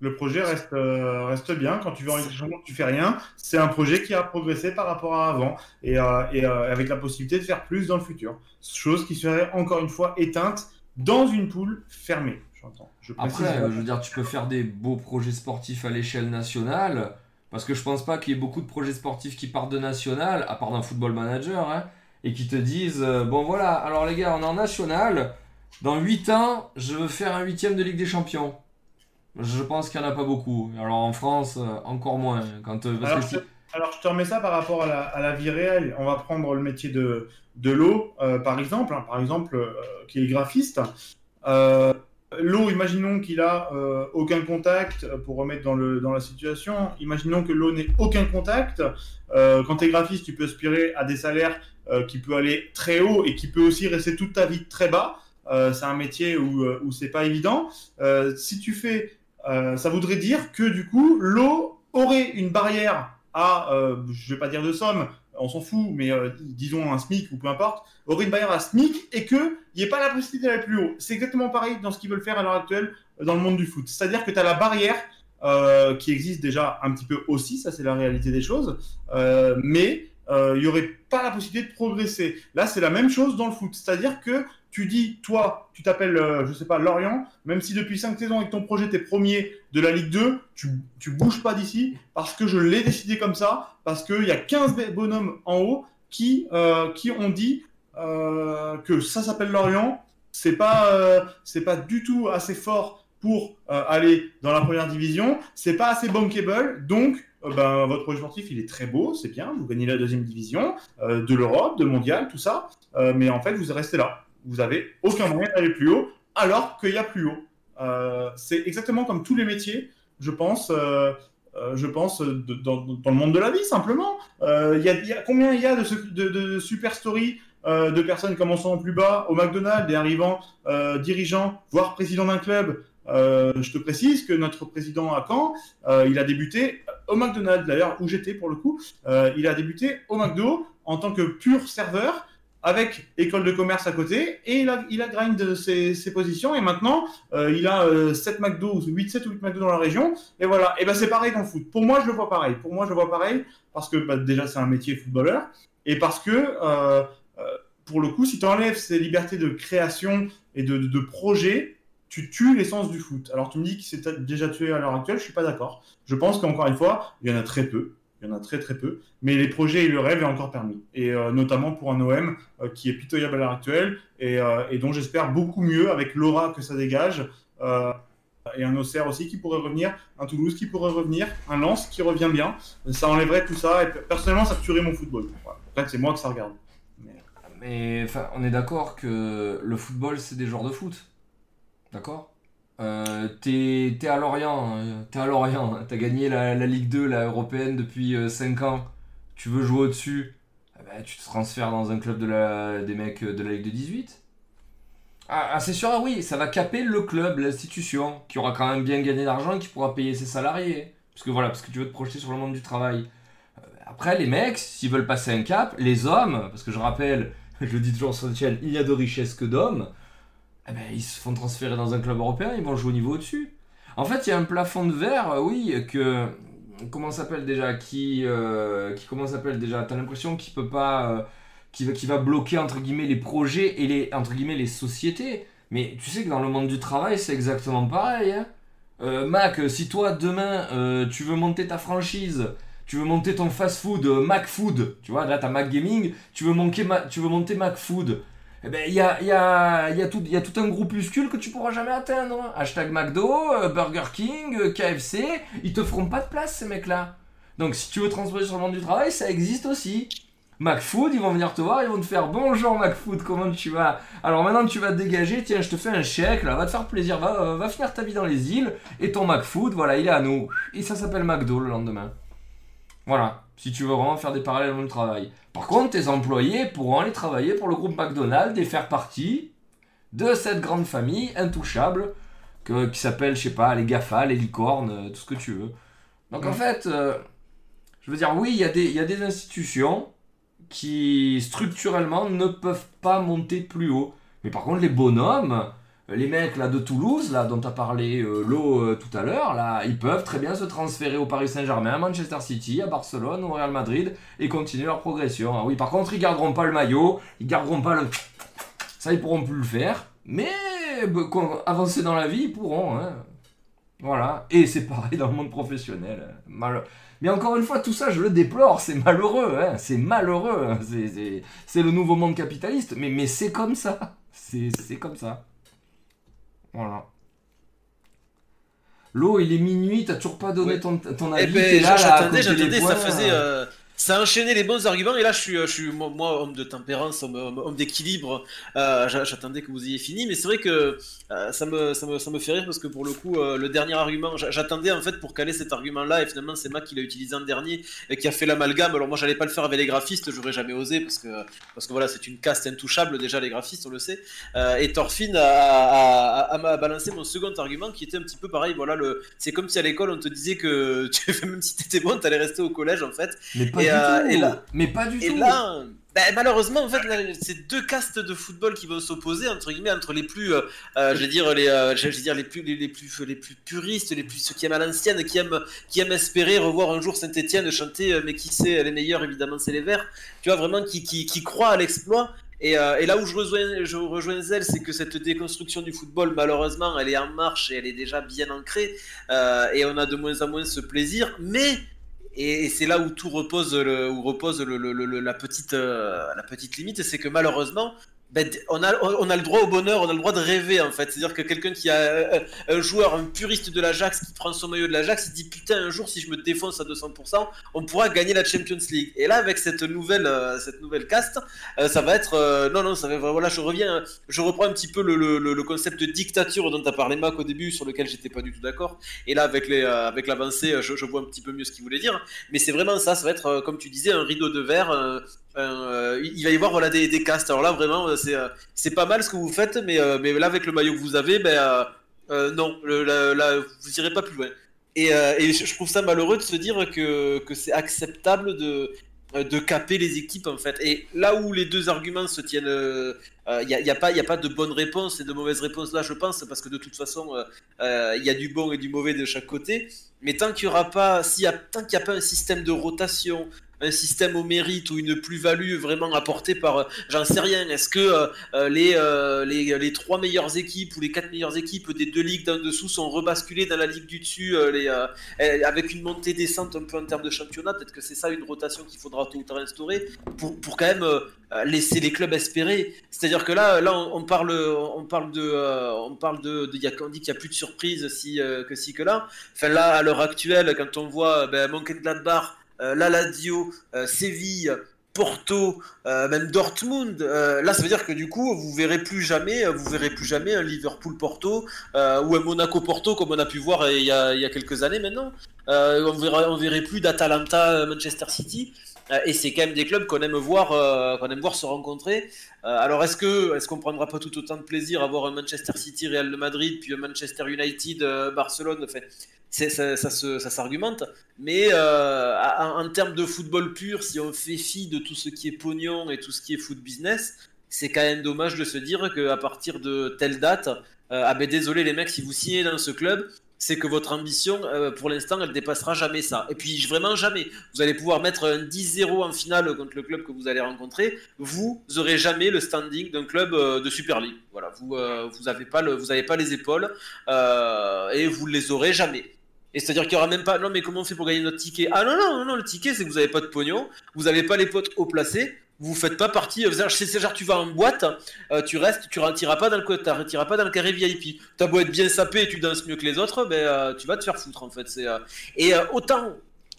le projet reste, euh, reste bien. Quand tu vas en Ligue des Champions, tu fais rien. C'est un projet qui a progressé par rapport à avant et, euh, et, euh, avec la possibilité de faire plus dans le futur. Chose qui serait encore une fois éteinte dans une poule fermée. J'entends. Je. Après, euh, je veux dire, tu peux faire des beaux projets sportifs à l'échelle nationale, parce que je pense pas qu'il y ait beaucoup de projets sportifs qui partent de national, à part d'un football manager, hein, et qui te disent euh, Bon voilà, alors les gars, on est en national, dans 8 ans, je veux faire un huitième de Ligue des Champions. Je pense qu'il n'y en a pas beaucoup. Alors en France, euh, encore moins. Quand, euh, parce Alors, que si- alors, je te remets ça par rapport à la, à la vie réelle. On va prendre le métier de, de l'eau, euh, par exemple, hein, par exemple, euh, qui est graphiste. L'eau, imaginons qu'il a euh, aucun contact euh, pour remettre dans, le, dans la situation. Imaginons que l'eau n'ait aucun contact. Euh, quand tu es graphiste, tu peux aspirer à des salaires qui peuvent aller très haut et qui peut aussi rester toute ta vie très bas. C'est un métier où, où c'est pas évident. Si tu fais, ça voudrait dire que du coup, l'eau aurait une barrière à, je vais pas dire de somme, on s'en fout, mais euh, disons un SMIC ou peu importe, aurait une barrière à SMIC et qu'il n'y ait pas la possibilité d'aller plus haut. C'est exactement pareil dans ce qu'ils veulent faire à l'heure actuelle euh, dans le monde du foot. C'est-à-dire que tu as la barrière euh, qui existe déjà un petit peu aussi, ça c'est la réalité des choses, mais il n'y aurait pas la possibilité de progresser. Là, c'est la même chose dans le foot. C'est-à-dire que tu dis, toi, tu t'appelles, euh, je sais pas, Lorient, même si depuis 5 saisons avec ton projet, t'es premier de la Ligue 2, tu, tu bouges pas d'ici parce que je l'ai décidé comme ça, parce qu'il y a 15 bonhommes en haut qui, euh, ont dit euh, que ça s'appelle Lorient, c'est pas, euh, pas du tout assez fort pour aller dans la première division, c'est pas assez bankable, donc ben, votre projet sportif il est très beau, c'est bien, vous gagnez la deuxième division, de l'Europe, de mondial, tout ça, mais en fait vous restez là vous avez aucun moyen d'aller plus haut, alors qu'il y a plus haut. Euh, c'est exactement comme tous les métiers, je pense. Euh, euh, je pense dans, le monde de la vie simplement. Euh, y combien il y a de, de, super stories de personnes commençant en plus bas au McDonald's et arrivant dirigeant, voire président d'un club. Je te précise que notre président à Caen, il a débuté au McDonald's d'ailleurs où j'étais pour le coup. Il a débuté au McDo en tant que pur serveur avec école de commerce à côté et il a, il a ses, positions et maintenant euh, il a euh, 7 McDo, 8, 7 ou 8 McDo dans la région et voilà, et ben c'est pareil dans le foot. Pour moi je le vois pareil, pour moi je vois pareil parce que bah, déjà c'est un métier footballeur et parce que euh, euh, pour le coup si tu enlèves ces libertés de création et de, de, de projet, tu tues l'essence du foot. Alors tu me dis que c'est déjà tué à l'heure actuelle, je suis pas d'accord. Je pense qu'encore une fois, il y en a très peu. Il y en a très très peu, mais les projets et le rêve est encore permis. Et euh, notamment pour un OM euh, qui est pitoyable à l'heure actuelle et, euh, et dont j'espère beaucoup mieux avec l'aura que ça dégage. et un Auxerre aussi qui pourrait revenir, un Toulouse qui pourrait revenir, un Lens qui revient bien. Ça enlèverait tout ça et personnellement ça tuerait mon football. Voilà. Après c'est moi que ça regarde. Mais... Mais on est d'accord que le football, c'est des joueurs de foot. D'accord? Euh, T'es à Lorient, hein, t'es à Lorient, hein, t'as gagné la, Ligue 2, la européenne depuis 5 ans. Tu veux jouer au-dessus? Eh ben, Tu te transfères dans un club de la, des mecs de la Ligue de 18 ah, ah, c'est sûr, ah oui, ça va caper le club, l'institution, qui aura quand même bien gagné d'argent et qui pourra payer ses salariés. Parce que voilà, parce que tu veux te projeter sur le monde du travail. Euh, Après, les mecs, s'ils veulent passer un cap, les hommes, parce que je rappelle, <laughs> je le dis toujours sur cette chaîne, il y a de richesse que d'hommes, eh ben, ils se font transférer dans un club européen, ils vont jouer au niveau au-dessus. En fait, il y a un plafond de verre, euh, oui, que. Comment s'appelle déjà Qui. euh, qui comment s'appelle déjà T'as l'impression qu'il peut pas. euh, qui, va, va bloquer, entre guillemets, les projets et les, entre guillemets, les sociétés. Mais tu sais que dans le monde du travail, c'est exactement pareil. Hein Mac, si toi, demain, tu veux monter ta franchise tu veux monter ton fast-food euh, Mac Food, tu vois, là t'as Mac Gaming, tu veux, tu veux monter Mac Food, eh ben il y a, tout un groupuscule que tu pourras jamais atteindre. Hashtag McDo, euh, Burger King, euh, KFC, ils te feront pas de place ces mecs-là. Donc si tu veux transposer sur le monde du travail, ça existe aussi. McFood, ils vont venir te voir, ils vont te faire bonjour McFood, comment tu vas? Alors maintenant tu vas te dégager, tiens je te fais un chèque, là va te faire plaisir, va, euh, va finir ta vie dans les îles, et ton McFood, voilà, il est à nous. Et ça s'appelle McDo le lendemain. Voilà, si tu veux vraiment faire des parallèles dans le travail. Par contre, tes employés pourront aller travailler pour le groupe McDonald's et faire partie de cette grande famille intouchable que, qui s'appelle, je sais pas, les GAFA, les licornes, euh, tout ce que tu veux. Donc en Mhm. fait, euh, je veux dire, oui, il y, a des- il y a des institutions qui structurellement ne peuvent pas monter plus haut. Mais par contre, les bonhommes, les mecs là de Toulouse, là dont as parlé euh, l'eau euh, tout à l'heure, là, ils peuvent très bien se transférer au Paris Saint-Germain, à Manchester City, à Barcelone, au Real Madrid et continuer leur progression. Ah oui, par contre, ils garderont pas le maillot, ils garderont pas le. <sniffs> Ça, ils pourront plus le faire. Mais avancer dans la vie, ils pourront. hein. Voilà. Et c'est pareil dans le monde professionnel. hein. Mal- Mais encore une fois, tout ça, je le déplore. C'est malheureux. hein. C'est malheureux. hein. C'est- le nouveau monde capitaliste. Mais, mais c'est comme ça. C'est comme ça. Voilà. L'eau, il est minuit, t'as toujours pas donné ton, ton Eh avis. ben, t'es là, là, à j'attendais, j'attendais, ça faisait. euh, ça enchaînait les bons arguments, et là je suis, euh, moi, homme de tempérance, homme, d'équilibre, euh, j'a- j'attendais que vous ayez fini, mais c'est vrai que euh, ça, me, ça, me, ça me fait rire parce que pour le coup, le dernier argument, j'a- j'attendais en fait pour caler cet argument-là, et finalement c'est Mac qui l'a utilisé en dernier et qui a fait l'amalgame. Alors moi j'allais pas le faire avec les graphistes, j'aurais jamais osé parce que, parce que voilà, c'est une caste intouchable déjà, les graphistes, on le sait. Et Thorfinn a, a, a- a- a balancé mon second argument qui était un petit peu pareil. Voilà, le, c'est comme si à l'école on te disait que <laughs> tu, même si t'étais bon, t'allais rester au collège en fait. Et, euh, et là- mais pas du Et tout. là, ben, malheureusement, en fait, c'est deux castes de football qui vont s'opposer entre guillemets entre les plus, euh, euh, je vais dire les, euh, je vais dire les plus, les, les plus, les plus puristes, les plus ceux qui aiment à l'ancienne, qui aiment, qui aiment espérer revoir un jour Saint-Étienne chanter, mais qui sait les meilleurs évidemment, c'est les Verts. Tu vois vraiment qui, qui, qui croient à l'exploit. Et, euh, et là où je rejoins, je rejoins Zell, c'est que cette déconstruction du football, malheureusement, elle est en marche et elle est déjà bien ancrée. Euh, et on a de moins en moins ce plaisir. Mais et, c'est là où tout repose, le, où repose le- la, petite, euh, la petite limite, c'est que malheureusement, ben, on, a, on a le droit au bonheur, on a le droit de rêver en fait. C'est-à-dire que quelqu'un qui a euh, un joueur, un puriste de l'Ajax qui prend son maillot de l'Ajax, il dit putain, un jour si je me défonce à 200%, on pourra gagner la Champions League. Et là, avec cette nouvelle, euh, cette nouvelle caste, euh, ça va être. euh, non, non, ça va être. Voilà, je reviens, je reprends un petit peu le, le- le- concept de dictature dont tu as parlé, Mac, au début, sur lequel j'étais pas du tout d'accord. Et là, avec les, euh, avec l'avancée, euh, je, je vois un petit peu mieux ce qu'il voulait dire. Mais c'est vraiment ça, ça va être, euh, comme tu disais, un rideau de verre. Euh, il va y avoir voilà, des, des castes. Alors là, vraiment, euh, c'est, euh, c'est pas mal ce que vous faites, mais, mais là, avec le maillot que vous avez, ben, non, le- vous irez pas plus loin. Et, je trouve ça malheureux de se dire que, que c'est acceptable de, de caper les équipes, en fait. Et là où les deux arguments se tiennent, il n'y a, y a, pas- a pas de bonne réponse et de mauvaise réponse là, je pense, parce que de toute façon, il y a du bon et du mauvais de chaque côté. Mais tant qu'il y aura pas, s'il y a, tant qu'il n'y a pas un système de rotation, un système au mérite ou une plus-value vraiment apportée par, euh, j'en sais rien, est-ce que euh, euh, les, les, les trois meilleures équipes ou les quatre meilleures équipes des deux ligues d'en dessous sont rebasculées dans la ligue du dessus les, euh, avec une montée descente un peu en termes de championnat? Peut-être que c'est ça une rotation qu'il faudra tard instaurer pour, pour quand même laisser les clubs espérer. C'est-à-dire que là, là on, parle, on parle de, on parle de, on dit qu'il n'y a plus de surprise si, que si que là. Enfin là, à l'heure actuelle, quand on voit ben, Mönchengladbach, euh, la Lazio, euh, Séville, Porto, euh, même Dortmund. euh, là, ça veut dire que du coup, vous verrez plus jamais, euh, vous verrez plus jamais un Liverpool-Porto euh, ou un Monaco-Porto comme on a pu voir euh, il y a, il y a quelques années maintenant. Euh, on verra, on verrait plus d'Atalanta-Manchester City. Euh, et c'est quand même des clubs qu'on aime voir, euh, qu'on aime voir se rencontrer. Euh, alors est-ce que, est-ce qu'on prendra pas tout autant de plaisir à voir un Manchester City, Real de Madrid, puis un Manchester United, euh, Barcelone? Enfin, ça, ça, s'argumente. Mais euh, en, termes de football pur, si on fait fi de tout ce qui est pognon et tout ce qui est foot business, c'est quand même dommage de se dire qu'à partir de telle date, euh, ah ben désolé les mecs, si vous signez dans ce club, c'est que votre ambition, euh, pour l'instant, elle dépassera jamais ça. Et puis vraiment jamais. Vous allez pouvoir mettre un 10-0 en finale contre le club que vous allez rencontrer. Vous aurez jamais le standing d'un club de Super League. Voilà, vous euh, vous pas pas les épaules et vous les aurez jamais. Et c'est-à-dire qu'il y aura même pas. Non, mais comment on fait pour gagner notre ticket? Ah non, non, non, le ticket, c'est que vous avez pas de pognon, vous avez pas les potes haut placés, vous faites pas partie. euh, C'est genre, tu vas en boîte, euh, tu restes, tu retireras pas pas dans le carré VIP. T'as beau être bien sapé et tu danses mieux que les autres, ben euh, tu vas te faire foutre en fait. Et autant.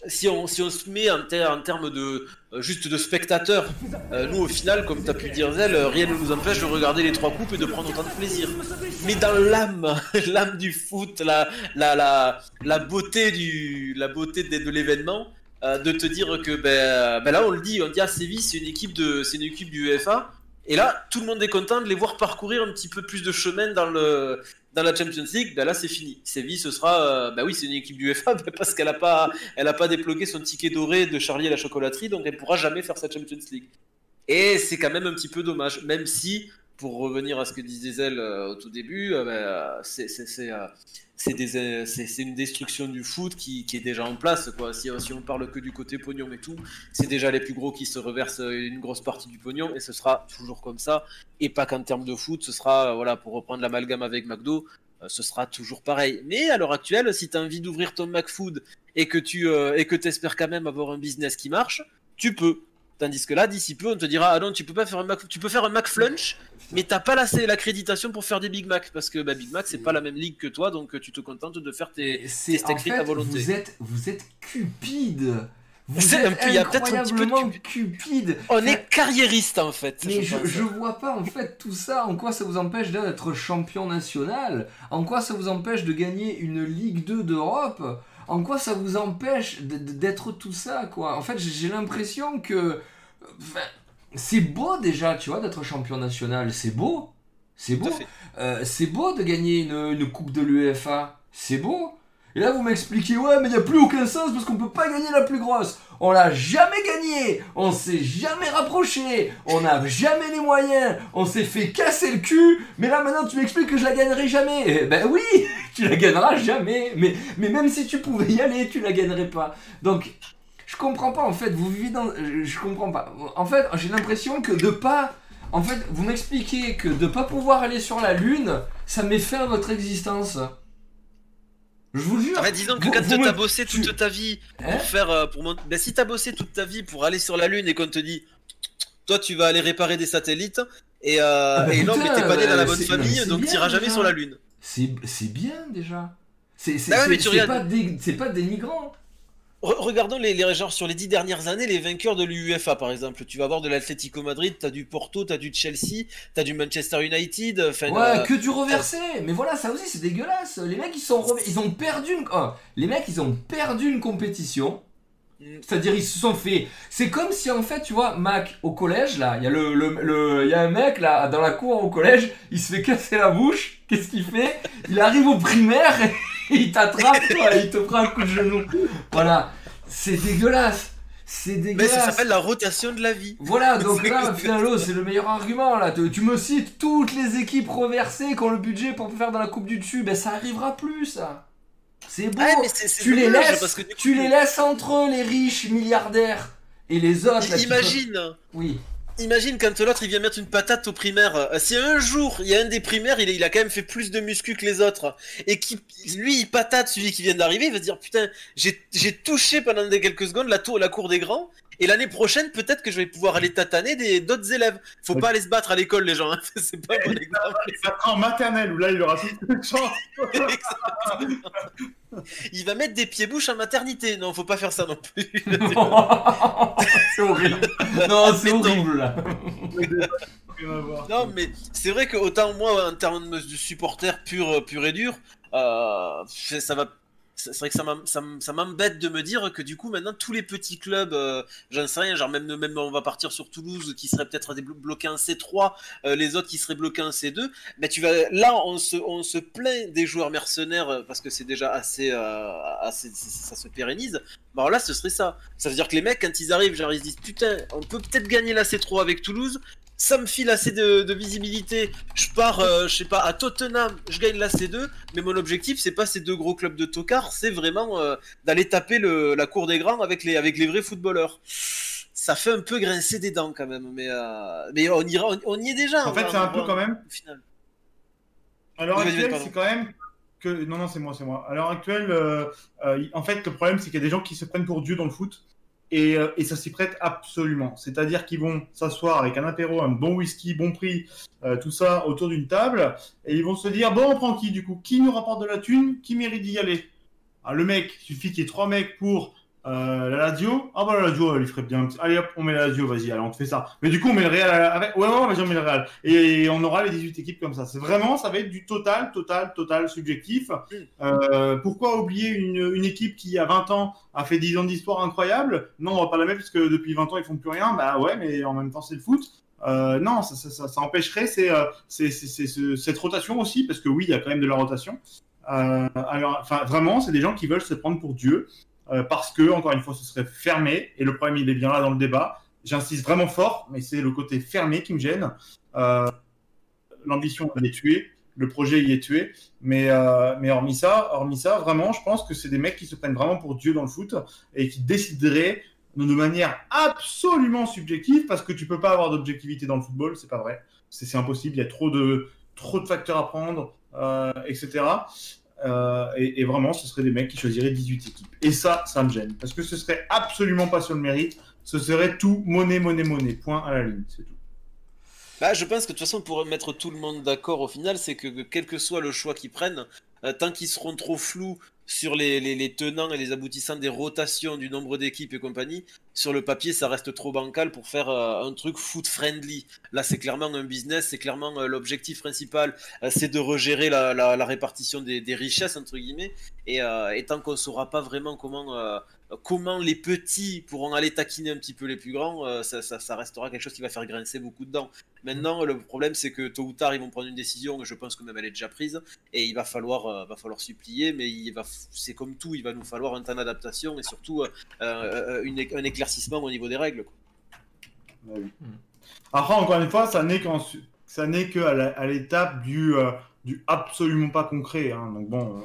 Si on, si on se met en, ter- en termes de euh, juste de spectateurs, euh, nous au final, comme tu as pu dire Zell, euh, rien ne nous empêche de regarder les trois coupes et de prendre autant de plaisir. Mais dans l'âme, <laughs> l'âme du foot, la, la, la, la beauté du la beauté de, de l'événement, euh, de te dire que ben, ben là on le dit, on dit à Séville c'est une équipe de c'est une équipe du UEFA et là tout le monde est content de les voir parcourir un petit peu plus de chemin dans le dans la Champions League, ben là c'est fini. Séville ce sera euh, ben oui c'est une équipe du UEFA ben <laughs> parce qu'elle a pas elle pas débloqué son ticket doré de Charlie à la chocolaterie donc elle pourra jamais faire sa Champions League. Et c'est quand même un petit peu dommage, même si pour revenir à ce que disait Zell euh, au tout début, euh, ben, euh, c'est euh, c'est une destruction du foot qui, est déjà en place. Si, si on parle que du côté pognon et tout, c'est déjà les plus gros qui se reversent euh, une grosse partie du pognon et ce sera toujours comme ça. Et pas qu'en termes de foot, ce sera, euh, voilà, pour reprendre l'amalgame avec McDo, ce sera toujours pareil. Mais à l'heure actuelle, si tu as envie d'ouvrir ton McFood et que tu et que espères quand même avoir un business qui marche, tu peux. Tandis que là, d'ici peu, on te dira ah non, tu peux pas faire un Mac, tu peux faire un Mac Flunch, mais t'as pas l'accréditation pour faire des Big Mac parce que bah, Big Mac c'est pas la même ligue que toi, donc tu te contentes de faire tes, en frites fait, à volonté. vous êtes, vous êtes cupide. Vous êtes il y a peut-être un petit peu de cupide. On Enfin, est carriériste en fait. Mais je je, vois pas en fait tout ça. En quoi ça vous empêche d'être champion national En quoi ça vous empêche de gagner une Ligue 2 d'Europe En quoi ça vous empêche d'être tout ça quoi En fait, j'ai j'ai l'impression que enfin, c'est beau déjà, tu vois, d'être champion national. C'est beau, c'est beau. Euh, c'est beau de gagner une, une coupe de l'UEFA. C'est beau. Et là, vous m'expliquez, ouais, mais il n'y a plus aucun sens parce qu'on peut pas gagner la plus grosse. On l'a jamais gagné. On s'est jamais rapproché. On n'a jamais les moyens. On s'est fait casser le cul. Mais là, maintenant, tu m'expliques que je la gagnerai jamais. Eh ben oui, <laughs> tu la gagneras jamais. Mais, mais même si tu pouvais y aller, tu la gagnerais pas. Donc, je comprends pas, en fait. Vous vivez dans. Je comprends pas. En fait, j'ai l'impression que de pas. En fait, vous m'expliquez que de pas pouvoir aller sur la Lune, ça met fin à votre existence. Je vous jure. En fait, disons que Vous- quand t'as bossé tu- toute ta vie Hein pour faire euh, pour ben, si t'as bossé toute ta vie pour aller sur la lune et qu'on te dit toi tu vas aller réparer des satellites et, euh, Ah bah et non mais t'es pas né dans la euh, bonne famille donc t'iras jamais sur la lune. C'est bien déjà. C'est Bah ouais, pas, dé- pas dénigrant. Re- regardons les, les genre sur les dix dernières années les vainqueurs de l'UEFA par exemple. Tu vas avoir de l'Atlético Madrid, t'as du Porto, t'as du Chelsea, t'as du Manchester United. Ouais, euh, que du reversé. Mais voilà, ça aussi c'est dégueulasse. Les mecs ils sont ils ont perdu une oh, les mecs ils ont perdu une compétition. Mm. C'est-à-dire ils se sont fait. C'est comme si en fait tu vois Mac au collège là, il y a le le- y a un mec là dans la cour au collège, il se fait casser la bouche. Qu'est-ce qu'il fait? Il arrive au primaire et <laughs> il t'attrape toi, et il te prend un coup de genou. Voilà, c'est dégueulasse. C'est mais dégueulasse. ça s'appelle la rotation de la vie. Voilà, <laughs> donc là, finalement, c'est le meilleur argument. Là. Tu, tu me cites toutes les équipes reversées qui ont le budget pour faire dans la Coupe du Dessus. Ben, ça arrivera plus, ça. C'est beau. Mais tu les laisses, parce que du coup, tu les laisses entre eux, les riches milliardaires. Et les autres, là, tu Imagine. peux- Oui. Imagine quand l'autre il vient mettre une patate au primaire. Euh, Si un jour il y a un des primaires, il, a quand même fait plus de muscu que les autres, et qui lui il patate celui qui vient d'arriver, il va se dire putain j'ai j'ai touché pendant des quelques secondes la tour la cour des grands, et l'année prochaine peut-être que je vais pouvoir aller tataner d'autres élèves. Faut pas aller se battre à l'école les gens, hein. <laughs> c'est pas bon exemple. Ça sera en maternelle où là il aura toute une chance. <laughs> Il va mettre des pieds bouches en maternité, non faut pas faire ça non plus. <laughs> c'est horrible. Non, c'est horrible, à. Non, mais c'est vrai que autant moi, en termes de supporter pur, pur et dur, euh, ça va. C'est vrai que ça m'embête de me dire que du coup maintenant tous les petits clubs, euh, j'en sais rien, genre même, même on va partir sur Toulouse qui serait peut-être bloqué en C3, euh, les autres qui seraient bloqués en C2, mais tu vas là on se, on plaint des joueurs mercenaires euh, parce que c'est déjà assez, assez ça se pérennise. Bah alors là ce serait ça. Ça veut dire que les mecs quand ils arrivent, genre ils se disent putain on peut peut-être gagner la C3 avec Toulouse, ça me file assez de, de visibilité. Je pars, euh, je sais pas, à Tottenham, je gagne la C2, mais mon objectif, c'est pas ces deux gros clubs de tocards, c'est vraiment euh, d'aller taper le, la cour des grands avec les, avec les vrais footballeurs. Ça fait un peu grincer des dents quand même, mais, euh, mais on, ira, on, on y est déjà. En fait, va- c'est un peu quand même. final. À l'heure actuelle, c'est quand même que. Non, non, c'est moi, c'est moi. À l'heure actuelle, en fait, le problème, c'est qu'il y a des gens qui se prennent pour Dieu dans le foot. Et, euh, et ça s'y prête absolument. C'est-à-dire qu'ils vont s'asseoir avec un apéro, un bon whisky, bon prix, euh, tout ça autour d'une table, et ils vont se dire bon, on prend qui du coup? Qui nous rapporte de la thune? Qui mérite d'y aller? Ah, Le mec, il suffit qu'il y ait trois mecs pour euh, la Lazio. Ah bah la Lazio, elle lui ferait bien. Allez hop, on met la Lazio, vas-y, allez, on te fait ça. Mais du coup, on met le Real avec. Ouais, ouais, vas-y, on met le Real. Et on aura les 18 équipes comme ça. C'est vraiment, ça va être du total, total, total subjectif. Euh, pourquoi oublier une, une équipe qui, à 20 ans, a fait 10 ans d'histoire incroyable? Non, on va pas la mettre parce que depuis 20 ans, ils font plus rien. Bah ouais, mais en même temps, c'est le foot. Euh, non, ça, ça, ça, ça empêcherait c'est, c'est, c'est, c'est ce- cette rotation aussi, parce que oui, il y a quand même de la rotation. Alors, enfin, vraiment, c'est des gens qui veulent se prendre pour Dieu, euh, parce que, encore une fois, ce serait fermé, et le problème, il est bien là dans le débat. J'insiste vraiment fort, mais c'est le côté fermé qui me gêne. Euh, l'ambition, elle est tuée, le projet, il est tué, mais, euh, mais hormis ça, hormis ça, vraiment, je pense que c'est des mecs qui se prennent vraiment pour Dieu dans le foot, et qui décideraient de manière absolument subjective, parce que tu peux pas avoir d'objectivité dans le football, c'est pas vrai, c'est impossible, il y a trop de, trop de facteurs à prendre, etc. Euh, et, vraiment, ce seraient des mecs qui choisiraient 18 équipes. Et ça, ça me gêne, parce que ce serait absolument pas sur le mérite, ce serait tout monnaie, monnaie, monnaie. Point à la ligne, c'est tout. Bah, je pense que de toute façon, pour mettre tout le monde d'accord au final, c'est que, que quel que soit le choix qu'ils prennent, euh, tant qu'ils seront trop flous sur les, les- tenants et les aboutissants des rotations du nombre d'équipes et compagnie, sur le papier, ça reste trop bancal pour faire euh, un truc foot friendly. Là, c'est clairement un business, c'est clairement euh, l'objectif principal, euh, c'est de regérer la, la- répartition des, des richesses, entre guillemets. Et, et tant qu'on ne saura pas vraiment comment, comment les petits pourront aller taquiner un petit peu les plus grands, euh, ça, ça- restera quelque chose qui va faire grincer beaucoup de dents. Maintenant, le problème, c'est que tôt ou tard, ils vont prendre une décision, et je pense que même elle est déjà prise, et il va falloir, euh, va falloir supplier, mais il va, c'est comme tout, il va nous falloir un temps d'adaptation et surtout euh, un éclaircissement au niveau des règles. quoi. Après, encore une fois, ça n'est ça n'est que à la- à l'étape du, du absolument pas concret. hein. Donc bon.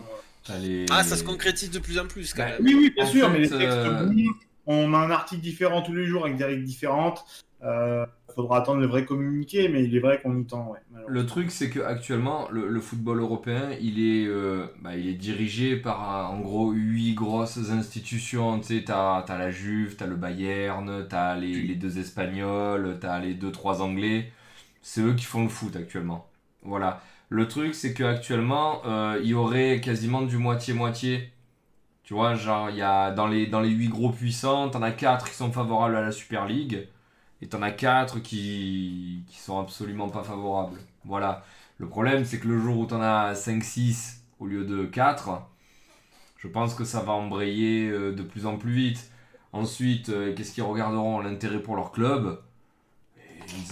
Euh, Ah, ça se concrétise de plus en plus quand Ouais. même. Oui, oui, bien En sûr, fait, mais les textes euh, bougent. On a un article différent tous les jours avec des règles différentes. Il faudra attendre le vrai communiqué, mais il est vrai qu'on y tend. Ouais. Le truc, c'est que actuellement, le, le football européen, il est, euh, bah, il est dirigé par euh, en gros huit grosses institutions. Tu sais, t'as, t'as la Juve, t'as le Bayern, t'as les, les deux Espagnols, t'as les deux trois Anglais. C'est eux qui font le foot actuellement. Voilà. Le truc, c'est qu'actuellement, euh, il y aurait quasiment du moitié-moitié. Tu vois, genre, il y a dans les, dans les huit gros puissants, t'en as quatre qui sont favorables à la Super League. Et t'en as quatre qui, qui sont absolument pas favorables. Voilà. Le problème, c'est que le jour où t'en as 5-6 au lieu de 4, je pense que ça va embrayer euh, de plus en plus vite. Ensuite, euh, qu'est-ce qu'ils regarderont? L'intérêt pour leur club?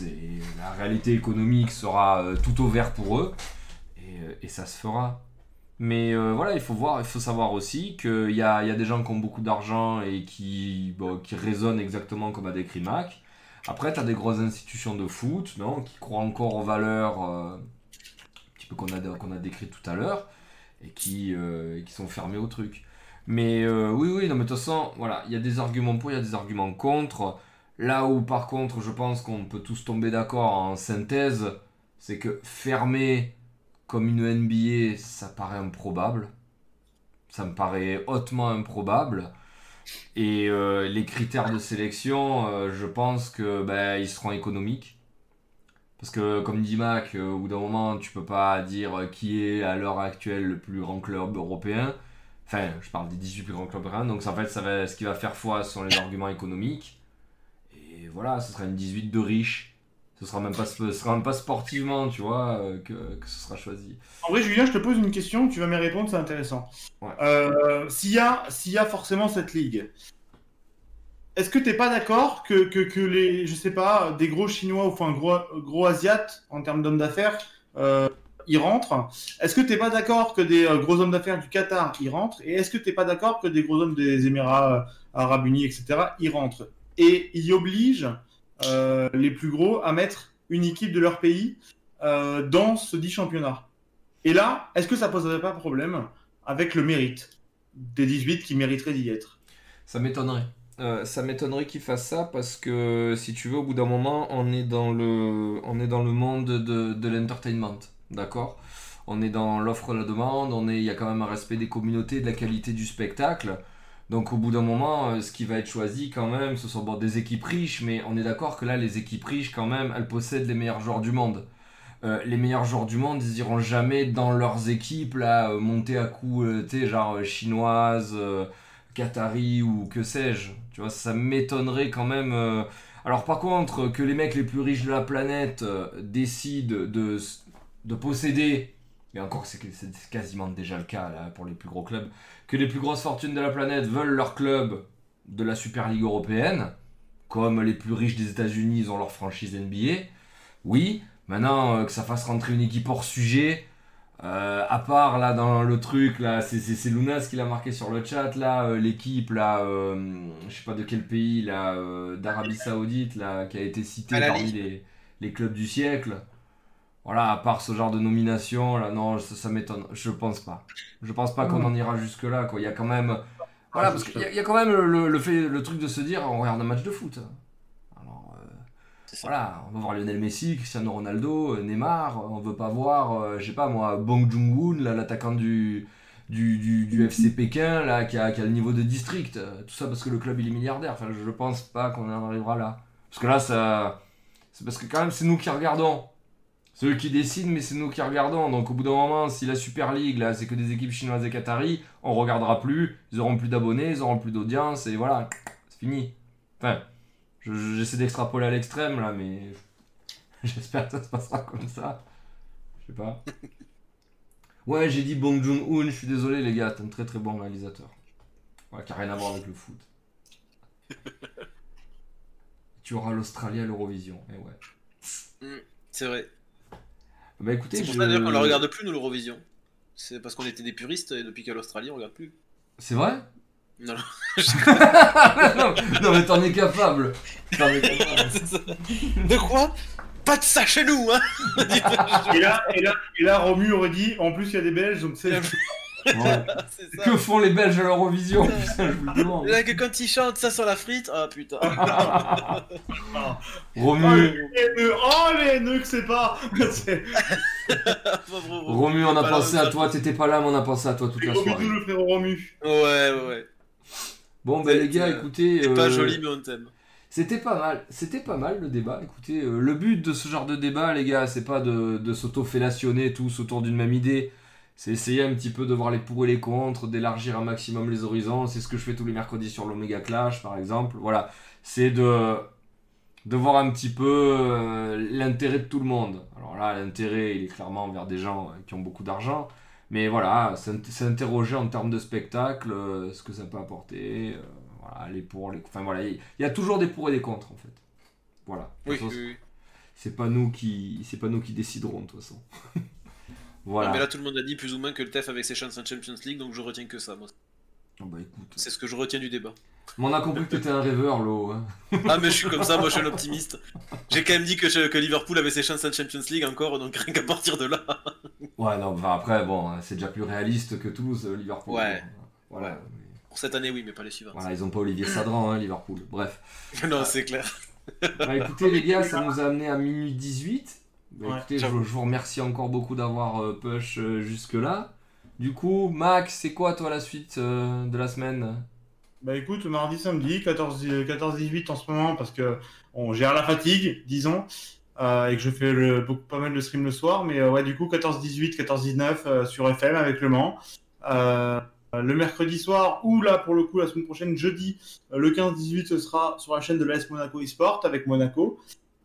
Et, la réalité économique sera euh, tout au vert pour eux. Et, euh, ça se fera. Mais euh, voilà, il faut voir, il faut savoir aussi qu'il y a, y a des gens qui ont beaucoup d'argent et qui, bon, raisonnent exactement comme a décrit Mac. Après, tu as des grosses institutions de foot non, qui croient encore aux valeurs qu'on a, décrites tout à l'heure et qui, qui sont fermées au truc. Mais oui, oui, non, mais de toute façon, voilà, il y a des arguments pour, il y a des arguments contre. Là où, par contre, je pense qu'on peut tous tomber d'accord en synthèse, c'est que fermer comme une NBA, ça paraît improbable. Ça me paraît hautement improbable. Et euh, les critères de sélection, euh, je pense que ben, ils seront économiques. Parce que, comme dit Mac, euh, au bout d'un moment, tu peux pas dire qui est à l'heure actuelle le plus grand club européen. Enfin, je parle des 18 plus grands clubs européens. Donc, en fait, ça ce qui va faire foi sont les arguments économiques. Voilà, ce sera une 18 de riches. Ce sera même pas, ce sera même pas sportivement, tu vois, euh, que, que ce sera choisi. En vrai, Julien, je te pose une question, tu vas me répondre, c'est intéressant. Ouais. Euh, S'il y, a- y a forcément cette ligue, est-ce que t'es pas d'accord que, que, que les, je sais pas, des gros Chinois ou enfin gros, gros Asiates en termes d'hommes d'affaires, euh, y rentrent? Est-ce que t'es pas d'accord que des euh, gros hommes d'affaires du Qatar y rentrent? Et est-ce que t'es pas d'accord que des gros hommes des Émirats Arabes Unis, etc., y rentrent? Et y obligent euh, les plus gros à mettre une équipe de leur pays euh, dans ce dit championnat et là, est-ce que ça poserait pas problème avec le mérite des 18 qui mériteraient d'y être? Ça m'étonnerait. Euh, ça m'étonnerait qu'ils fassent ça parce que si tu veux, au bout d'un moment, on est dans le, on est dans le monde de, de l'entertainment, d'accord? On est dans l'offre la demande, il y a quand même un respect des communautés, de la qualité du spectacle. Donc au bout d'un moment, euh, ce qui va être choisi quand même, ce sont des équipes riches, mais on est d'accord que là, les équipes riches quand même, elles possèdent les meilleurs joueurs du monde. Euh, les meilleurs joueurs du monde, ils iront jamais dans leurs équipes là, euh, monter à coups, euh, genre chinoises. euh, Qatari ou que sais-je. Tu vois, ça m'étonnerait quand même. Alors par contre, que les mecs les plus riches de la planète décident de, de posséder, et encore c'est quasiment déjà le cas là pour les plus gros clubs, que les plus grosses fortunes de la planète veulent leur club de la Super League européenne, comme les plus riches des États-Unis, ils ont leur franchise NBA. Oui, maintenant euh, que ça fasse rentrer une équipe hors sujet, euh, à part là dans le truc là, c'est- Lunas qui l'a marqué sur le chat là, euh, l'équipe là, je sais pas de quel pays là, d'Arabie Saoudite là, qui a été cité Al parmi les clubs du siècle. Voilà, à part ce genre de nomination là, non, ça, ça m'étonne. Je pense pas. Je pense pas qu'on en ira jusque là quoi. Il y a quand même, voilà, parce qu'il y, y a quand même le, le fait, le truc de se dire, on regarde un match de foot. Alors. euh, voilà, on va voir Lionel Messi, Cristiano Ronaldo, euh, Neymar, on veut pas voir, euh, je sais pas moi, Bong Joon-hoon, là, l'attaquant du, du, du, du FC Pékin là, qui a, qui a le niveau de district. Tout ça parce que le club il est milliardaire. Enfin, je pense pas qu'on en arrivera là. Parce que là, ça. C'est parce que quand même, c'est nous qui regardons. C'est eux qui décident, mais c'est nous qui regardons. Donc au bout d'un moment, si la Super League, là, c'est que des équipes chinoises et qataris, on regardera plus. Ils auront plus d'abonnés, ils auront plus d'audience, et voilà, c'est fini. Enfin, je- je- j'essaie d'extrapoler à l'extrême là, mais <laughs> j'espère que ça se passera comme ça. Je sais pas. Ouais, j'ai dit Bong Joon-hoon, je suis désolé les gars, t'es un très très bon réalisateur. Ouais, qui a rien à voir avec le foot. <laughs> tu auras l'Australie à l'Eurovision, et ouais. C'est vrai. Bah écoutez, C'est pour je- ça d'ailleurs qu'on le regarde plus, nous, l'Eurovision. C'est parce qu'on était des puristes et depuis qu'à l'Australie, on regarde plus. C'est vrai? Non, non. <laughs> <laughs> non, non, mais t'en es capable. T'en es capable. <laughs> De quoi? Pas de ça chez nous, hein Et là, et là, et là, Romu aurait dit, en plus il y a des Belges, donc c'est. Ouais. <laughs> C'est ça. Que font les Belges à l'Eurovision Putain, je vous le demande. Là, que quand ils chantent ça sur la frite, ah putain. Oh <laughs> Romu, les haineux, oh les haineux que c'est pas <laughs> Romu. Romu, on a Pas pensé là, à toi, t'étais pas là, mais on a pensé à toi toute la soirée. le frérot Romu. Ouais, ouais, ouais. Bon, ben les gars, écoutez. C'est pas euh, joli, mais on t'aime. C'était pas mal, c'était pas mal le débat. Écoutez, euh, le but de ce genre de débat, les gars, c'est pas de, de s'auto-fellationner tous autour d'une même idée. C'est essayer un petit peu de voir les pour et les contre, d'élargir un maximum les horizons. C'est ce que je fais tous les mercredis sur l'Omega Clash, par exemple. Voilà, c'est de, de voir un petit peu euh, l'intérêt de tout le monde. Alors là, l'intérêt, il est clairement vers des gens euh, qui ont beaucoup d'argent. Mais voilà, s'int- s'interroger en termes de spectacle, euh, ce que ça peut apporter. euh, voilà, les pour, les... Enfin voilà, il y a toujours des pour et des contre en fait. Voilà. Oui. C'est pas nous qui, c'est pas nous qui déciderons de toute façon. <laughs> voilà. Non, mais là, tout le monde a dit plus ou moins que le TEF avec ses chances en Champions League, donc je retiens que ça, moi. Oh, bah écoute. C'est ce que je retiens du débat. Mais on a compris que t'étais un rêveur, Lo. hein. Ah, mais je suis comme ça, moi je suis un optimiste. J'ai quand même dit que, je- que Liverpool avait ses chances en Champions League encore, donc rien qu'à partir de là. Ouais, non, enfin, après, bon, c'est déjà plus réaliste que Toulouse, Liverpool. Ouais. Voilà. Ouais. Pour cette année, oui, mais pas les suivantes. Voilà, ils ont pas Olivier Sadran, hein, Liverpool. Bref. <laughs> non, c'est clair. Bah écoutez les gars, ça nous a amené à minuit 18. Bah, Ouais, écoutez, je, vous remercie encore beaucoup d'avoir euh, push euh, jusque-là. Du coup, Max, c'est quoi toi la suite euh, de la semaine? Bah écoute, mardi, samedi, 14-18 en ce moment, parce que on gère la fatigue, disons, et que je fais le- beaucoup, pas mal de streams le soir, mais ouais, du coup, 14-18, 14-19 euh, sur FM avec Le Mans. Le mercredi soir, ou là, pour le coup, la semaine prochaine, jeudi, le 15-18, ce sera sur la chaîne de l'AS Monaco eSport avec Monaco.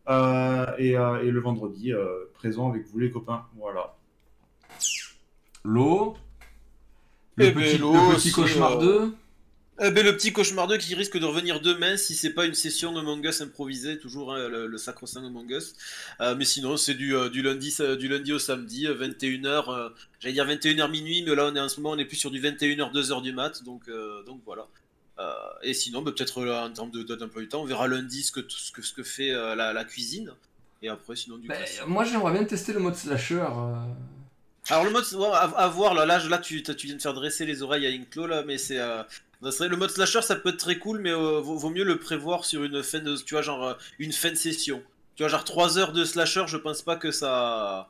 Euh, et, euh, et le vendredi, euh, présent avec vous les copains. Voilà. L'eau Le Eh petit, ben, le petit aussi, cauchemar euh, 2 Eh ben, le petit cauchemar 2 qui risque de revenir demain si c'est pas une session Among Us improvisée, toujours hein, le, le sacro-saint Among Us. Euh, mais sinon, c'est du, euh, du, lundi, du lundi au samedi, 21h, euh, j'allais dire 21h minuit, mais là on est en ce moment on est plus sur du 21h, 2h du mat, donc, donc voilà. Euh, et sinon, bah, peut-être euh, en termes de date d'emploi du temps, on verra lundi ce que, ce que, ce que fait euh, la, la cuisine. Et après, sinon, du Bah, classique. Moi j'aimerais bien tester le mode slasher. Alors le mode, à, voir là, là, tu, tu viens de faire dresser les oreilles à Inklo là, mais c'est, euh, le mode slasher ça peut être très cool, mais euh, vaut, vaut mieux le prévoir sur une fin de, tu vois genre une fin de session. Tu vois genre 3 heures de slasher, je pense pas que ça,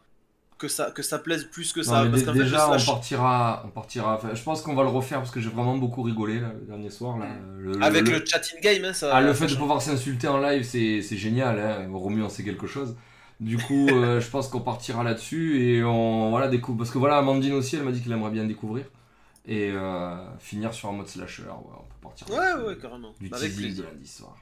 que ça, que ça plaise plus que ça. Non, parce fait, le déjà, on partira. On partira enfin, je pense qu'on va le refaire parce que j'ai vraiment beaucoup rigolé là, le dernier soir. Là. Le- avec le- le, chat in game, hein, ça. Ah, le fait de pouvoir s'insulter en live, c'est génial. Hein. Romu en sait quelque chose. Du coup, euh, <laughs> je pense qu'on partira là-dessus et on voilà découvre. Parce que voilà, Amandine aussi, elle m'a dit qu'elle aimerait bien découvrir et euh, finir sur un mode slasher. Ouais, on peut partir. Ouais, ouais, carrément. Du Avec teasing de plaisir. lundi soir.